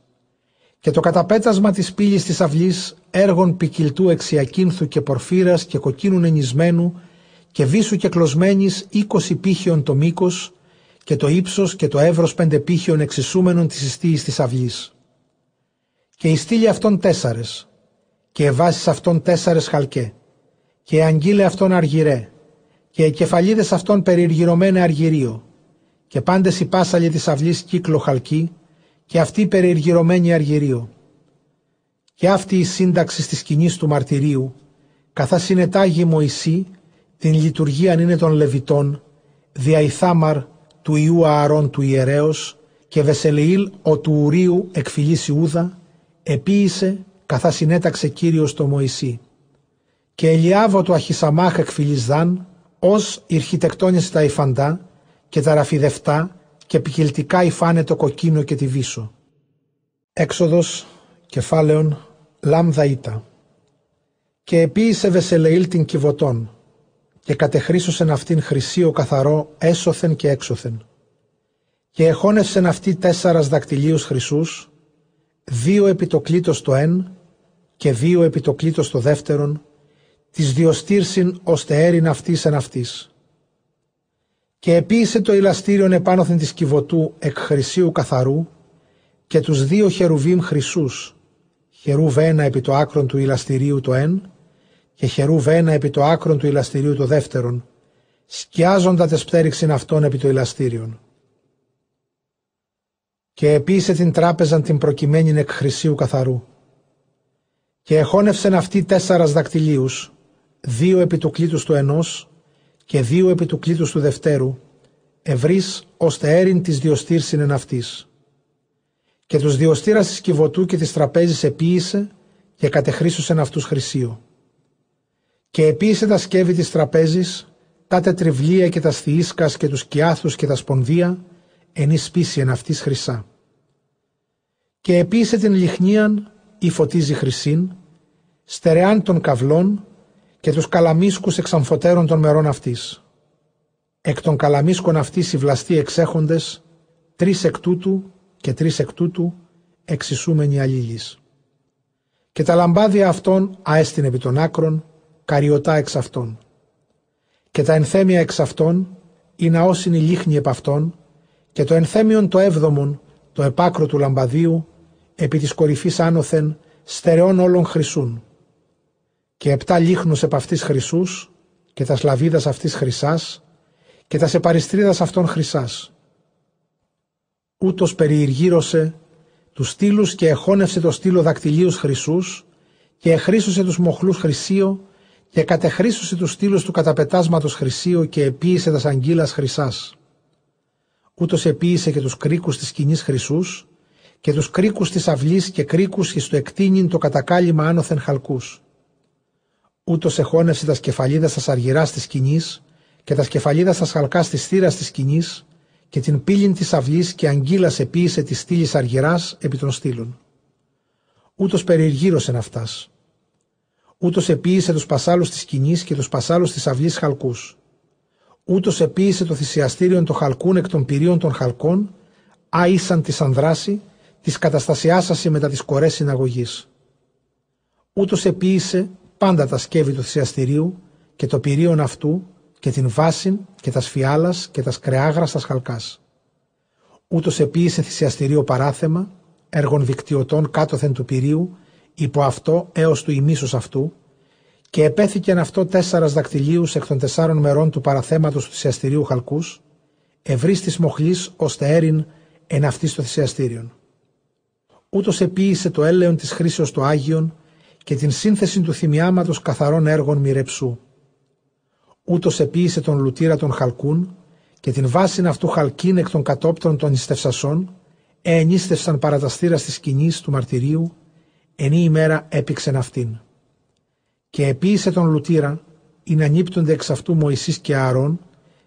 Και το καταπέτασμα της πύλης της αυλής έργων ποικιλτού εξιακίνθου και πορφύρας και κοκκίνου ενισμένου και βίσου και κλωσμένης είκοσι πύχιον το μήκος και το ύψος και το εύρος πέντε πύχιον εξισούμενων της ιστήλης της αυλής. Και η στήλη αυτών τέσσαρες και εβάσεις αυτών τέσσαρες χαλκέ και αγγείλε αυτόν αργυρέ, και οι κεφαλίδες αυτών περιεργυρωμένε αργυρίο, και πάντες οι πάσαλοι της αυλής κύκλο χαλκή, και αυτή περιεργυρωμένη αργυρίο. Και αυτή η σύνταξη της σκηνής του μαρτυρίου, καθά συνετάγει Μωυσή, την λειτουργία είναι των Λεβιτών, δια Ιθάμαρ του Ιού Ααρών του ιερέως, και Βεσελεήλ ο του Ουρίου εκφυλής Ιούδα, επίησε καθά συνέταξε Κύριος το Μωυσή και Ελιάβο του Αχισαμάχ εκ Φιλισδάν, ως ηρχιτεκτόνισε τα υφαντά και τα ραφιδευτά και ποικιλτικά υφάνε το κοκκίνο και τη βίσο. Έξοδος κεφάλαιον λάμδα ήτα. Και επίησε Βεσελεήλ την κυβωτών και κατεχρήσωσεν αυτήν χρυσίο καθαρό έσωθεν και έξωθεν. Και εχώνευσεν αυτή τέσσαρας δακτυλίους χρυσούς, δύο επιτοκλήτως το εν και δύο επιτοκλήτως το δεύτερον, της διοστήρσιν ώστε έριν αυτής εν αυτής. Και επίησε το ηλαστήριον επάνωθεν της κυβωτού εκ χρυσίου καθαρού και τους δύο χερουβίμ χρυσούς, χερούβ ένα επί το άκρον του ηλαστηρίου το εν και χερούβ ένα επί το άκρον του ηλαστηρίου το δεύτερον, σκιάζοντα τες πτέριξιν αυτών επί το ηλαστήριον. Και επίησε την τράπεζαν την προκειμένην εκ χρυσίου καθαρού. Και εχώνευσεν αυτή τέσσαρας δακτυλίους, δύο επί του κλήτους του ενός και δύο επί του κλήτους του δευτέρου, ευρύς ώστε έριν της διοστήρσιν εν αυτής. Και τους διοστήρας της κυβωτού και της τραπέζης επίησε και κατεχρήσωσεν αυτούς χρυσίο. Και επίησε τα σκεύη της τραπέζης, τα τετριβλία και τα στιίσκας και τους κιάθους και τα σπονδία, εν σπίση εν αυτής χρυσά. Και επίησε την λιχνίαν ή φωτίζει χρυσήν, στερεάν των καυλών και τους καλαμίσκους εξαμφωτέρων των μερών αυτής. Εκ των καλαμίσκων αυτής οι βλαστοί εξέχοντες, τρεις εκ τούτου και τρεις εκ τούτου εξισούμενοι αλλήλεις. Και τα λαμπάδια αυτών αέστην επί των άκρων, καριωτά εξ αυτών. Και τα ενθέμια εξ αυτών, η ναόσυνη λίχνη επ' αυτών, και το ενθέμιον το έβδομον, το επάκρο του λαμπαδίου, επί της κορυφής άνωθεν, στερεών όλων χρυσούν και επτά λίχνους επ' αυτής χρυσούς και τας σλαβίδας αυτής χρυσάς και τας σεπαριστρίδας αυτών χρυσάς. Ούτως περιηργύρωσε τους στήλους και εχώνευσε το στήλο δακτυλίους χρυσούς και εχρήσωσε τους μοχλούς χρυσίο και κατεχρήσωσε τους στήλους του καταπετάσματος χρυσίο και επίησε τας σαγγίλας χρυσάς. Ούτως επίησε και τους κρίκους της σκηνής χρυσούς και τους κρίκους της αυλής και κρίκους εις το εκτείνειν το κατακάλυμα άνωθεν χαλκούς Ούτως εχώνευσε τας σκεφαλίδα στα αργυράς της σκηνής και τας σκεφαλίδα στα σχαλκά της θύρας της σκηνής και την πύλην της αυλής και αγγίλα επίησε τη στήλης αργυράς επί των στήλων. Ούτως περιεργύρωσεν αυτάς. Ούτως επίησε τους πασάλους της σκηνής και τους πασάλους της αυλής χαλκούς. Ούτως επίησε το θυσιαστήριον των χαλκούν εκ των πυρίων των χαλκών, άισαν τη ανδράση, της καταστασιάσαση μετά τι κορές συναγωγής. Ούτως επίησε πάντα τα σκεύη του θυσιαστηρίου και το πυρίον αυτού και την βάση και τας σφιάλας και τας σκρεάγρα στα χαλκάς. Ούτως επίησε θυσιαστηρίο παράθεμα, έργων δικτυωτών κάτωθεν του πυρίου, υπό αυτό έως του ημίσους αυτού, και επέθηκεν αυτό τέσσερας δακτυλίους εκ των τεσσάρων μερών του παραθέματος του θυσιαστηρίου χαλκούς, ευρύς της μοχλής ώστε έριν εν αυτής το θυσιαστήριον. Ούτως επίησε το έλεον της χρήσεως το Άγιον και την σύνθεση του θυμιάματος καθαρών έργων μοιρεψού. Ούτως επίησε τον λουτήρα των χαλκούν και την βάσιν αυτού χαλκίν εκ των κατόπτρων των ιστευσασών, εενίστευσαν παραταστήρα τη σκηνή του μαρτυρίου, ενή ημέρα έπηξεν αυτήν. Και επίησε τον λουτήρα, ή να νύπτονται εξ αυτού Μωυσής και Ααρών,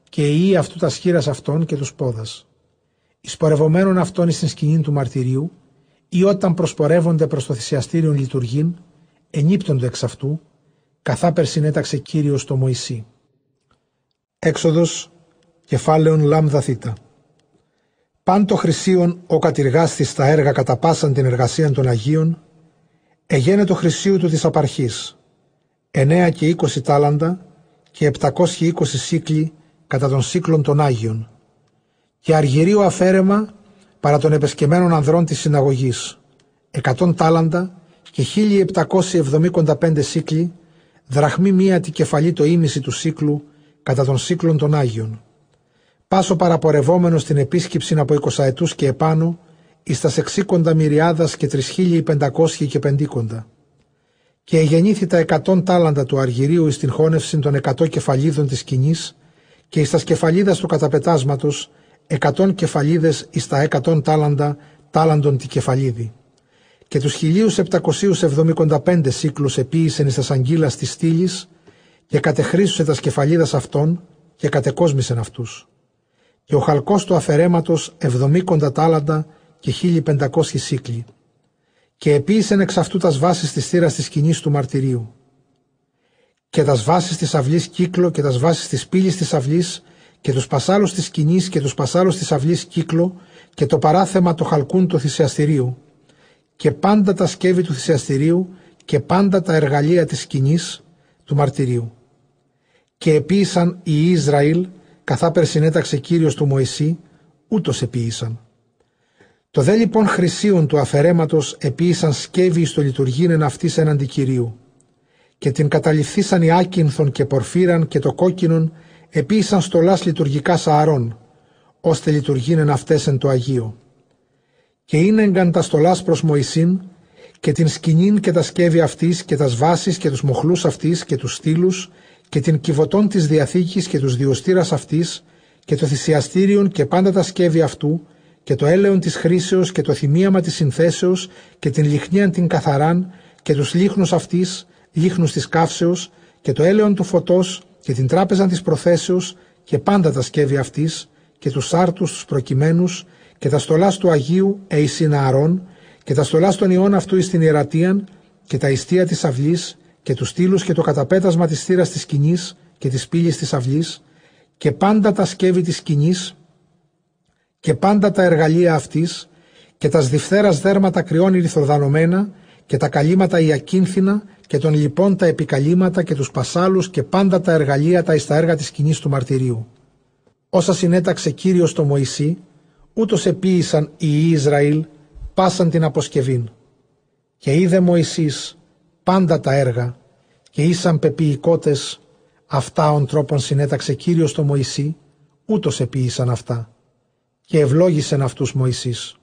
και οι αυτού τα σχήρας αυτών και τους πόδας. Ισπορευομένων αυτών στην σκηνή του μαρτυρίου, ή όταν προσπορεύονται προς το θυσιαστήριο λειτουργήν, ενύπτοντο εξ αυτού, καθάπερ συνέταξε Κύριος το Μωυσή. Έξοδος κεφάλαιον λάμδα θήτα. Παν το χρυσίον ο κατηργάστη στα έργα κατά πάσαν την εργασία των Αγίων, εγένε το χρυσίου του της απαρχής, εννέα και είκοσι τάλαντα και 720 σύκλοι κατά των σύκλων των Άγιων, και αργυρίο αφαίρεμα παρά των επεσκεμένων ανδρών της συναγωγής, εκατόν τάλαντα και 1775 σύκλοι, δραχμή μία τη κεφαλή το ίμιση του σύκλου κατά των σύκλων των Άγιων. Πάσο παραπορευόμενο στην επίσκεψη από 20 ετούς και επάνω, εις τα σεξίκοντα μυριάδας και 3.500 και πεντίκοντα. Και εγεννήθη τα εκατόν τάλαντα του αργυρίου εις την χώνευση των εκατό κεφαλίδων της σκηνής και εις τα κεφαλίδας του καταπετάσματος εκατόν κεφαλίδες εις τα εκατόν τάλαντα τάλαντον τη κεφαλίδη και τους 1775 σύκλους επίησεν εις τα σαγγίλας της στήλης και κατεχρήσουσε τα σκεφαλίδας αυτών και κατεκόσμησεν αυτούς. και ο χαλκός του αφαιρέματος εβδομήκοντα τάλαντα και χίλιοι πεντακόσιοι σύκλοι. Και επίησεν εξ αυτού τας βάσεις της θύρας της σκηνής του μαρτυρίου. Και τας βάσεις της αυλής κύκλο και τας βάσεις της πύλης της αυλής και τους πασάλους της σκηνής και τους πασάλους της αυλής κύκλο και το παράθεμα το χαλκούν του θυσιαστηρίου και πάντα τα σκεύη του θυσιαστηρίου και πάντα τα εργαλεία της σκηνής του μαρτυρίου. Και επίησαν οι Ισραήλ καθά περσινέταξε Κύριος του Μωυσή, ούτως επίησαν. Το δε λοιπόν χρυσίων του αφαιρέματος επίησαν σκεύη στο λειτουργήν αυτής έναντι Κυρίου. Και την καταληφθήσαν οι άκυνθον και πορφύραν και το κόκκινον επίησαν στολάς λειτουργικά σααρών, ώστε λειτουργήν αυτές εν το Αγίο. Και είναι εγκαν τα στολάς προς Μωυσήν, και την σκηνήν και τα σκεύη αυτής και τας βάσεις και τους μοχλούς αυτής και τους στήλους και την κυβωτών της Διαθήκης και τους διοστήρας αυτής και το θυσιαστήριον και πάντα τα σκεύη αυτού και το έλεον της χρήσεως και το θυμίαμα της συνθέσεως και την λιχνίαν την καθαράν και τους λίχνους αυτής, λίχνους της καύσεως και το έλεον του φωτός και την τράπεζα της προθέσεως και πάντα τα σκεύη αυτής και τους άρτους τους προκειμένους και τα στολάς του Αγίου Εησίνα Αρών και τα στολάς των ιών αυτού εις την ιερατείαν και τα ιστία της αυλής και τους στήλους και το καταπέτασμα της θύρας της σκηνής και της πύλης της αυλής και πάντα τα σκεύη της σκηνής και πάντα τα εργαλεία αυτής και τα σδιφθέρας δέρματα κρυών ρηθοδανωμένα και τα καλύματα η ακίνθινα και των λοιπόν τα επικαλύματα και τους πασάλους και πάντα τα εργαλεία τα εις τα έργα της σκηνής του μαρτυρίου. Όσα συνέταξε Κύριος το Μωυσή, ούτως επίησαν οι Ισραήλ πάσαν την αποσκευήν. Και είδε Μωυσής πάντα τα έργα και ήσαν πεποιηκότες αυτά ον τρόπον συνέταξε Κύριος το Μωυσή, ούτως επίησαν αυτά και ευλόγησεν αυτούς Μωυσής.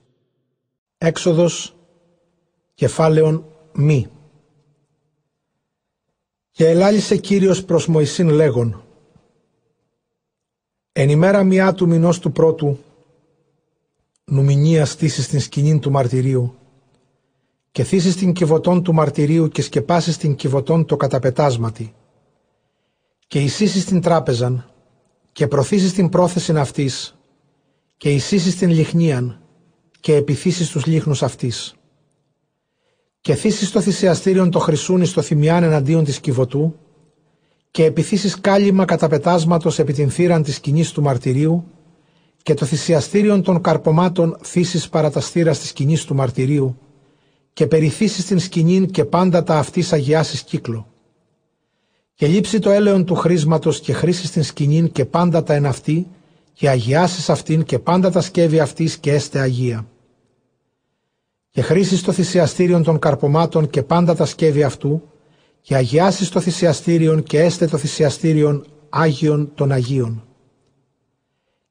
Έξοδος κεφάλαιον μη. Και ελάλησε Κύριος προς Μωυσήν λέγον «Εν ημέρα μιά του μηνός του πρώτου νουμηνία στήσεις στην σκηνή του μαρτυρίου και θύσεις την κυβωτών του μαρτυρίου και σκεπάσεις την κυβωτών το καταπετάσματι και εισήσεις την τράπεζαν και προθήσεις την πρόθεση αυτής και εισήσεις την λιχνίαν και επιθύσεις τους λίχνους αυτής και θύσεις το θυσιαστήριον το χρυσούνι στο θυμιάν εναντίον της κυβωτού και επιθύσεις κάλυμα καταπετάσματος επί την θύραν της σκηνής του μαρτυρίου και το θυσιαστήριον των καρπομάτων θύσεις παραταστήρας της σκηνής του μαρτυρίου και περιθύσεις την σκηνήν και πάντα τα αυτής αγιάσεις κύκλο. Και λείψει το έλεον του χρήσματος και χρήσει την σκηνήν και πάντα τα εναυτή και αγιάσεις αυτήν και πάντα τα σκεύη αυτής και έστε αγία. Και χρήσεις το θυσιαστήριον των καρπομάτων και πάντα τα σκεύη αυτού και αγιάσεις το θυσιαστήριον και έστε το θυσιαστήριον Άγιον των Αγίων.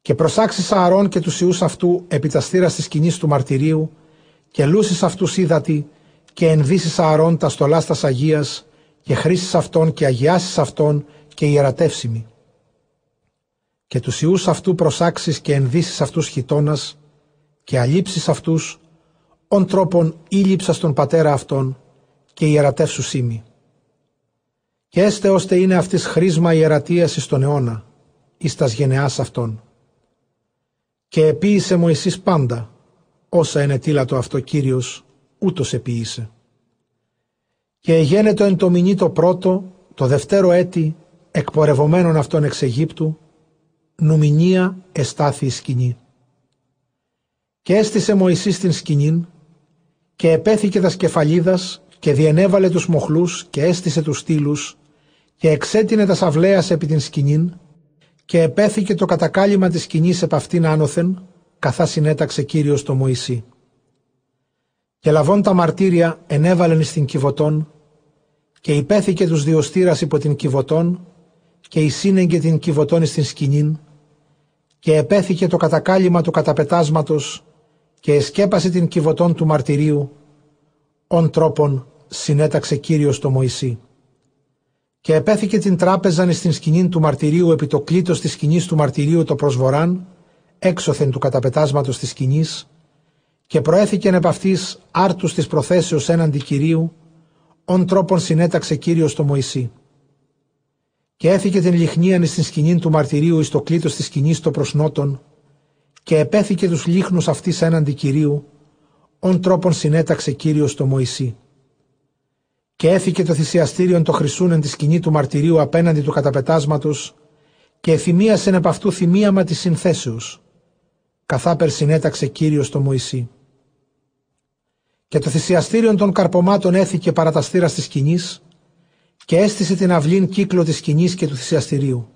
Και προσάξεις Ααρών και τους ιούς αυτού επί τα στήρας της σκηνής του μαρτυρίου και λούσεις αυτούς είδατη και ενδύσεις Ααρών τα στολάς τας Αγίας και χρήσεις αυτών και αγιάσεις αυτών και ιερατεύσιμοι. Και τους ιούς αυτού προσάξεις και ενδύσεις αυτούς χιτώνας και αλείψεις αυτούς ον τρόπον ήλυψα στον πατέρα αυτών και ιερατεύσου σήμη. Και έστε ώστε είναι αυτής χρήσμα ιερατείας εις τον αιώνα, εις τας γενεάς αυτών. Και επίησε Μωυσής πάντα, όσα είναι τίλατο αυτό Κύριος, ούτως επίησε. Και εγένετο εν το μηνύ το πρώτο, το δευτέρο έτη, εκπορευομένων αυτών εξ Αιγύπτου, νουμηνία εστάθη η σκηνή. Και έστησε Μωυσής την σκηνήν, και επέθηκε τας σκεφαλίδας, και διενέβαλε τους μοχλούς, και έστησε τους στήλους, και εξέτεινε τας σαυλέας επί την σκηνήν, και επέθηκε το κατακάλυμα της σκηνής επ' αυτήν άνωθεν, καθά συνέταξε Κύριος το Μωυσή. Και λαβών τα μαρτύρια ενέβαλεν στην Κιβωτών και υπέθηκε τους διοστήρας υπό την Κιβωτών και εισύνεγγε την Κιβωτών στην σκηνήν και επέθηκε το κατακάλυμα του καταπετάσματος και εσκέπασε την Κιβωτών του μαρτυρίου, ον τρόπον συνέταξε Κύριος το Μωυσή και επέθηκε την τράπεζαν στην σκηνή του μαρτυρίου επί το κλήτος της σκηνής του μαρτυρίου το προσβοράν, έξωθεν του καταπετάσματος της σκηνής, και προέθηκεν επ' αυτής άρτους της προθέσεως έναντι Κυρίου, ον τρόπον συνέταξε Κύριος το Μωυσή. Και έθηκε την λιχνίαν στην σκηνή του μαρτυρίου εις το κλήτος της σκηνής το προσνότον, και επέθηκε τους λίχνους αυτής έναντι Κυρίου, ον τρόπον συνέταξε Κύριος το Μωυσή. Και έθηκε το θυσιαστήριον το χρυσούν εν τη σκηνή του μαρτυρίου απέναντι του καταπετάσματος και εφημίασεν επ' αυτού θυμίαμα της συνθέσεως. Καθάπερ συνέταξε Κύριος το Μωυσή. Και το θυσιαστήριον των καρπομάτων έθηκε παραταστήρα της σκηνής και έστησε την αυλήν κύκλο της σκηνής και του θυσιαστηρίου.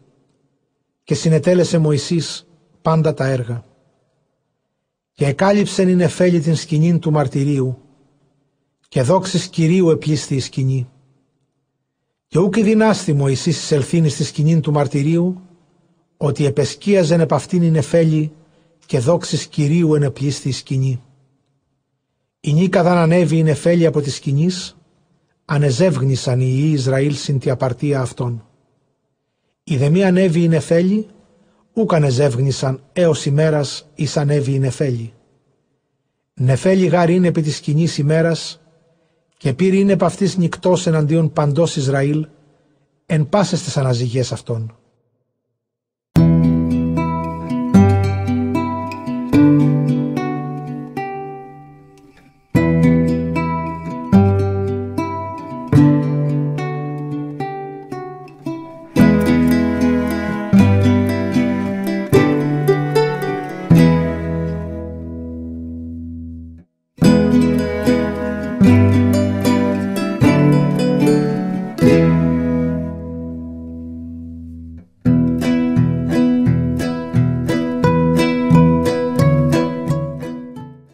Και συνετέλεσε Μωυσής πάντα τα έργα. Και εκάλυψεν η νεφέλη την σκηνήν του μαρτυρίου και δόξης Κυρίου επλήστη η σκηνή. Και ούκ η δυνάστη Μωυσής εισελθύνη στη σκηνήν του μαρτυρίου, ότι επεσκίαζεν επ' αυτήν η νεφέλη και δόξης Κυρίου ενεπλήστη η σκηνή. Η νίκαδαν ανέβη η νεφέλη από τη σκηνής, ανεζεύγνησαν οι Ιη Ισραήλ συν τη απαρτία αυτών. Η δεμή ανέβη η νεφέλη, ούκ ανεζεύγνησαν έως ημέρας εις ανέβη η νεφέλη. Νεφέλη γάρ είναι επί της σκηνής ημέρας, και πήρε είναι επ' αυτής νυκτός εναντίον παντός Ισραήλ, εν πάσες τις αναζυγές αυτών.